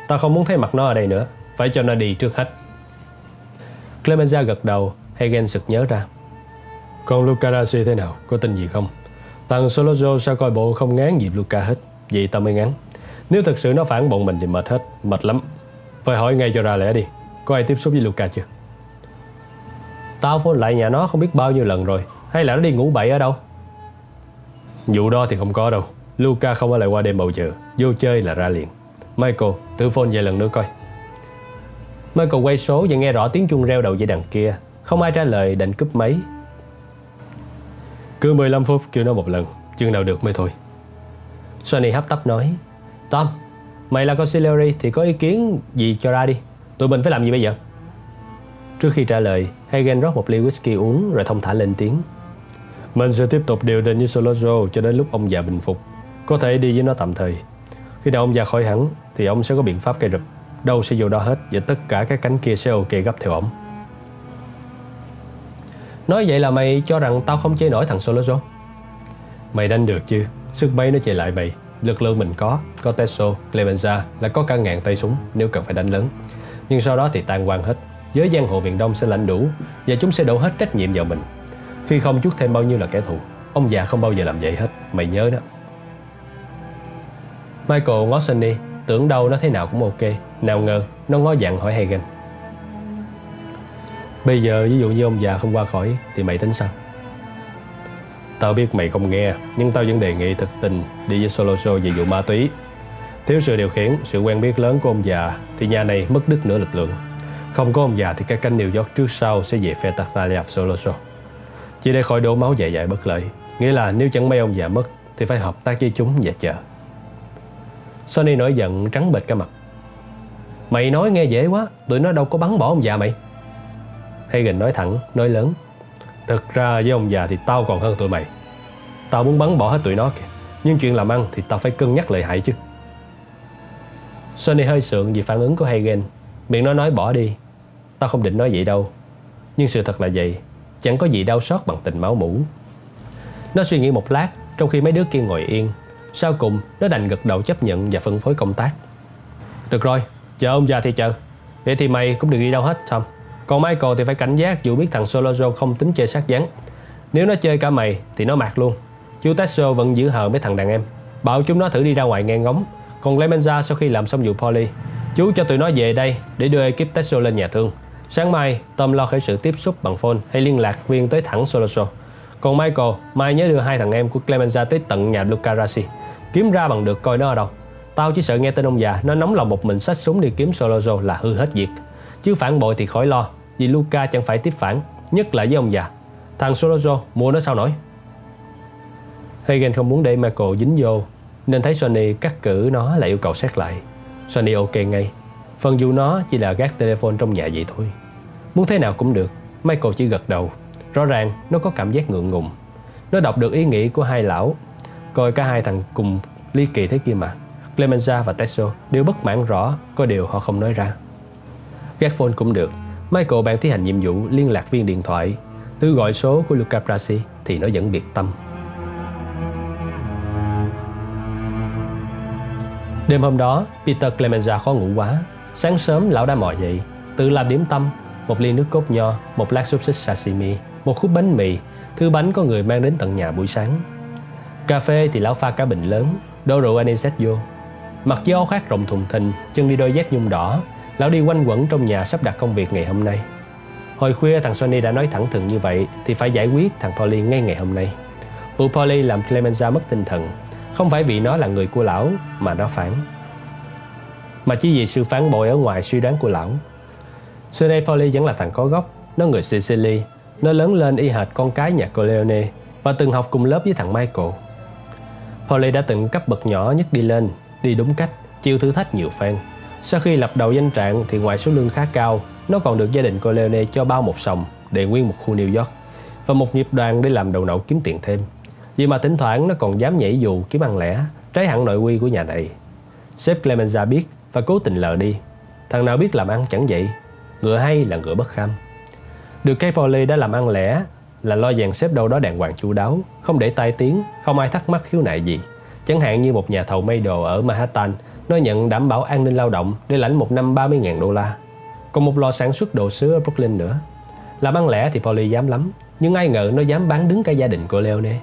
Ta không muốn thấy mặt nó ở đây nữa, Phải cho nó đi trước hết. Clemenza gật đầu, Hagen sực nhớ ra. Còn Lucarasi thế nào, Có tin gì không? Thằng Solozo sao coi bộ không ngán gì Luca hết? Vậy ta mới ngán. Nếu thật sự nó phản bọn mình thì mệt hết, Mệt lắm. Phải hỏi ngay cho ra lẽ đi, Có ai tiếp xúc với Luca chưa? Tao phone lại nhà nó không biết bao nhiêu lần rồi hay là nó đi ngủ bậy ở đâu? Vụ đó thì không có đâu. Luca không ở lại qua đêm bao giờ Vô chơi là ra liền. Michael thử phone vài lần nữa coi. Michael quay số và nghe rõ tiếng chuông reo đầu dây đằng kia. Không ai trả lời đành cúp máy. Cứ 15 phút kêu nó một lần. Chừng nào được mới thôi. Sonny hấp tấp nói Tom, mày là conciliary thì có ý kiến gì cho ra đi. Tụi mình phải làm gì bây giờ? Trước khi trả lời Hagen rót một ly whisky uống rồi thông thả lên tiếng mình sẽ tiếp tục điều đình với Solozo cho đến lúc ông già bình phục. Có thể đi với nó tạm thời. Khi nào ông già khỏi hẳn thì ông sẽ có biện pháp cây rụp. Đâu sẽ vô đó hết và tất cả các cánh kia sẽ ok gấp theo ông. Nói vậy là mày cho rằng tao không chơi nổi thằng Solozo? Mày đánh được chứ. Sức mấy nó chạy lại mày. Lực lượng mình có, có Teso, Clemenza là có cả ngàn tay súng nếu cần phải đánh lớn. Nhưng sau đó thì tan quan hết. Giới giang hồ miền Đông sẽ lãnh đủ và chúng sẽ đổ hết trách nhiệm vào mình khi không chút thêm bao nhiêu là kẻ thù. Ông già không bao giờ làm vậy hết. Mày nhớ đó. Michael ngó Sunny Tưởng đâu nó thế nào cũng ok. Nào ngờ nó ngó dặn hỏi Hagen. Bây giờ ví dụ như ông già không qua khỏi Thì mày tính sao? Tao biết mày không nghe Nhưng tao vẫn đề nghị thực tình Đi với solo show về vụ ma túy. Thiếu sự điều khiển, sự quen biết lớn của ông già Thì nhà này mất đứt nửa lực lượng. Không có ông già thì các cánh New York trước sau Sẽ về phe Tartalia solo show chỉ để khỏi đổ máu dạ dài dài bất lợi. Nghĩa là nếu chẳng may ông già mất Thì phải hợp tác với chúng và chờ Sonny nổi giận trắng bệch cả mặt. Mày nói nghe dễ quá Tụi nó đâu có bắn bỏ ông già mày. Hagen nói thẳng, nói lớn. Thực ra với ông già thì tao còn hơn tụi mày. Tao muốn bắn bỏ hết tụi nó kìa. Nhưng chuyện làm ăn thì tao phải cân nhắc lợi hại chứ. Sonny hơi sượng vì phản ứng của Hagen. Miệng nó nói bỏ đi. Tao không định nói vậy đâu. Nhưng sự thật là vậy. Chẳng có gì đau xót bằng tình máu mủ Nó suy nghĩ một lát Trong khi mấy đứa kia ngồi yên Sau cùng nó đành gật đầu chấp nhận và phân phối công tác Được rồi, chờ ông già thì chờ. Vậy thì mày cũng đừng đi đâu hết Tom. Còn Michael thì phải cảnh giác dù biết thằng Solozo không tính chơi sát dán. Nếu nó chơi cả mày thì nó mạt luôn. Chú Tesso vẫn giữ hờ mấy thằng đàn em. Bảo chúng nó thử đi ra ngoài nghe ngóng. Còn Clemenza sau khi làm xong vụ Polly, chú cho tụi nó về đây để đưa ekip Tesso lên nhà thương. Sáng mai, Tom lo khởi sự tiếp xúc bằng phone hay liên lạc viên tới thẳng Soloso. Còn Michael, mai nhớ đưa hai thằng em của Clemenza tới tận nhà Luca Rassi. Kiếm ra bằng được coi nó ở đâu. Tao chỉ sợ nghe tên ông già Nó nóng lòng một mình xách súng đi kiếm Soloso là hư hết việc Chứ phản bội thì khỏi lo Vì Luca chẳng phải tiếp phản Nhất là với ông già Thằng Soloso mua nó sao nổi Hagen không muốn để Michael dính vô Nên thấy Sony cắt cử nó là yêu cầu xét lại Sony ok ngay Phần dù nó chỉ là gác telephone trong nhà vậy thôi Muốn thế nào cũng được Michael chỉ gật đầu Rõ ràng nó có cảm giác ngượng ngùng Nó đọc được ý nghĩ của hai lão Coi cả hai thằng cùng ly kỳ thế kia mà Clemenza và Tesso đều bất mãn rõ có điều họ không nói ra. Gác phone cũng được. Michael bạn thi hành nhiệm vụ liên lạc viên điện thoại. Từ gọi số của Luca Brasi thì nó vẫn biệt tâm. Đêm hôm đó, Peter Clemenza khó ngủ quá. Sáng sớm lão đã mò dậy, tự làm điểm tâm, một ly nước cốt nho, một lát xúc xích sashimi, một khúc bánh mì, thứ bánh có người mang đến tận nhà buổi sáng. Cà phê thì lão pha cả bình lớn, đổ rượu anisette vô, Mặc chiếc áo khoác rộng thùng thình, chân đi đôi dép nhung đỏ, lão đi quanh quẩn trong nhà sắp đặt công việc ngày hôm nay. Hồi khuya thằng Sony đã nói thẳng thừng như vậy thì phải giải quyết thằng Polly ngay ngày hôm nay. Vụ Polly làm Clemenza mất tinh thần, không phải vì nó là người của lão mà nó phản. Mà chỉ vì sự phản bội ở ngoài suy đoán của lão. Xưa nay Polly vẫn là thằng có gốc, nó người Sicily, nó lớn lên y hệt con cái nhà Corleone và từng học cùng lớp với thằng Michael. Polly đã từng cấp bậc nhỏ nhất đi lên đi đúng cách, chịu thử thách nhiều phen. Sau khi lập đầu danh trạng thì ngoài số lương khá cao, nó còn được gia đình Corleone cho bao một sòng để nguyên một khu New York và một nghiệp đoàn để làm đầu nậu kiếm tiền thêm. Vì mà thỉnh thoảng nó còn dám nhảy dù kiếm ăn lẻ, trái hẳn nội quy của nhà này. Sếp Clemenza biết và cố tình lờ đi. Thằng nào biết làm ăn chẳng vậy, ngựa hay là ngựa bất kham. Được cái Polly đã làm ăn lẻ là lo dàn xếp đâu đó đàng hoàng chu đáo, không để tai tiếng, không ai thắc mắc khiếu nại gì. Chẳng hạn như một nhà thầu may đồ ở Manhattan, nó nhận đảm bảo an ninh lao động để lãnh một năm 30.000 đô la. Còn một lò sản xuất đồ sứ ở Brooklyn nữa. Làm ăn lẻ thì Polly dám lắm, nhưng ai ngờ nó dám bán đứng cả gia đình của Leone.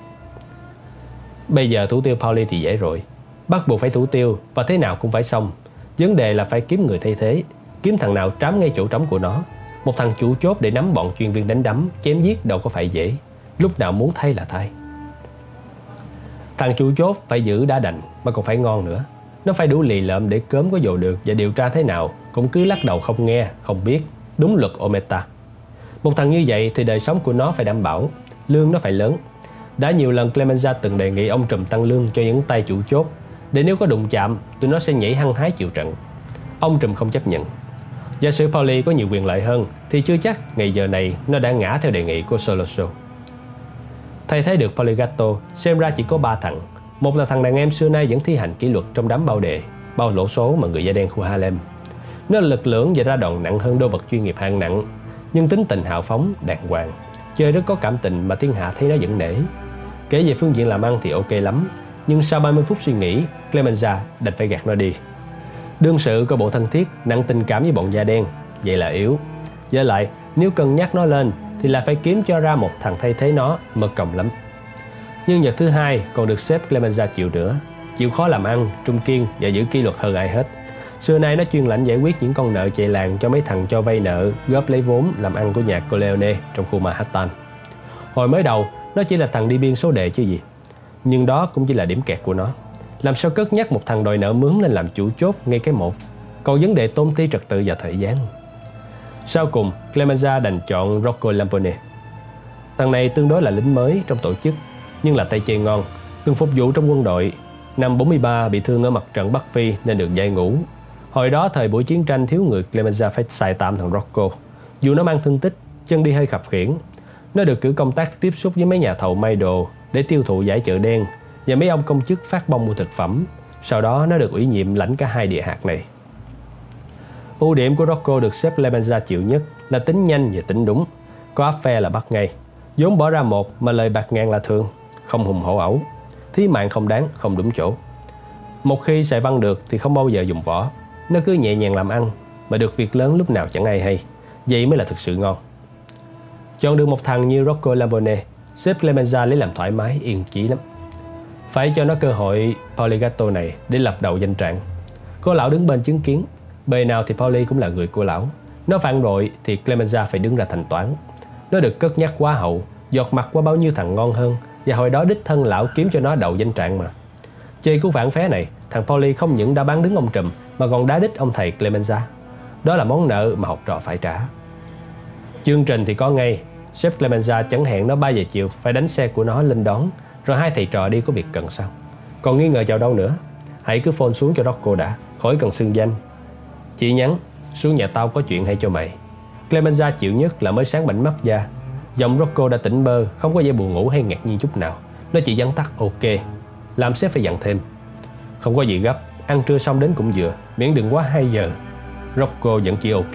Bây giờ thủ tiêu Polly thì dễ rồi. Bắt buộc phải thủ tiêu và thế nào cũng phải xong. Vấn đề là phải kiếm người thay thế, kiếm thằng nào trám ngay chỗ trống của nó. Một thằng chủ chốt để nắm bọn chuyên viên đánh đấm, chém giết đâu có phải dễ. Lúc nào muốn thay là thay. Thằng chủ chốt phải giữ đá đành mà còn phải ngon nữa. Nó phải đủ lì lợm để cớm có dồ được và điều tra thế nào cũng cứ lắc đầu không nghe, không biết. Đúng luật Ometa. Một thằng như vậy thì đời sống của nó phải đảm bảo, lương nó phải lớn. Đã nhiều lần Clemenza từng đề nghị ông trùm tăng lương cho những tay chủ chốt để nếu có đụng chạm, tụi nó sẽ nhảy hăng hái chịu trận. Ông trùm không chấp nhận. Giả sử Pauli có nhiều quyền lợi hơn thì chưa chắc ngày giờ này nó đã ngã theo đề nghị của Soloso. Thay thế được Poligato, xem ra chỉ có ba thằng. Một là thằng đàn em xưa nay vẫn thi hành kỷ luật trong đám bao đề, bao lỗ số mà người da đen khu Harlem. Nó là lực lưỡng và ra đòn nặng hơn đô vật chuyên nghiệp hạng nặng, nhưng tính tình hào phóng, đàng hoàng. Chơi rất có cảm tình mà thiên hạ thấy nó vẫn nể. Kể về phương diện làm ăn thì ok lắm, nhưng sau 30 phút suy nghĩ, Clemenza đành phải gạt nó đi. Đương sự có bộ thân thiết, nặng tình cảm với bọn da đen, vậy là yếu. Với lại, nếu cân nhắc nó lên thì là phải kiếm cho ra một thằng thay thế nó mật còng lắm. Nhưng nhật thứ hai còn được sếp Clemenza chịu nữa, chịu khó làm ăn, trung kiên và giữ kỷ luật hơn ai hết. Xưa nay nó chuyên lãnh giải quyết những con nợ chạy làng cho mấy thằng cho vay nợ, góp lấy vốn làm ăn của nhà Coleone trong khu Manhattan. Hồi mới đầu, nó chỉ là thằng đi biên số đề chứ gì. Nhưng đó cũng chỉ là điểm kẹt của nó. Làm sao cất nhắc một thằng đòi nợ mướn lên làm chủ chốt ngay cái một. Còn vấn đề tôn ti trật tự và thời gian sau cùng, Clemenza đành chọn Rocco Lampone. Thằng này tương đối là lính mới trong tổ chức, nhưng là tay chơi ngon, từng phục vụ trong quân đội. Năm 43 bị thương ở mặt trận Bắc Phi nên được giải ngũ. Hồi đó thời buổi chiến tranh thiếu người Clemenza phải xài tạm thằng Rocco. Dù nó mang thương tích, chân đi hơi khập khiển. Nó được cử công tác tiếp xúc với mấy nhà thầu may đồ để tiêu thụ giải chợ đen và mấy ông công chức phát bông mua thực phẩm. Sau đó nó được ủy nhiệm lãnh cả hai địa hạt này. Ưu điểm của Rocco được sếp Lemenza chịu nhất là tính nhanh và tính đúng. Có áp phe là bắt ngay. vốn bỏ ra một mà lời bạc ngàn là thường, không hùng hổ ẩu. Thí mạng không đáng, không đúng chỗ. Một khi xài văn được thì không bao giờ dùng võ. nó cứ nhẹ nhàng làm ăn mà được việc lớn lúc nào chẳng ai hay. Vậy mới là thực sự ngon. Chọn được một thằng như Rocco Lambone, sếp Clemenza lấy làm thoải mái, yên chí lắm. Phải cho nó cơ hội Poligato này để lập đầu danh trạng. Cô lão đứng bên chứng kiến, bề nào thì Pauli cũng là người của lão. Nó phản bội thì Clemenza phải đứng ra thành toán. Nó được cất nhắc quá hậu, giọt mặt qua bao nhiêu thằng ngon hơn và hồi đó đích thân lão kiếm cho nó đậu danh trạng mà. Chơi cú phản phé này, thằng Pauli không những đã bán đứng ông Trùm mà còn đá đích ông thầy Clemenza. Đó là món nợ mà học trò phải trả. Chương trình thì có ngay, sếp Clemenza chẳng hẹn nó 3 giờ chiều phải đánh xe của nó lên đón, rồi hai thầy trò đi có việc cần sao. Còn nghi ngờ vào đâu nữa, hãy cứ phone xuống cho Rocco đã, khỏi cần xưng danh. Chị nhắn, xuống nhà tao có chuyện hay cho mày. Clemenza chịu nhất là mới sáng bệnh mắt da. Giọng Rocco đã tỉnh bơ, không có vẻ buồn ngủ hay ngạc nhiên chút nào. Nó chỉ dắn tắt ok, làm sếp phải dặn thêm. Không có gì gấp, ăn trưa xong đến cũng vừa, miễn đừng quá 2 giờ. Rocco vẫn chỉ ok.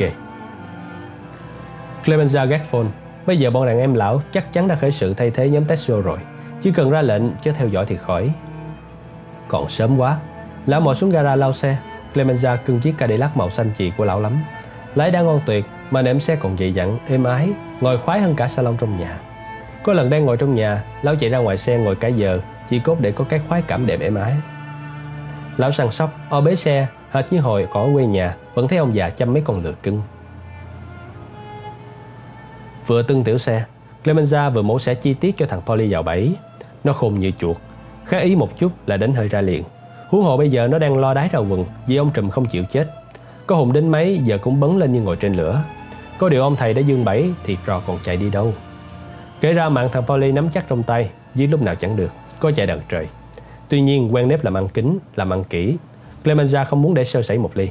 Clemenza gác phone. Bây giờ bọn đàn em lão chắc chắn đã khởi sự thay thế nhóm Tetsuo rồi. Chỉ cần ra lệnh chứ theo dõi thì khỏi. Còn sớm quá. Lão mò xuống gara lau xe. Clemenza cưng chiếc Cadillac màu xanh chị của lão lắm. Lái đã ngon tuyệt mà nệm xe còn dày dặn, êm ái, ngồi khoái hơn cả salon trong nhà. Có lần đang ngồi trong nhà, lão chạy ra ngoài xe ngồi cả giờ, chỉ cốt để có cái khoái cảm đẹp êm ái. Lão săn sóc, o bế xe, hệt như hồi có quê nhà, vẫn thấy ông già chăm mấy con lừa cưng. Vừa tưng tiểu xe, Clemenza vừa mổ xẻ chi tiết cho thằng Polly vào bẫy. Nó khùng như chuột, khá ý một chút là đánh hơi ra liền. Huống hồ bây giờ nó đang lo đái ra quần vì ông Trùm không chịu chết. Có hùng đến mấy giờ cũng bấn lên như ngồi trên lửa. Có điều ông thầy đã dương bẫy thì trò còn chạy đi đâu. Kể ra mạng thằng Polly nắm chắc trong tay, dưới lúc nào chẳng được, có chạy đằng trời. Tuy nhiên quen nếp làm ăn kính, làm ăn kỹ. Clemenza không muốn để sơ sẩy một ly.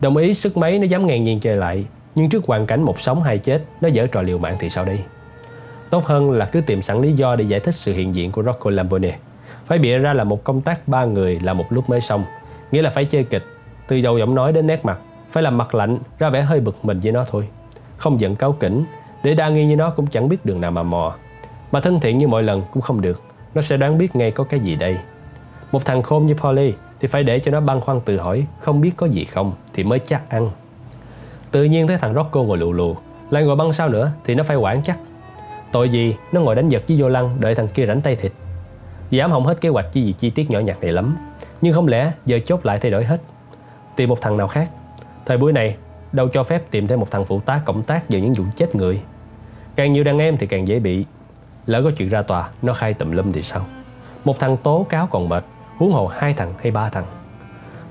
Đồng ý sức mấy nó dám ngang nhiên chơi lại, nhưng trước hoàn cảnh một sống hai chết, nó dở trò liều mạng thì sao đây? Tốt hơn là cứ tìm sẵn lý do để giải thích sự hiện diện của Rocco Lambone. Phải bịa ra là một công tác ba người là một lúc mới xong, nghĩa là phải chơi kịch, từ đầu giọng nói đến nét mặt, phải làm mặt lạnh, ra vẻ hơi bực mình với nó thôi. Không giận cáo kỉnh, để đa nghi như nó cũng chẳng biết đường nào mà mò. Mà thân thiện như mọi lần cũng không được, nó sẽ đoán biết ngay có cái gì đây. Một thằng khôn như Polly thì phải để cho nó băn khoăn tự hỏi không biết có gì không thì mới chắc ăn. Tự nhiên thấy thằng Rocco ngồi lù lù, lại ngồi băng sao nữa thì nó phải quản chắc. Tội gì nó ngồi đánh giật với vô lăng đợi thằng kia rảnh tay thịt. Dám hỏng hết kế hoạch chi gì chi tiết nhỏ nhặt này lắm. Nhưng không lẽ giờ chốt lại thay đổi hết. Tìm một thằng nào khác. Thời buổi này đâu cho phép tìm thêm một thằng phụ tá cộng tác vào những vụ chết người. Càng nhiều đàn em thì càng dễ bị. Lỡ có chuyện ra tòa, nó khai tùm lum thì sao? Một thằng tố cáo còn mệt, huống hồ hai thằng hay ba thằng.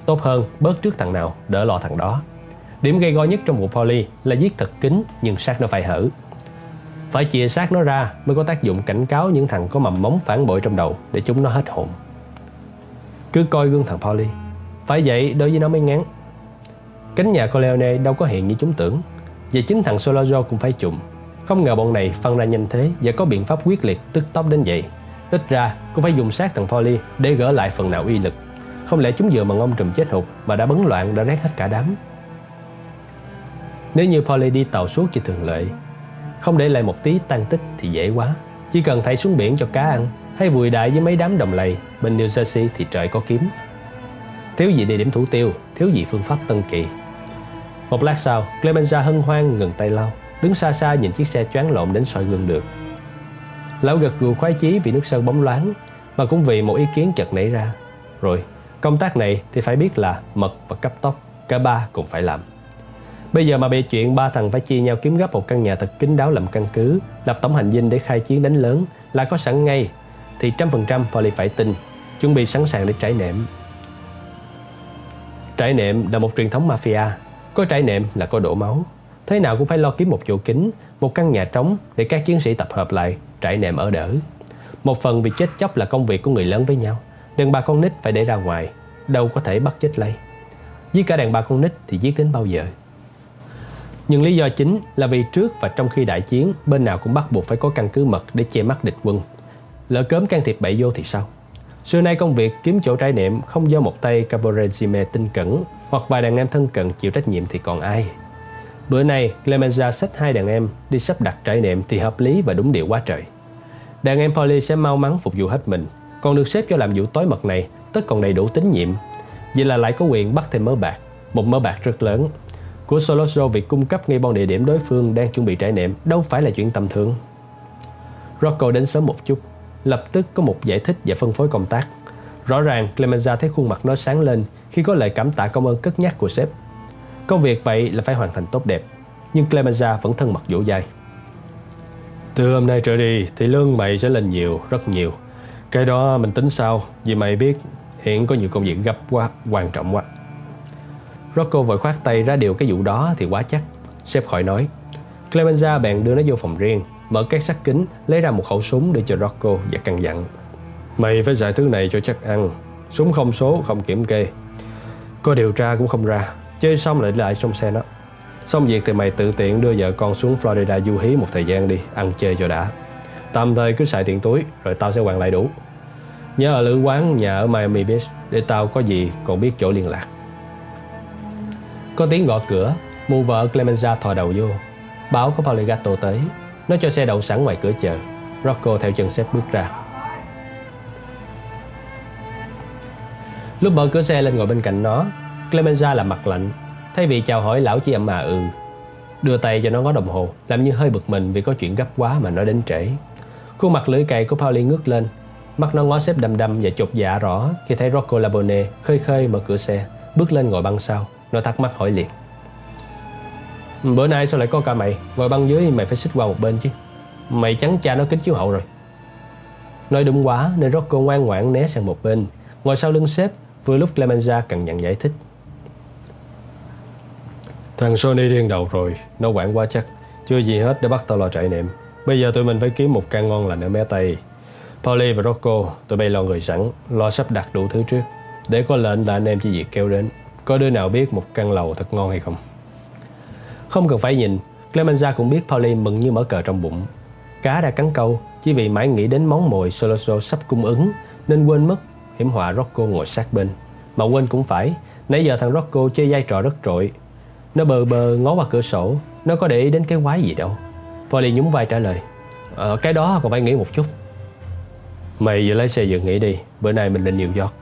Tốt hơn bớt trước thằng nào, đỡ lo thằng đó. Điểm gây go nhất trong vụ poly là giết thật kín, nhưng xác nó phải hở. Phải chia xác nó ra mới có tác dụng cảnh cáo những thằng có mầm móng phản bội trong đầu để chúng nó hết hồn. Cứ coi gương thằng Polly. Phải vậy, đối với nó mới ngán. Cánh nhà Corleone đâu có hiện như chúng tưởng. Và chính thằng Solajo cũng phải chùm. Không ngờ bọn này phân ra nhanh thế và có biện pháp quyết liệt tức tốc đến vậy. Ít ra, cũng phải dùng xác thằng Polly để gỡ lại phần nào uy lực. Không lẽ chúng vừa mà ông trùm chết hụt mà đã bấn loạn, đã rét hết cả đám. Nếu như Polly đi tàu suốt thì thường lệ, Không để lại một tí tan tích thì dễ quá. Chỉ cần thảy xuống biển cho cá ăn, Hay vùi đại với mấy đám đồng lầy Bên New Jersey thì trời có kiếm. Thiếu gì địa điểm thủ tiêu, Thiếu gì phương pháp tân kỳ. Một lát sau, Clemenza hân hoan ngừng tay lau, Đứng xa xa nhìn chiếc xe choáng lộn đến soi gương được. Lão gật gù khoái chí vì nước sơn bóng loáng, Mà cũng vì một ý kiến chợt nảy ra. Rồi, công tác này thì phải biết là mật và cấp tốc, Cả ba cùng phải làm. Bây giờ mà bề chuyện ba thằng phải chia nhau kiếm gấp một căn nhà thật kín đáo làm căn cứ, lập tổng hành dinh để khai chiến đánh lớn là có sẵn ngay, thì trăm phần trăm Polly phải tin, chuẩn bị sẵn sàng để trải nệm. Trải nệm là một truyền thống mafia, có trải nệm là có đổ máu. Thế nào cũng phải lo kiếm một chỗ kín, một căn nhà trống để các chiến sĩ tập hợp lại, trải nệm ở đỡ. Một phần vì chết chóc là công việc của người lớn với nhau, đàn bà con nít phải để ra ngoài, đâu có thể bắt chết lây. giết cả đàn bà con nít thì giết đến bao giờ? Nhưng lý do chính là vì trước và trong khi đại chiến, bên nào cũng bắt buộc phải có căn cứ mật để che mắt địch quân. Lỡ cớm can thiệp bậy vô thì sao? Xưa nay công việc kiếm chỗ trải niệm không do một tay caporegime tinh cẩn hoặc vài đàn em thân cận chịu trách nhiệm thì còn ai. Bữa nay, Clemenza xách hai đàn em đi sắp đặt trải niệm thì hợp lý và đúng điều quá trời. Đàn em Polly sẽ mau mắn phục vụ hết mình, còn được xếp cho làm vụ tối mật này, tất còn đầy đủ tín nhiệm. Vậy là lại có quyền bắt thêm mớ bạc. một mớ bạc rất lớn. Của Solosro việc cung cấp ngay bon địa điểm đối phương đang chuẩn bị trải nệm đâu phải là chuyện tầm thường. Rocco đến sớm một chút, lập tức có một giải thích và phân phối công tác. Rõ ràng Clemenza thấy khuôn mặt nó sáng lên khi có lời cảm tạ công ơn cất nhắc của sếp. Công việc vậy là phải hoàn thành tốt đẹp, nhưng Clemenza vẫn thân mật dỗ dai. Từ hôm nay trở đi thì lương mày sẽ lên nhiều, rất nhiều. Cái đó mình tính sau, vì mày biết hiện có nhiều công việc gấp quá, quan trọng quá. Rocco vội khoát tay ra điều cái vụ đó thì quá chắc. Sếp khỏi nói. Clemenza bèn đưa nó vô phòng riêng, mở két sắt kính, lấy ra một khẩu súng để cho Rocco và căn dặn. Mày phải giải thứ này cho chắc ăn. Súng không số, không kiểm kê. Có điều tra cũng không ra. Chơi xong lại lại trong xe nó. Xong việc thì mày tự tiện đưa vợ con xuống Florida du hí một thời gian đi, ăn chơi cho đã. Tạm thời cứ xài tiền túi, rồi tao sẽ hoàn lại đủ. Nhớ ở lữ quán nhà ở Miami Beach để tao có gì còn biết chỗ liên lạc. Có tiếng gõ cửa, mụ vợ Clemenza thò đầu vô. Báo có Poligato tới. Nó cho xe đậu sẵn ngoài cửa chờ. Rocco theo chân xếp bước ra. Lúc mở cửa xe lên ngồi bên cạnh nó, Clemenza làm mặt lạnh. Thay vì chào hỏi lão chỉ ậm mà ừ. Đưa tay cho nó ngó đồng hồ, làm như hơi bực mình vì có chuyện gấp quá mà nó đến trễ. Khuôn mặt lưỡi cày của Pauli ngước lên, Mắt nó ngó xếp đầm đầm và chột dạ rõ khi thấy Rocco Labone khơi khơi mở cửa xe, bước lên ngồi băng sau. Nó thắc mắc hỏi liền. Bữa nay sao lại có cả mày? Ngồi băng dưới mày phải xích qua một bên chứ. Mày chắn cha nó kính chiếu hậu rồi. Nói đúng quá nên Rocco ngoan ngoãn né sang một bên, ngồi sau lưng sếp vừa lúc Clemenza cần nhận giải thích. Thằng Sony điên đầu rồi, nó quản quá chắc. Chưa gì hết để bắt tao lo trại niệm. Bây giờ tụi mình phải kiếm một căn ngon lành ở mé Tây Polly và Rocco, tụi bay lo người sẵn, lo sắp đặt đủ thứ trước. Để có lệnh là anh em chỉ việc kêu đến. Có đứa nào biết một căn lầu thật ngon hay không? Không cần phải nhìn, Clemenza cũng biết Pauline mừng như mở cờ trong bụng. Cá đã cắn câu, chỉ vì mãi nghĩ đến món mồi Soloso sắp cung ứng, nên quên mất hiểm họa Rocco ngồi sát bên. Mà quên cũng phải, nãy giờ thằng Rocco chơi vai trò rất trội. Nó bờ bờ ngó qua cửa sổ, nó có để ý đến cái quái gì đâu. Polly nhún vai trả lời, ờ, cái đó còn phải nghĩ một chút. Mày vừa lấy xe vừa nghỉ đi Bữa nay mình lên New York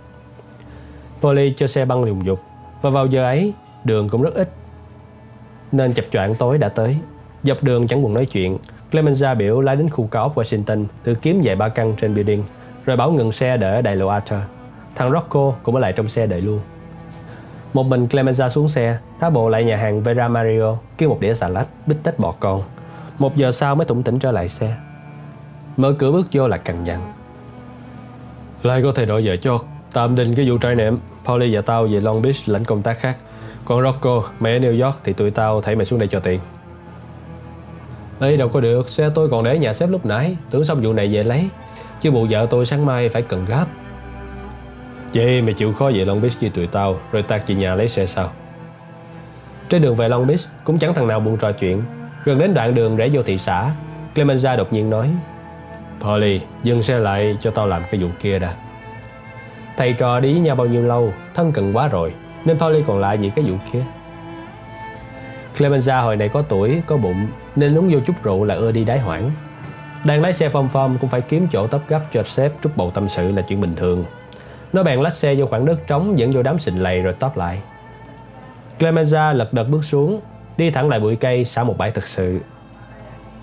Polly cho xe băng lùng dục và vào giờ ấy, đường cũng rất ít. Nên chập choạng tối đã tới. Dọc đường chẳng buồn nói chuyện. Clemenza biểu lái đến khu cao ốc Washington, Tự kiếm vài ba căn trên building, Rồi bảo ngừng xe để ở đại lộ Arthur. Thằng Rocco cũng ở lại trong xe đợi luôn. Một mình Clemenza xuống xe Thá bộ lại nhà hàng Vera Mario Kêu một đĩa xà lách bít tết bò con. Một giờ sau mới thủng tỉnh trở lại xe. Mở cửa bước vô là cằn nhằn. Lại có thể đổi vợ cho Tạm đình cái vụ trai nệm Polly và tao về Long Beach lãnh công tác khác. Còn Rocco, mày ở New York thì tụi tao thấy mày xuống đây cho tiền. Ê đâu có được, xe tôi còn để nhà xếp lúc nãy. Tưởng xong vụ này về lấy. Chứ bộ vợ tôi sáng mai phải cần gấp. Vậy mày chịu khó về Long Beach với tụi tao Rồi tạt về nhà lấy xe sau. Trên đường về Long Beach Cũng chẳng thằng nào buồn trò chuyện. Gần đến đoạn đường rẽ vô thị xã Clemenza đột nhiên nói Polly, dừng xe lại cho tao làm cái vụ kia đã. Thầy trò đi với nhau bao nhiêu lâu, thân cận quá rồi, nên Polly còn lại gì cái vụ kia. Clemenza hồi này có tuổi, có bụng, nên uống vô chút rượu là ưa đi đái hoảng. Đang lái xe phong phong cũng phải kiếm chỗ tấp gấp cho sếp trút bầu tâm sự là chuyện bình thường. Nó bèn lách xe vô khoảng đất trống dẫn vô đám xình lầy rồi tóp lại. Clemenza lật đật bước xuống, đi thẳng lại bụi cây xả một bãi thực sự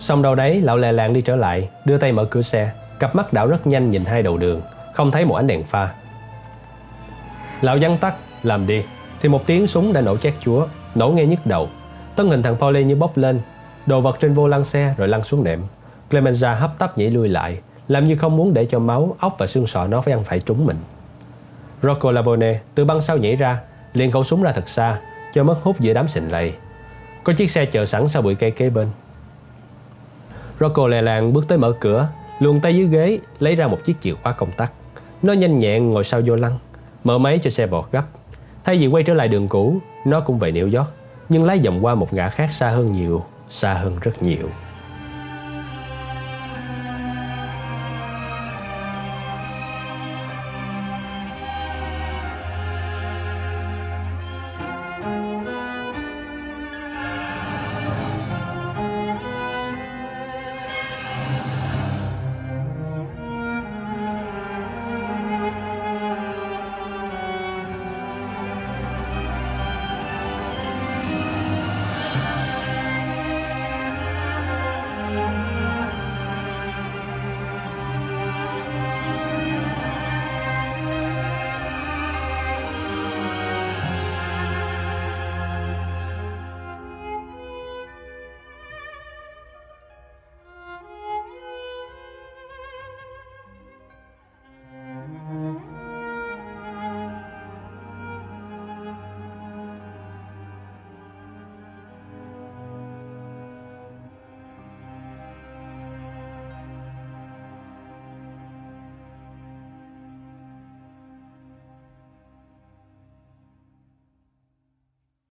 Xong đâu đấy, lão lè làng đi trở lại, đưa tay mở cửa xe, cặp mắt đảo rất nhanh nhìn hai đầu đường, không thấy một ánh đèn pha. Lão văng tắt, làm đi, thì một tiếng súng đã nổ chát chúa, nổ nghe nhức đầu. Thân hình thằng Polly như bốc lên, đồ vật trên vô lăng xe rồi lăn xuống nệm. Clemenza hấp tấp nhảy lui lại, làm như không muốn để cho máu, ốc và xương sọ nó phải ăn phải trúng mình. Rocco Labone từ băng sau nhảy ra, liền khẩu súng ra thật xa, cho mất hút giữa đám xịn lầy. Có chiếc xe chờ sẵn sau bụi cây kế bên. Rocco lè làng bước tới mở cửa, luồn tay dưới ghế, lấy ra một chiếc chìa khóa công tắc. Nó nhanh nhẹn ngồi sau vô lăng, mở máy cho xe vọt gấp. Thay vì quay trở lại đường cũ, nó cũng về New York, nhưng lái dầm qua một ngã khác xa hơn nhiều, xa hơn rất nhiều.